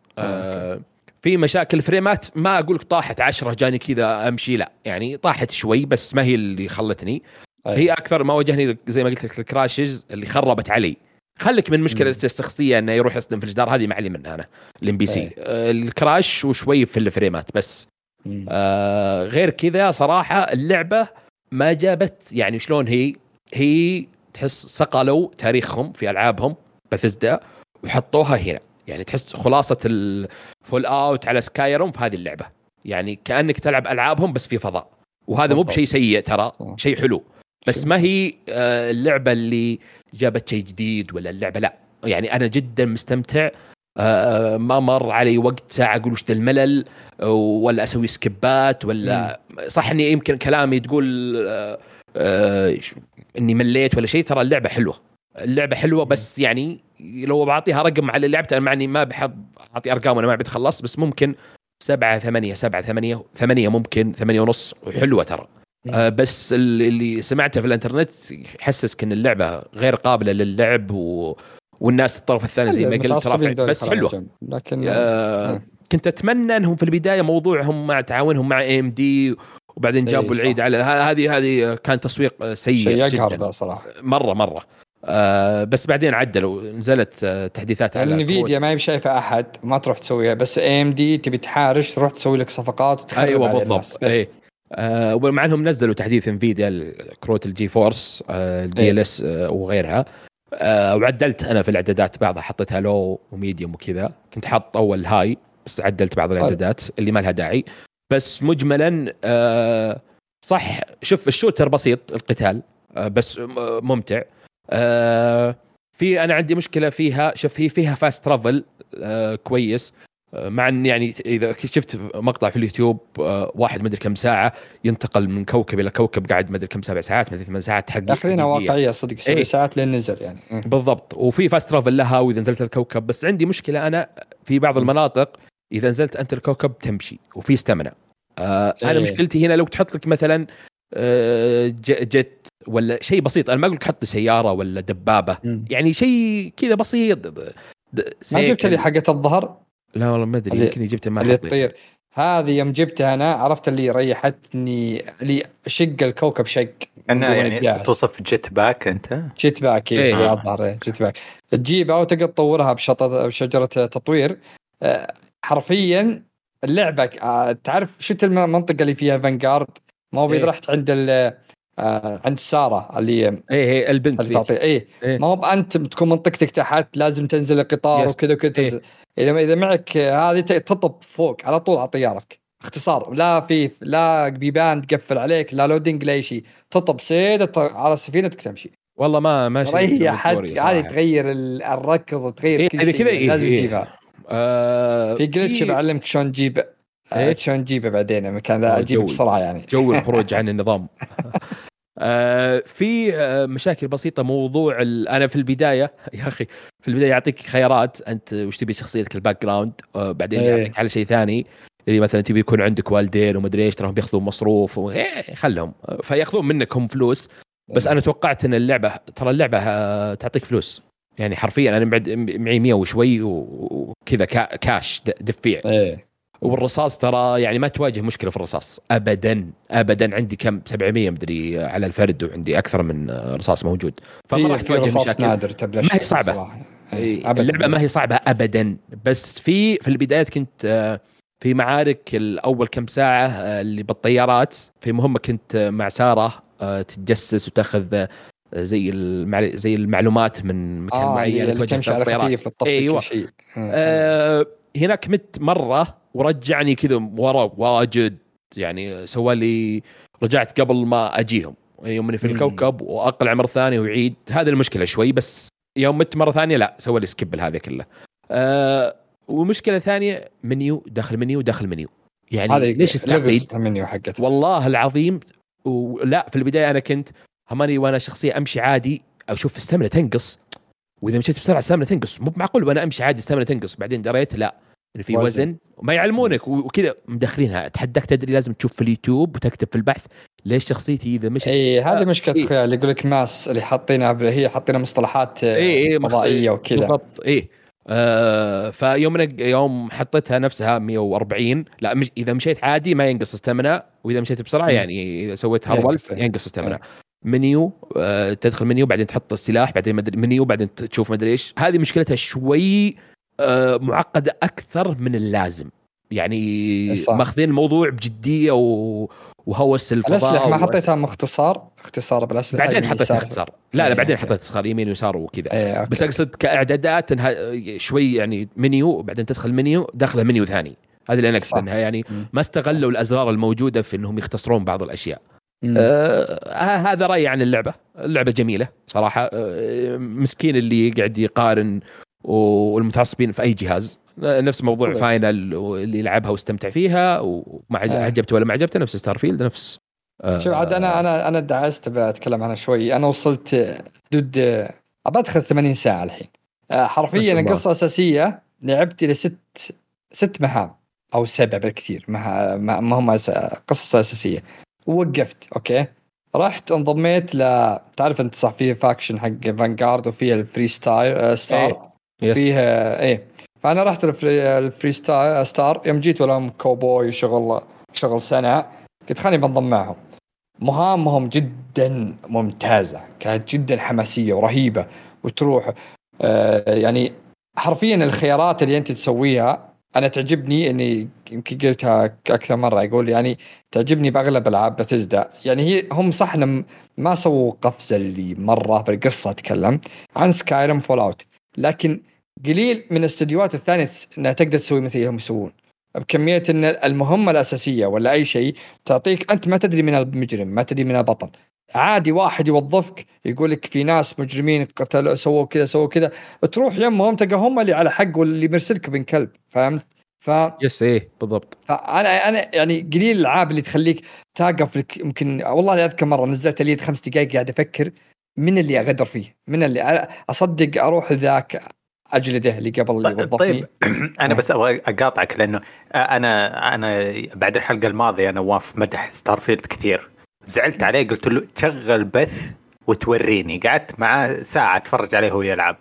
في مشاكل فريمات ما أقول لك طاحت عشرة جاني كذا أمشي لا. يعني طاحت شوي بس ما هي اللي خلتني. أي. هي أكثر ما واجهني زي ما قلت لك ال crashes اللي خربت علي خليك من مشكلة. الشخصيه إنه يروح يصدم في الجدار هذه ما علي منها أنا ال NPC أي. ال crash وشوي في الفريمات بس مم. آه غير كذا صراحة اللعبة ما جابت يعني شلون هي هي تحس صقلوا تاريخهم في ألعابهم بثزدا وحطوها هنا يعني تحس خلاصة ال Fallout على Skyrim في هذه اللعبة يعني كأنك تلعب ألعابهم بس في فضاء وهذا مو. بشيء سيء ترى. شيء حلو بس ما هي آه، اللعبة اللي جابت شيء جديد ولا اللعبة؟ لا. يعني أنا جدا مستمتع. آه، ما مر علي وقت ساعة أقول وش الملل ولا أسوي سكبات ولا صح إني يمكن كلامي تقول آه، آه، إني مليت ولا شيء ترى اللعبة حلوة. اللعبة حلوة بس يعني لو بعطيها رقم على اللي لعبتها مع إني ما بحب أعطي أرقام وأنا ما بعد خلص بس ممكن سبعة ثمانية سبعة ثمانية ثمانية ممكن ثمانية ونص حلوة ترى. آه بس اللي- سمعته في الانترنت يحسسك إن اللعبة غير قابلة للعب و... والناس الطرف الثاني زي ما قلت رافع بس جنب. لكن آه آه. كنت أتمنى إنهم في البداية موضوعهم مع تعاونهم مع AMD وبعدين جابوا صح. العيد على هذه هذه كان تسويق سيء شيء يقهر جدا. ذا صراحة. مره مرة. آه بس بعدين عدلوا. نزلت آه تحديثات على Nvidia ما هي بشايفة أحد ما تروح تسويها. بس AMD تبي تحارش تروح تسوي لك صفقات وتخرب أيوه على بالضبط. الناس. بس اي آه ومع انهم نزلوا تحديث Nvidia كروت ال GeForce ال DLSS وغيرها. آه وعدلت أنا في الاعدادات بعضها حطيتها low و medium وكذا. كنت حاط اول high بس عدلت بعض الاعدادات اللي ما لها داعي. بس مجملا آه صح. شوف ال shooter بسيط القتال آه بس ممتع. آه في أنا عندي مشكلة فيها شوف هي فيها fast travel آه كويس. آه، مع إن يعني إذا شفت مقطع في اليوتيوب آه، واحد مدري كم ساعة ينتقل من كوكب إلى كوكب قاعد مدري كم سبع ساعات مدري ثمان ساعات حق حقيقية. واقعية صدق سبع إيه. ساعات لين نزل يعني إيه. بالضبط وفي فاست ترافل لها وإذا نزلت الكوكب بس عندي مشكلة أنا في بعض المناطق إذا نزلت أنت الكوكب تمشي وفي استمنة آه أنا إيه. مشكلتي هنا لو تحط لك مثلا آه جت ولا شيء بسيط أنا ما أقول لك حط سيارة ولا دبابة مم. يعني شيء كذا بسيط ما. جبت لي حقة الظهر لا والله ما أدري يمكن جبته ما اللي. تطير هذه يوم جبتها أنا عرفت اللي ريحتني اللي شق الكوكب شق أنا يعني. توصف جيت باك أنت جيت باك إيه. إيه الظاهر إيه، جيت باك تجيبها وتقدر تطورها بشطة بشجرة تطوير آه، حرفيا اللعبة آه، تعرف شفت الم- المنطقة اللي فيها فانجارد ما هو اذا إيه. رحت عند ال آه، عند سارة اللي إيه إيه البنت اللي. تعطي إيه إيه. ما هو أنت تكون منطقتك تحت لازم تنزل القطار. وكذا وكذا إيه. إذا إذا معك هذه تطب فوق على طول على طيارتك اختصار لا في لا بيبان تقفل عليك لا لودنج لا شيء تطب سيدة ت- على سفينتك تمشي والله ما ما دوري هذه صراحة. تغير ال- الركض وتغير إيه، كل شيء كذا إيه، لازم إيه. تجيبها آه في جلتش بعلمك شلون تجيب آه، إيه؟ شلون تجيبه بعدين؟ مكان لا آه، أجيبه. بسرعة يعني. جو الخروج عن النظام. آه في آه مشاكل بسيطة موضوع. أنا في البداية يا أخي في البداية يعطيك خيارات. أنت وش تبي شخصيتك ال background آه بعدين إيه. يعطيك على شيء ثاني. اللي مثلا تبي يكون عندك والدين ومدري إيش تراهم بيأخذون مصروف و... إيه خلهم. فيأخذون منك هم فلوس. بس أنا توقعت إن اللعبة ترى اللعبة آه، تعطيك فلوس. يعني حرفيا أنا بعد معي 100 وشوي وكذا كا- كاش دفيع. إيه. والرصاص ترى يعني ما تواجه مشكلة في الرصاص ابدا ابدا عندي كم 700 مدري على الفرد وعندي أكثر من رصاص موجود فما راح في تواجه رصاص مشاكل نادر ما هي. صراحة. إيه، إيه، أبداً. اللعبه ما هي صعبة ابدا بس في في البدايات كنت آه، في معارك الأول كم ساعة آه، اللي بالطيارات في مهمة كنت آه، مع سارة آه، تتجسس وتأخذ آه، زي المعل... زي المعلومات من مكان آه معين اللي, توجه تمشي على. خفيف أيوه آه. آه هناك مت مرة ورجعني كذا ورا واجد يعني سوى لي رجعت قبل ما أجيهم. يوم إني في. الكوكب واقلع مره ثانية ويعيد. هذه المشكلة شوي بس يوم مت مرة ثانية لا سوى لي skip هذا كله آه ومشكلة ثانية منيو داخل منيو داخل منيو. يعني هذا ليش التعقيد المنيو حقته والله العظيم ولا في البداية أنا كنت هماني وأنا شخصية أمشي عادي أشوف ال stamina تنقص. وإذا مشيت بسرعة ال stamina تنقص. مو معقول وأنا أمشي عادي ال stamina تنقص. بعدين دريت لا. إن في وزن. وزن. وما يعلمونك وكذا مدخلينها. اتحداك تدري لازم تشوف في اليوتيوب وتكتب في البحث ليش شخصيتي إذا مشت. اي هذه آه، مشكلة إيه. اللي يقول لك mass اللي حاطينها هي حاطينها مصطلحات آه، اي اي فضائية وكذا. بالضبط اي آه فيوم يوم حطيتها نفسها 140 لا مش إذا مشيت عادي ما ينقص stamina وإذا مشيت بسرعة. يعني إذا سويت ينقص، هرولت إيه. ينقص منيو آه تدخل منيو بعدين تحط السلاح بعدين مدري منيو بعدين تشوف مدري إيش. هذه مشكلتها شوي آه معقدة أكثر من اللازم يعني. ماخذين الموضوع بجدية و... وهوس الفضاء الاسلحه ما حطيتها مختصار اختصار بالأسلحة بعدين حطيت. اختصار لا لا إيه، بعدين. حطيت اختصار يمين ويسار وكذا إيه أوكي. بس أقصد كإعدادات إنها شوي يعني منيو وبعدين تدخل منيو داخله منيو ثاني هذا اللي أنا أقصد. إنها يعني. ما استغلوا الأزرار الموجودة في إنهم يختصرون بعض الأشياء. آه هذا رأيي عن اللعبة اللعبة جميلة صراحة آه مسكين اللي يقعد يقارن والمتعصبين في أي جهاز. نفس موضوع بالضبط. Final اللي لعبها واستمتع فيها وما آه. عجبته ولا ما عجبته نفس Starfield نفس آه، شوف عاد أنا أنا أنا دعست بتكلم عنها شوي. أنا وصلت حدود ابى أدخل 80 ساعة الحين. آه، حرفيا. القصة الاساسيه لعبت إلى ست ست مهام أو سبع بالكثير. ما ما هم قصص أساسية. ووقفت okay. رحت انضميت ل تعرف أنت صح فيه faction حق Vanguard وفيه ال Free Style Star yes. فيه إيه. فأنا رحت ال Free, ال Freestar, يوم جيت ولهم كوبوي شغل شغل سنة قلت خليني بنضم معهم. مهامهم جدا ممتازة كانت جدا حماسية ورهيبة. وتروح آه يعني حرفيا الخيارات اللي أنت تسويها أنا تعجبني إني يمكن قلتها أكثر مرة يقول يعني تعجبني بأغلب ألعاب بثزدا يعني هي هم صح ما سووا قفزة اللي مرة بالقصة أتكلم عن Skyrim Fallout لكن قليل من الاستديوهات الثانية إنها تقدر تسوي مثل هم يسوون بكمية إن المهمة الأساسية ولا أي شيء تعطيك أنت ما تدري من المجرم ما تدري من البطل عادي واحد يوظفك يقول لك في ناس مجرمين قتلوا سووا كذا سووا كذا تروح يمهم تلقى هم اللي على حق واللي مرسلك بن كلب فهمت؟ ف yes إيه بالضبط فانا أنا يعني قليل الالعاب اللي تخليك توقف لك يمكن والله أنا أذكر مرة نزلت اليد خمس دقائق قاعد أفكر من اللي أغدر فيه؟ من اللي أصدق أروح ذاك أجلده اللي قبل اللي وظفني طيب أنا بس أبغى أقاطعك لأنه أنا أنا بعد الحلقة الماضية نواف مدح Starfield كثير. زعلت عليه قلت له شغل بث وتوريني. قعدت معاه ساعة أتفرج عليه وهو يلعب.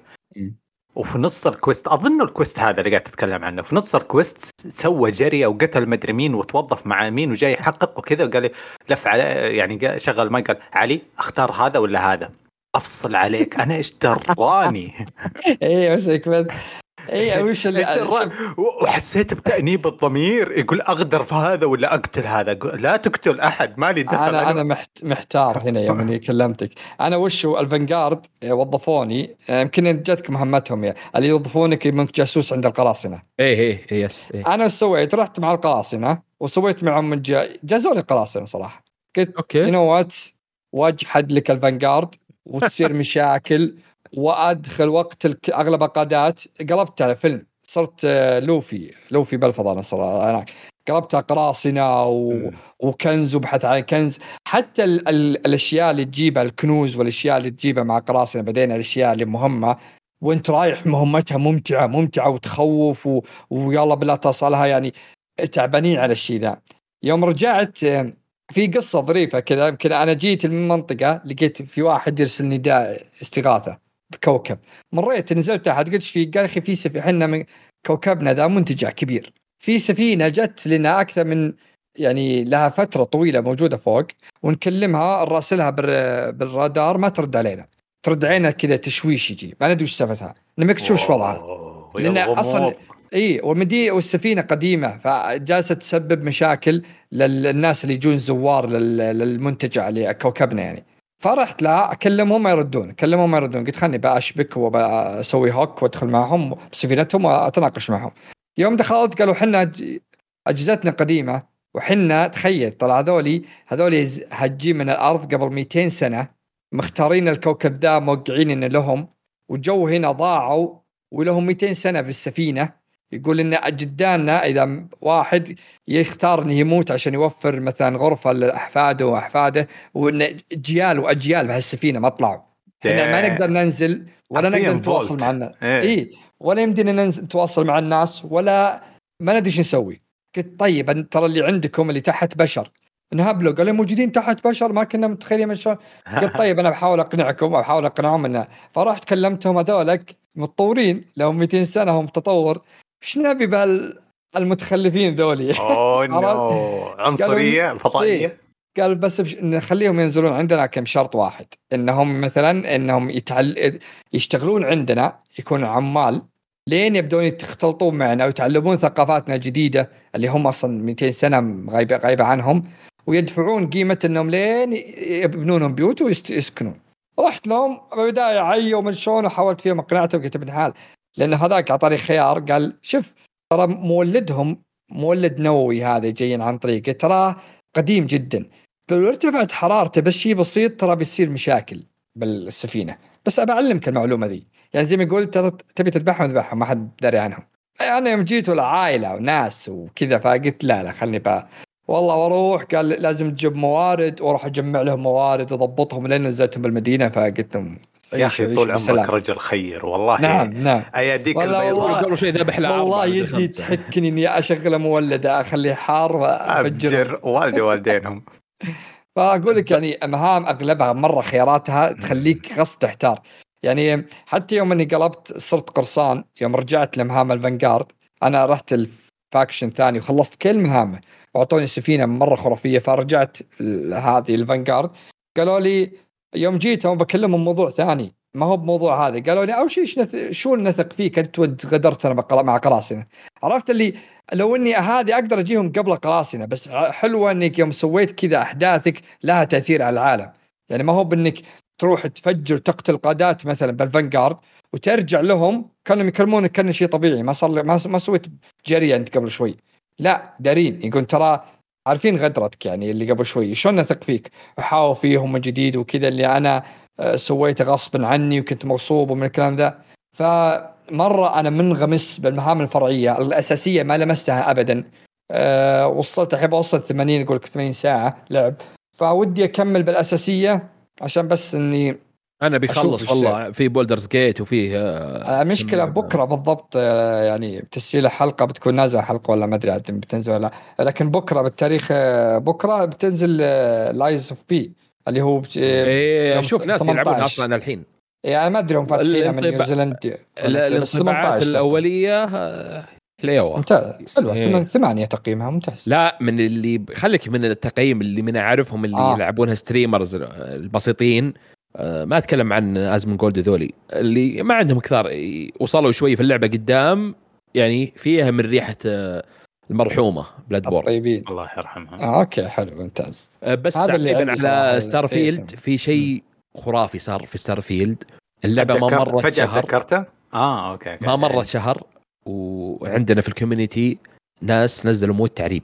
وفي نص ال quest أظن ال quest هذا اللي قاعد تتكلم عنه. في نص ال quest سوى جري أو قتل مدري مين وتوظف مع مين وجاي يحقق وكذا. وقال لي لف على يعني شغل ما قال علي أختار هذا ولا هذا؟ أفصل عليك أنا إيش دراني؟ اي بس يكمل اي وش اللي وحسيت بتأنيب الضمير يقول أقدر في هذا ولا أقتل هذا؟ لا تقتل أحد مالي دخل أنا أنا محت... محتار هنا يوم إني كلمتك. أنا وشو ال Vanguard آه، وظفوني. آه، يمكن جتك مهمتهم يا. اللي يوظفونك منك جاسوس عند القراصنة. إيه إيه إيه yes إيه. أنا سويت؟ رحت مع القراصنة وسويت معهم من جا... جازوني القراصنه صراحة. قلت okay. you know what واجحد لك ال Vanguard وتصير مشاكل. وأدخل وقت الك... أغلب القادات قلبت على فيلم. صرت آه، Luffy. Luffy بالفضاء أنا هناك قلبتها قراصنة و... وكنز وبحث عن كنز. حتى ال... ال... الأشياء اللي تجيبها الكنوز والأشياء اللي تجيبها مع قراصنة بعدين الأشياء اللي مهمة. وأنت رايح مهمتها ممتعة ممتعة وتخوف و... ويلا بالله تصلها يعني تعبانين على الشيء ذا. يوم رجعت آه، في قصة ظريفة كذا يمكن أنا جيت من منطقه لقيت في واحد يرسل نداء استغاثة بكوكب. مريت نزلت تحت قلت في قال أخي في سفينه إحنا من كوكبنا ذا منتجع كبير. في سفينة جت لنا أكثر من يعني لها فترة طويلة موجودة فوق ونكلمها نراسلها بال- بالرادار ما ترد علينا. ترد علينا كذا تشويش يجي. ما ندري وش سالفتها نبيك تشوف إيش وضعها. أصلاً غموض. إي والمدي والسفينة قديمة فجالسة تسبب مشاكل للناس اللي يجون زوار لل- للمنتجع لكوكبنا يعني. فرحت لا اكلمهم ما يردون اكلمهم ما يردون. قلت خلني بقى اشبك وبسوي هوك وأدخل معهم بسفينتهم وأتناقش معهم. يوم دخلت قالوا حنا أجهزتنا قديمة وحنا تخيل طلع هذولي هذولي هجين من الأرض قبل 200 سنة مختارين الكوكب ذا موقعين لهم والجو هنا ضاعوا ولهم 200 سنة بالسفينة. يقول إن جداننا إذا واحد يختار انه يموت عشان يوفر مثلا غرفة لأحفاده وأحفاده وإن اجيال وأجيال بهالسفينه ما طلعوا. إحنا ما نقدر ننزل ولا نقدر نتواصل. مع الناس إيه. اي ولا يمدينا ننزل نتواصل مع الناس ولا ما ندري إيش نسوي. قلت طيب ترى اللي عندكم اللي تحت بشر. نهب له قال لي موجودين تحت بشر ما كنا متخيلين من شلون. قلت طيب أنا بحاول أقنعكم وبحاول أقنعهم إنه فرحت كلمتهم هذولك متطورين لهم 200 سنة هم تطور. إيش نبي بهال المتخلفين ذولي؟ أوه نو. عنصرية فضائية. قال بس بش... نخليهم ينزلون عندنا كم شرط واحد. إنهم مثلا إنهم يتعل... يشتغلون عندنا يكونوا عمال لين يبدون يختلطون معنا ويتعلمون ثقافاتنا الجديدة اللي هم أصلا 200 سنة غايبه غايبة عنهم ويدفعون قيمة إنهم لين يبنون بيوت ويسكنون رحت لهم بالبداية عي ومن شلون وحاولت فيهم اقنعتهم قلت ابن حال لأن هذاك اعطاني خيار قال شوف ترى مولدهم مولد نووي هذا جايين عن طريقه تراه قديم جدا. لو ارتفعت حرارته بس شيء بسيط ترى بيصير مشاكل بالسفينة. بس أبى أعلمك المعلومة ذي. يعني زي ما يقول ترى تبي تذبحهم اذبحهم ما حد داري عنهم. أنا يوم جيت لعائله وناس وكذا فقلت لا لا خلني بقى والله وأروح قال لازم تجيب موارد وأروح أجمع لهم موارد وأضبطهم لين نزلتهم بالمدينة فقلت لهم يا أخي طول عمرك. رجل خير والله. نعم نعم. اياديك والله البيضاء. والله. قبل شوي ذبح له والله يدي. تحكني إني أشغل مولده اخليه حار وأفجر. والدي والدينهم فأقول لك يعني مهام أغلبها مرة خياراتها تخليك غصب تحتار. يعني حتى يوم إني قلبت صرت قرصان يوم رجعت لمهام ال Vanguard أنا رحت ال faction ثاني وخلصت كل مهامه. واعطوني سفينة مرة خرافية فرجعت هذه ال Vanguard قالوا لي يوم جيتهم بكلمهم موضوع ثاني. ما هو بموضوع هذا. قالوا لي أول شيء. شو نثق فيك أنت وأنت غدرت أنا مع قراصنة؟ عرفت اللي لو إني هذه أقدر أجيهم قبل قراصنة بس حلوة إنك يوم سويت كذا أحداثك لها تأثير على العالم. يعني ما هو بإنك تروح تفجر تقتل قادات مثلا بال Vanguard وترجع لهم كانوا يكلمونك كأنه شيء طبيعي. ما صار ما سويت جري أنت قبل شوي. لا دارين. يقول ترى عارفين غدرتك يعني اللي قبل شوي. شلون نثق فيك؟ احاول فيهم من جديد وكذا اللي أنا آه، سويته غصبا عني وكنت مغصوب ومن الكلام ذا. فمرة أنا منغمس بالمهام الفرعية الأساسية ما لمستها ابدا. أه وصلت احب اوصل 80 يقول لك 80 ساعة لعب. فودي أكمل بالأساسية عشان بس إني أنا بيخلص والله في Baldur's Gate وفيه آه، المشكلة بكرة بالضبط آه، يعني تسجيل الحلقة بتكون نازلة حلقة ولا ما أدري عاد بتنزل ولا لا لكن بكرة بالتاريخ آه، بكرة بتنزل Lies of P اللي هو بت- إيه أشوف ناس يلعبونها 18. أصلا الحين يعني ما أدري هم فاتحينها من الانطباع- نيوزيلندا ال- بس الانطباعات 18 الأولية آه، حليوة ممتاز حلوة إيه. ثمان- ثمانية تقييمها ممتاز لا من اللي خليك من التقييم اللي من أعرفهم اللي آه. آه. يلعبونها streamers البسيطين آه، ما أتكلم عن Asmongold ذولي. اللي ما عندهم كثار وصلوا شوي في اللعبة قدام يعني فيها من ريحة آه، المرحومة Bloodborne طيبين الله يرحمها. آه okay حلو ممتاز. آه، بس هذا اللي على في Starfield. في شيء خرافي صار في Starfield اللعبة ما مرت فجأة شهر. تذكرته؟ آه okay okay. ما مرت شهر وعندنا في ال community ناس نزلوا mod تعريب.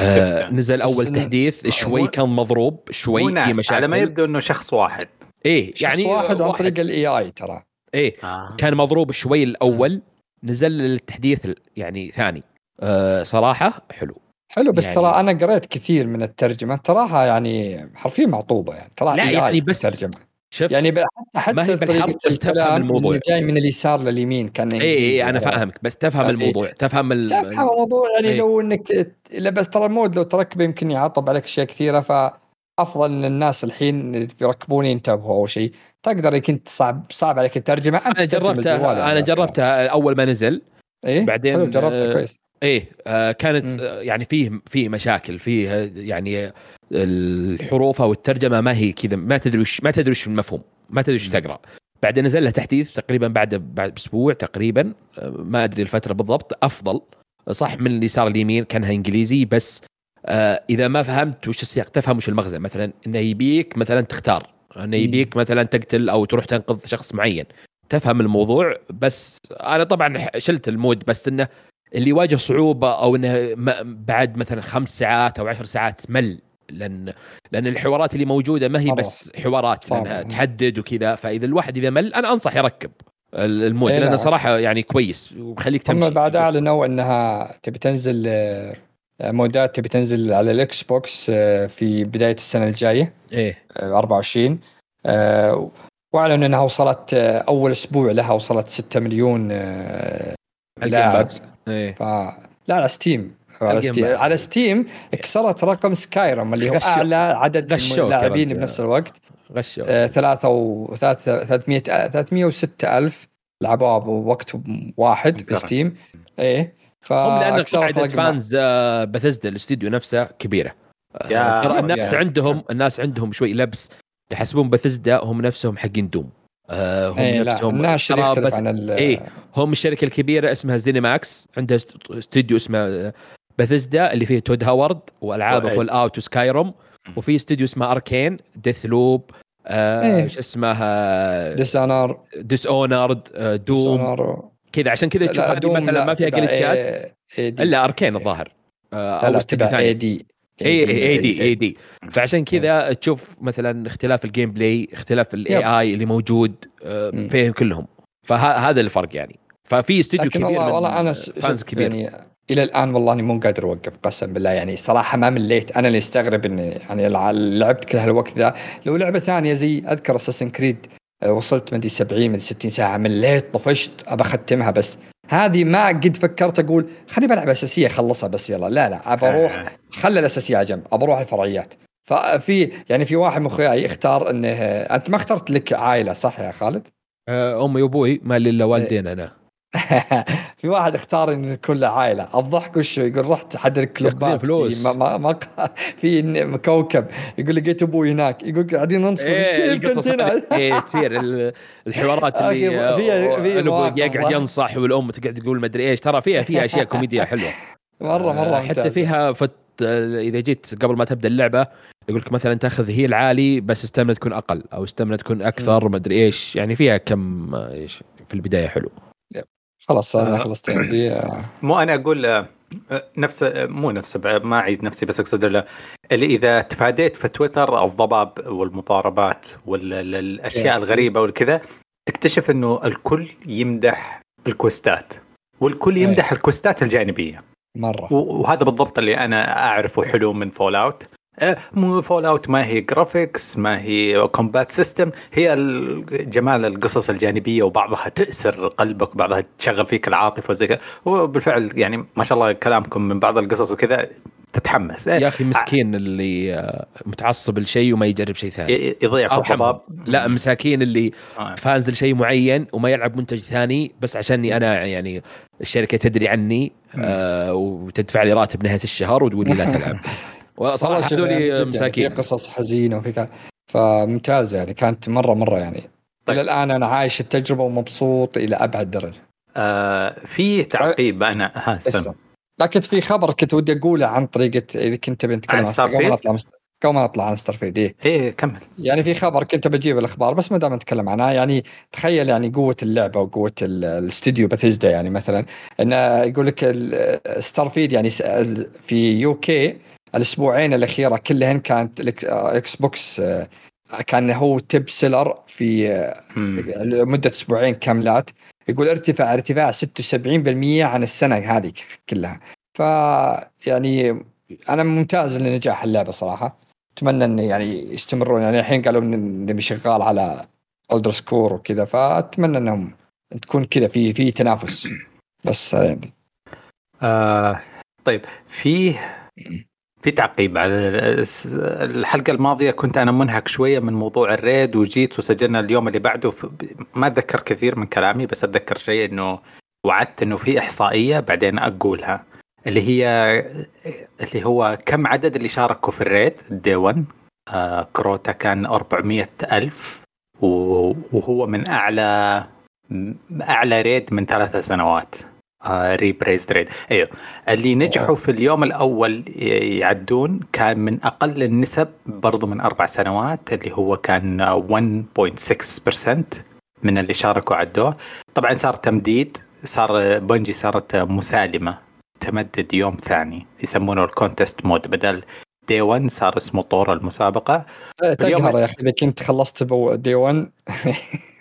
آه. نزل أول تحديث شوي هو- كان مضروب شوي في مشاكل على ما يبدو إنه شخص واحد. إيه يعني يعني واحد عن طريق ال AI ترى. إيه آه. كان مضروب شوي الأول نزل التحديث ال- يعني ثاني. آه صراحة حلو. حلو بس يعني- ترى أنا قريت كثير من الترجمة تراها يعني حرفيا معطوبة يعني تراها لا، AI يعني بس الترجمه شوف يعني ب- حتى ما هي حتى طريقة بس تفهم الموضوع. اللي جاي من اليسار لليمين كان إنجليزي إيه أنا عرفت؟ فاهمك بس تفهم. الموضوع تفهم ال... تفهم الموضوع يعني إيه. لو إنك بس ترى المود لو تركبه يمكن يعطب عليك أشياء كثيرة فأفضل إن الناس الحين اللي بيركبون ينتبهوا أول شيء تقدر انت صعب صعب عليك الترجمة أنت أنا جربتها يعني أنا. جربتها أول ما نزل إيه بعدين، حلو جربتها آه، كويس إيه آه كانت. آه يعني فيه فيه مشاكل فيه آه، يعني الحروف أو الترجمة ما هي كذا ما تدري وش ما تدري وش المفهوم ما تدري وش. تقرأ بعدين نزل له تحديث تقريبا بعد بعد أسبوع تقريبا ما أدري الفترة بالضبط أفضل صح من اليسار اليمين كانها إنجليزي بس آه إذا ما فهمت وش السياق تفهم وش المغزى مثلا إنه يبيك مثلا تختار إنه. يبيك مثلا تقتل أو تروح تنقذ شخص معين تفهم الموضوع بس أنا طبعا شلت ال mod بس إنه اللي يواجه صعوبة أو إنه بعد مثلا خمس ساعات أو عشر ساعات مل لأن لأن الحوارات اللي موجودة ما هي. بس حوارات. لأنها تحدد وكذا فإذا الواحد إذا مل أنا أنصح يركب ال- ال mod إيه لأنه لا. صراحة يعني كويس وبخليك تمشي هم بعد أعلنوا إنها تبي تنزل آه، mod ات تبي تنزل على ال Xbox آه، في بداية السنة الجاية إيه آه، 24 آه، وأعلنوا إنها وصلت أول أسبوع لها وصلت 6 مليون لاعب. إيه. ف لا على Steam على Steam. على Steam كسرت رقم Skyrim اللي هو غشوا. أعلى عدد يا اللاعبين. بنفس الوقت. غشوا. آه، ثلاثة و 300 306 ألف لعبوها بوقت واحد في. Steam إيه. هم لأن قاعدة fans Bethesda الاستديو نفسه كبيرة. يا- ترى الناس يا- عندهم الناس عندهم شوي لبس. يحسبون بثزدا هم نفسهم حقين Doom آه، هم إيه لا نفسهم يختلف بث- عن ال إيه. هم الشركة الكبيرة اسمها ZeniMax عندها است- استوديو اسمه بثزدا اللي فيه Todd Howard وألعاب أي. Fallout و Skyrim وفي استوديو اسمه Arkane Deathloop آه إيه. شو اسمه ديسانر Dishonored آه Doom كذا عشان كذا تشوف هذه مثلا ما فيها glitch ات إلا Arkane الظاهر. آه، لا أو لا استوديو تبع ثاني. اي دي اي اي دي اي إيه. دي. فعشان كذا تشوف مثلا اختلاف ال gameplay اختلاف ال AI اللي موجود آه،. فيهم كلهم. فهذا الفرق يعني. ففي استوديو كبير والله من والله أنا fans كبير. يعني إلى الآن والله أني مو قادر أوقف قسم بالله. يعني صراحة ما مليت. أنا اللي استغرب إني يعني لعبت كل هالوقت ذا. لو لعبة ثانية زي أذكر Assassin's Creed وصلت مدري 70 مدري 60 ساعة مليت طفشت أبى أختمها بس. هذه ما قد فكرت أقول خليني بلعب أساسية اخلصها بس يلا لا لا ابى أروح آه. خلي الأساسية على جنب ابى أروح الفرعيات ففي يعني في واحد من أخوياي اختار إنه أنت ما اخترت لك عائلة صح يا خالد؟ آه، أمي وأبوي ما لي الا والدين أنا في واحد اختار إن له عائلة. الضحك وش يقول رحت حد الكلوبات. فلوس. في ما ما ما في كوكب. يقول لقيت أبوي هناك. يقول قاعدين ننصر. إيش إيه كيف القصص كنت هنا؟ إيه تصير ال- الحوارات اللي فيها- فيها الابو يقعد. ينصح والأم تقعد تقول مدري إيش. ترى فيها فيها أشياء كوميديا حلوة. مره مرة آه، حتى. فيها فت إذا جيت قبل ما تبدأ اللعبة يقول لك مثلا تأخذ هيل عالي بس استمنة تكون أقل أو استمنة تكون أكثر مدري إيش. يعني فيها كم آه، إيش في البداية حلو. خلاص أنا آه. خلصت عندي. آه، مو أنا أقول آه، نفس مو نفس ما أعيد نفسي بس أقصد ال- اللي إذا تفاديت في تويتر الضباب والمضاربات والاشياء. الغريبة والكذا تكتشف إنه الكل يمدح الكوستات والكل يمدح الكوستات الجانبية. مرة. وهذا بالضبط اللي أنا أعرفه حلو من Fallout مو Fallout ما هي graphics ما هي combat system هي ال- جمال القصص الجانبية وبعضها تأسر قلبك بعضها تشغل فيك العاطفة وزي كذا. وبالفعل يعني ما شاء الله كلامكم من بعض القصص وكذا تتحمس. يا أخي مسكين اللي آه، متعصب لشيء وما يجرب شيء ثاني. يضيع في. الضباب. لا مساكين اللي آه. فانز لشيء معين وما يلعب منتج ثاني بس عشاني أنا يعني الشركة تدري عني آه وتدفع لي راتب نهاية الشهر وتقول لي لا تلعب. صراحة والله شوف يعني هذول جد مساكين يعني في قصص حزينه وفي كذا فممتازه يعني كانت مرة مرة يعني طيب. إلى الآن أنا عايش التجربة ومبسوط إلى أبعد درجة آه في تعقيب أنا ها سم. لكن في خبر كنت ودي أقوله عن طريقة إذا كنت بنتكلم عن عن قبل ما؟ نطلع عن Starfield إيه. إيه كمل يعني في خبر كنت بجيب الأخبار بس ما دام نتكلم عنها يعني تخيل يعني قوة اللعبة وقوة ال- الاستوديو باثيزدا يعني مثلا انه يقول لك Starfield يعني في UK الأسبوعين الأخيرة كلهن كانت Xbox آه، كان هو top seller في آه، مم. لمدة أسبوعين كاملات. يقول ارتفع ارتفاع 76% عن السنة هذه كلها. ف يعني أنا ممتاز لنجاح اللعبة صراحة. أتمنى إن يعني يستمرون. يعني الحين قالوا إن شغال على ال Elder Scrolls وكذا فأتمنى إنهم تكون كذا في في تنافس. بس يعني. آه طيب في في تعقيب على الحلقة الماضية كنت أنا منهك شوية من موضوع ال raid وجيت وسجلنا اليوم اللي بعده ما أتذكر كثير من كلامي بس أتذكر شيء إنه وعدت إنه في إحصائية بعدين أقولها اللي هي اللي هو كم عدد اللي شاركوا في ال raid؟ day 1 آه Crota كان 400 ألف وهو من أعلى أعلى raid من ثلاث سنوات. آه reprised raid أيوه. اللي نجحوا في اليوم الأول يعدون كان من أقل النسب برضو من أربع سنوات اللي هو كان آه، 1.6% من اللي شاركوا عدوه. طبعا صار تمديد صار بنجي صارت مسالمة تمدد يوم ثاني يسمونه ال contest mode بدل day 1 صار اسمه طور المسابقة. اليوم- تقهر يا أخي إذا كنت خلصت day 1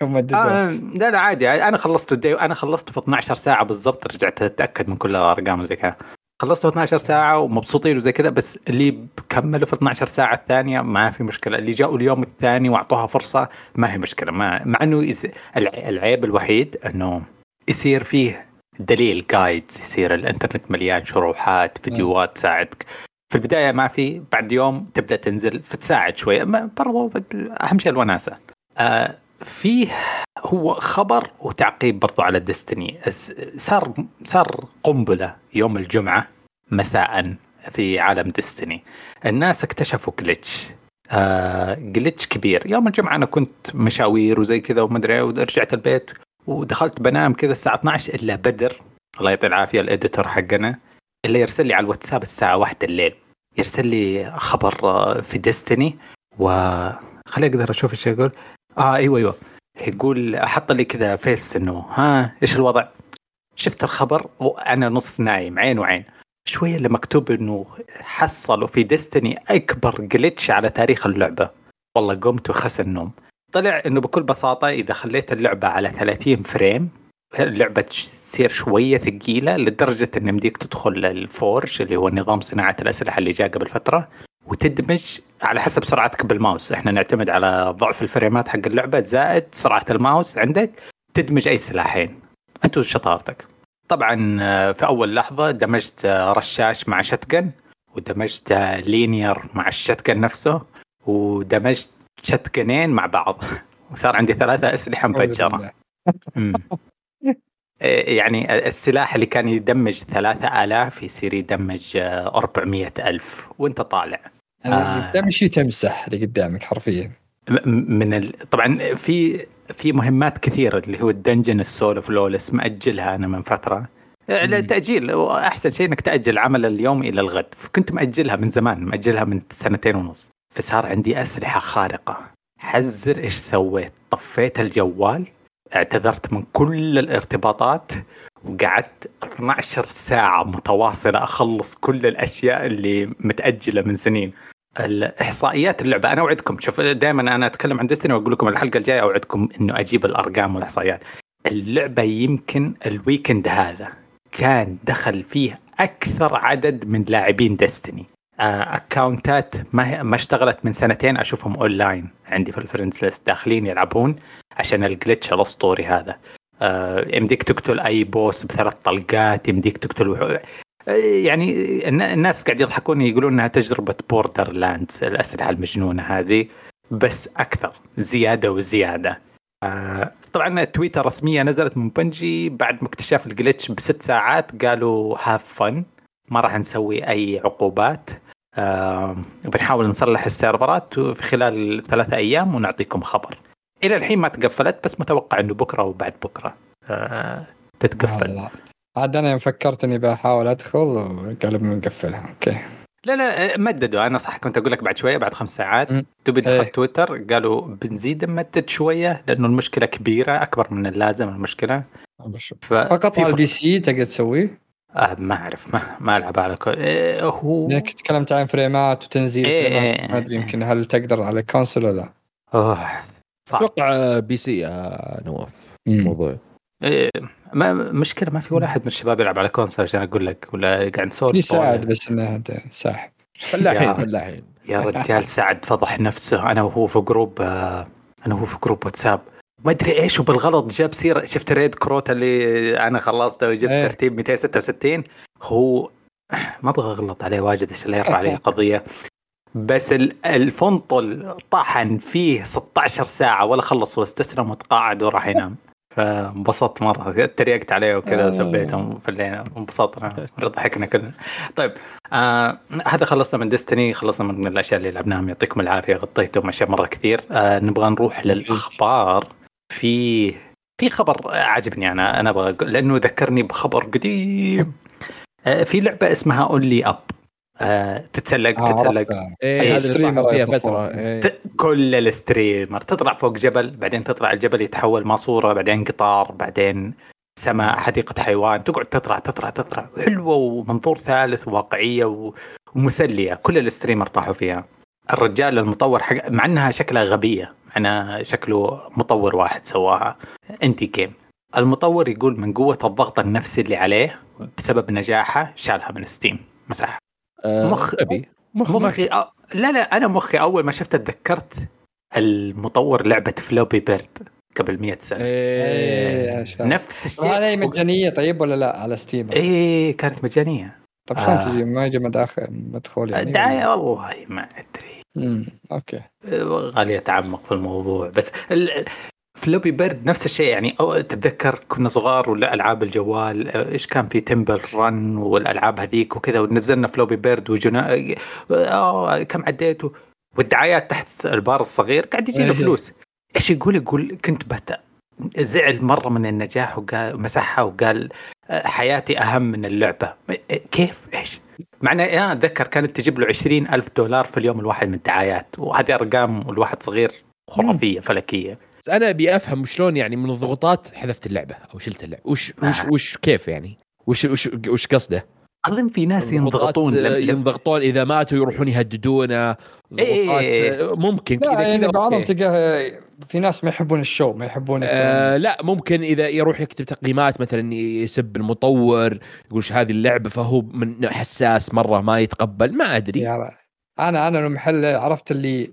ومددوا آه لا لا عادي. أنا خلصت ال day أنا خلصت في 12 ساعة بالضبط رجعت أتأكد من كل الأرقام وزي كذا. خلصت في 12 ساعة ومبسوطين وزي كذا بس اللي كملوا في 12 ساعة الثانية ما في مشكلة. اللي جاءوا اليوم الثاني وأعطوها فرصة ما هي مشكلة. ما مع إنه العيب الوحيد إنه يصير فيه دليل جايدز يصير الإنترنت مليان شروحات فيديوهات تساعدك. في البداية ما في بعد يوم تبدأ تنزل فتساعد شوية ما- برضو أهم شيء الوناسة. آه فيه هو خبر وتعقيب برضو على ديستني صار صار قنبلة يوم الجمعة مساء في عالم ديستني الناس اكتشفوا جلitch آه جلitch كبير. يوم الجمعة أنا كنت مشاوير وزي كذا ومدري إيه، ورجعت البيت ودخلت بنام كذا الساعة 12 إلا بدر. الله يعطيه العافية الإديتور حقنا. اللي يرسل لي على الواتساب الساعة 1 الليل. يرسل لي خبر آه، في ديستني و خليني أقدر أشوف إيش يقول. آه أيوه أيوه. يقول حط لي كذا فيس إنه ها إيش الوضع؟ شفت الخبر وأنا نص نايم عين وعين. شوية اللي مكتوب إنه حصلوا في Destiny أكبر glitch على تاريخ اللعبة. والله قمت وخس النوم. طلع إنه بكل بساطة إذا خليت اللعبة على 30 frame اللعبة تصير شوية ثقيلة لدرجة إن يمديك تدخل ال forge اللي هو نظام صناعة الأسلحة اللي جاء قبل فترة وتدمج على حسب سرعتك بالماوس. إحنا نعتمد على ضعف ال frame ات حق اللعبة زائد سرعة الماوس عندك تدمج أي سلاحين. انت وشطارتك طبعا في أول لحظة دمجت رشاش مع شتقن ودمجت لينير مع الشتقن نفسه ودمجت شتقنين مع بعض. وصار عندي ثلاثة أسلحة مفجرة. يعني السلاح اللي كان يدمج ثلاثة آلاف يصير يدمج آه، 400 ألف وانت طالع. آه. تمشي تمسح اللي قدامك حرفيا. من ال... طبعا في في مهمات كثيره اللي هو ال dungeon ال solo flawless مأجلها أنا من فترة. تأجيل احسن شيء إنك تأجل عمل اليوم إلى الغد. كنت مأجلها من زمان مأجلها من سنتين ونص. فصار عندي أسلحة خارقة. حذر إيش سويت. طفيت الجوال اعتذرت من كل الارتباطات وقعدت 12 ساعة متواصلة أخلص كل الأشياء اللي متأجلة من سنين. الإحصائيات اللعبة أنا أوعدكم شوف دائما أنا أتكلم عن ديستني وأقول لكم الحلقة الجاية أوعدكم إنه أجيب الأرقام والإحصائيات. اللعبة يمكن ال weekend هذا كان دخل فيه أكثر عدد من لاعبين ديستني آه، account ات ما هي- ما اشتغلت من سنتين أشوفهم اونلاين عندي في ال friends list داخلين يلعبون. عشان ال glitch الاسطوري هذا. آه، يمديك تقتل أي boss بثلاث طلقات يمديك تقتل يعني الن- الناس قاعد يضحكون يقولون إنها تجربة بوردر لاند الأسلحة المجنونة هذه بس أكثر زيادة وزيادة. آه، طبعا التويتر رسمية نزلت من بنجي بعد اكتشاف ال glitch بست ساعات قالوا have fun ما راح نسوي أي عقوبات. آه، بنحاول نصلح ال server ات في خلال ثلاثة أيام ونعطيكم خبر. إلى الحين ما تقفلت بس متوقع إنه بكرة وبعد بكرة آه، تتقفل. عاد أنا يوم فكرت اني بحاول أدخل وقالوا بنقفلها أوكي. لا لا مددوا. أنا صح كنت أقول لك بعد شوية بعد خمس ساعات. تبي. دخلت تويتر؟ قالوا بنزيد نمدد شوية لأنه المشكلة كبيرة أكبر من اللازم المشكلة. ف... فقط على ال PC تقدر تسويه آه ما أعرف ما ما ألعب على كو... إيه هو لانك تكلمت عن frame ات وتنزيل إيه، frame ات إيه، ما أدري إيه. يمكن هل تقدر على console ولا لا. أوه. صعب أتوقع بي سي يا نواف الموضوع إيه ما مشكلة ما في ولا أحد من الشباب يلعب على كونسول عشان أقول لك ولا قاعد نسولف يساعد بس إنه ساحب فلاحين فلاحين. يا رجال سعد فضح نفسه. أنا وهو في جروب آه، أنا وهو في جروب واتساب. ما أدري إيش وبالغلط جاب سيرة شفت ريد كروت اللي أنا خلصته وجبت إيه. ترتيب 266 هو ما أبغى أغلط عليه واجد عشان لا يرفع علي قضيه بس ال- الفنطل طحن فيه 16 ساعة ولا خلص واستسلم وتقاعد وراح ينام. فانبسطت مرة. تريقت عليه وكذا آه. وسبيته وفلينا انبسطنا ضحكنا كلنا. طيب آه هذا خلصنا من ديستني خلصنا من الأشياء اللي لعبناها يعطيكم العافية غطيتم أشياء مرة كثير. آه نبغى نروح للأخبار. في في خبر عجبني أنا. أنا أبغى لأنه ذكرني بخبر قديم. آه في لعبة اسمها Only Up آه تتسلق آه، تتسلق. هذا اللي streamer فيها. فترة. إيه. كل ال streamer تطلع فوق جبل بعدين تطلع الجبل يتحول ماسورة بعدين قطار بعدين سماء حديقة حيوان. تقعد تطلع تطلع تطلع. حلوة ومنظور ثالث وواقعية ومسلية. كل ال streamer طاحوا فيها. الرجال المطور حق مع إنها شكلها غبية. أنا شكله مطور واحد سواها. أنتي جيم المطور يقول من قوة الضغط النفسي اللي عليه بسبب نجاحه شالها من ستيم. مسحها آه، مخ- غبي مخ مخ مخي. أ... لا لا أنا مخي. أول ما شفته تذكرت المطور لعبة فلوبي بيرد قبل 100 سنة. إيه عشان نفس الشيء. هذه مجانية طيب ولا لا؟ على ستيم؟ إيه كانت مجانية. طب شلون آه. تجي؟ ما يجي مداخل مدخول يعني؟ الدعايه والله ما أدري. امم أوكي. غالي اتعمق في الموضوع. بس ال... فلوبي بيرد نفس الشيء يعني أو تتذكر كنا صغار ولا العاب الجوال إيش كان في تمبل رن والألعاب هذيك وكذا ونزلنا فلوبي بيرد وجنا آه كم عديته والدعايات تحت البار الصغير قاعد يجي له إيه. فلوس. إيش يقول؟ يقول كنت بت زعل مرة من النجاح وقال مسحها وقال آه، حياتي أهم من اللعبة. كيف؟ إيش؟ معنى يا أتذكر كانت تجيب له 20 ألف دولار في اليوم الواحد من الدعايات وهذه أرقام والواحد صغير خرافية فلكية. بس أنا أبي أفهم شلون يعني من الضغوطات حذفت اللعبة أو شلت اللعبة وش وش آه. وش كيف يعني وش وش وش قصده؟ أظن في ناس ينضغطون آه، ينضغطون إذا ماتوا يروحون يهددونه إيه. آه، ممكن لا كذا يعني كذا بعضهم. تلقاه في ناس ما يحبون الشو ما يحبون آه لا ممكن إذا يروح يكتب تقييمات مثلا يسب المطور يقول "ش هذه اللعبة فهو من حساس مرة ما يتقبل ما أدري. أنا أنا المحل عرفت اللي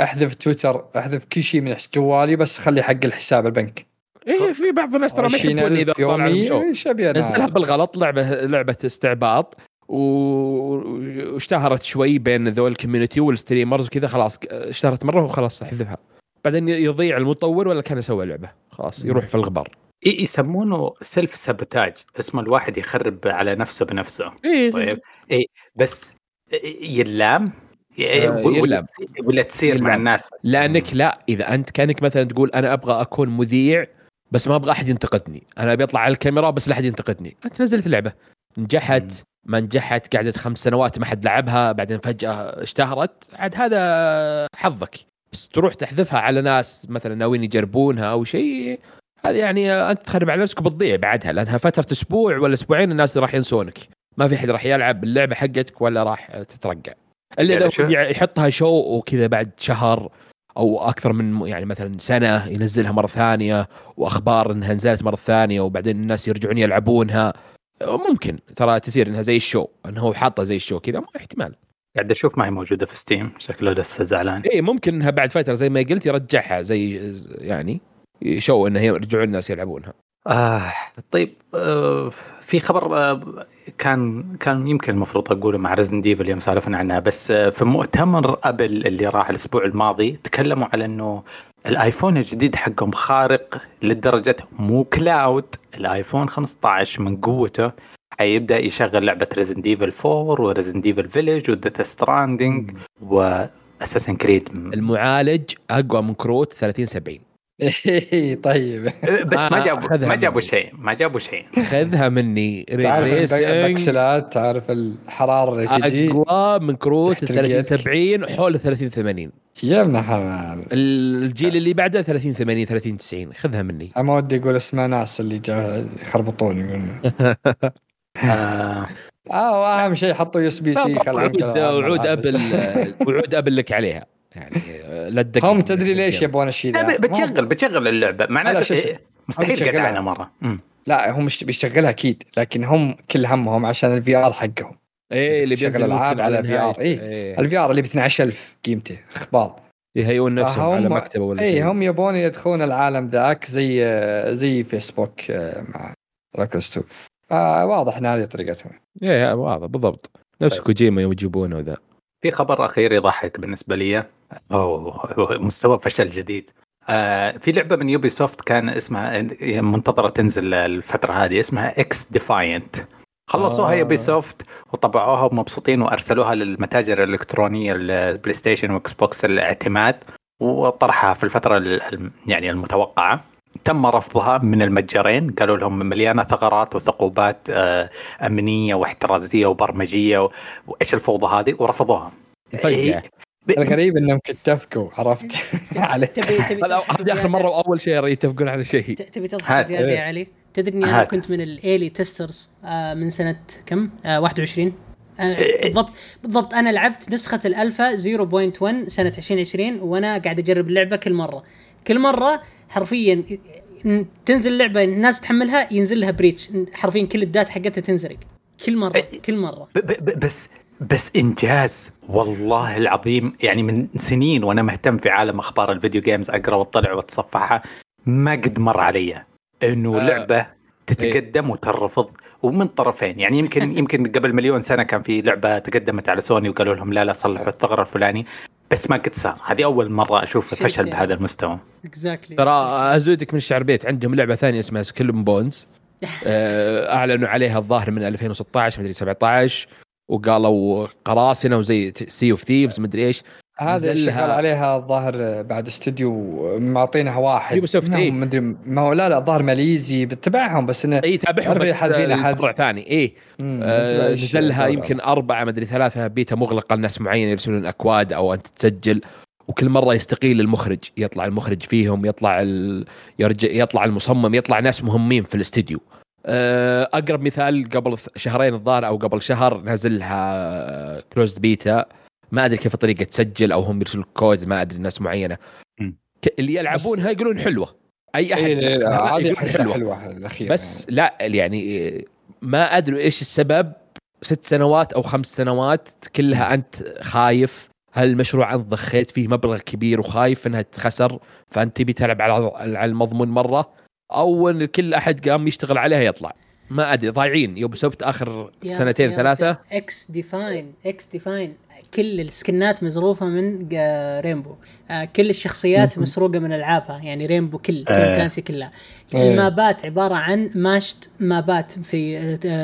أحذف تويتر أحذف كل شيء من جوالي بس خلي حق الحساب البنك. إيه في بعض الناس ترى ما يحبون إذا 20000 طلع لهم شو يومي إيش ابي نزلها أنا بالغلط لعبة لعبة استعباط و- واشتهرت شوي بين ذول الكوميونتي والستريمرز وكذا خلاص اشتهرت مرة وخلاص أحذفها. بعدين يضيع المطور ولا كان يسوي لعبة؟ خلاص يروح في الغبار. ي- يسمونه سيلف سابوتاج اسمه الواحد يخرب على نفسه بنفسه. إيه طيب. إي بس يلام. آه، ولا يلام. ولا تصير مع. الناس. لأنك لا إذا أنت كأنك مثلا تقول أنا أبغى أكون مذيع بس ما أبغى أحد ينتقدني. أنا أبي أطلع على الكاميرا بس لا أحد ينتقدني. انت نزلت اللعبه نجحت. مم. ما نجحت. قعدت خمس سنوات ما حد لعبها. بعدين فجأة اشتهرت. عاد هذا حظك. بس تروح تحذفها على ناس مثلا ناويين يجربونها أو شيء هذه يعني أنت تخرب على نفسك وبتضيع بعدها. لأنها فترة أسبوع ولا أسبوعين الناس راح ينسونك. ما في حد راح يلعب اللعبه حقتك ولا راح تترقع الا يعني إذا هو يحطها شو وكذا بعد شهر أو أكثر من يعني مثلا سنة ينزلها مرة ثانية وأخبار إنها نزلت مرة ثانية وبعدين الناس يرجعون يلعبونها. ممكن ترى تصير إنها زي الشو إنه هو حاطها زي الشو كذا احتمال. قاعد أشوف ما هي موجودة في Steam شكله لسه زعلان. اي ممكن إنها بعد فترة زي ما قلت يرجعها زي يعني شو إنه يرجعون الناس يلعبونها. آه طيب آه في خبر آه كان كان يمكن المفروض أقوله مع Resident Evil يوم سالفنا عنها بس آه في مؤتمر أبل اللي راح الأسبوع الماضي تكلموا على إنه الآيفون الجديد حقهم خارق لدرجة مو cloud الآيفون 15 من قوته حيبدأ يشغل لعبة ريزن ديفل 4 وريزن ديفل فيلج وذا ستراندنج واساسن كريد المعالج أقوى من كروت 30 70 إيه، طيب. بس ما آه، جابوا ما جابوا. شيء ما جابوا شيء. خذها مني. تعرف البكسلات تعرف الحرارة اللي تجي. أقوى من كروت تحت 30 رجلك. 70 حول 30 80 يا ابن حلال. الجيل اللي بعده 30 80 30 90 خذها مني. أنا ما ودي أقول اسماء ناس اللي جا يخربطون يقولون آه آه واهم شيء حطوا USB-C وعود. ابل وعود ابل لك عليها. يعني لا تدقق هم تدري ليش يبون الشيء ذا؟ بتشغل بتشغل اللعبة معناته. إيه، مستحيل بتشغلها. قطعنا مرة مم. لا هم مش بيشتغلها أكيد لكن هم كل همهم عشان ال VR حقهم إيه اللي ألعاب ممكن على. VR. إيه. إيه. ال VR اللي ب 12000 قيمته إخبار يهيئون نفسهم على مكتبة ولا اي. هم يبون يدخلون العالم ذاك زي زي فيسبوك آه، مع راكوس 2 آه واضح إن هذه طريقتهم إيه واضح بالضبط نفس طيب. كوجيما يوم يجيبونه ذا في خبر أخير يضحك بالنسبة لي. اوه مستوى فشل جديد. آه في لعبة من يوبي سوفت كان اسمها منتظرة تنزل الفترة هذه اسمها XDefiant خلصوها آه. يوبي سوفت وطبعوها ومبسوطين وأرسلوها للمتاجر الالكترونيه البلاي ستيشن وإكس بوكس للاعتماد وطرحها في الفترة ال- يعني المتوقعة. تم رفضها من المتجرين قالوا لهم مليانة ثغرات وثقوبات آه، أمنية واحترازية وبرمجية وإيش الفوضى هذه ورفضوها. إيه، ب- الغريب إنهم اتفقوا عرفت عليه هذه آخر مرة وأول شيء يتفقون على شيء تبي تضحك. زيادة إيه. يا علي تدري إني أنا. كنت من ال early testers آه من سنة كم؟ آه 21 آه إيه. بالضبط بالضبط أنا لعبت نسخة الألفا 0.1 سنة 2020 وأنا قاعد أجرب اللعبة كل مرة كل مرة حرفيا تنزل لعبة الناس تحملها ينزل لها breach حرفيا كل ال data حقتها تنسرق كل مرة إيه. كل مرة. ب- ب- ب- بس بس إنجاز. والله العظيم يعني من سنين وأنا مهتم في عالم أخبار ال video games أقرأ وأطلع وأتصفحها ما قد مر علي إنه آه. لعبة تتقدم وترفض ومن طرفين. يعني يمكن يمكن قبل مليون سنة كان في لعبة تقدمت على سوني وقالوا لهم لا لا صلحوا الثغرة الفلاني. بس ما قد صار. هذه أول مرة أشوف فشل يعني. بهذا المستوى. exactly ترى ازودك من الشعر بيت. عندهم لعبة ثانية اسمها Skull and Bones آه، أعلنوا عليها الظاهر من 2016 مدري 17 وقالوا قراصنة وزي Sea of Thieves مدري إيش. هذا نزلها- شغال عليها الظاهر بعد استوديو معطينها واحد. يوبي سوفت، إيه. مدري ما هو لا لا الظاهر ماليزي بتبعهم بس إنه اي تابعهم بس. موضوع ثاني. اي آه نزل لها الوضع. يمكن أربعة مدري ثلاثة بيتا مغلقة لناس معين يرسلون أكواد أو انت تسجل وكل مرة يستقيل المخرج. يطلع المخرج فيهم يطلع ال... يرجع يطلع المصمم يطلع ناس مهمين في الاستديو آه، أقرب مثال قبل شهرين الظاهر أو قبل شهر نزل لها closed beta ما أدري كيف الطريقة تسجل أو هم يرسلوا كود ما أدري ناس معينة. اللي يلعبونها يقولون حلوة. أي أحد إيه، هذه حلوة. حلوة الأخيرة بس لا يعني ما أدري إيش السبب. ست سنوات أو خمس سنوات كلها أنت خايف. هل المشروع أنت ضخيت فيه مبلغ كبير وخايف إنها تخسر؟ فأنت تبي تلعب على على المضمون مرة. أو إن كل أحد قام يشتغل عليها يطلع. ما أدري ضايعين. يوبي سوفت اخر سنتين ثلاثة. XDefiant XDefiant كل السكنات مزروفة من Rainbow آه، كل الشخصيات مسروقة من ألعابها يعني Rainbow كل Tom. Clancy كلها إيه. المابات عبارة عن mashed مابات في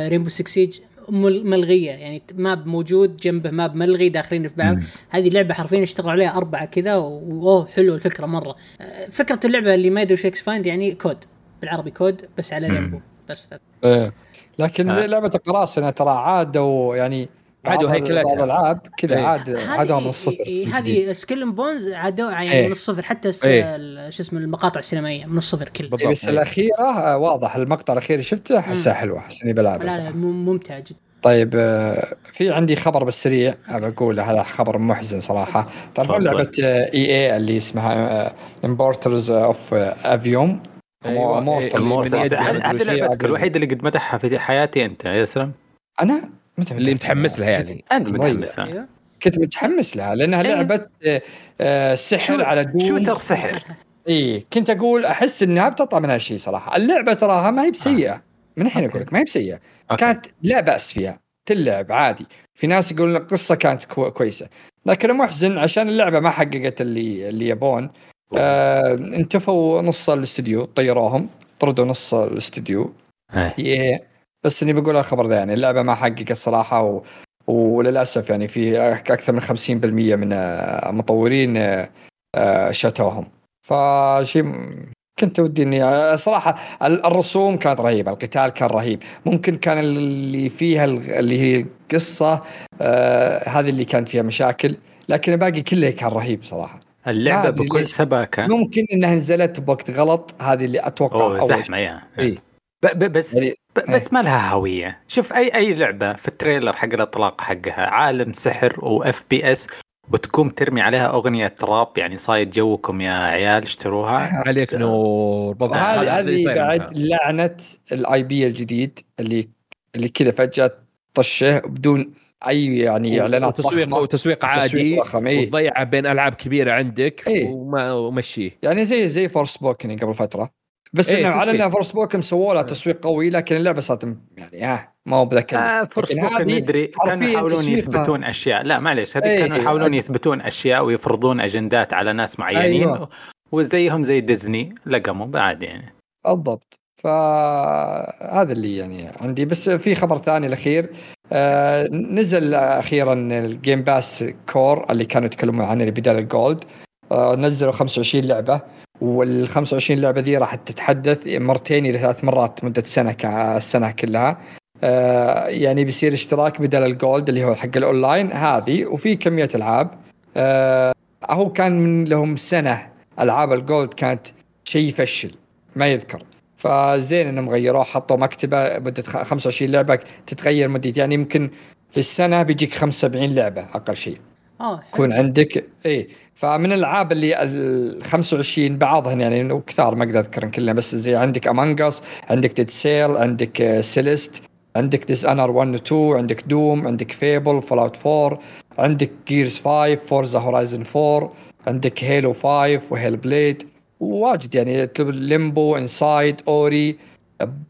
Rainbow 6 Siege مل- ملغية يعني map موجود جنبه map ملغي داخلين في بعض. هذه لعبة حرفيا اشتغلوا عليها أربعة كذا وأوه حلو الفكرة مرة آه، فكرة اللعبة اللي ما يدري وش XDefiant يعني COD بالعربي COD بس على. Rainbow بس إيه. لكن آه. لعبة القراصنة ترى عادوا يعني عادوا هيكلتها. بعض الألعاب كذا إيه. عاد هذه- عادوها من الصفر إيه، من هذه. Skull Bones عادوا يعني إيه. من الصفر حتى إيه. شو اسمه المقاطع السينمائية من الصفر كله بالضبط. إيه، بس الأخيرة واضح المقطع الأخير اللي شفته حسها حلوة احس إني بلعبها لا صراحة. لا مم- ممتع جدا طيب آه، في عندي خبر بالسريع أبى أقول هذا خبر محزن صراحة تعرفون تفضل. لعبة EA اللي اسمها Immortals of Aveum. إيه، يد- هذه لعبتك. الوحيدة اللي قد مدحها في حياتي أنت يا سلام أنا متى اللي متحمس لها يعني. ضيع. متحمس ها؟ أيوه كنت متحمس لها لأنها إيه. لعبه آه، آه، سحر شو- على Doom shooter سحر؟ اي كنت أقول أحس إنها بتطلع من هالشيء صراحة. اللعبة تراها ما هي بسيئة. من الحين أقول لك ما هي بسيئة. okay. كانت لا بأس فيها. تلعب عادي. في ناس يقولون القصة كانت كو كويسة. لكن محزن عشان اللعبة ما حققت اللي اللي يبون آه انتفوا نص الاستديو طيروهم طردوا نص الاستديو إيه. بس إني بقول الخبر ذا يعني اللعبة ما حققت صراحة و... وللأسف يعني في أكثر من 50% من آه، مطورين آه، آه، شتوهم. فشيء كنت ودي إني صراحة ال- الرسوم كانت رهيبة القتال كان رهيب. ممكن كان اللي فيها ال- اللي هي القصة آه هذه اللي كانت فيها مشاكل لكن الباقي كله كان رهيب صراحة. اللعبة بكل. سباكة. ممكن إنها نزلت بوقت غلط هذه اللي أتوقع أوه زحمة يا. إيه. بس يعني بس ما لها هوية شوف اي أي لعبة في ال trailer حق الإطلاق حقها عالم سحر و FPS وتقوم ترمي عليها أغنية راب يعني صايد جوكم يا عيال اشتروها عليك نور بالضبط هذه هذه بعد. لعنة ال IP الجديد اللي اللي كذا فجأة طشة بدون أي يعني إعلانات وتسويق ضخمة. وتسويق عادي تسويق إيه. وتضيعه بين ألعاب كبيرة عندك إيه. وما ومشيه يعني زي زي Forspoken قبل فترة بس إيه، إنه على. انها Forspoken سووا لها تسويق قوي لكن اللعبة صارت يعني ها ما هو بذاك آه ممكن هذه ندري كانوا يحاولون تسويقها. يثبتون أشياء لا معليش هذه إيه، كانوا يحاولون إيه. يثبتون أشياء ويفرضون أجندات على ناس معينين أيوة. وزيهم زي ديزني لقموا عادي يعني بالضبط فهذا اللي يعني عندي بس في خبر ثاني الأخير آه نزل أخيرا ال Game Pass Core اللي كانوا يتكلمون عنه اللي بدال ال Gold آه نزلوا 25 لعبة وال 25 لعبة ذي راح تتحدث مرتين إلى ثلاث مرات مدة سنة ك- السنة كلها. آه يعني بيصير اشتراك بدل ال Gold اللي هو حق الأونلاين هذه وفي كمية ألعاب. آه هو كان من لهم سنة ألعاب ال Gold كانت شيء يفشل ما يذكر. فزين إنهم غيروه حطوا مكتبة مدة خ- 25 لعبة تتغير مده يعني يمكن في السنة بيجيك 75 لعبة أقل شيء. آه. يكون عندك اي فمن الألعاب اللي ال 25 بعضهم يعني وكثار ما أقدر اذكرهم كلهم بس زي عندك Among Us عندك Dead Cells عندك Celeste عندك Dishonored 1 و 2 عندك Doom عندك Fable Fallout 4 عندك Gears 5 Forza Horizon 4 عندك Halo 5 و Hellblade واجد يعني. Limbo Inside Ori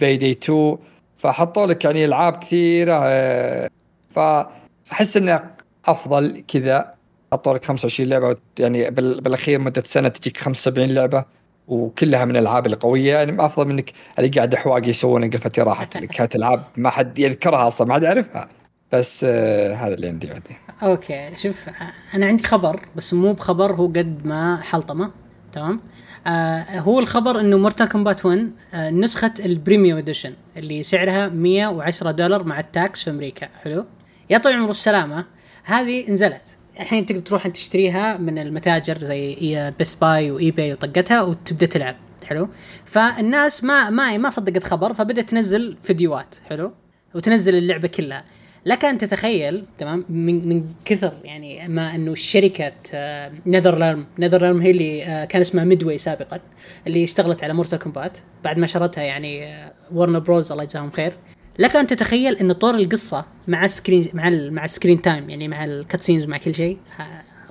Payday 2 فحطوا لك يعني ألعاب كثيرة آه، فأحس إنه أفضل كذا حطوا لك 25 لعبة يعني بال- بالأخير مدة سنة تجيك 75 لعبة وكلها من الألعاب القوية. يعني أفضل منك اللي قاعد حواقي يسوون فتره راحت اللي كانت العاب ما حد يذكرها أصلا ما حد يعرفها. بس آه هذا اللي عندي بعدين. Okay شوف أنا عندي خبر بس مو بخبر هو قد ما حلطمة. تمام؟ آه هو الخبر إنه Mortal Kombat 1 آه نسخة ال Premium Edition اللي سعرها 110 دولار مع ال tax في أمريكا. حلو؟ يا طول العمر والسلامة. هذه نزلت. الحين تقدر تروح انت تشتريها من المتاجر زي Best Buy و eBay وطقتها وتبدأ تلعب. حلو؟ فالناس ما ما ما صدقت خبر فبدأت تنزل فيديوهات. حلو؟ وتنزل اللعبة كلها. لك أن تتخيل تمام؟ من من كثر يعني ما أنه شركه آه NetherRealm NetherRealm هي اللي آه كان اسمها Midway سابقا اللي اشتغلت على Mortal Kombat بعد ما شرتها يعني آه Warner Bros الله يجزاهم خير. لك أن تتخيل إن طور القصة مع ال screen مع ال مع ال screen time يعني مع ال cutscenes مع كل شيء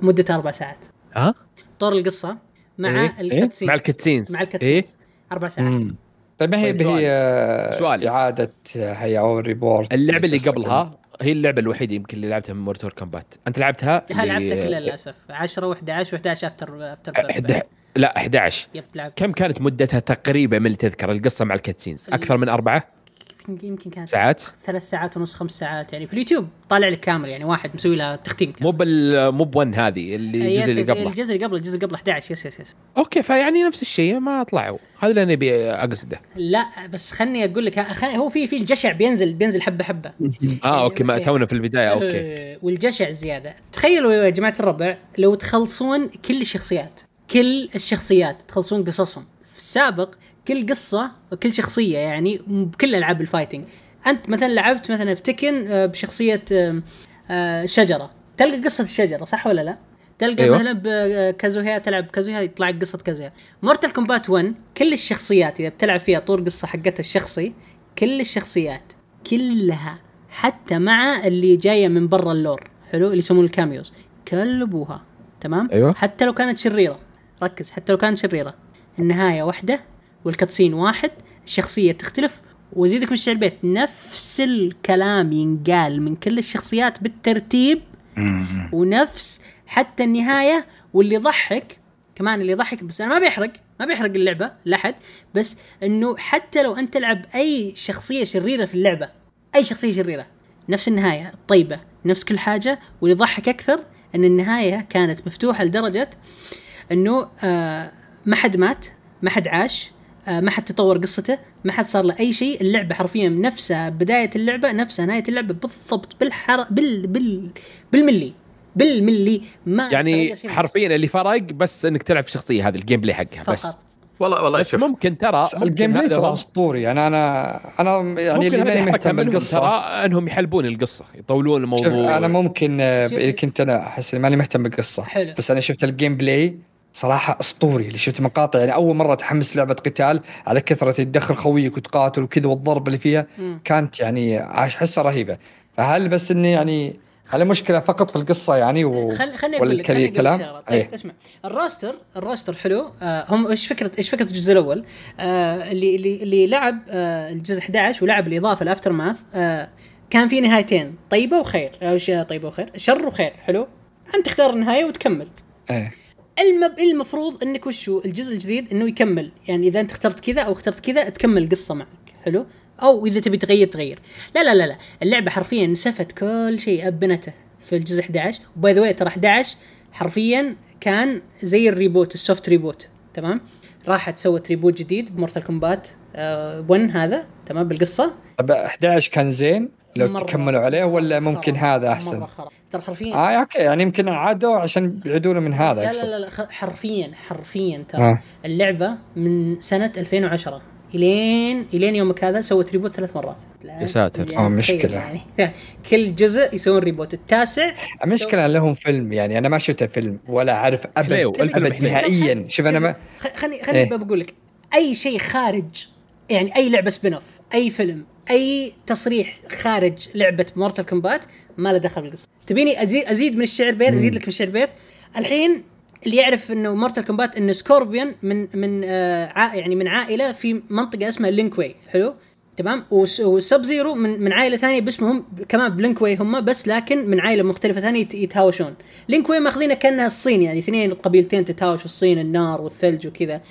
مدته أربع ساعات. ها طور القصة مع إيه؟ ال cutscenes مع ال cutscenes. مع ال cutscenes أربع ساعات. طيب ما هي طيب سؤال. هي سؤال. إعادة هي أو reboot اللعبة اللي قبلها هي اللعبة الوحيدة يمكن اللي لعبتها من Mortal Kombat أنت لعبتها؟ ها اللي- لعبتها كلها للاسف 10 و11 و11 after after لا 11 yep لعب. كم كانت مدتها تقريبا من اللي تذكر القصة مع ال cutscenes أكثر من أربعة؟ يمكن كانت ساعات؟ ثلاث ساعات ونص خمس ساعات يعني في اليوتيوب. طالع لك كامل يعني واحد مسوي لها تختيم مو بال مو ب one هذه اللي الجزء اللي قبله. الجزء اللي قبله الجزء اللي قبله 11 yes yes yes. Okay فيعني نفس الشيء ما طلعوا. هذا اللي أنا أبي أقصده. لا بس خلني أقول لك هو في في الجشع بينزل بينزل حبة حبة. آه okay ما تونا في البداية okay. والجشع زيادة. تخيلوا يا جماعة الربع لو تخلصون كل الشخصيات كل الشخصيات تخلصون قصصهم. في السابق كل قصة وكل شخصية يعني بكل ألعاب ال fighting أنت مثلا لعبت مثلا في Tekken آه، بشخصية آه، آه، شجرة. تلقى قصة الشجرة صح ولا لا؟ تلقى أيوة. مثلا ب Kazuya تلعب Kazuya يطلع لك قصة Kazuya. Mortal Kombat 1 كل الشخصيات إذا بتلعب فيها طور قصة حقتها الشخصي كل الشخصيات كلها حتى مع اللي جاية من برا ال lore حلو؟ اللي يسمون ال Kameos كلبوها تمام؟ أيوة. حتى لو كانت شريرة. ركز حتى لو كانت شريرة. النهاية واحدة وال cutscene واحد الشخصية تختلف. وازيدك من الشعر البيت نفس الكلام ينقال من كل الشخصيات بالترتيب. ونفس حتى النهاية واللي يضحك كمان اللي يضحك بس أنا ما بيحرق ما بيحرق اللعبة لأحد. بس إنه حتى لو أنت تلعب أي شخصية شريرة في اللعبة أي شخصية شريرة نفس النهاية الطيبه نفس كل حاجة. واللي يضحك أكثر إن النهاية كانت مفتوحة لدرجة إنه آه ما حد مات ما حد عاش. ما حد تطور قصته ما حد صار له أي شيء اللعبة حرفيا نفسها بداية اللعبة نفسها نهاية اللعبة بالضبط بالحر بال بال بالملي بالملي ما يعني حرفيا اللي فرق بس إنك تلعب في الشخصيه هذه ال gameplay حقها. بس. فقط. والله والله بس شوف ممكن ترى ممكن ال gameplay ترى أسطوري. يعني أنا أنا يعني ممكن اللي ماني مهتم بالقصة. ترى إنهم يحلبون القصة يطولون شوف الموضوع. أنا ممكن آه، كنت أنا أحس ماني مهتم بالقصة. حلو. بس أنا شفت ال gameplay صراحة أسطوري اللي شفت مقاطع يعني أول مرة أتحمس لعبة قتال على كثرة تدخل خويك وتقاتل وكذا والضرب اللي فيها. كانت يعني حسة رهيبة. فهل بس إني يعني هل المشكلة فقط في القصة يعني و... خل خلني أقول لك الكلام؟ شغلة. طيب إيه. اسمع. الراستر الراستر حلو. آه هم إيش فكره إيش فكرة الجزء الأول؟ آه اللي اللي اللي لعب آه الجزء 11 ولعب الإضافة الافتر ماث آه كان في نهايتين طيبة وخير. شيء طيبة وخير. شر وخير. حلو. أنت تختار النهاية وتكمل. إيه. المب... المفروض إنك وشو الجزء الجديد إنه يكمل. يعني إذا أنت اخترت كذا أو اخترت كذا تكمل القصة معك. حلو؟ أو إذا تبي تغير تغير. لا لا لا لا. اللعبة حرفيا نسفت كل شيء أبنته في الجزء 11 و by the ترى 11 حرفيا كان زي ال reboot ال soft reboot. تمام؟ راحت سوت reboot جديد ب Mortal Kombat 1 هذا. تمام؟ بالقصة. طب 11 كان زين. لو مرة- تكملوا عليه ولا ممكن. هذا أحسن؟ مره ترى حرفيا آه okay يعني يمكن عادوا عشان يعيدونه من هذا لا لا لا, لا خ- حرفيا حرفيا ترى آه. اللعبة من سنة 2010 إلين إلين يومك هذا سوت reboot ثلاث مرات يا ساتر. يعني تخيل مشكلة. يعني كل جزء يسوون reboot التاسع المشكلة لهم فيلم يعني أنا ما شفت الفيلم ولا أعرف أبد أبد. نهائيا شوف أنا ما خ- خلني خلني إيه. بقول لك أي شيء خارج يعني أي لعبة spin-off أي فيلم أي تصريح خارج لعبة Mortal Kombat ما له دخل بالقصة. تبيني ازيد أزيد من الشعر بيت؟ أزيد لك من الشعر بيت؟ الحين اللي يعرف إنه Mortal Kombat إنه Scorpion من من آه يعني من عائلة في منطقة اسمها Lin Kuei حلو؟ تمام؟ وس- و Sub-Zero من من عائلة ثانية باسمهم كمان ب Lin Kuei هم بس لكن من عائلة مختلفة ثانية يت- يتهاوشون. Lin Kuei ماخذينها كأنها الصين يعني اثنين قبيلتين تتهاوش الصين النار والثلج وكذا.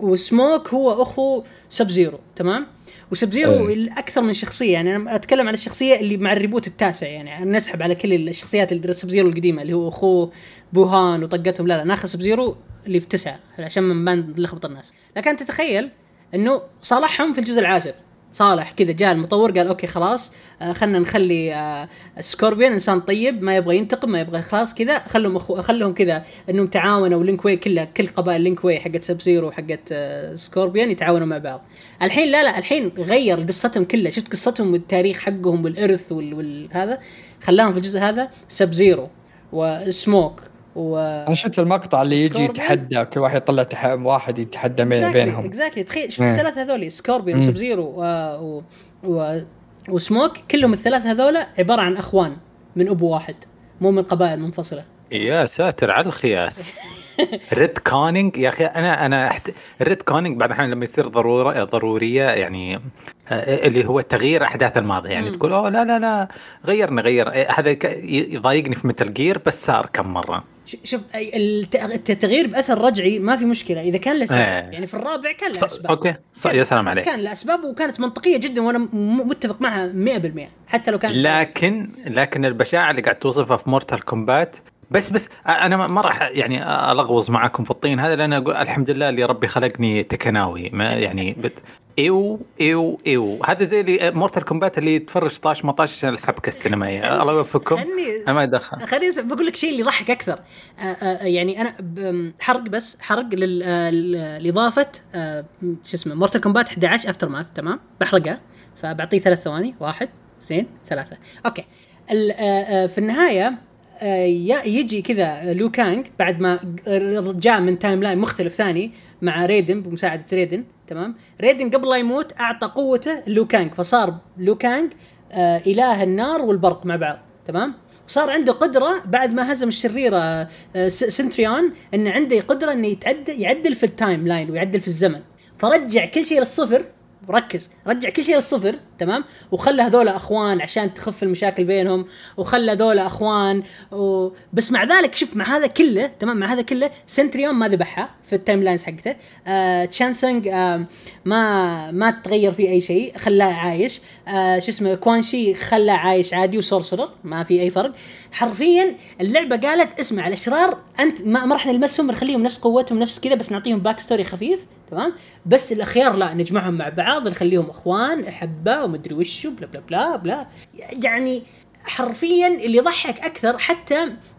وسموك هو أخو Sub-Zero تمام؟ و Sub-Zero إيه. أكثر من شخصية يعني أنا أتكلم عن الشخصية اللي مع ال reboot التاسع يعني نسحب على كل الشخصيات اللي Sub-Zero القديمة اللي هو أخوه Bi-Han وطقتهم لا لا ناخذ Sub-Zero اللي في تسعه عشان ما نلخبط الناس لكن تتخيل إنه صالحهم في الجزء العاشر صالح كذا جاء المطور قال okay خلاص آه خلينا نخلي آه Scorpion إنسان طيب ما يبغى ينتقم ما يبغى خلاص كذا خلهم أخو خلهم كذا إنهم تعاونوا Lin Kuei كلها كل قبائل Lin Kuei حقت Sub-Zero وحقت آه Scorpion يتعاونوا مع بعض. الحين لا لا الحين غير قصتهم كلها شفت قصتهم والتاريخ حقهم والإرث وال- والهذا خلاهم في الجزء هذا Sub-Zero و Smoke و أنا شفت المقطع اللي يجي؟ يتحدى كل واحد يطلع تح... واحد يتحدى بين بينهم exactly تخيل شفت. الثلاثة هذول Scorpion. Sub-Zero و... و... و... وسموك كلهم الثلاثة هذول عبارة عن أخوان من أبو واحد مو من قبائل منفصلة يا ساتر على الخياس. retconning يا أخي أنا أنا أحت... ال retconning بعض الاحيان لما يصير ضروره ضرورية يعني آه، اللي هو تغيير أحداث الماضي. يعني مم. تقول أوه لا لا لا غيرنا غير إيه، هذا يضايقني في Metal Gear بس صار كم مرة. شوف التغيير بأثر رجعي ما في مشكلة. إذا كان له سبب إيه. يعني في الرابع كان له. أسباب. okay. ص... يا سلام عليك. كان له أسباب وكانت منطقية جدا وأنا متفق معها 100% حتى لو كان لكن لكن البشاعة اللي قاعد توصفها في Mortal Kombat بس بس أنا ما راح يعني أغوص معاكم في الطين هذا لأن أقول الحمد لله اللي ربي خلقني تكناوي ما يعني بت إيو إيو إيو. هذا زي اللي Mortal Kombat اللي يتفرج 16 18 عشان الحبكة السينمائية. الله يوفقكم. خلني أنا ما يدخل. خليني بقول لك شيء اللي يضحك أكثر. يعني أنا حرق بس حرق لإضافة شو اسمه Mortal Kombat 11 Aftermath تمام؟ بحرقها فبعطيه ثلاث ثواني. واحد اثنين ثلاثة. okay. في النهاية يجي كذا Liu Kang بعد ما جاء من timeline مختلف ثاني مع Raiden بمساعدة Raiden تمام؟ Raiden قبل لا يموت أعطى قوته Liu Kang فصار Liu Kang آه، إله النار والبرق مع بعض تمام؟ وصار عنده قدرة بعد ما هزم الشريرة آه، سنتريون انه عنده قدرة انه يتعدل يعدل في ال timeline ويعدل في الزمن. فرجع كل شيء للصفر ركز رجع كل شيء للصفر تمام؟ وخلى هذول أخوان عشان تخف المشاكل بينهم وخلى هذول أخوان و... بس مع ذلك شوف مع هذا كله تمام؟ مع هذا كله سنتريون ما ذبحها في ال timelines حقته. آه Shang Tsung آه ما ما تغير فيه أي شيء خلاه عايش. آه شو اسمه Quan Chi خلاه عايش عادي و sorcerer ما في أي فرق. حرفيا اللعبة قالت اسمع الأشرار أنت ما, ما راح نلمسهم نخليهم نفس قوتهم نفس كذا بس نعطيهم back story خفيف. تمام؟ بس الأخيار لا نجمعهم مع بعض نخليهم إخوان أحبة ومدري وشو بلا بلا بلا بلا. يعني حرفيا اللي يضحك أكثر حتى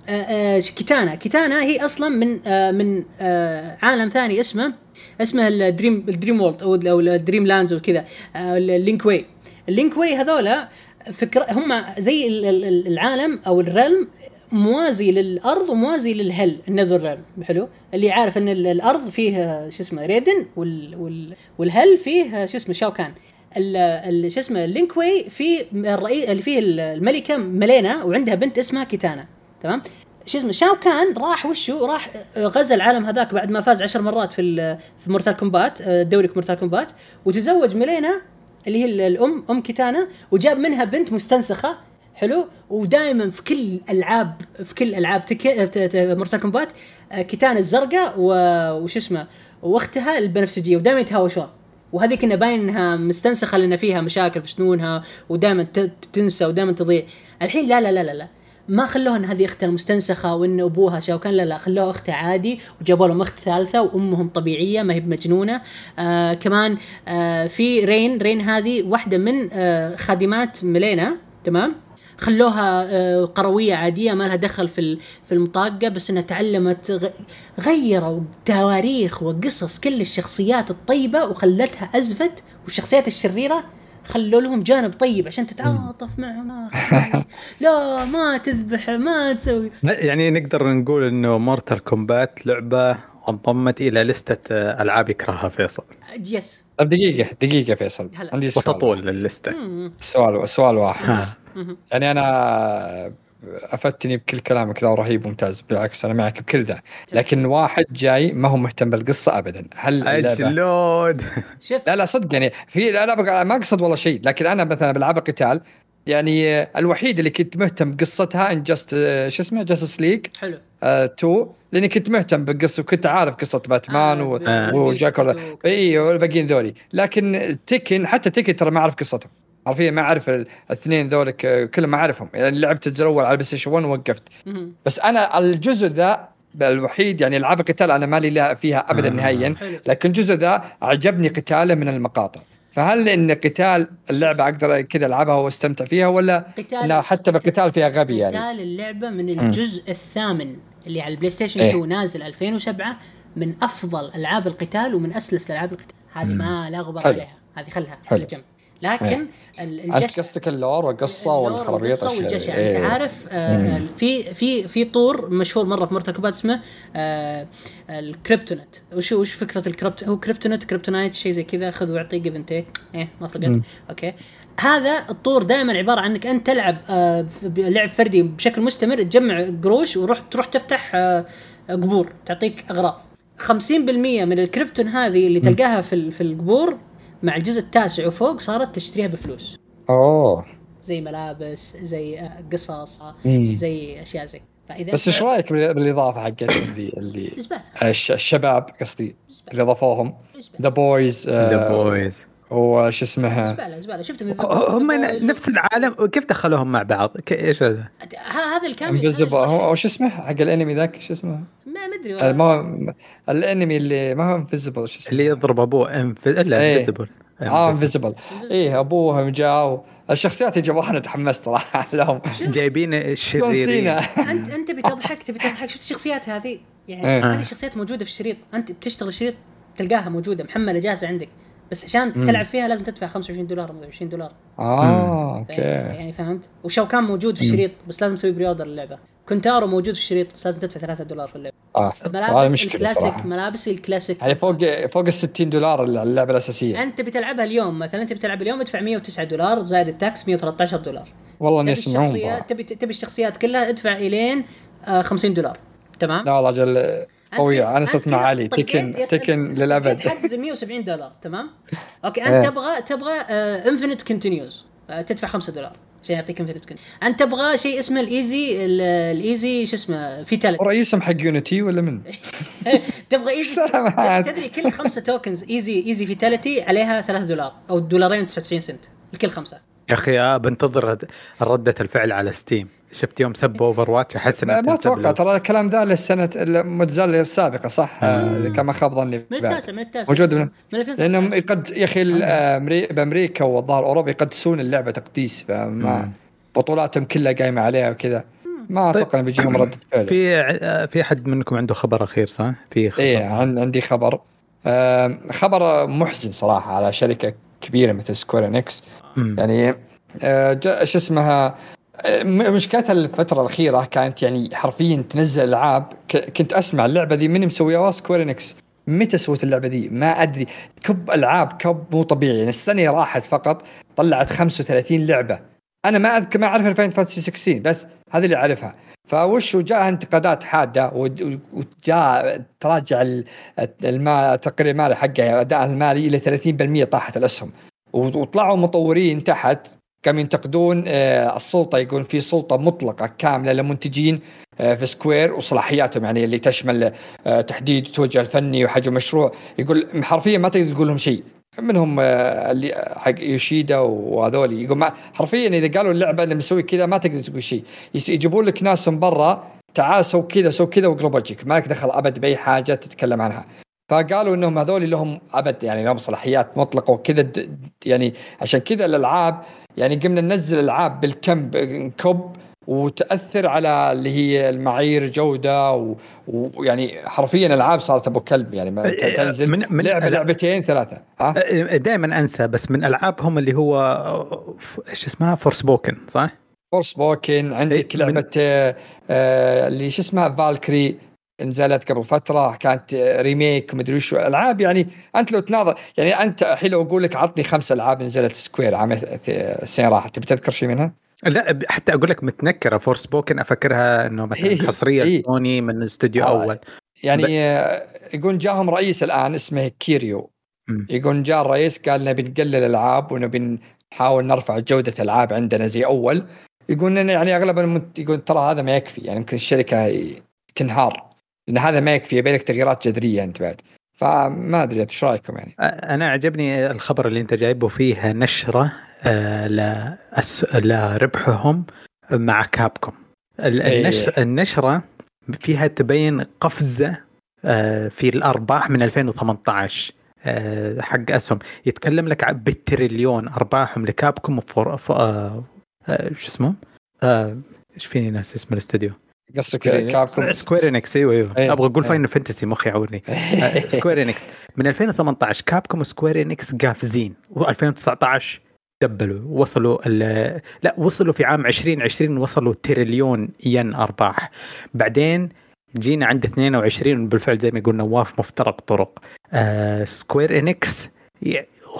آه، آه، كيتانا. كيتانا هي أصلا من آه، من عالم ثاني اسمه اسمه الدريم الدريم وورلد أو الدريم لاندز وكذا اللينك واي اللينك واي هذولا فكرة هم زي ال- ال- العالم أو الرلم موازي للأرض وموازي للهل النذر. حلو؟ اللي عارف إن ال- الأرض فيه آه، شو اسمه ريدن وال وال والهل فيه آه، شو اسمه شاوكان شو اسمه ال Lin Kuei فيه الرئيس اللي فيه الملكة Mileena وعندها بنت اسمها Kitana. تمام؟ شو اسمه Shao Kahn راح وشو؟ راح غزا العالم هذاك بعد ما فاز عشر مرات في في Mortal Kombat آه، دوري Mortal Kombat. وتزوج Mileena اللي هي ال- الام أم Kitana وجاب منها بنت مستنسخة. حلو؟ ودائما في كل ألعاب في كل ألعاب تك... Mortal Kombat Kitana الزرقاء وش اسمه واختها البنفسجية ودائما يتهاوشون. وهذه كنا باين إنها مستنسخة لأن فيها مشاكل في سنونها ودائما تنسى ودائما تضيع. الحين لا لا لا لا, لا. ما خلوها ان هذه اختها المستنسخة وإن أبوها شاوكان لا لا. خلوها اختها عادي وجابوا لهم أخت ثالثة وأمهم طبيعية ما هي بمجنونة. آه كمان آه في رين رين هذه واحدة من آه خادمات ميلينا تمام؟ خلوها آه، قروية عادية ما لها دخل في ال- في المطاقة بس إنها تعلمت غ- غيروا تواريخ وقصص كل الشخصيات الطيبة وخلتها أزفت. والشخصيات الشريرة خلوا لهم جانب طيب عشان تتعاطف معهم. آخر. لا ما تذبح ما تسوي. يعني نقدر نقول إنه Mortal Kombat لعبة انضمت إلى لستة آه، ألعاب يكرهها فيصل. yes طب دقيقة دقيقة فيصل. هلا. عندي سؤال. وتطول اللستة. سؤال سؤال واحد. يعني أنا أفدتني بكل كلامك ذا ورهيب ممتاز. بالعكس أنا معك بكل ذا لكن واحد جاي ما هو مهتم بالقصة ابدا. هل شوف. لا لا صدق يعني في لا لا ما أقصد والله شيء. لكن أنا مثلا بالعاب القتال يعني آه، الوحيد اللي كنت مهتم بقصتها Injust شو اسمه Justice League حلو 2 لأني كنت مهتم بالقصة وكنت عارف قصة باتمان و... آه. وجاك آه. إي والباقيين ذولي لكن Tekken حتى Tekken ترى ما أعرف قصتهم حرفيا ما أعرف ال- الاثنين ذولك آه، كلهم ما أعرفهم يعني لعبت الجزء الأول على ال PlayStation 1 ووقفت. بس أنا الجزء ذا الوحيد يعني العاب القتال أنا مالي لا فيها ابدا آه. نهائيا. لكن الجزء ذا عجبني قتاله من المقاطع فهل إن قتال اللعبة أقدر كذا ألعبها وأستمتع فيها ولا قتال حتى بالقتال فيها غبي يعني قتال اللعبة من الجزء الثامن اللي على ال PlayStation إيه. 2 نازل 2007 من أفضل ألعاب القتال ومن أسلس ألعاب القتال هذه ما لا غبار حلو. عليها هذه خلها حلو. على جنب لكن إيه. ال- أنت الجش قصدك اللور والقصة والخرابيط والجشع ذي. انت إيه. عارف آه في في في طور مشهور مرة في مورتال كومبات اسمه آه الكريبتونت. وش وش فكرة الكريبت هو كريبتونت كريبتونايت شيء زي كذا خذ واعطي جيف اند تيك إيه ما فرقت. أوكي. هذا الطور دائما عبارة عن انك أنت تلعب آه لعب فردي بشكل مستمر تجمع قروش وروح تروح تفتح آه قبور تعطيك أغراض. 50% من الكريبتون هذه اللي تلقاها في في القبور مع الجزء التاسع وفوق صارت تشتريها بفلوس. أوه. زي ملابس زي آه، قصص آه،. زي أشياء زي. فإذا بس إيش رأيك بال- بالإضافة حقت اللي اللي الشباب قصدي اللي اضافوهم ذا بويز ذا بويز وش اسمه؟ زبالة زبالة. شفتهم هم نفس العالم. كيف دخلوهم مع بعض؟ إيش ها- هذا الكامل انفيزبل هو وش اسمه؟ حق الانمي ذاك شو اسمه؟ ما آه، ما هو الانمي اللي ما هو Invincible شو اسمه؟ اللي يضرب أبوه انف... الا إيه. Invincible آه Invincible إيه ابوهم جاء الشخصيات اللي جابوها أنا تحمست صراحة لهم. جايبين الشريرين انت أنت بتضحك تبي تضحك؟ شفت الشخصيات هذه؟ يعني إيه. هذه الشخصيات موجودة في الشريط. أنت بتشتغل الشريط تلقاها موجودة. محمله جاهزه عندك. بس عشان تلعب فيها لازم تدفع 25 دولار أو 20 دولار. آه okay. يعني فهمت؟ وشو كان موجود في الشريط بس لازم تسوي pre order اللعبه كونتارو موجود في الشريط بس لازم تدفع 3 دولار في اللعبة. آه ملابس مشكلة الكلاسيك صراحة. ملابس الكلاسيك. يعني فوق فوق ال 60 دولار اللعبة الأساسية. أنت بتلعبها اليوم مثلا أنت بتلعب اليوم ادفع 109 دولار زائد التاكس 113 دولار. والله اني يسمعون. تبي تبي الشخصيات كلها ادفع إلين آه 50 دولار. تمام؟ لا والله جل أنت قوية أنا صرت مع علي تكن تكن للأبد. حجز 170 دولار تمام؟ أوكي إيه. انت تبغى تبغى انفنت كونتينيوز تدفع 5 دولار عشان يعطيك انفنت أنت تبغى شيء اسمه الايزي ال- الايزي شو اسمه؟ فيتاليتي رئيسهم حق يونيتي ولا من؟ تبغى ايزي. تدري كل خمسة توكنز ايزي ايزي فيتاليتي عليها 3 دولار أو دولارين و99 سنت لكل خمسة. يا أخي آه، بنتظر ردة الفعل على ستيم شفت يوم سبوا اوفر واتش احس ما انها ما أتوقع. ترى الكلام ذا للسنة المتزال السابقة صح؟ آه، اذا كان ما خاب ظني من. التاسع من التاسع موجود من من 2013. لأنهم يقد يا أخي آه، أمري- بأمريكا والظاهر أوروبا يقدسون اللعبة تقديس فما بطولاتهم كلها قايمة عليها وكذا ما طيب. أتوقع إنه بيجيهم ردة فعل في ع- في أحد منكم عنده خبر أخير صح؟ في خبر إيه عن- عندي خبر خبر محزن صراحة على شركة كبيرة مثل Square Enix. يعني آه، جا- شو اسمها آه، مشكلتها الفترة الأخيرة كانت يعني حرفيا تنزل ألعاب. كنت أسمع اللعبة ذي من مسويها Square Enix متى سوت اللعبة ذي؟ ما أدري. كب ألعاب كب مو طبيعي. يعني السنة راحت فقط طلعت 35 لعبة. أنا ما أذكر ما أعرف ال Final Fantasy 16 بس هذه اللي أعرفها. فوش جاء انتقادات حادة وجاء تراجع ال- المال التقرير المالي حقه أداء المالي إلى 30% طاحت الأسهم. وطلعوا مطورين تحت. قاموا ينتقدون آه، السلطة يقول في سلطة مطلقة كاملة للمنتجين آه، في Square وصلاحياتهم يعني اللي تشمل آه، تحديد التوجه الفني وحجم المشروع. يقول حرفيا ما تقدر تقول لهم شيء. منهم اللي حق يوشيدا وهذول. يقول ما حرفيا إذا قالوا اللعبة اللي مسوي كذا ما تقدر تقول شيء. يجيبون لك ناس من برا تعال سو كذا سو كذا واقلب وجهك. ما لك دخل أبد بأي حاجة تتكلم عنها. فقالوا إنهم هذول لهم أبد يعني لهم صلاحيات مطلقة وكذا يعني عشان كذا الألعاب يعني قمنا ننزل ألعاب بالكم ب- كب وتأثر على اللي هي المعايير جودة ويعني حرفيا ألعاب صارت أبو كلب يعني ما ت- تنزل من- من لعبة لعبتين ثلاثة ها؟ دائما أنسى بس من العابهم اللي هو إيش اسمها؟ Forspoken صح؟ Forspoken عندك إيه، لعبة آه، اللي شو اسمها؟ Valkyrie نزلت قبل فترة كانت remake ومدري وش ألعاب يعني أنت لو تناظر يعني أنت الحين لو أقول لك عطني خمس ألعاب نزلت Square عام السنة راحت تبي تذكر شيء منها؟ لا ب- حتى أقول لك متنكرة Forspoken أفكرها إنه مثلا إيه، حصريه إيه. سوني من استوديو آه، أول يعني آه، يقول جاهم رئيس الآن اسمه كيريو. يقول جاء الرئيس قال نبي نقلل الألعاب ونبي نحاول نرفع جودة الألعاب عندنا زي أول يقول يعني أغلب. يقول ترى هذا ما يكفي يعني يمكن الشركة تنهار لأن هذا ما يكفي يبي لك تغييرات جذرية أنت بعد فما أدري إيش رأيكم يعني أنا عجبني الخبر اللي أنت جايبه فيه نشرة آه، لأس- لربحهم مع كابكوم ال- إيه. النش- النشرة فيها تبين قفزة آه، في الأرباح من 2018 آه، حق أسهم يتكلم لك بالتريليون أرباحهم لكابكوم وفور شو اسمه؟ إيش فيني ناس اسم الاستوديو؟ قصدك كابكم Square Enix أيوه أيوه. إيه، أبغى أقول إيه. Final Fantasy مخي يعورني آه، Square Enix من 2018 كابكوم و Square Enix قافزين. و2019 دبلوا. وصلوا ال- لا وصلوا في عام 2020 وصلوا تريليون ين أرباح. بعدين جينا عند 22 بالفعل زي ما يقول نواف مفترق طرق. آه Square Enix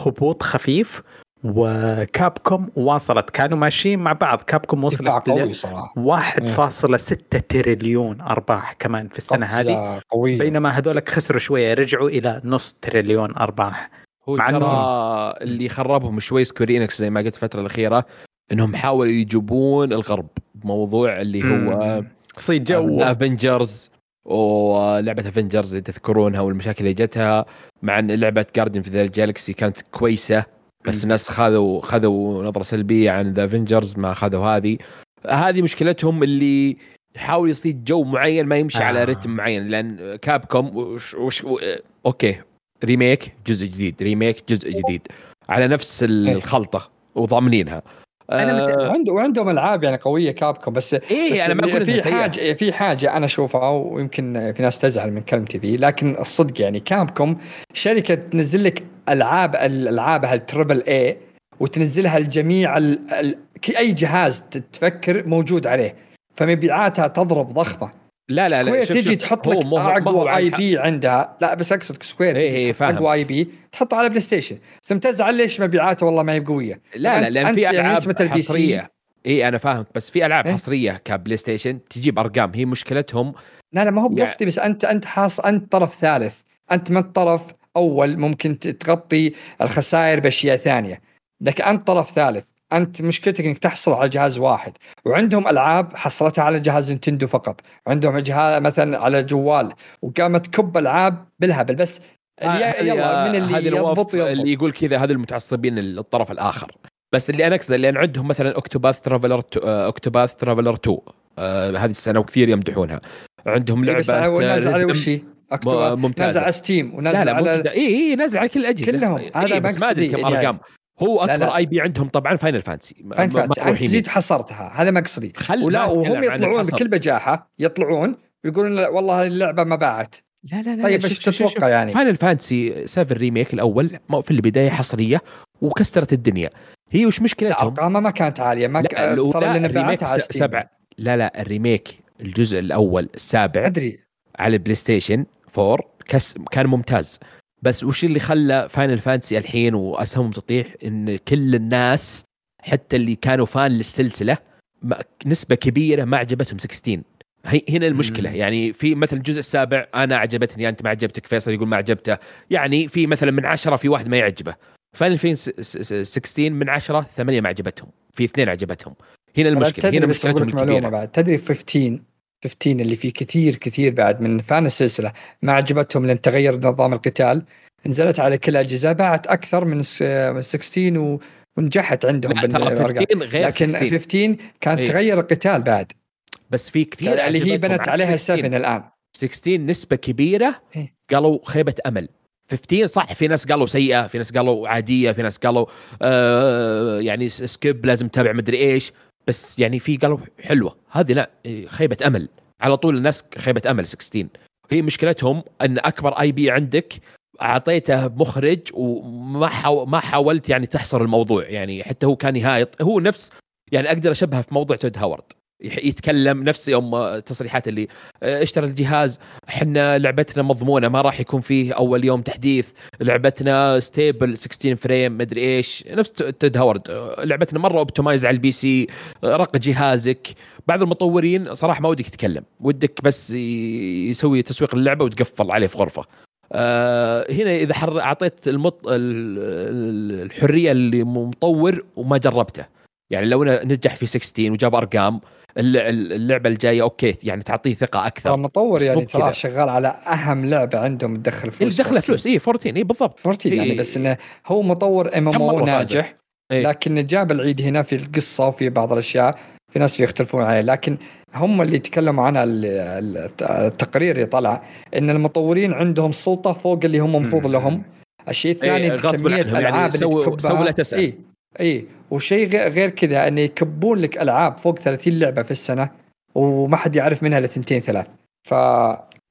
هبوط خفيف وكابكوم واصلت. كانوا ماشيين مع بعض. كابكوم وصلت قوي ل صراحة. 1.6 تريليون أرباح كمان في السنة هذه. قوية. بينما هذولك خسروا شوية رجعوا إلى نص تريليون أرباح. هو مع ترى إنه- اللي خربهم شوي Square Enix زي ما قلت الفترة الأخيرة إنهم حاولوا يجيبون الغرب بموضوع اللي هو صيد جو. Avengers ولعبه Avengers اللي تذكرونها والمشاكل اللي جتها مع إن لعبة Guardians of the Galaxy كانت كويسة. بس. الناس خذوا خذوا نظرة سلبية عن the Avengers ما خذوا هذه هذه مشكلتهم اللي يحاول يصيد جو معين ما يمشي آه. على رتم معين لأن كابكوم وش وش و... okay remake جزء جديد remake جزء جديد على نفس الخلطة وضامنينها أنا مت- آه وعنده وعندهم ألعاب يعني قوية كابكم بس إيه بس أنا ما أقول في. حاجة في حاجة أنا أشوفها ويمكن في ناس تزعل من كلمتي ذي لكن الصدق يعني كابكم شركة تنزل لك العاب الالعابها ال triple A وتنزلها لجميع ال... ال... أي جهاز تفكر موجود عليه فمبيعاتها تضرب ضخمة لا لا لا Square شوف- تجي شوف، تحط لك ما ما اقوى IP عندها. لا بس أقصد Square إيه تجي تحط فاهم. اقوى IP تحطه على بلاي ستيشن ثم تزعل ليش مبيعاته والله ما هي بقوية؟ لا لا لأن في يعني ألعاب نسبة ال PC. حصرية. اي أنا فاهمك بس في ألعاب إيه؟ حصرية كبلاي ستيشن تجيب أرقام. هي مشكلتهم لا لا ما هو يعني- بقصدي بس أنت أنت حاص أنت طرف ثالث. أنت من طرف أول ممكن تغطي الخسائر بأشياء ثانية. لكن أنت طرف ثالث. أنت مشكلتك إنك تحصل على جهاز واحد وعندهم ألعاب حصلتها على جهاز نينتندو فقط عندهم جهاز مثلا على جوال وقامت تكب ألعاب بالهبل بس اللي هذه- يلا من اللي يضبط يضبط اللي يقول كذا هذا المتعصبين الطرف الآخر بس اللي أنا أقصده لأن عندهم مثلا Octopath Traveler Octopath Traveler 2 آه هذه السنة وكثير يمدحونها عندهم إيه لعبة بس هو نازل على وش. ممتازة. نازل على Steam لا ونازل لا على على... اي اي نازل على كل الأجهزة كلهم. هذا إيه بس ما أدري كم. أرقام هو أكبر لا. IP عندهم طبعا Final Fantasy فانت فانت انت جيت حصرتها. هذا مقصدي. ولا وهم يطلعون. بكل بجاحة. يطلعون ويقولون والله اللعبة ما باعت. لا لا لا طيب إيش تتوقع يعني؟ Final Fantasy 7 Remake الأول في البداية حصرية وكسرت الدنيا. هي وش مشكلتهم؟ أرقامها ما كانت عالية. ما ك... لا ترى اللي نبعتها على Steam سبعة. لا لا ال Remake الجزء الأول السابع أدري. على ال PlayStation 4 كس كان ممتاز. بس وش اللي خلى Final Fantasy الحين وأسهمهم تطيح؟ إن كل الناس حتى اللي كانوا fan للسلسلة نسبة كبيرة ما عجبتهم 16 هي هنا المشكلة. مم. يعني في مثل الجزء السابع أنا عجبتني أنت ما عجبتك فيصل يقول ما عجبته. يعني في مثلا من عشرة في واحد ما يعجبه. Final Fantasy 16 من عشرة ثمانية ما عجبتهم. في اثنين عجبتهم. هنا المشكلة. هنا مشكلتهم الكبيرة. بعد. تدري 15 15 اللي فيه كثير كثير بعد من فان السلسلة ما عجبتهم لأن تغير نظام القتال نزلت على كل الاجهزه باعت أكثر من س- من 16 و... ونجحت عندهم لا ترى بالأرقام. 15 غير لكن 16 15 كانت إيه. تغير القتال بعد بس في كثير اللي هي بنت عليها 16. 7 الآن 16 نسبة كبيرة إيه. قالوا خيبة أمل 15 صح في ناس قالوا سيئة في ناس قالوا عادية في ناس قالوا آه يعني سكيب لازم تتابع مدري إيش بس يعني في قالوا حلوة. هذه لا إيه، خيبة أمل. على طول الناس خيبة أمل 16 هي مشكلتهم أن أكبر IP عندك أعطيته مخرج وما حاو ما حاولت يعني تحصر الموضوع. يعني حتى هو كان يهايط. هو نفس يعني أقدر أشبهه في موضوع تود هاورد. يتكلم نفس يوم تصريحات اللي آه، اشترى الجهاز إحنا لعبتنا مضمونة ما راح يكون فيه أول يوم تحديث لعبتنا stable 60 frame مدري إيش نفس ت- تود هاورد آه، لعبتنا مرة optimized على ال PC آه، رق جهازك. بعض المطورين صراحة ما ودك يتكلم ودك بس يسوي تسويق للعبة وتقفل عليه في غرفة. هنا إذا حر أعطيت المط... ال- ال- الحرية لمطور وما جربته. يعني لو نجح في 16 وجاب أرقام اللعبة الجاية أوكي يعني تعطيه ثقة أكثر مطور يعني ترى. شغال على أهم لعبة عندهم تدخل فلوس دخله 14. فلوس اي 14 اي بالضبط 14 يعني إيه. بس إنه هو مطور MMO؟ ناجح إيه. لكن جاب العيد هنا في القصة وفي بعض الأشياء في ناس يختلفون عليه لكن هم اللي تكلموا عنها ال- ال- التقرير اللي طلع إن المطورين عندهم سلطة فوق اللي هم مفروض. لهم الشيء الثاني إيه، كمية عنهم، يعني اللي تكبها سووا لا تسأل. اي اي وشيء غير- كذا انه يكبون لك ألعاب فوق 30 لعبة في السنة وما حد يعرف منها إلا ثنتين ثلاث. ف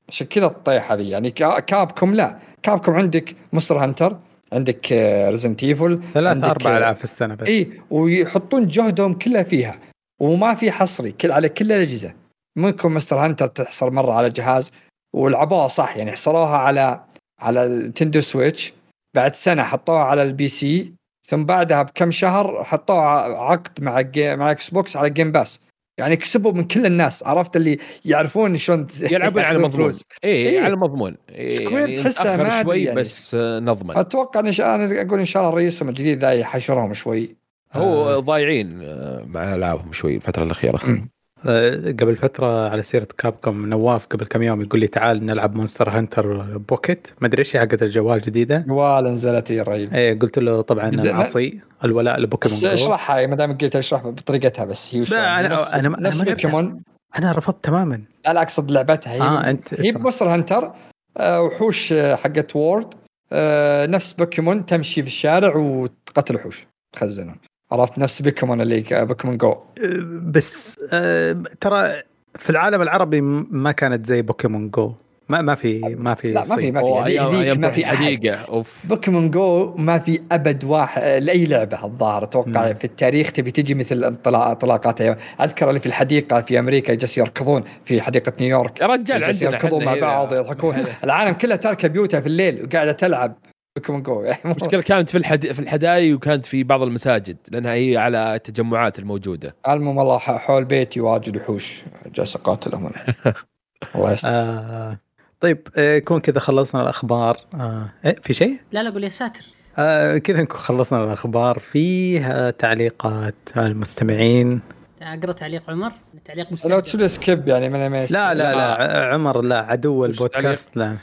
عشان كذا الطيح هذه. يعني كا- Capcom لا. Capcom عندك Monster Hunter عندك Resident Evil ثلاث أربع العاب في السنة بس. اي ويحطون جهدهم كلها فيها. وما في حصري كل على كل الأجهزة. ممكن Monster Hunter تحصل مرة على جهاز ولعبوها صح. يعني حصروها على على ال Nintendo Switch بعد سنة حطوها على ال PC ثم بعدها بكم شهر حطوها عقد مع جي مع Xbox على Game Pass يعني كسبوا من كل الناس عرفت اللي يعرفون شلون يلعبون على مضمون. اي إيه. على مضمون إيه Square تحسها نتأخر ما شوي يعني. بس آه، نضمن أتوقع إن شاء أنا أقول إن شاء الله رئيسهم الجديد ذا يحشرهم شوي هو آه. ضايعين آه، مع ألعابهم شوي الفترة الأخيرة قبل فترة على سيرة Capcom نواف قبل كم يوم يقول لي تعال نلعب Monster Hunter Pocket. ما أدري إيش هي حقت الجوال جديده جوال نزلت يا رهيب إيه قلت له طبعا. نعصي الولاء لبوكيمون بس اشرحها ما دام قلت اشرح بطريقتها بس هي وش أنا- نفس, لعبتها. بوكيمون. أنا رفضت تماما. لا لا أقصد لعبتها. هي آه، أنت هي. Monster Hunter آه، وحوش آه، حقت World. آه، نفس بوكيمون تمشي في الشارع وتقتل وحوش تخزنهم. عرفت نفس بوكيمون اللي بوكيمون جو بس أه، ترى في العالم العربي ما كانت زي بوكيمون جو ما ما في ما في لا، ما في-. ما في. أيام- هذيك أيام ما في. الحديقه أوف بوكيمون جو ما في أبد واحد آه، لأي لعبة الظاهر أتوقع مم. في التاريخ تبي تجي مثل انطلاق انطلاقاتها أذكر اللي في الحديقة في أمريكا جالس يركضون في حديقة نيويورك يا رجال يركضون مع. بعض يضحكون العالم كلها تاركه بيوتها في الليل وقاعدة تلعب بوكيمون جو يعني المشكلة كانت في الحد... في الحدايق وكانت في بعض المساجد لأنها هي على التجمعات الموجودة. المهم والله حول بيتي واجد وحوش جالس أقاتلهم أنا. الله يستر. آه طيب آه، يكون كذا خلصنا الأخبار. آه إيه في شيء؟ لا لا قول يا ساتر. آه كذا نكون خلصنا الأخبار. فيه آه، تعليقات المستمعين؟ أقرأ تعليق عمر. تعليق لو مستعجل تسوي skip يعني من ما لا لا لا ع- عمر لا عدو البودكاست لا.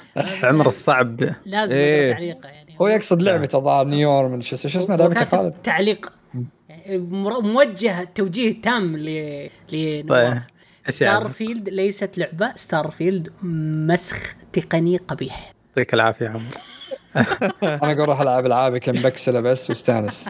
عمر الصعب. لازم إيه. اقرا تعليقه يعني. هو يقصد لعبة الظاهر نيور من شو شو اسمه لعبة خالد تعليق موجه توجيه تام ل طيب لنواف. يعني؟ ستار فيلد ليست لعبة ستار فيلد مسخ تقني قبيح. يعطيك العافية يا عمر أنا أقول روح ألعب العابي كم بكسلة بس واستانس.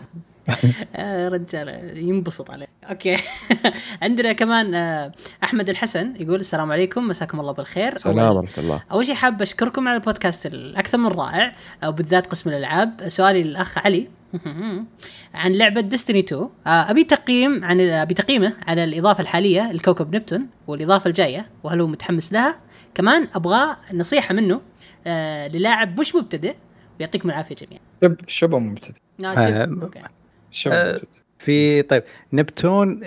رجال ينبسط عليه. أوكي. عندنا كمان آه أحمد الحسن يقول السلام عليكم مساكم الله بالخير. سلام ورحمة الله. أول شيء حاب أشكركم على البودكاست الأكثر من رائع أو بالذات قسم الألعاب. سؤالي للأخ علي. عن لعبة ديستني 2 آه، أبي تقييم عن أبي تقييمه على الإضافة الحالية لكوكب نبتون والإضافة الجاية وهل هو متحمس لها. كمان أبغى نصيحة منه آه للاعب مش مبتدئ ويعطيكم العافية جميعا. شب شبه مبتدئ. آه آه،. شبه آه، في طيب نبتون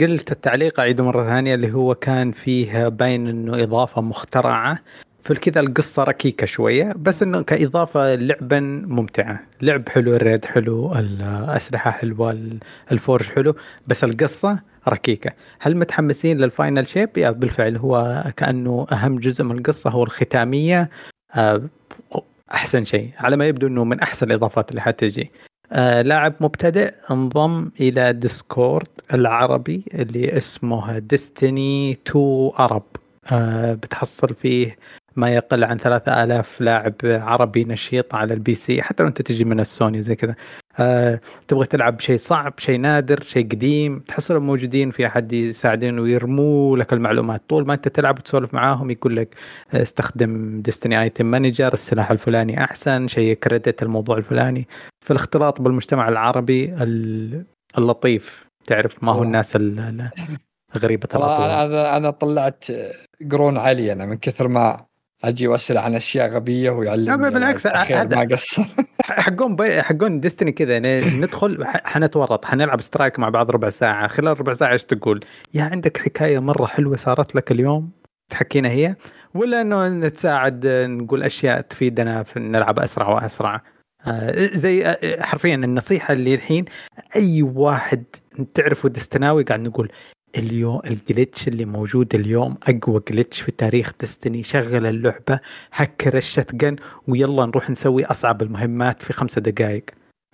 قلت التعليق أعيده مرة ثانية اللي هو كان فيه باين إنه إضافة مخترعة. فالكذا القصة ركيكة شوية بس إنه كإضافة لعبا ممتعة. لعب حلو ال raid حلو الأسلحة حلوة ال- ال forge حلو بس القصة ركيكة. هل متحمسين لل Final Shape؟ يا بالفعل هو كأنه أهم جزء من القصة هو الختامية. آه، أحسن شيء على ما يبدو إنه من أحسن الإضافات اللي حتجي. آه لاعب مبتدئ انضم إلى Discord العربي اللي اسمه Destiny 2 عرب آه بتحصل فيه ما يقل عن 3000 لاعب عربي نشيط على ال PC حتى لو أنت تجي من السوني وزي كذا. آه تبغى تلعب شيء صعب شيء نادر شيء قديم تحصلهم موجودين في أحد يساعدك ويرموا لك المعلومات. طول ما أنت تلعب وتسولف معاهم يقول لك آه، استخدم ديستني ايتم مانجر السلاح الفلاني أحسن شيء كريدت الموضوع الفلاني. فالاختلاط بالمجتمع العربي ال- اللطيف تعرف ما هو. الناس ال- ال- غريبة والله الأطوار أنا أنا طلعت قرون علي أنا من كثر ما أجي وأسأل عن أشياء غبية لا، ويعلمني بالعكس، اخير هذا- ما قصر. حقون بي... حقون ديستني كذا ن- ندخل حنتورط حنلعب سترايك مع بعض ربع ساعة. خلال ربع ساعة إيش تقول؟ يا عندك حكاية مرة حلوة صارت لك اليوم؟ تحكينا هي؟ ولا إنه نتساعد نقول أشياء تفيدنا في نلعب أسرع وأسرع. آه، زي آه، حرفيا النصيحة اللي الحين أي واحد تعرفه دستناوي قاعد نقول اليوم الجلitch اللي موجود اليوم أقوى جلitch في تاريخ دستني شغل اللعبة هكر الشتقن ويلا نروح نسوي أصعب المهمات في خمسة دقائق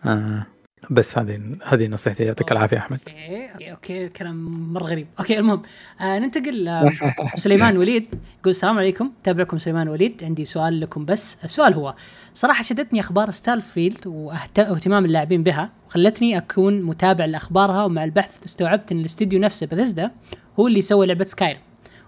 آه. بس هذه هذه نصيحتي يعطيك العافية أحمد. okay okay okay كلام مرة غريب. okay المهم آه ننتقل آه سليمان وليد يقول السلام عليكم. تابعكم سليمان وليد عندي سؤال لكم بس. السؤال هو صراحة شدتني أخبار Starfield وأهت- واهتمام اللاعبين بها وخلتني أكون متابع لأخبارها ومع البحث استوعبت إن الاستديو نفسه بثزدا هو اللي سوى لعبة Skyrim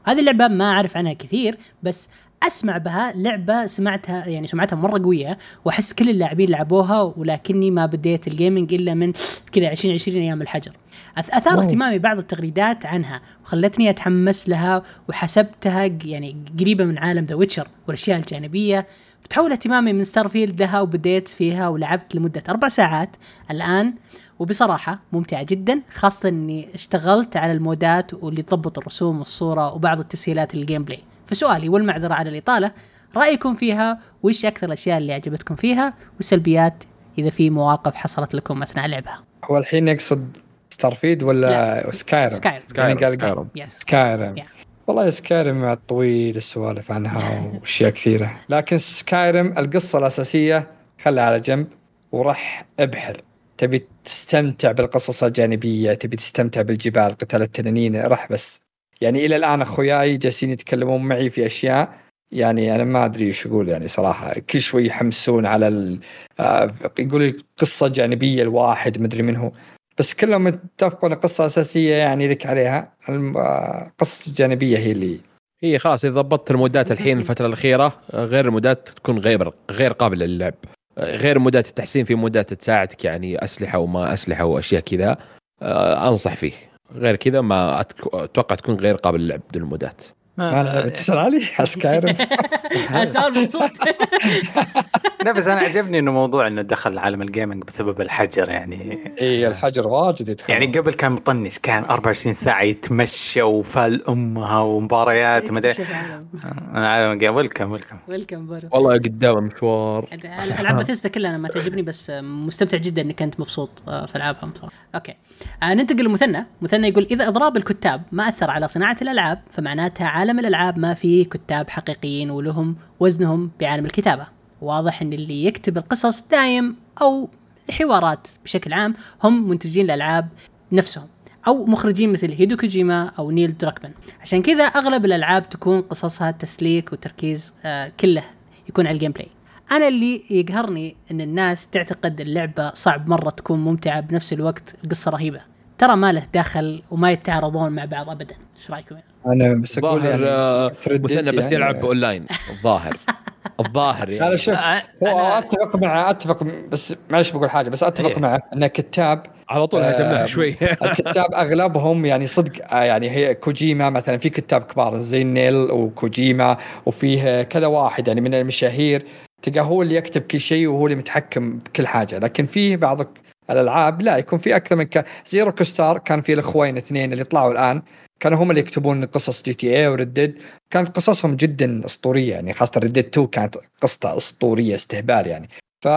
هذه اللعبة ما أعرف عنها كثير بس أسمع بها لعبة سمعتها يعني سمعتها مرة قوية وأحس كل اللاعبين لعبوها ولكني ما بديت ال gaming إلا من كذا 2020 أيام الحجر. أثار اهتمامي بعض التغريدات عنها وخلتني أتحمس لها وحسبتها يعني قريبة من عالم The Witcher والأشياء الجانبية. فتحول اهتمامي من Starfield لها وبديت فيها ولعبت لمدة أربع ساعات الآن وبصراحة ممتعة جدا خاصة إني اشتغلت على ال mods واللي تضبط الرسوم والصورة وبعض التسهيلات لل gameplay فسؤالي والمعذرة على الإطالة رأيكم فيها؟ وش أكثر الأشياء اللي عجبتكم فيها؟ والسلبيات إذا في مواقف حصلت لكم أثناء لعبها. هو الحين يقصد Starfield ولا Skyrim؟ Skyrim. Skyrim Skyrim. والله Skyrim طويل السوالف عنها وأشياء كثيرة. لكن Skyrim القصة الأساسية خلها على جنب وراح ابحر تبي تستمتع بالقصص الجانبية تبي تستمتع بالجبال قتال التنانين راح بس يعني إلى الآن أخوياي جالسين يتكلمون معي في أشياء يعني أنا ما أدري إيش أقول يعني صراحة. كل شوي يحمسون على ال... آه، يقولوا لي قصة جانبية الواحد مدري منه بس كلهم يتفقون القصة الاساسيه يعني لك عليها. الم- آه، القصص الجانبية هي اللي هي خلاص إذا ضبطت المودات الحين الفترة الأخيرة غير المودات تكون غير غير قابلة للعب. غير مودات التحسين في مودات تساعدك يعني أسلحة وما أسلحة وأشياء كذا آه، أنصح فيه. غير كذا ما أتوقع تكون غير قابل للعب بدون المودات ما تسال علي؟ سكايرم سؤال مبسوط لا بس أنا عجبني إنه موضوع إنه دخل عالم الجيمنج بسبب الحجر يعني. إي الحجر واجد يدخل يعني قبل كان مطنش كان 24 ساعة يتمشى وفال أمها ومباريات ما أدري. عالم ويلكم ويلكم. ويلكم والله قدام مشوار. ألعاب بثيستا كلها أنا ما تعجبني بس مستمتع جدا إنك أنت مبسوط آه، في ألعابهم بصراحه okay. آه ننتقل لمثنى. مثنى يقول إذا إضراب الكتاب ما أثر على صناعة الألعاب فمعناتها عالم الألعاب ما فيه كتاب حقيقيين ولهم وزنهم بعالم الكتابة. واضح إن اللي يكتب القصص دايم أو الحوارات بشكل عام هم منتجين الألعاب نفسهم أو مخرجين مثل هيدو كوجيما أو نيل دراكمان. عشان كذا أغلب الألعاب تكون قصصها تسليك وتركيز آه كله يكون على ال gameplay أنا اللي يقهرني إن الناس تعتقد اللعبة صعب مرة تكون ممتعة بنفس الوقت القصة رهيبة. ترى ما له دخل وما يتعارضون مع بعض ابدا. إيش رأيكم؟ أنا بس أقول يعني آه، مثنى بس يعني. يلعب اونلاين الظاهر. الظاهر أنا يعني شوف أنا- هو أتفق مع أتفق بس معلش بقول حاجة بس أتفق إيه. معه أن كتاب على طول هجمناها آه، شوي. الكتاب أغلبهم يعني صدق آه، يعني هي كوجيما مثلا في كتاب كبار زي نيل وكوجيما وفيه كذا واحد يعني من المشاهير تلقى هو اللي يكتب كل شيء وهو اللي متحكم بكل حاجة. لكن في بعض الألعاب لا يكون في أكثر من ك... زي روك ستار كان في الإخوين اثنين اللي طلعوا الآن. كانوا هم اللي يكتبون قصص جي تي اي وردد كانت قصصهم جدا أسطورية يعني خاصة ردد 2 كانت قصته أسطورية استهبال يعني. ف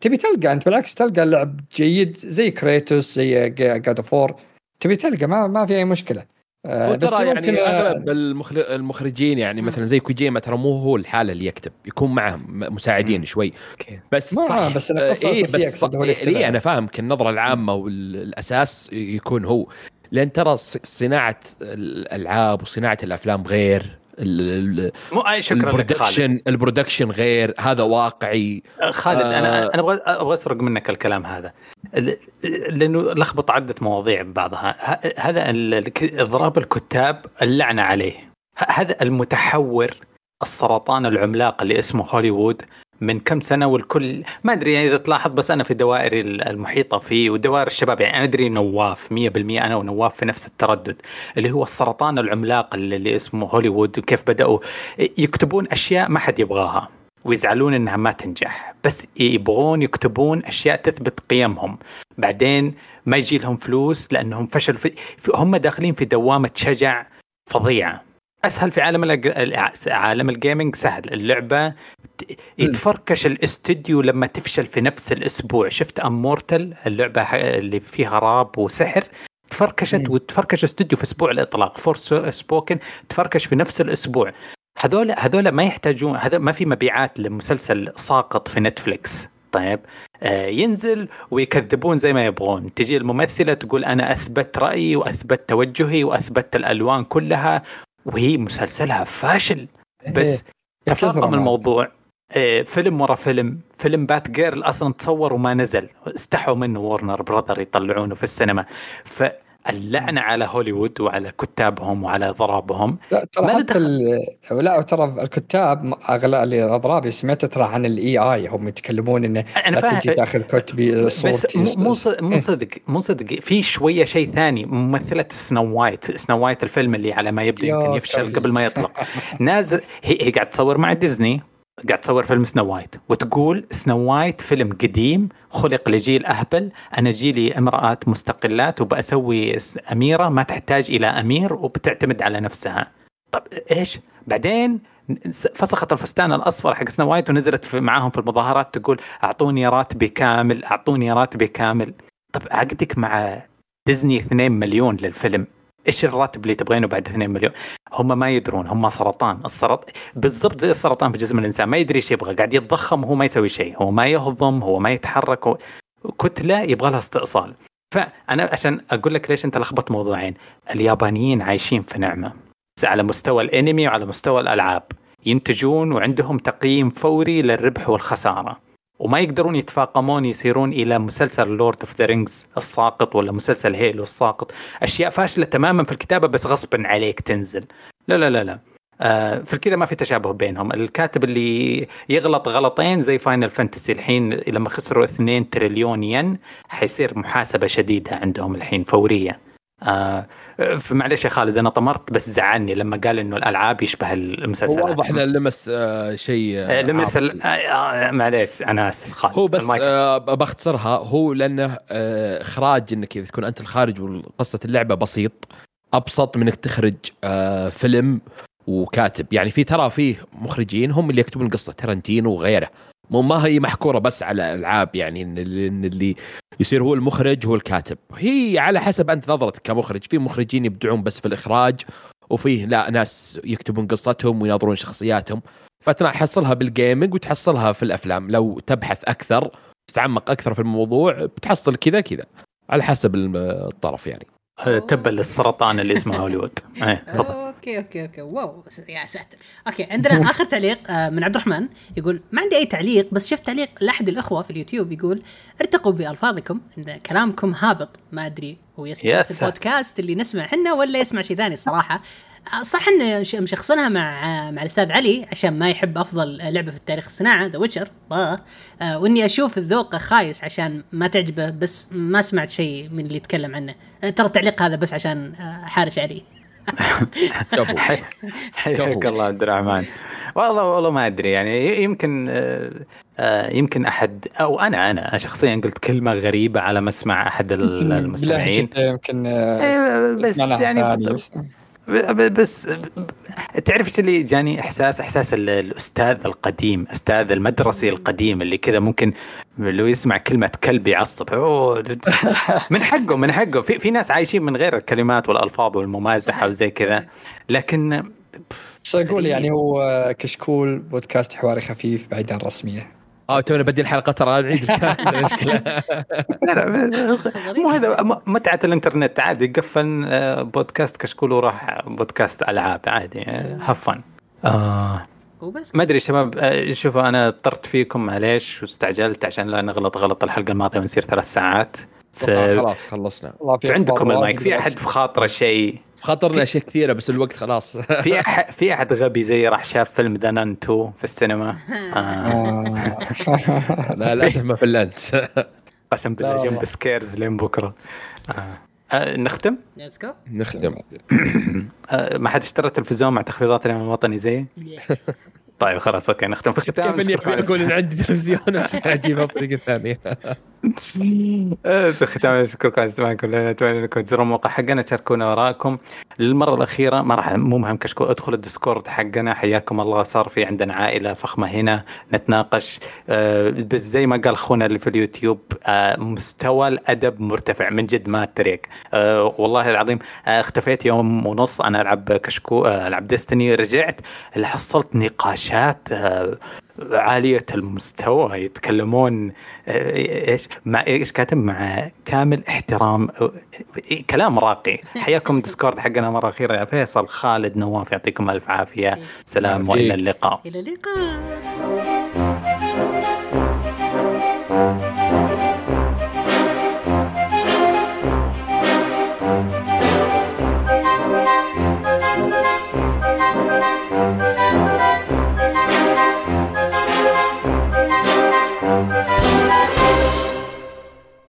تبي تلقى أنت بالعكس تلقى اللعب جيد زي كريتوس زي جاد اوف تبي تلقى ما ما في أي مشكلة. آه، بس ممكن يعني آه، اغلب المخر- المخرجين يعني مثلا زي كوجيما ترى مو هو الحالة اللي يكتب يكون معه م- مساعدين شوي. بس ما- صح. بس القصة إيه الأساسية بس اللي يكتبها. إيه أنا فاهم النظره العامة والأساس يكون هو. لأن ترى صناعة الألعاب وصناعة الأفلام غير مو أي شكرا لك خالد. البرودكشن البرودكشن غير هذا واقعي. خالد أنا آه. أنا أبغى أبغى أسرق منك الكلام هذا. لأنه لخبط عدة مواضيع ببعضها. هذا إضراب الكتاب اللعنة عليه. هذا المتحور السرطان العملاق اللي اسمه هوليوود من كم سنة والكل ما أدري يعني إذا تلاحظ بس أنا في دوائري المحيطة فيه ودوائر الشباب يعني أنا أدري نواف 100% أنا ونواف في نفس التردد اللي هو السرطان العملاق اللي, اسمه هوليوود وكيف بدأوا يكتبون أشياء ما حد يبغاها ويزعلون إنها ما تنجح بس يبغون يكتبون أشياء تثبت قيمهم. بعدين ما يجي لهم فلوس لأنهم فشلوا في- هم داخلين في دوامة جشع فظيعه أسهل في عالم عالم ال gaming سهل. اللعبة يتفركش الاستديو لما تفشل في نفس الأسبوع. شفت Immortals اللعبة اللي فيها راب وسحر. تفركشت. وتفركش استوديو في أسبوع الإطلاق. Forspoken تفركش في نفس الأسبوع. هذول هذول ما يحتاجون هذا ما في مبيعات لمسلسل ساقط في Netflix طيب. آه ينزل ويكذبون زي ما يبغون. تجي الممثلة تقول أنا أثبت رأيي وأثبت توجهي وأثبت الألوان كلها وهي مسلسلها فاشل. بس إيه، كثرة تفاقم. الموضوع. آه، فيلم ورا فيلم. فيلم بات جيرل أصلا تصور وما نزل. استحوا منه وورنر براذر يطلعونه في السينما. فاللعنه على هوليوود وعلى كتابهم وعلى ضرابهم. لا ترى حتى لا ترى الكتاب أغلى اللي أضرابي سمعت ترى عن الاي إي هم يتكلمون إنه لا فاهم. تجي تأخذ كتابي بس صورتي مو مو مو صدق مو صدق. في شوية شيء ثاني ممثلة Snow White Snow White الفيلم اللي على ما يبدو يمكن يفشل. قبل ما يطلق. نازل هي, هي قاعد تصور مع ديزني. قاعد تصور فيلم Snow White وتقول Snow White فيلم قديم خلق لجيل أهبل أنا جيل امرأة مستقلات وبسوي أميرة ما تحتاج إلى أمير وبتعتمد على نفسها. طب إيش؟ بعدين فسخت الفستان الأصفر حق سنو وايت ونزلت معاهم في المظاهرات تقول أعطوني راتبي كامل أعطوني راتبي كامل. طب عقدك مع ديزني 2 مليون للفيلم إيش الراتب اللي تبغينه بعد 2 مليون؟ هم ما يدرون هم سرطان. السرط بالضبط زي السرطان في جسم الإنسان ما يدري إيش يبغى قاعد يتضخم وهو ما يسوي شيء هو ما يهضم هو ما يتحرك كتلة يبغى لها استئصال. فأنا عشان أقول لك ليش أنت لخبط موضوعين. اليابانيين عايشين في نعمة. على مستوى الأنمي وعلى مستوى الألعاب. ينتجون وعندهم تقييم فوري للربح والخسارة. وما يقدرون يتفاقمون يصيرون إلى مسلسل Lord of the Rings الساقط ولا مسلسل Halo الساقط. أشياء فاشلة تماما في الكتابة بس غصبا عليك تنزل. لا لا لا لا. آه في كذا ما في تشابه بينهم. الكاتب اللي يغلط غلطين زي Final Fantasy الحين لما خسروا 2 تريليون ين حيصير محاسبة شديدة عندهم الحين فوريه آه فمعليش يا خالد أنا طمرت بس زعلني لما قال إنه الألعاب يشبه المسلسلات. واضح انه لمس آه شيء آه، آه لمس آه، آه، معليش أنا آسف خالد هو بس. آه بختصرها. هو لأنه آه إخراج إنك إذا تكون أنت الخارج وقصه اللعبة بسيط أبسط من إنك تخرج آه فيلم وكاتب. يعني في ترى فيه مخرجين هم اللي يكتبون قصة ترنتينو وغيره. مو ما هي محكورة بس على الألعاب يعني إن اللي, يصير هو المخرج هو الكاتب. هي على حسب أنت نظرتك كمخرج. في مخرجين يبدعون بس في الإخراج وفيه لا ناس يكتبون قصتهم ويناظرون شخصياتهم. فتحصلها بال gaming وتحصلها في الأفلام. لو تبحث أكثر تتعمق أكثر في الموضوع بتحصل كذا كذا على حسب الطرف يعني. تبا للسرطان اللي اسمه هوليوود. إيه، okay okay okay. wow يا ساتر. okay عندنا آخر تعليق آه، من عبد الرحمن. يقول ما عندي أي تعليق بس شفت تعليق لأحد الأخوة في اليوتيوب يقول ارتقوا بألفاظكم ان كلامكم هابط ما أدري هو يسمع نفس. البودكاست اللي نسمع إحنا ولا يسمع شيء ثاني الصراحه آه، صح إن مشخصنها مع مع الأستاذ علي عشان ما يحب أفضل لعبة في التاريخ الصناعه ذا Witcher وإني أشوف الذوق خايس عشان ما تعجبه بس ما سمعت شيء من اللي يتكلم عنه. آه، ترى التعليق هذا بس عشان آه، حارش علي. حياك الله عبد الرحمن. والله والله ما أدري. يعني يمكن آه، آه، يمكن أحد أو أنا أنا شخصيا قلت كلمة غريبة على مسمع أحد ال- المستمعين. يمكن آه، إيه، بس يعني بس- تعرف إيش اللي جاني إحساس؟ إحساس ال- الأستاذ القديم أستاذ المدرسي القديم اللي كذا ممكن لو يسمع كلمة كلب يعصب. من حقه من حقه. في في ناس عايشين من غير الكلمات والألفاظ والممازحة وزي كذا. لكن بس أقول يعني هو كشكول بودكاست حواري خفيف بعيد عن الرسمية. آه تونا بدي الحلقة ترى نعيد مو هذا متعة الإنترنت عادي قفل آه، بودكاست كشكول وراح بودكاست ألعاب عادي هفن آه وبس. ما أدري شباب آه، شوفوا أنا اضطرت فيكم معليش واستعجلت عشان لا نغلط غلط الحلقة الماضية ونصير ثلاث ساعات. ف... آه، خلاص خلصنا. في أخبار المايك. في أحد في خاطره شيء؟ خاطرنا اشياء كثيرة بس الوقت خلاص. في أح... في أحد غبي زي راح شاف فيلم ذا نان 2 في السينما؟ آه. لا للأسف ما فلنت. قسم بالله. جنب سكيرز لين بكرة. آه. آه نختم؟ نختم. آه ما حد اشترى تلفزيون مع تخفيضات اليوم الوطني زي؟ طيب خلاص أوكي نختم. في الختام كيف إني أقول إن عندي تلفزيون؟ اجيبها بطريقه ثانية في الختام اشكركم على استماعكم لنا اتمنى انكم تزوروا الموقع حقنا تشاركونا وراءكم. للمرة الأخيرة ما راح مو مهم كشكول ادخلوا ال Discord حقنا. حياكم الله صار في عندنا عائلة فخمة هنا نتناقش. آه، بس زي ما قال أخونا اللي في اليوتيوب آه، مستوى الأدب مرتفع من جد ما اتريق آه، والله العظيم اختفيت يوم ونص. أنا ألعب كشكو ألعب Destiny رجعت اللي حصلت نقاشات آه، عالية المستوى يتكلمون آه، إيش؟ مع إيش كاتب؟ مع كامل احترام آه، كلام راقي. حياكم ديسكورد حقنا مرة أخيرة يا فيصل. خالد نواف يعطيكم ألف عافية. سلام يعافيك. وإلى اللقاء. إلى اللقاء.